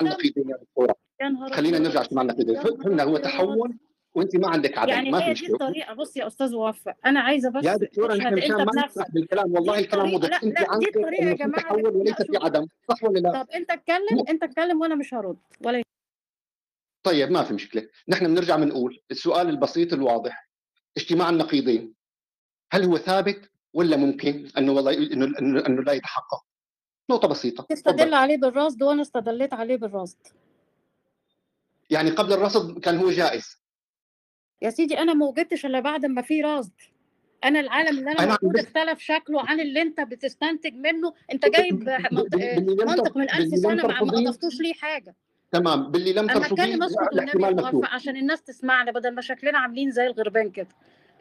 S5: يا
S9: يا نهار
S5: خلينا نرجع اجتماع النقيضين
S9: يا
S5: فهمنا هو تحول وأنت ما عندك عدم
S9: يعني
S5: ما في مشكلة.
S9: الطريقة. بص يا أستاذ موفق أنا عايزة
S5: يا
S9: بس تشهد
S5: مشان
S9: أنت
S5: ما
S9: بنفسك
S5: نسرح بالكلام. والله الكلام واضح.
S9: لا
S5: أنت
S9: لا دي الطريقة يا جماعة.
S5: تحول وليس في عدم. صح ولا لا؟
S9: طب أنت اتكلم أنت اتكلم وأنا مش هرد. ولا
S5: طيب ما في مشكلة. نحن بنرجع بنقول السؤال البسيط الواضح. اجتماع النقيضين. هل هو ثابت ولا ممكن إنه والله إنه إنه, إنه لا يتحقق؟ نقطة بسيطة
S9: تستدل عليه بالرصد وأنا استدليت عليه بالرصد.
S5: يعني قبل الرصد كان هو جائز.
S9: يا سيدي أنا ما وجدتش إلا بعد ما في رصد. أنا العالم اللي أنا
S5: أنا عم
S9: موجود
S5: بس
S9: اختلف شكله عن اللي أنت بتستنتج منه. أنت جايب
S5: لم
S9: منطق من ألف
S5: باللي لم
S9: سنة ما أضفتوش ليه حاجة.
S5: تمام. باللي لم
S9: أما
S5: ترفضيه
S9: اتكلم اسكت والنبي عشان الناس تسمعنا بدل ما شكلنا عاملين زي الغربان كده.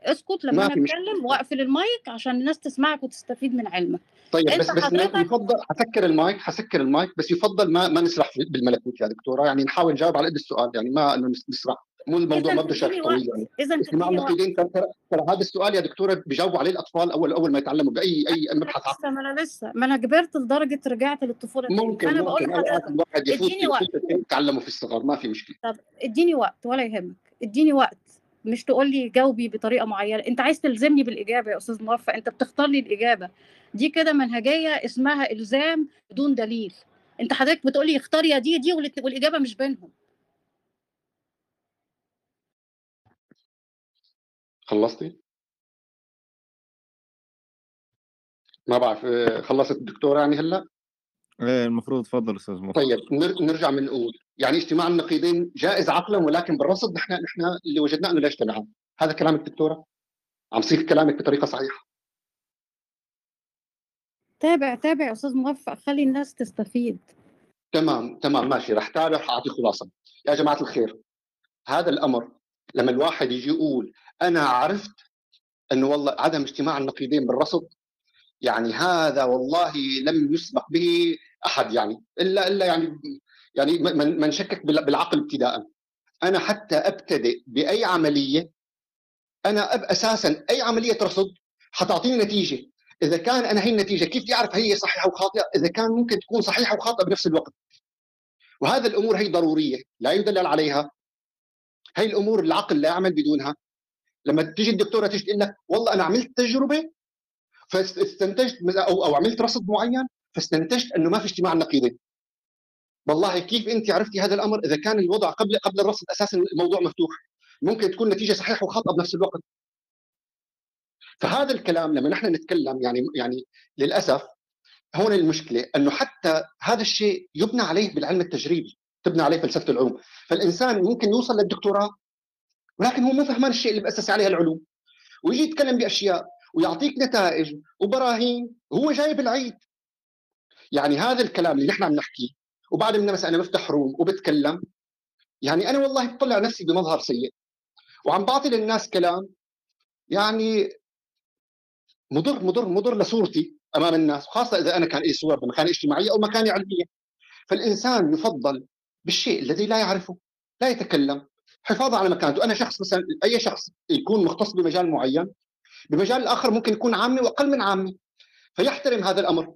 S9: اسكت لما
S5: ما أنا
S9: اتكلم واقفل المايك عشان الناس تسمعك وتستفيد من علمك.
S5: طيب بس بس
S9: حضرتك
S5: يفضل حسكر المايك حسكر المايك بس يفضل ما ما نسرح بالملكوت يا دكتورة. يعني نحاول نجاوب على قد السؤال يعني ما انه نس- نسرح. مو الموضوع ما بده شرح طويل يعني.
S9: اذا
S5: اجتماع النقيضين ترى هذا السؤال يا دكتورة بيجاوبوا عليه الأطفال اول أول ما يتعلموا باي أي مبحث
S9: لسه ما أنا لسه ما أنا كبرت لدرجة رجعت للطفولة.
S5: ممكن
S9: فانا بقول لحضرتك
S5: الواحد يفوت
S9: إديني وقت.
S5: يتعلموا في الصغر. ما في مشكلة.
S9: طب إديني وقت ولا يهمك. إديني وقت. مش تقول لي جاوبي بطريقة معينة. أنت عايز تلزمني بالإجابة يا أستاذ موفق؟ أنت بتختار لي الإجابة. دي كده منهجية اسمها إلزام بدون دليل. أنت حضرتك بتقول لي اختار يا دي دي والإجابة مش بينهم.
S5: خلصتي؟ ما بعرف آه، خلصت الدكتورة يعني هلا؟
S1: إيه المفروض تفضل أستاذ موفق.
S5: طيب نر- نرجع بنقول يعني اجتماع النقيضين جائز عقلا ولكن بالرصد نحن نحن اللي وجدناه إنه لا يجتمعان هذا كلامك دكتوره عم صيغ كلامك بطريقة صحيحة.
S9: تابع تابع أستاذ موفق خلي الناس تستفيد.
S5: تمام تمام ماشي. رح تابع رح اعطي خلاصة. يا جماعة الخير هذا الأمر لما الواحد يجي يقول أنا عرفت إنه والله عدم اجتماع النقيضين بالرصد يعني هذا والله لم يسبق به أحد يعني الا إلا يعني يعني من من شكك بال- بالعقل ابتداء. أنا حتى أبتدئ بأي عملية أنا أب أساسا أي عملية رصد حتعطيني نتيجة. إذا كان أنا هي النتيجة كيف بدي أعرف هي صحيحة وخاطئة؟ إذا كان ممكن تكون صحيحة وخاطئة بنفس الوقت. وهذا الأمور هي ضرورية لا يدلل عليها. هي الأمور العقل لا يعمل بدونها. لما تيجي الدكتورة تيجي تقول لك والله أنا عملت تجربة فاستنتجت أو أو عملت رصد معين فاستنتجت إنه ما في اجتماع نقيضين والله كيف انت عرفتي هذا الأمر إذا كان الوضع قبل قبل الرصد أساسا الموضوع مفتوح؟ ممكن تكون نتيجة صحيحة وخاطئه بنفس الوقت. فهذا الكلام لما نحن نتكلم يعني يعني للأسف هون المشكلة إنه حتى هذا الشيء يبنى عليه بالعلم التجريبي تبنى عليه فلسفة العلوم. فالإنسان ممكن يوصل للدكتوراه ولكن هو مو فهمان الشيء اللي بأسس عليها العلوم. ويجي يتكلم بأشياء ويعطيك نتائج وبراهين وهو جايب العيد. يعني هذا الكلام اللي نحن عم نحكيه وبعد من مثلا أنا بفتح روم وبتكلم. يعني أنا والله بطلع نفسي بمظهر سيء. وعم بعطي للناس كلام. يعني مضر مضر مضر لصورتي أمام الناس وخاصه إذا أنا كان لي صور بمكانه اجتماعية أو مكانه علمية. فالإنسان يفضل بالشيء الذي لا يعرفه لا يتكلم حفاظا على مكانته. أنا شخص مثلا أي شخص يكون مختص بمجال معين بمجال الآخر ممكن يكون عامي وأقل من عامي فيحترم هذا الأمر.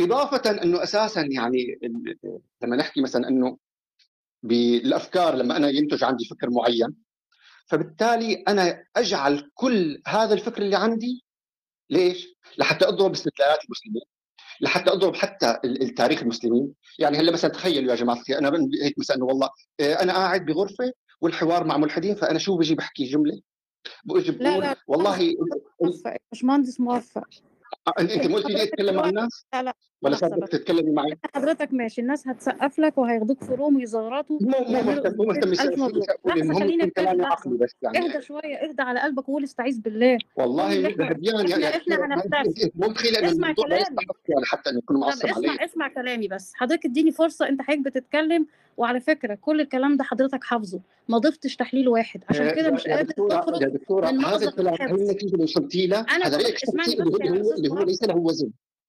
S5: إضافة إنه أساسا يعني لما نحكي مثلا إنه بالأفكار لما أنا ينتج عندي فكر معين فبالتالي أنا أجعل كل هذا الفكر اللي عندي ليش؟ لحتى أضرب استدلالات المسلمين لحتى أضرب حتى ال- التاريخ المسلمين. يعني هلأ مثلا تخيلوا يا جماعة الخير أنا هيك مثلا إنه والله آه، أنا قاعد بغرفة والحوار مع ملحدين فأنا شو بجي بحكي؟ جملة؟ بجي
S9: لا
S5: بقول
S9: لا
S5: والله
S9: موفق مش مهندس موفق
S5: أنت أنت مو قلت لي أتكلم مع الناس؟
S9: لا لا.
S5: ولا
S9: حضرتك
S5: تتكلمي
S9: معايا حضرتك ماشي الناس هتسقف لك وهياخدوك في روم ويزغرطوا
S5: مو مو مو
S9: مهتمش
S5: خلينا
S9: كلام
S5: عقلي بس يعني.
S9: اهدى شوية اهدى على قلبك وقول استعيذ بالله.
S5: والله يعني إحنا
S9: إحنا
S5: لأن يعني، حتى ان يكون معصب
S9: اسمع اسمع كلامي بس. حضرتك اديني فرصة انت حضرتك بتتكلم وعلى فكرة كل الكلام ده حضرتك حافظه. ما ضفتش تحليل واحد. عشان
S5: آه،
S9: كده مش قادر تخرج
S5: يا
S9: دكتورة
S5: هذا الكلام
S9: هل
S5: النتيجه اللي وصلتي لها حضرتك اللي هو ليس له وزن.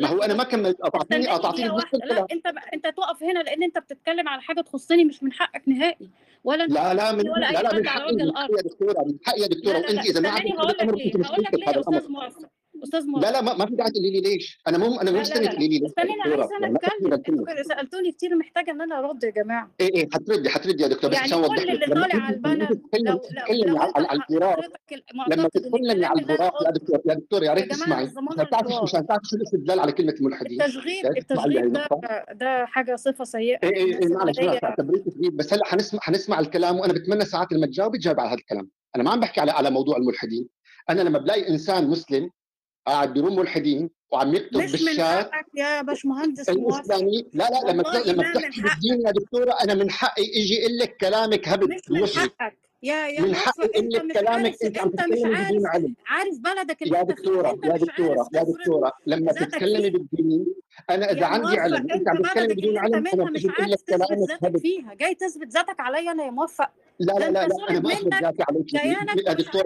S9: ما
S5: هو
S9: أنا
S5: ما كملت. قطعتني
S9: قطعتني لا
S5: أنت
S9: ب... أنت تقف هنا لأن أنت بتتكلم على حاجة تخصني مش من حقك نهائي. ولا
S5: لا لا من
S9: ولا
S5: لا لا من حقي. يا دكتورة من حقي يا
S9: دكتورة.
S5: وانت إذا ما
S9: عملتي
S5: الامر كنت
S9: مش هقول لك ليه يا
S5: أستاذ
S9: مؤسس أستاذ مراد.
S5: لا لا ما, في داعي تقولي لي ليش؟ أنا مو
S9: أنا
S5: مهم
S9: مستنيك
S5: تقولي لي ليش استني أنا عايزة
S9: اتكلم سألتوني كتير محتاجة إن أنا أرد يا جماعة.
S5: إيه إيه هتردي هتردي يا دكتور
S9: يعني كل اللي طالع على البنر
S5: تتكلمي
S9: تتكلم
S5: على
S9: الجراف
S5: لما تتكلمي على الجراف يا دكتور يا دكتور يا ريت تسمعي. ما
S9: بتعرفش
S5: مش هتعرف شو الاستدلال على كلمة الملحدين. التشغيل
S9: التشغيل ده حاجة
S5: صفة سيئة.
S9: إيه
S5: إيه,
S9: إيه،
S5: معلش بس هلا هنسمع هنسمع الكلام وأنا بتمنى ساعات لما تجاوبي تجاوب على هذا الكلام. أنا ما عم بحكي على على موضوع الملحدين. أنا لما بلاقي انسان مسلم قاعد بيروم ملحدين وعم يكتب
S9: مش
S5: بالشات.
S9: من يا باشمهندس
S5: لا لا لما لما بتحكي بالدين يا دكتورة أنا من حقي إجي أقول لك كلامك هبد
S9: مش من حقك؟ يا يا
S5: من حقي
S9: أقول
S5: لك كلامك أنت عم تتكلمي بدون علم.
S9: عارف بلدك اللي
S5: يا
S9: دكتورة
S5: يا
S9: دكتورة
S5: يا دكتورة لما تتكلمي بالدين أنا اذا
S9: يعني
S5: عندي علم
S9: انت
S5: عم
S9: تتكلم
S5: بدون علم
S9: أنا مش عارف تثبت ذاتك فيها جاي تثبت ذاتك عليا أنا يا موفق
S5: لا لا لا, لا
S9: أنا
S5: ما اثبت ذاتي عليك يا
S9: دكتور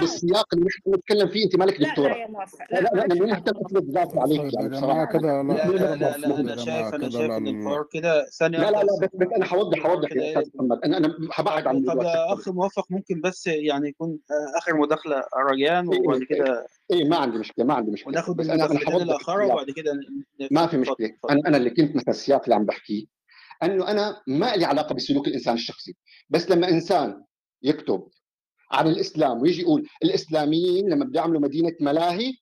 S5: بالسياق اللي نحن نتكلم فيه انت مالك دكتوره لا
S9: لا
S5: لا لا
S9: أنا
S5: مو مهتم اثبت ذاتي عليك يعني بصراحه
S12: كده
S3: لا
S12: لا
S3: لا
S12: أنا
S3: شايف
S12: أنا
S3: شايف ان الحوار كده ثانية
S5: لا لا لا
S3: بس
S5: أنا حوضح حوضح يا أستاذ محمد أنا أنا حبعد عن
S3: طب اخ موفق ممكن بس يعني يكون اخر مداخله ريان وبعد كده
S5: اي ما عندي مشكلة ما عندي مشكلة.
S3: وناخذ
S5: بس
S3: أنا
S5: الآخر
S3: وبعد كده
S5: ما في
S3: مشكلة.
S5: أنا أنا اللي كنت مثل السياق اللي عم بحكيه أنه أنا ما لي علاقة بسلوك الإنسان الشخصي. بس لما إنسان يكتب عن الإسلام ويجي يقول الإسلاميين لما بده يعملوا مدينة ملاهي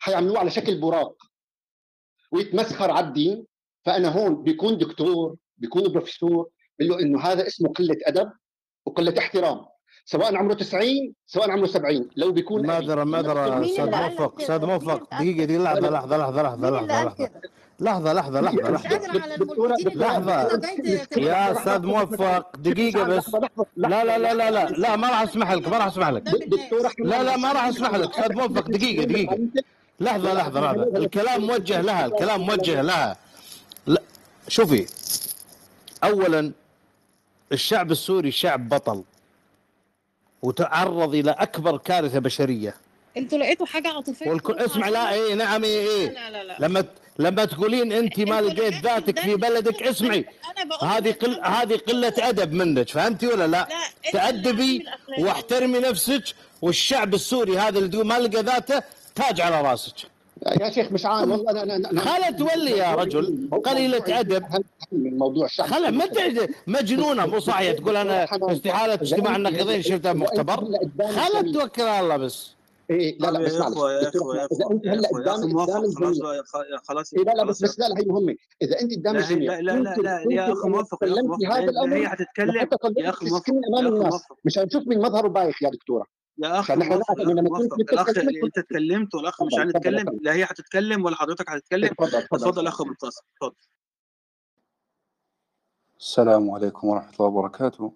S5: حيعملوها على شكل براق ويتمسخر على الدين. فأنا هون بيكون دكتور بيكون بروفيسور بقول له إنه هذا اسمه قلة أدب وقلة احترام. سواء عمره 90 سواء عمره 70 لو بيكون
S9: ما
S4: درى
S9: ما درى أستاذ
S4: موفق
S9: أستاذ
S4: موفق دقيقة
S5: دقيقة
S4: لحظة لحظة لحظة لحظة لحظة لحظة. لحظة لحظة لحظة لحظة. يا
S5: أستاذ
S4: موفق دقيقة بس. لا لا لا لا لا لا ما راح أسمح لك ما راح أسمح لك. لا لا ما راح أسمح لك. أستاذ موفق دقيقة دقيقة. لحظة لحظة لحظة. الكلام موجه لها الكلام موجه لها. لا شوفي. اولا الشعب السوري شعب بطل. وتعرض إلى أكبر كارثة بشرية.
S9: أنتوا لقيتوا حاجة
S4: عاطفية؟
S9: والك...
S4: اسمع لا إيه نعم
S9: إيه
S4: إيه.
S9: لا لا لا.
S4: لما لما تقولين انت ما لقيت ذاتك في بلدك اسمعي. هذه قل... هذه قلة أدب منك فهمتي ولا لا,
S9: لا.
S4: تأدبي واحترمي نفسك والشعب السوري هذا اللي ما لقى ذاته تاج على راسك.
S5: يا شيخ مش عارف والله أنا أنا
S4: خلا تولي يا رجل. قليلة
S5: أدب. الموضوع الشعب؟
S4: خلا ما مجنونة مو صاحية تقول أنا استحالة اجتماع النقيضين شفتها بمختبر خلا توكل على الله بس.
S5: إيه لا لا بس
S3: يا يا
S5: هلا قدام قدام
S3: خلاص
S5: إيه، لا لا بس بس لا لا هي مهمة. إذا أنت قدام الجميع
S3: لا لا لا يا
S5: أخي
S3: موفق هي
S5: حتتكلم
S3: يا أخي موفق
S5: مش
S3: هنشوف
S5: مشان من مظهره بايخ يا دكتورة.
S3: يا
S5: أخي
S3: فنحن
S5: نعرف انه لما
S3: الأخ أنت اتكلمت والاخ مش عايز
S5: يتكلم
S3: لا هي هتتكلم ولا حضرتك هتتكلم.
S5: اتفضل
S3: اخ منتصر اتفضل.
S17: السلام عليكم ورحمة الله وبركاته.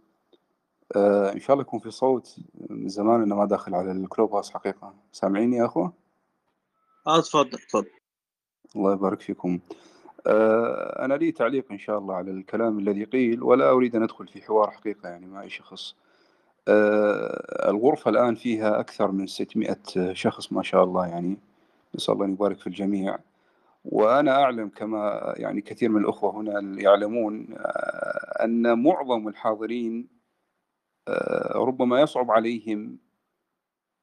S17: آه إن شاء الله يكون في صوت من زمان إنه ما داخل على الكلوب هاوس حقيقة. سامعيني يا أخوة؟
S3: آه تفضل تفضل
S17: الله يبارك فيكم. آه أنا لي تعليق إن شاء الله على الكلام الذي قيل ولا أريد أن أدخل في حوار حقيقة يعني ما آه الغرفة الآن فيها أكثر من 600 شخص ما شاء الله يعني. نسأل الله أن يبارك في الجميع. وأنا أعلم كما يعني كثير من الأخوة هنا يعلمون آه، أن معظم الحاضرين آه، ربما يصعب عليهم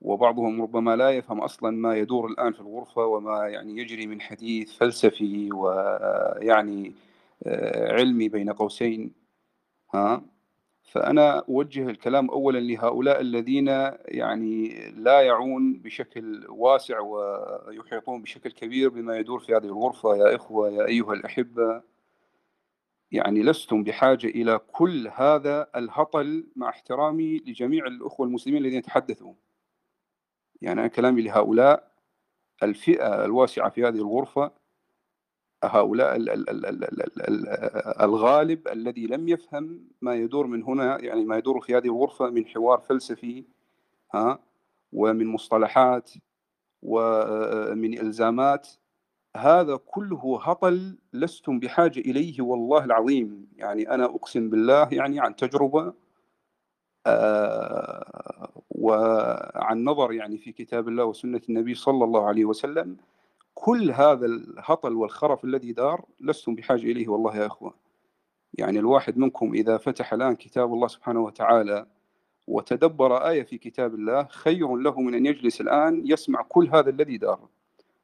S17: وبعضهم ربما لا يفهم أصلا ما يدور الآن في الغرفة وما يعني يجري من حديث فلسفي ويعني آه، علمي بين قوسين. ها؟ فأنا أوجه الكلام أولا لهؤلاء الذين يعني لا يعون بشكل واسع ويحيطون بشكل كبير بما يدور في هذه الغرفة. يا إخوة يا أيها الأحبة يعني لستم بحاجة إلى كل هذا الهطل مع احترامي لجميع الأخوة المسلمين الذين تحدثوا يعني أنا كلامي لهؤلاء الفئة الواسعة في هذه الغرفة هؤلاء ال- ال- ال- ال- ال- ال- الغالب الذي لم يفهم ما يدور من هنا يعني ما يدور في هذه الغرفة من حوار فلسفي ها ومن مصطلحات ومن إلزامات هذا كله هطل لستم بحاجة إليه والله العظيم. يعني أنا أقسم بالله يعني عن تجربة آه، وعن نظر يعني في كتاب الله وسنة النبي صلى الله عليه وسلم كل هذا الهطل والخرف الذي دار لستم بحاجة إليه والله يا أخوة يعني الواحد منكم إذا فتح الآن كتاب الله سبحانه وتعالى وتدبر آية في كتاب الله خير له من أن يجلس الآن يسمع كل هذا الذي دار.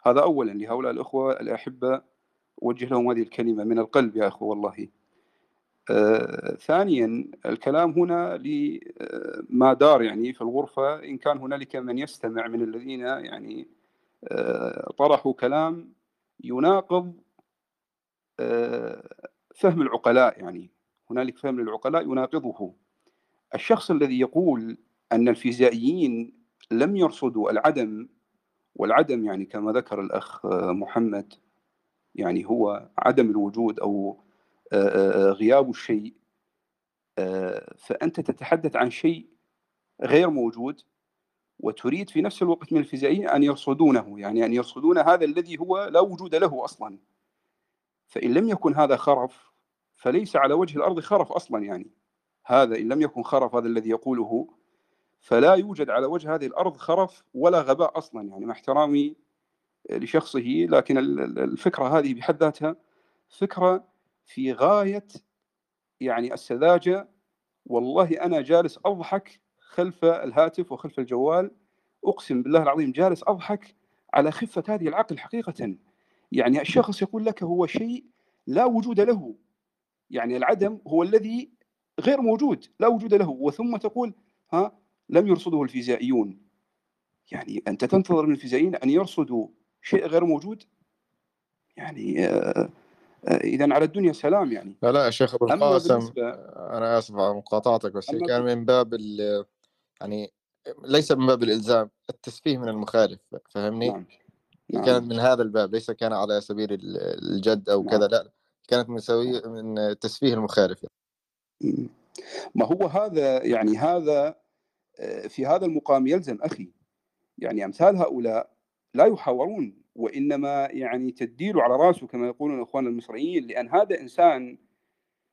S17: هذا أولا لهؤلاء الأخوة الأحبة أوجه لهم هذه الكلمة من القلب يا أخوة والله. آه، ثانيا الكلام هنا لما دار يعني في الغرفة إن كان هنالك من يستمع من الذين يعني آه، طرحوا كلام يناقض آه، فهم العقلاء يعني. هنالك فهم للعقلاء يناقضه. الشخص الذي يقول أن الفيزيائيين لم يرصدوا العدم والعدم يعني كما ذكر الأخ آه، محمد يعني هو عدم الوجود آه، آه، غياب الشيء آه، فأنت تتحدث عن شيء غير موجود. وتريد في نفس الوقت من الفيزيائيين أن يرصدونه يعني أن يرصدون هذا الذي هو لا وجود له أصلا. فإن لم يكن هذا خرف فليس على وجه الأرض خرف أصلا يعني. هذا إن لم يكن خرف هذا الذي يقوله فلا يوجد على وجه هذه الأرض خرف ولا غباء أصلا يعني مع احترامي لشخصه لكن ال- ال- الفكرة هذه بحد ذاتها فكرة في غاية يعني السذاجة والله أنا جالس أضحك خلف الهاتف وخلف الجوال. أقسم بالله العظيم جالس أضحك على خفة هذه العقل حقيقة. يعني الشخص يقول لك هو شيء لا وجود له. يعني العدم هو الذي غير موجود لا وجود له. وثم تقول ها لم يرصده الفيزيائيون. يعني أنت تنتظر من الفيزيائيين أن يرصدوا شيء غير موجود؟ يعني آه، آه، إذا على الدنيا سلام يعني.
S1: لا لا يا شيخ
S17: أما
S1: القاسم أنا آسف على مقاطعتك بس كان من باب ال يعني ليس من باب الإلزام التسفيه من المخالف فاهمني؟
S17: نعم نعم.
S1: كانت من هذا الباب ليس كان على سبيل ال- الجد كذا
S17: نعم.
S1: لا كانت من سوي من تسفيه المخالف.
S17: مم. ما هو هذا يعني هذا آه، في هذا المقام يلزم أخي. يعني أمثال هؤلاء لا يحاورون وإنما يعني تديل على رأسه كما يقولون إخواننا المصريين لأن هذا إنسان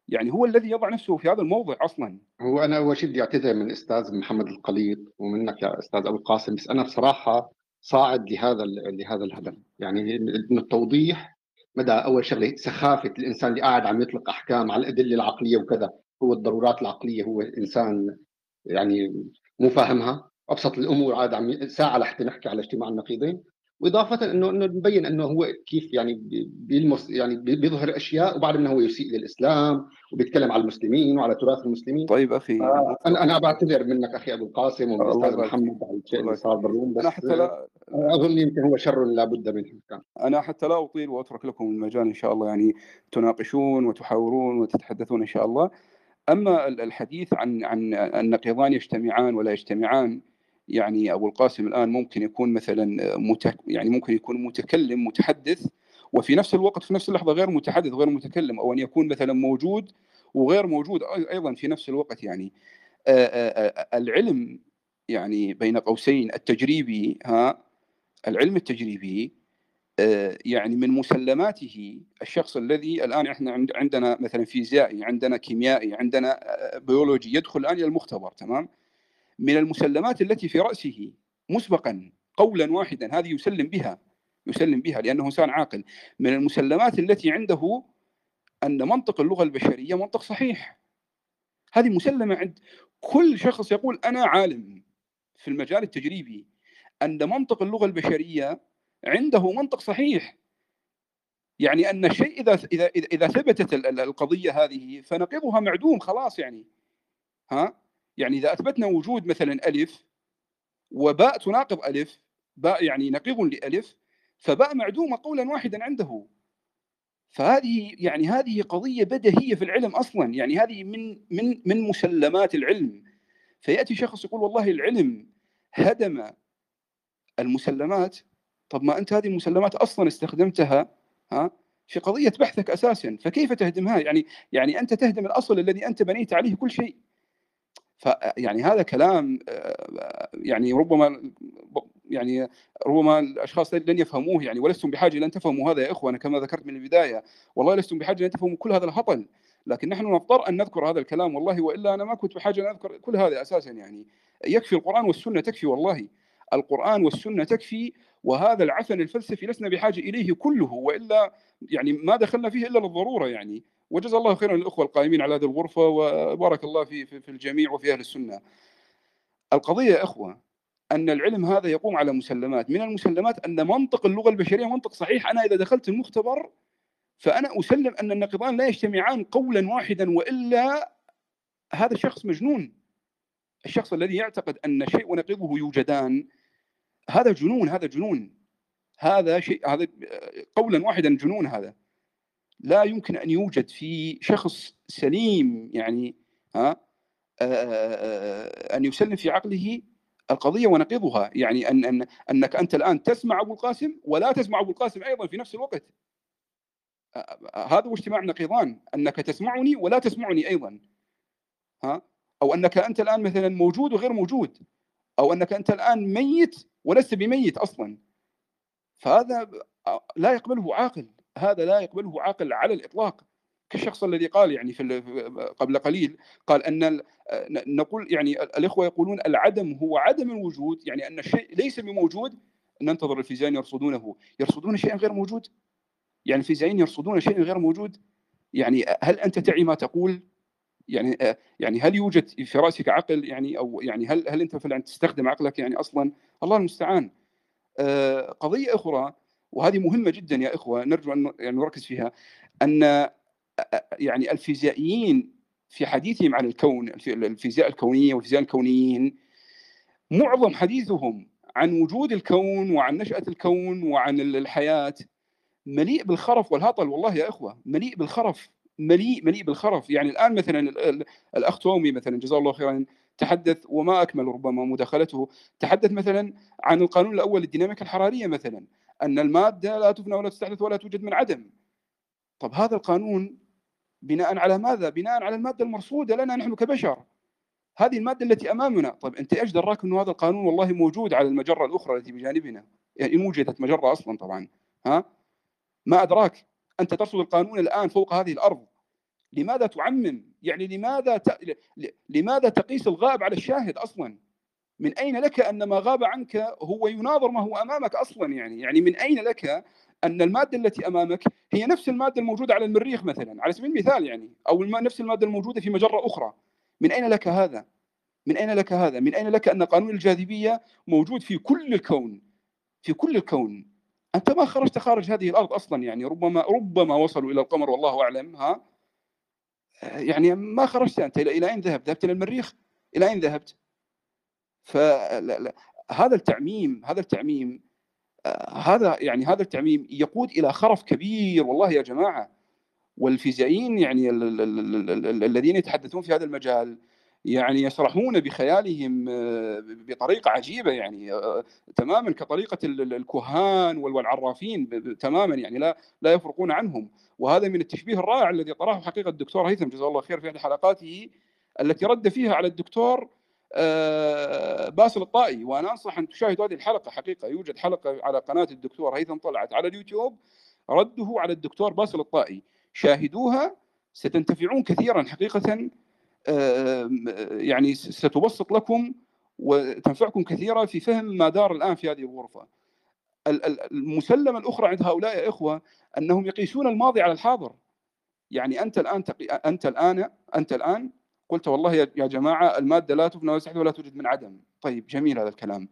S17: يعني هو الذي يضع نفسه في هذا الموضع أصلا.
S5: هو أنا اول شيء بدي اعتذر من أستاذ محمد القليط ومنك يا أستاذ أبو القاسم بس أنا بصراحة صاعد لهذا لهذا الهدف. يعني من التوضيح مدى أول شغلة سخافة الإنسان اللي قاعد عم يطلق أحكام على الأدلة العقلية وكذا. هو الضرورات العقلية هو إنسان يعني مو فاهمها. أبسط الأمور عاد عم ساعه لحتى نحكي على اجتماع النقيضين. وإضافة انه إنه نبين إنه هو كيف يعني بي- بيلمس يعني بي- بيظهر أشياء وبعد إنه هو يسيء للإسلام وبيتكلم على المسلمين وعلى تراث المسلمين.
S17: طيب أخي.
S5: أنا أنا بعتذر منك أخي أبو القاسم ومن
S17: الله
S5: الاستاذ
S17: يبارك فيك.
S5: محمد على الشيء اللي صار بالروم
S17: أنا
S5: بس
S17: حتى لا
S5: أظن يمكن هو شر لا بد منه. كان.
S17: أنا حتى لا أطيل وأترك لكم المجال إن شاء الله يعني تناقشون وتحاورون وتتحدثون إن شاء الله. أما ال- الحديث عن عن النقيضان يجتمعان ولا يجتمعان يعني أبو القاسم الآن ممكن يكون مثلا مت يعني ممكن يكون متكلم متحدث وفي نفس الوقت في نفس اللحظة غير متحدث غير متكلم أو أن يكون مثلا موجود وغير موجود أيضا في نفس الوقت يعني. العلم يعني بين قوسين التجريبي ها العلم التجريبي يعني من مسلماته الشخص الذي الآن إحنا عند- عندنا مثلا فيزيائي عندنا كيميائي عندنا بيولوجي يدخل الآن إلى المختبر تمام؟ من المسلمات التي في رأسه مسبقا قولا واحدا. هذه يسلم بها يسلم بها لأنه إنسان عاقل. من المسلمات التي عنده أن منطق اللغة البشرية منطق صحيح. هذه مسلمة عند كل شخص يقول أنا عالم في المجال التجريبي أن منطق اللغة البشرية عنده منطق صحيح. يعني أن الشيء إذا إذا إذا إذا ثبتت ال- ال- القضية هذه فنقيضها معدوم خلاص يعني. ها؟ يعني إذا أثبتنا وجود مثلا ألف وباء تناقض ألف باء يعني نقيض لألف فباء معدومه قولا واحدا عنده. فهذه يعني هذه قضية بديهية في العلم أصلا يعني هذه من من من مسلمات العلم. فيأتي شخص يقول والله العلم هدم المسلمات. طب ما أنت هذه المسلمات أصلا استخدمتها ها في قضية بحثك أساسا فكيف تهدمها؟ يعني يعني أنت تهدم الأصل الذي أنت بنيت عليه كل شيء. فيعني هذا كلام آه، يعني ربما يعني ربما الأشخاص لن يفهموه يعني ولستم بحاجة لأن تفهموا هذا يا إخوة أنا كما ذكرت من البداية والله لستم بحاجة لأن تفهموا كل هذا الهطل لكن نحن نضطر أن نذكر هذا الكلام والله وإلا أنا ما كنت بحاجة أن أذكر كل هذا أساسا يعني يكفي القرآن والسنة تكفي والله القرآن والسنة تكفي وهذا العفن الفلسفي لسنا بحاجة إليه كله وإلا يعني ما دخلنا فيه إلا للضرورة يعني وجزا الله خيرا للأخوة القائمين على هذه الغرفة وبارك الله في في الجميع وفي أهل السنة. القضية يا أخوة أن العلم هذا يقوم على مسلمات، من المسلمات أن منطق اللغة البشرية منطق صحيح، أنا إذا دخلت المختبر فأنا أسلم أن النقيضان لا يجتمعان قولا واحدا وإلا هذا الشخص مجنون. الشخص الذي يعتقد أن شيء ونقيضه يوجدان هذا جنون هذا جنون. هذا شيء هذا قولا واحدا جنون هذا. لا يمكن أن يوجد في شخص سليم يعني ها آه، أن يسلم في عقله القضية ونقيضها. يعني أن أن أنك أنت الآن تسمع أبو القاسم ولا تسمع أبو القاسم أيضا في نفس الوقت. آه، هذا هو اجتماع النقيضان أنك تسمعني ولا تسمعني أيضا. ها؟ أو أنك أنت الآن مثلا موجود وغير موجود. أو أنك أنت الآن ميت ولست بميت أصلا. فهذا لا يقبله عاقل. هذا لا يقبله عاقل على الإطلاق. كالشخص الذي قال يعني في قبل قليل قال أن نقول يعني الإخوة يقولون العدم هو عدم الوجود يعني أن الشيء ليس بموجود. ننتظر الفيزيائيين يرصدونه. يرصدون شيئا غير موجود. يعني الفيزيائيين يرصدون شيئا غير موجود. يعني هل أنت تعي ما تقول؟ يعني يعني هل يوجد في رأسك عقل يعني أو يعني هل هل أنت فعلا تستخدم عقلك يعني أصلا؟ الله المستعان. آه، قضية أخرى وهذه مهمة جدا يا إخوة نرجو أن يعني نركز فيها أن يعني الفيزيائيين في حديثهم عن الكون الفي- الفيزياء الكونية والفيزياء الكونيين معظم حديثهم عن وجود الكون وعن نشأة الكون وعن الحياة مليء بالخرف والهطل والله يا إخوة مليء بالخرف. مليء مليء بالخرف. يعني الآن مثلا ال- ال- الأخ تومي مثلا جزاه الله خيرا تحدث وما أكمل ربما مداخلته تحدث مثلا عن القانون الأول للديناميكا الحرارية مثلا أن المادة لا تفنى ولا تستحدث ولا توجد من عدم. طب هذا القانون بناء على ماذا؟ بناء على المادة المرصودة لنا نحن كبشر. هذه المادة التي أمامنا. طيب أنت إيش دراك إنه هذا القانون والله موجود على المجرة الأخرى التي بجانبنا؟ يعني إن وجدت مجرة أصلا طبعا. ها؟ ما أدراك. أنت ترصد القانون الآن فوق هذه الأرض. لماذا تعمم؟ يعني لماذا ت... لماذا تقيس الغائب على الشاهد أصلا؟ من أين لك أن ما غاب عنك هو يناظر ما هو أمامك أصلا يعني؟ يعني من أين لك أن المادة التي أمامك هي نفس المادة الموجودة على المريخ مثلا؟ على سبيل المثال يعني الم- نفس المادة الموجودة في مجرة أخرى. من أين لك هذا؟ من أين لك هذا؟ من أين لك أن قانون الجاذبية موجود في كل الكون؟ في كل الكون. أنت ما خرجت خارج هذه الأرض أصلا يعني ربما ربما وصلوا إلى القمر والله أعلم ها يعني ما خرجت أنت إلى أين ذهبت؟ ذهبت إلى المريخ؟ إلى أين ذهبت؟ فهذا التعميم هذا التعميم آه، هذا يعني هذا التعميم يقود إلى خرف كبير والله يا جماعة والفيزيائيين يعني ال- ال- ال- ال- ال- الذين يتحدثون في هذا المجال يعني يسرحون بخيالهم آه، بطريقة عجيبة يعني آه، تماما كطريقة ال- ال- الكهان وال- والعرافين تماما يعني لا لا يفرقون عنهم. وهذا من التشبيه الرائع الذي طرحه حقيقة الدكتور هيثم جزاه الله خير في أحد حلقاته التي رد فيها على الدكتور آه، باسل الطائي. وأنا أنصح أن تشاهدوا هذه الحلقة حقيقة يوجد حلقة على قناة الدكتور هيثم طلعت على اليوتيوب رده على الدكتور باسل الطائي. شاهدوها ستنتفعون كثيرا حقيقة يعني ستبسط لكم وتنفعكم كثيرا في فهم ما دار الآن في هذه الغرفة. ال- ال- المسلمة الأخرى عند هؤلاء يا إخوة أنهم يقيسون الماضي على الحاضر. يعني أنت الآن تقي... أنت الآن أنت الآن قلت والله يا جماعة المادة لا تفنى ولا ولا توجد من عدم. طيب جميل هذا الكلام.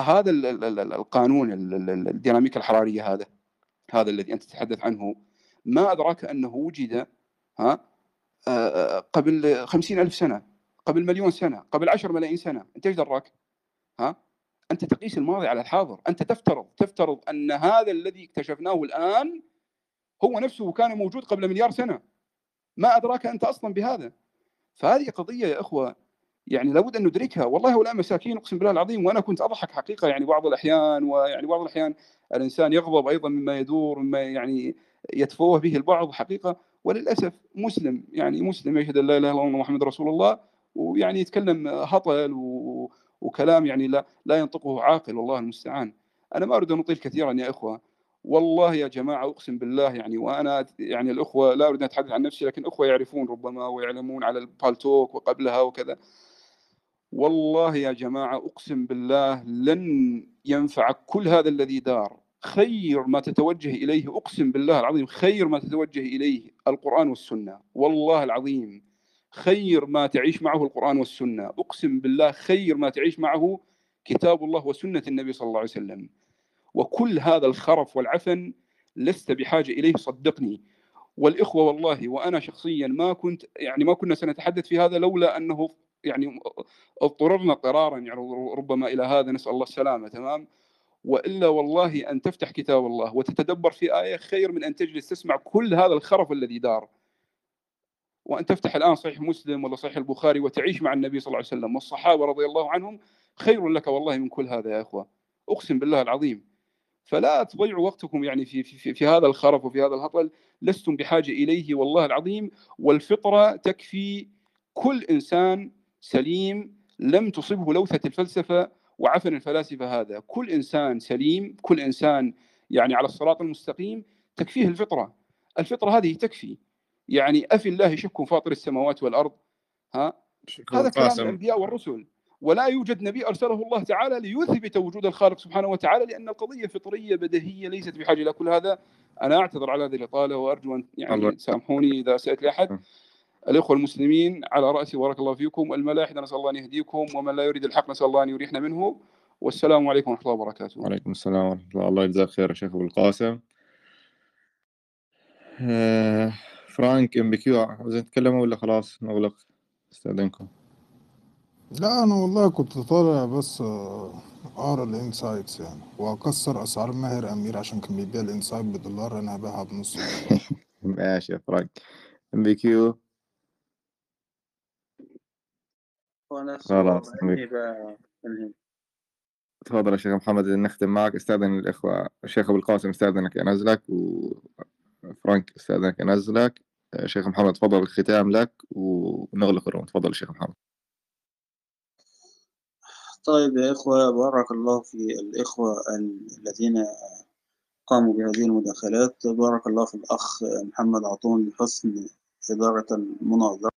S17: هذا ال- ال- ال- القانون ال- ال- ال- الديناميكا الحرارية هذا هذا الذي أنت تتحدث عنه ما أدراك أنه وجد ها قبل خمسين ألف سنة قبل مليون سنة قبل عشر ملايين سنة. أنت إيش دراك؟ ها؟ أنت تقيس الماضي على الحاضر. أنت تفترض تفترض أن هذا الذي اكتشفناه الآن هو نفسه كان موجود قبل مليار سنة. ما أدراك أنت أصلا بهذا. فهذه قضية يا إخوة يعني لابد أن ندركها. والله هؤلاء مساكين أقسم بالله العظيم وأنا كنت أضحك حقيقة. يعني بعض الأحيان ويعني بعض الأحيان الإنسان يغضب أيضا مما يدور مما يعني يتفوه به البعض حقيقة. وللأسف مسلم يعني مسلم يشهد أن لا إله إلا الله محمد رسول الله ويعني يتكلم هطل و... وكلام يعني لا لا ينطقه عاقل والله المستعان. أنا ما أريد أن أطيل كثيرا يا إخوة. والله يا جماعة أقسم بالله يعني وأنا يعني الأخوة لا أريد أن أتحدث عن نفسي لكن اخوه يعرفون ربما ويعلمون على البالتوك وقبلها وكذا. والله يا جماعة أقسم بالله لن ينفعك كل هذا الذي دار خير ما تتوجه إليه أقسم بالله العظيم خير ما تتوجه إليه القرآن والسنة والله العظيم خير ما تعيش معه القرآن والسنة أقسم بالله خير ما تعيش معه كتاب الله وسنة النبي صلى الله عليه وسلم. وكل هذا الخرف والعفن لست بحاجة إليه صدقني. والإخوة والله وأنا شخصيا ما كنت يعني ما كنا سنتحدث في هذا لولا أنه يعني اضطررنا اضطرارا يعني ربما إلى هذا نسأل الله السلامة تمام؟ وإلا والله أن تفتح كتاب الله وتتدبر في آية خير من أن تجلس تسمع كل هذا الخرف الذي دار. وأن تفتح الآن صحيح مسلم ولا صحيح البخاري وتعيش مع النبي صلى الله عليه وسلم والصحابة رضي الله عنهم خير لك والله من كل هذا يا إخوة. أقسم بالله العظيم. فلا تضيعوا وقتكم يعني في في في هذا الخرف وفي هذا الهطل لستم بحاجة إليه والله العظيم. والفطرة تكفي كل إنسان سليم لم تصبه لوثة الفلسفة وعفن الفلاسفة هذا. كل إنسان سليم كل إنسان يعني على الصراط المستقيم تكفيه الفطرة. الفطرة هذه تكفي. يعني أفي الله شك فاطر السماوات والأرض. ها؟ هذا كلام. الأنبياء والرسل. ولا يوجد نبي أرسله الله تعالى ليثبت وجود الخالق سبحانه وتعالى لأن القضية فطرية بديهية ليست بحاجة إلى كل هذا. أنا أعتذر على هذه الإطالة وأرجو أن يعني
S1: الله.
S17: تسامحوني إذا اسات لأحد. الإخوة المسلمين على رأسي بارك الله فيكم الملاحدة نسأل الله أن يهديكم ومن لا يريد الحق نسأل الله أن يريحنا منه. والسلام عليكم ورحمة الله وبركاته.
S1: وعليكم السلام ورحمة الله. الله يجزاك خير يا شيخ أبو القاسم. آه، فرانك إم بي كيو عاوزين تتكلموا ولا خلاص نغلق؟ استأذنكم.
S18: لا أنا والله كنت طالع بس آه، أقرأ ال insights يعني وأكسر أسعار ماهر أمير عشان كان بيبيع ال insight بدولار أنا هبيعها بنص.
S1: ماشي يا فرانك. إم بي كيو
S3: وأنا
S1: خلاص تفضل يا شيخ محمد نختم معك. استأذن الإخوة الشيخ أبو القاسم استأذنك انزلك وفرانك استأذنك انزلك آه، شيخ محمد تفضل الختام لك ونغلق الروم. تفضل شيخ محمد.
S3: طيب يا إخوة بارك الله في الإخوة ال- الذين قاموا بهذه المداخلات. بارك الله في الأخ محمد عطون لحسن إدارة المناظرة.